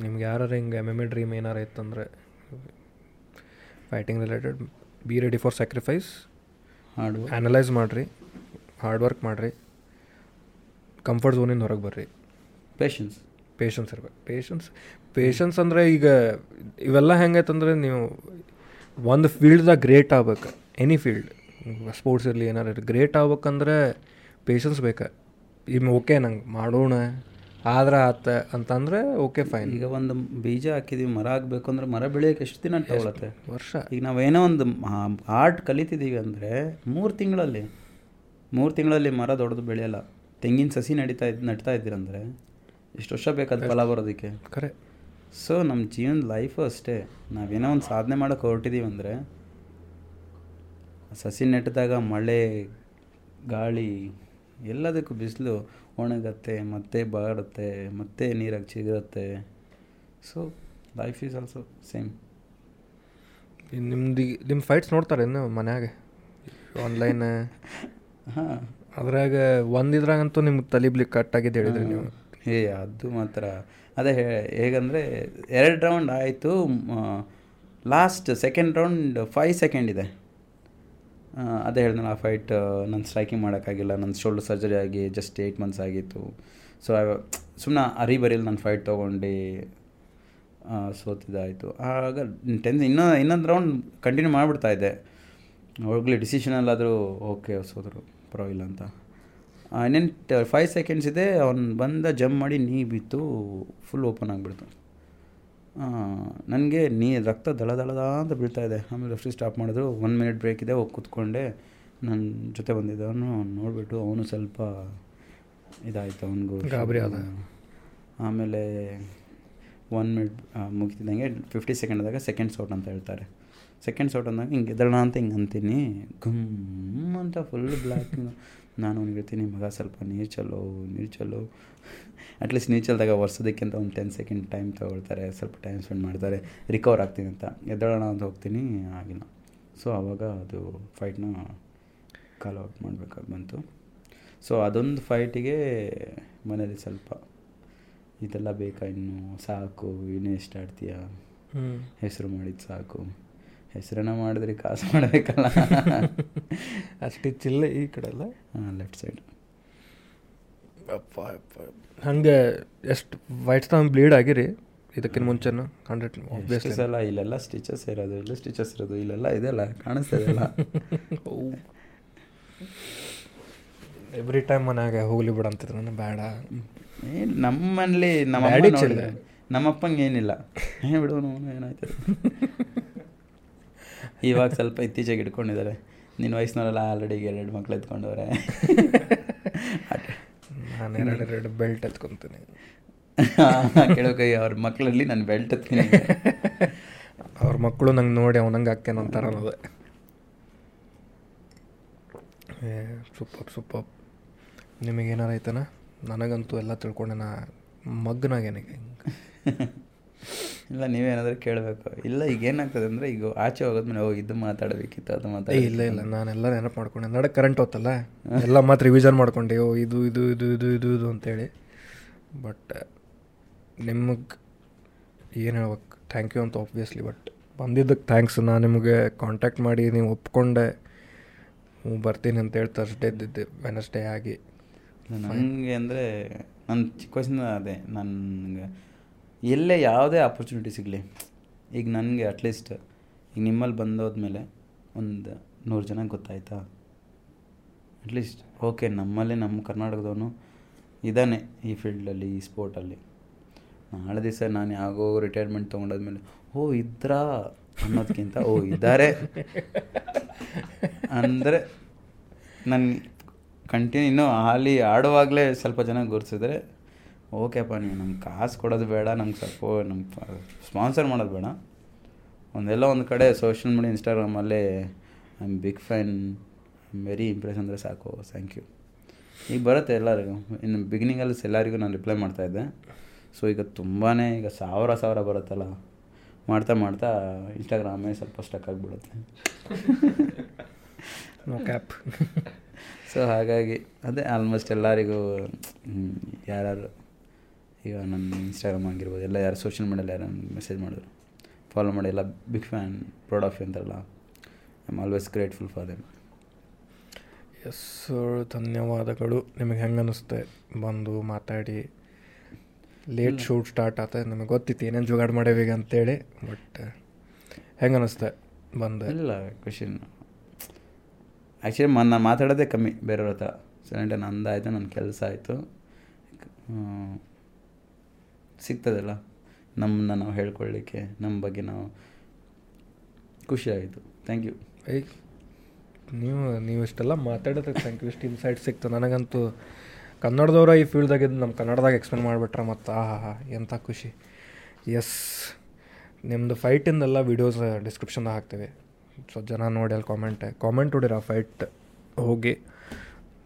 ನಿಮ್ಗೆ ಯಾರು ಹಿಂಗೆ ಎಂ ಎಂ ಎ ಡ್ರೀಮ್ ಏನಾರು ಇತ್ತಂದರೆ fighting related be ready for sacrifice ಹಾಡು. ಅನಲೈಸ್ ಮಾಡಿರಿ. ಹಾರ್ಡ್ ವರ್ಕ್ ಮಾಡಿರಿ. ಕಂಫರ್ಟ್ ಝೋನಿಂದ ಹೊರಗೆ ಬರ್ರಿ. ಪೇಷನ್ಸ್ ಪೇಷನ್ಸ್ ಇರ್ಬೇಕು. ಪೇಷನ್ಸ್ ಪೇಷನ್ಸ್ ಅಂದರೆ ಈಗ ಇವೆಲ್ಲ ಹೆಂಗೈತಂದ್ರೆ ನೀವು ಒಂದು ಫೀಲ್ಡ್ದಾಗ ಗ್ರೇಟ್ ಆಗ್ಬೇಕು. ಎನಿ ಫೀಲ್ಡ್ ಸ್ಪೋರ್ಟ್ಸ್ ಇರಲಿ ಏನಾರು ಇರಲಿ ಗ್ರೇಟ್ ಆಗ್ಬೇಕಂದ್ರೆ ಪೇಷನ್ಸ್ ಬೇಕು. ಈಗ ಓಕೆ ನಂಗೆ ಮಾಡೋಣ ಆದ್ರೆ ಆತ ಅಂತಂದ್ರೆ ಓಕೆ ಫೈನ್ ಈಗ ಒಂದು ಬೀಜ ಹಾಕಿದೀವಿ ಮರ ಆಗಬೇಕು ಅಂದ್ರೆ ಮರ ಬೆಳೆಯೋಕೆ ಎಷ್ಟು ದಿನ ತಗೊಳತ್ತೆ? ವರ್ಷ. ಈಗ ನಾವೇನೋ ಒಂದು ಆರ್ಟ್ ಕಲಿತಿದ್ದೀವಿ ಅಂದರೆ ಮೂರು ತಿಂಗಳಲ್ಲಿ ಮೂರು ತಿಂಗಳಲ್ಲಿ ಮರ ದೊಡ್ಡದು ಬೆಳೆಯಲ್ಲ. ತೆಂಗಿನ ಸಸಿ ನಡೀತಾ ಇದ್ ನಡ್ತಾ ಇದ್ದೀರಂದರೆ ಎಷ್ಟು ವರ್ಷ ಬೇಕಾದ ಫಲ ಬರೋದಕ್ಕೆ? ಕರೆ. ಸೊ ನಮ್ಮ ಜೀವನದ ಲೈಫು ಅಷ್ಟೇ. ನಾವೇನೋ ಒಂದು ಸಾಧನೆ ಮಾಡೋಕೆ ಹೊರಟಿದ್ದೀವಿ ಅಂದರೆ ಸಸಿ ನೆಟ್ಟಿದಾಗ ಮಳೆ ಗಾಳಿ ಎಲ್ಲದಕ್ಕೂ ಬಿಸಿಲು ಒಣಗತ್ತೆ ಮತ್ತೆ ಬಾಡುತ್ತೆ ಮತ್ತೆ ನೀರಾಗಿ ಚಿಗುರುತ್ತೆ. So life is also same ನಿಮ್ದು ನಿಮ್ಮ ಫೈಟ್ಸ್ ನೋಡ್ತಾರೆ ಇನ್ನು ಮನೆಯಾಗೆ? ಆನ್ಲೈನ್ <laughs> ಹಾಂ. ಅದ್ರಾಗ ಒಂದಿದ್ರಾಗಂತೂ ನಿಮ್ಗೆ ತಲಿಬ್ಲಿಕ್ಕೆ ಕಟ್ಟಾಗಿದ್ದು ಹೇಳಿದ್ರಿ ನೀವು. ಏ ಅದು ಮಾತ್ರ. ಅದೇ ಹೇ- ಹೇಗಂದರೆ ಎರಡು ರೌಂಡ್ ಆಯಿತು last second round five second ಇದೆ. ಅದೇ ಹೇಳಿದ್ನಲ್ಲ ಆ ಫೈಟ್ ನನ್ನ ಸ್ಟ್ರೈಕಿಂಗ್ ಮಾಡೋಕ್ಕಾಗಿಲ್ಲ ನನ್ನ ಶೋಲ್ಡರ್ ಸರ್ಜರಿ ಆಗಿ ಜಸ್ಟ್ ಏಯ್ಟ್ ಮಂತ್ಸ್ ಆಗಿತ್ತು. ಸೊ ಸುಮ್ಮನೆ ಅರಿಬರಿಯಲ್ಲಿ ನಾನು ಫೈಟ್ ತೊಗೊಂಡು. ಸೋತಿದ್ದಾಯಿತು. ಆಗ ಟೆನ್ ಇನ್ನೂ ಇನ್ನೊಂದು ರೌಂಡ್ ಕಂಟಿನ್ಯೂ ಮಾಡಿಬಿಡ್ತಾ ಇದ್ದೆ. ಹೋಗ್ಲಿ ಡಿಸಿಷನಲ್ಲಾದರೂ ಓಕೆ ಸೋದರು ಪರವಾಗಿಲ್ಲ ಅಂತ. ಇನ್ನೇನು ಫೈವ್ ಸೆಕೆಂಡ್ಸ್ ಇದೆ ಅವ್ನು ಬಂದ ಜಂಪ್ ಮಾಡಿ ನೀ ಬಿತ್ತು ಫುಲ್ ಓಪನ್ ಆಗಿಬಿಡ್ತು. ನನಗೆ ನೀ ರಕ್ತ ದಳ ದಳದ ಅಂತ ಬೀಳ್ತಾ ಇದೆ. ಆಮೇಲೆ ರೆಫ್ರಿ ಸ್ಟಾಪ್ ಮಾಡಿದ್ರು ಒನ್ ಮಿನಿಟ್ ಬ್ರೇಕ್ ಇದೆ ಹೋಗಿ ಕೂತ್ಕೊಂಡೆ. ನನ್ನ ಜೊತೆ ಬಂದಿದ್ದವನು ನೋಡಿಬಿಟ್ಟು ಅವನು ಸ್ವಲ್ಪ ಇದಾಯಿತು ಅವನಿಗೂ ಗಾಬರಿ ಆದ. ಆಮೇಲೆ ಒನ್ ಮಿನಿಟ್ ಮುಗಿತಿದ್ದಂಗೆ ಫಿಫ್ಟಿ ಸೆಕೆಂಡ್ದಾಗ ಸೆಕೆಂಡ್ಸ್ ಔಟ್ ಅಂತ ಹೇಳ್ತಾರೆ. ಸೆಕೆಂಡ್ಸ್ ಔಟ್ ಅಂದಾಗ ಹಿಂಗೆ ಎದ್ದೋಣ ಅಂತ ಹಿಂಗೆ ಅಂತೀನಿ. ಗುಮ್ ಅಂತ ಫುಲ್ ಬ್ಲ್ಯಾಕ್ ನಾನು ಅವ್ನಿಗೆ ಹೇಳ್ತೀನಿ ಮಗ ಸ್ವಲ್ಪ ನೀರು ಚಲೋ ನೀರು ಚಲೋ ಅಟ್ಲೀಸ್ಟ್ ನೀರು ಚಲ್ದಾಗ ಒರೆಸೋದಕ್ಕಿಂತ ಒಂದು ಟೆನ್ ಸೆಕೆಂಡ್ ಟೈಮ್ ತೊಗೊಳ್ತಾರೆ ಸ್ವಲ್ಪ ಟೈಮ್ ಸ್ಪೆಂಡ್ ಮಾಡ್ತಾರೆ ರಿಕವರ್ ಆಗ್ತೀನಿ ಅಂತ. ಎದ್ದೋಣ ಅಂತ ಹೋಗ್ತೀನಿ ಆಗಿಲ್ಲ. ಸೊ ಆವಾಗ ಅದು ಫೈಟ್ನ ಕಾಲ್ ಔಟ್ ಮಾಡಬೇಕಾಗಿ ಬಂತು. ಸೊ ಅದೊಂದು ಫೈಟಿಗೆ ಮನೇಲಿ ಸ್ವಲ್ಪ ಇದೆಲ್ಲ ಬೇಕಾ ಇನ್ನು? ಸಾಕು ಇನ್ನೂ ಎಷ್ಟು ಆಡ್ತೀಯ ಹೆಸರು ಮಾಡಿದ್ದು ಸಾಕು. ಹೆಸರನ್ನ ಮಾಡಿದ್ರೆ ಕಾಸು ಮಾಡಬೇಕಲ್ಲ. <laughs> ಅಷ್ಟಿಚ್ಚಿಲ್ಲ ಈ ಕಡೆ ಅಲ್ಲ? ಹಾಂ ಲೆಫ್ಟ್ ಸೈಡ್ ಅಪ್ಪ ಅಪ್ಪ. ಹಂಗೆ ಎಷ್ಟು ವೈಟ್ ಸ್ಟಾಮ್ ಬ್ಲೀಡ್ ಆಗಿರಿ? ಇದಕ್ಕಿಂತ ಮುಂಚೆನೂ? ಹಂಡ್ರೆಡ್ ಆಬ್ವಿಯಸ್ಲಿ ಸಲ ಇಲ್ಲೆಲ್ಲ ಸ್ಟಿಚಸ್ ಇರೋದು ಇಲ್ಲ ಸ್ಟಿಚಸ್ ಇರೋದು ಇಲ್ಲೆಲ್ಲ ಇದೆಲ್ಲ ಕಾಣಿಸ್ತಾ ಇದೆಲ್ಲ ಎವ್ರಿ <laughs> ಟೈಮ್ ಮನ್ಯಾಗ ಹೋಗ್ಲಿ ಬಿಡ ಅಂತಿದ್ರು ನಾನು ಬೇಡ. ಏನು ನಮ್ಮಲ್ಲಿ ನಮ್ಮ chill. ನಮ್ಮಪ್ಪಂಗೆ ಏನಿಲ್ಲ. ಏನು ಬಿಡು ಏನಾಯ್ತು? <laughs> ಇವಾಗ ಸ್ವಲ್ಪ ಇತ್ತೀಚೆಗೆ ಇಟ್ಕೊಂಡಿದ್ದಾರೆ ನಿನ್ನ ವಯಸ್ಸಿನವರೆಲ್ಲ ಆಲ್ರೆಡಿ ಎರಡು ಮಕ್ಳು ಎತ್ಕೊಂಡವ್ರೆ. ನಾನು ಎರಡು ಎರಡು ಬೆಲ್ಟ್ ಎತ್ಕೊತೀನಿ. ಕೇಳೋಕೆ ಅವ್ರ ಮಕ್ಕಳಲ್ಲಿ ನಾನು ಬೆಲ್ಟ್ ಎತ್ತೀನಿ. ಅವ್ರ ಮಕ್ಕಳು ನಂಗೆ ನೋಡಿ ಅವನಂಗೆ ಹಾಕ್ತೇನೆ ಅಂತಾರ ಅನ್ನೋದು ಸೂಪರ್ ಸೂಪರ್ ನಿಮಗೇನಾರ ಐತನ ನನಗಂತೂ ಎಲ್ಲ ತಿಳ್ಕೊಂಡೆ ನಾ ಮಗ್ನಾಗೇನಿಗೆ ಇಲ್ಲ ನೀವೇನಾದರೂ ಕೇಳಬೇಕು. ಇಲ್ಲ ಈಗ ಏನಾಗ್ತದೆ ಅಂದರೆ ಈಗ ಆಚೆ ಹೋಗೋದ್ಮೇಲೆ ಓ ಇದು ಮಾತಾಡಬೇಕಿತ್ತು ಅದು ಮಾತಾಡಿ ಇಲ್ಲ ಇಲ್ಲ ಇಲ್ಲ ನಾನೆಲ್ಲ ನೆನಪು ಮಾಡ್ಕೊಂಡೆ. ನಡಕ್ಕೆ ಕರೆಂಟ್ ಹೋತಲ್ಲ? ಎಲ್ಲ ಮಾತ್ರ ರಿವಿಷನ್ ಮಾಡ್ಕೊಂಡೆ. ಓ ಇದು ಇದು ಇದು ಇದು ಇದು ಇದು ಅಂತೇಳಿ. ಬಟ್ ನಿಮಗೆ ಏನು ಹೇಳ್ಬೇಕು? ಥ್ಯಾಂಕ್ ಯು ಅಂತ ಆಬ್ವಿಯಸ್ಲಿ ಬಟ್ ಬಂದಿದ್ದಕ್ಕೆ ಥ್ಯಾಂಕ್ಸ್ ನಾನು ನಿಮಗೆ ಕಾಂಟ್ಯಾಕ್ಟ್ ಮಾಡಿ ನೀವು ಒಪ್ಕೊಂಡೆ. ಹ್ಞೂ ಬರ್ತೀನಿ ಅಂತ ಹೇಳಿ ತರ್ಸ್ಡೇ ಇದ್ದಿದ್ದೆ ವೆನಸ್ಡೇ ಆಗಿ. ನನಗೆ ಅಂದರೆ ನನ್ನ ಚಿಕ್ಕ ವಯಸ್ಸಿಂದ ಅದೇ. ನನಗೆ ಎಲ್ಲೇ ಯಾವುದೇ ಆಪರ್ಚುನಿಟಿ ಸಿಗಲಿ, ಈಗ ನನಗೆ ಅಟ್ಲೀಸ್ಟ್ ಈಗ ನಿಮ್ಮಲ್ಲಿ ಬಂದೋದ್ಮೇಲೆ ಒಂದು ನೂರು ಜನ ಗೊತ್ತಾಯ್ತಾ? ಅಟ್ಲೀಸ್ಟ್ ಓಕೆ ನಮ್ಮಲ್ಲಿ ನಮ್ಮ ಕರ್ನಾಟಕದವನು ಇದ್ದಾನೆ ಈ ಫೀಲ್ಡಲ್ಲಿ ಈ ಸ್ಪೋರ್ಟಲ್ಲಿ ನಾಳೆ ದಿವಸ ನಾನು ಯಾಗೋ ರಿಟೈರ್ಮೆಂಟ್ ತೊಗೊಂಡಾದ್ಮೇಲೆ, ಓ, ಇದ್ರಾ? ಅನ್ನೋದಕ್ಕಿಂತ ಓ ಇದ್ದಾರೆ ಅಂದರೆ ನನ್ನ ಕಂಟಿನ್ಯೂ ಇನ್ನೂ ಹಾಲಿ ಆಡುವಾಗಲೇ ಸ್ವಲ್ಪ ಜನ ಗುರುತಿಸಿದ್ರೆ ಓಕೆಪ್ಪ ನೀವು ನಮ್ಗೆ ಕಾಸು ಕೊಡೋದು ಬೇಡ ನಮ್ಗೆ ಸ್ವಲ್ಪ ನಮ್ಮ ಸ್ಪಾನ್ಸರ್ ಮಾಡೋದು ಬೇಡ. ಒಂದೆಲ್ಲ ಒಂದು ಕಡೆ ಸೋಷಿಯಲ್ ಮೀಡಿಯಾ ಇನ್ಸ್ಟಾಗ್ರಾಮಲ್ಲಿ I am big fan very impress ಅಂದರೆ ಸಾಕು ಥ್ಯಾಂಕ್ ಯು ಈಗ ಬರುತ್ತೆ ಎಲ್ಲರಿಗೂ. ಇನ್ನು ಬಿಗಿನಿಂಗಲ್ಲಿ ಎಲ್ಲರಿಗೂ ನಾನು ರಿಪ್ಲೈ ಮಾಡ್ತಾಯಿದ್ದೆ ಸೊ ಈಗ ತುಂಬಾ ಈಗ ಸಾವಿರ ಸಾವಿರ ಬರುತ್ತಲ್ಲ ಮಾಡ್ತಾ ಮಾಡ್ತಾ ಇನ್ಸ್ಟಾಗ್ರಾಮೇ ಸ್ವಲ್ಪ ಸ್ಟಕ್ ಆಗಿಬಿಡುತ್ತೆ. ಕ್ಯಾಪ್ ಸೊ ಹಾಗಾಗಿ ಅದೇ ಆಲ್ಮೋಸ್ಟ್ ಎಲ್ಲರಿಗೂ ಯಾರು ಈಗ ನನ್ನ ಇನ್ಸ್ಟಾಗ್ರಾಮ್ ಆಗಿರ್ಬೋದು ಎಲ್ಲ ಯಾರು ಸೋಷಿಯಲ್ ಮೀಡಿಯಲ್ಲಿ ಯಾರು ಮೆಸೇಜ್ ಮಾಡಿದ್ರು. ಫಾಲೋ ಮಾಡಿ ಎಲ್ಲ ಬಿಗ್ ಫ್ಯಾನ್ ಪ್ರೌಡ್ ಆಫ್ ಅಂತಾರಲ್ಲ. I am always grateful for them yes ಧನ್ಯವಾದಗಳು. ನಿಮಗೆ ಹೆಂಗೆ ಅನ್ನಿಸ್ತೆ ಬಂದು ಮಾತಾಡಿ. ಲೇಟ್ ಶೂಟ್ ಸ್ಟಾರ್ಟ್ ಆತ ನಿಮಗೆ ಗೊತ್ತಿತ್ತು ಏನೇನು ಜುಗಾಡ್ ಮಾಡೇವೀಗ ಅಂತೇಳಿ ಬಟ್ ಹೆಂಗೆ ಅನ್ನಿಸ್ತೆ ಬಂದು. ಇಲ್ಲ ಖುಷಿ ಆ್ಯಕ್ಚುಲಿ ನಾನು ಮಾತಾಡೋದೇ ಕಮ್ಮಿ ಬೇರೆಯವ್ರ ಹತ್ರ. ಸೆಲೆಂಟೆ ನಂದಾಯಿತು ನನ್ನ ಕೆಲಸ ಆಯಿತು. ಸಿಗ್ತದಲ್ಲ? ನಮ್ಮನ್ನ ನಾವು ಹೇಳ್ಕೊಳ್ಳಿಕ್ಕೆ ನಮ್ಮ ಬಗ್ಗೆ ನಾವು ಖುಷಿಯಾಯಿತು ಆಯಿತು. ಥ್ಯಾಂಕ್ ಯು ಐ ನೀವು ನೀವು ಇಷ್ಟೆಲ್ಲ ಮಾತಾಡೋದಕ್ಕೆ ಥ್ಯಾಂಕ್ ಯು ಇಷ್ಟು ಇನ್ಸೈಟ್ ಸಿಕ್ತು. ನನಗಂತೂ ಕನ್ನಡದವ್ರ ಈ ಫೀಲ್ಡ್ದಾಗ ಇದ್ದು ನಮ್ಮ ಕನ್ನಡದಾಗ ಎಕ್ಸ್ಪ್ಲೇನ್ ಮಾಡಿಬಿಟ್ರೆ ಮತ್ತು ಆ ಹಾ ಎಂಥ ಖುಷಿ. ಎಸ್ ನಿಮ್ಮದು ಫೈಟಿಂದೆಲ್ಲ ವೀಡಿಯೋಸ್ ಡಿಸ್ಕ್ರಿಪ್ಷನ್ದಾಗ ಹಾಕ್ತೀವಿ. ಸೊ ಜನ ನೋಡಿ ಅಲ್ಲಿ ಕಾಮೆಂಟ್ ಕಾಮೆಂಟ್ ಹೊಡಿರ ಆ ಫೈಟ್ ಹೋಗಿ.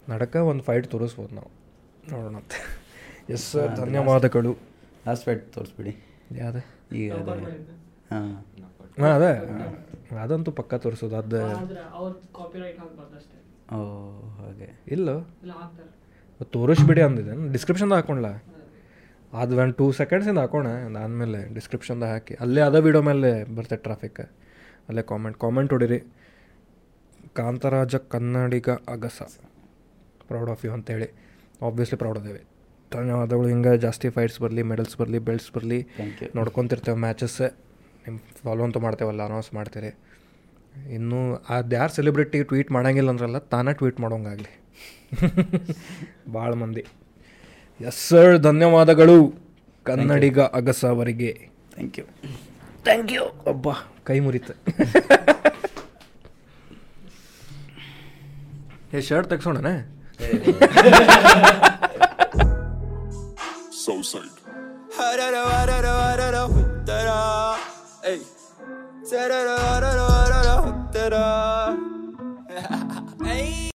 ನಡಕ ಒಂದು ಫೈಟ್ ತೋರಿಸ್ಬೋದು ನಾವು. ನೋಡೋಣ ಎಸ್ ಧನ್ಯವಾದಗಳು. ಲಾಸ್ಟ್ ಫೈಟ್ ತೋರಿಸ್ಬಿಡಿ. ಯಾವ್ದು? ಈಗ ಅದೇ. ಹಾಂ. ಹಾಂ ಅದೇ. ಅದಂತೂ ಪಕ್ಕ ತೋರಿಸೋದು ಅದು ಅವ್ರ ಕಾಪಿರೈಟ್ ಹಾಕ್ಬಾರ್ದು ಅಷ್ಟೇ. ಓ ಹಾಗೆ. ಇಲ್ಲೋ? ತೋರಿಸ್ಬಿಡಿ ಅಂದಿದೆ ಡಿಸ್ಕ್ರಿಪ್ಷನ್ದಾಗ ಹಾಕೊಂಡ್ಲ? ಅದು ಒಂದು ಟೂ ಸೆಕೆಂಡ್ಸಿಂದ ಹಾಕೋಣ ಅದಾದಮೇಲೆ ಡಿಸ್ಕ್ರಿಪ್ಷನ್ದಾಗ ಹಾಕಿ. ಅಲ್ಲೇ ಅದ ವಿಡಿಯೋ ಮೇಲೆ ಬರ್ತೈತೆ ಟ್ರಾಫಿಕ್ ಅಲ್ಲೇ ಕಾಮೆಂಟ್ ಕಾಮೆಂಟ್ ಹೊಡಿರಿ. ಕಾಂತರಾಜ ಕನ್ನಡಿಗ ಅಗಸ. ಪ್ರೌಡ್ ಆಫ್ ಯು ಅಂತೇಳಿ. ಆಬ್ವಿಯಸ್ಲಿ ಪ್ರೌಡ್ ಅದೇವೆ. ಧನ್ಯವಾದಗಳು ಹಿಂಗೆ ಜಾಸ್ತಿ ಫೈಟ್ಸ್ ಬರಲಿ ಮೆಡಲ್ಸ್ ಬರಲಿ ಬೆಲ್ಟ್ಸ್ ಬರಲಿ ನೋಡ್ಕೊತಿರ್ತೇವೆ ಮ್ಯಾಚಸ್ ನಿಮ್ಮ ಫಾಲೋ ಅಂತೂ ಮಾಡ್ತೇವಲ್ಲ ಅನೌನ್ಸ್ ಮಾಡ್ತೀರಿ. ಇನ್ನೂ ಅದು ಯಾರು ಸೆಲೆಬ್ರಿಟಿ ಟ್ವೀಟ್ ಮಾಡಂಗಿಲ್ಲ ಅಂದ್ರಲ್ಲ ತಾನೇ ಟ್ವೀಟ್ ಮಾಡೋಂಗಾಗಲಿ. ಭಾಳ <laughs> ಮಂದಿ. ಎಸ್ ಸರ್ ಧನ್ಯವಾದಗಳು. ಕನ್ನಡಿಗ ಅಗಸ ಅವರಿಗೆ. ಥ್ಯಾಂಕ್ ಯು ಥ್ಯಾಂಕ್ ಯು ಒಬ್ಬ ಕೈ ಮುರಿತ. <laughs> ಏ ಶರ್ಟ್ <laughs> so sick. Hey.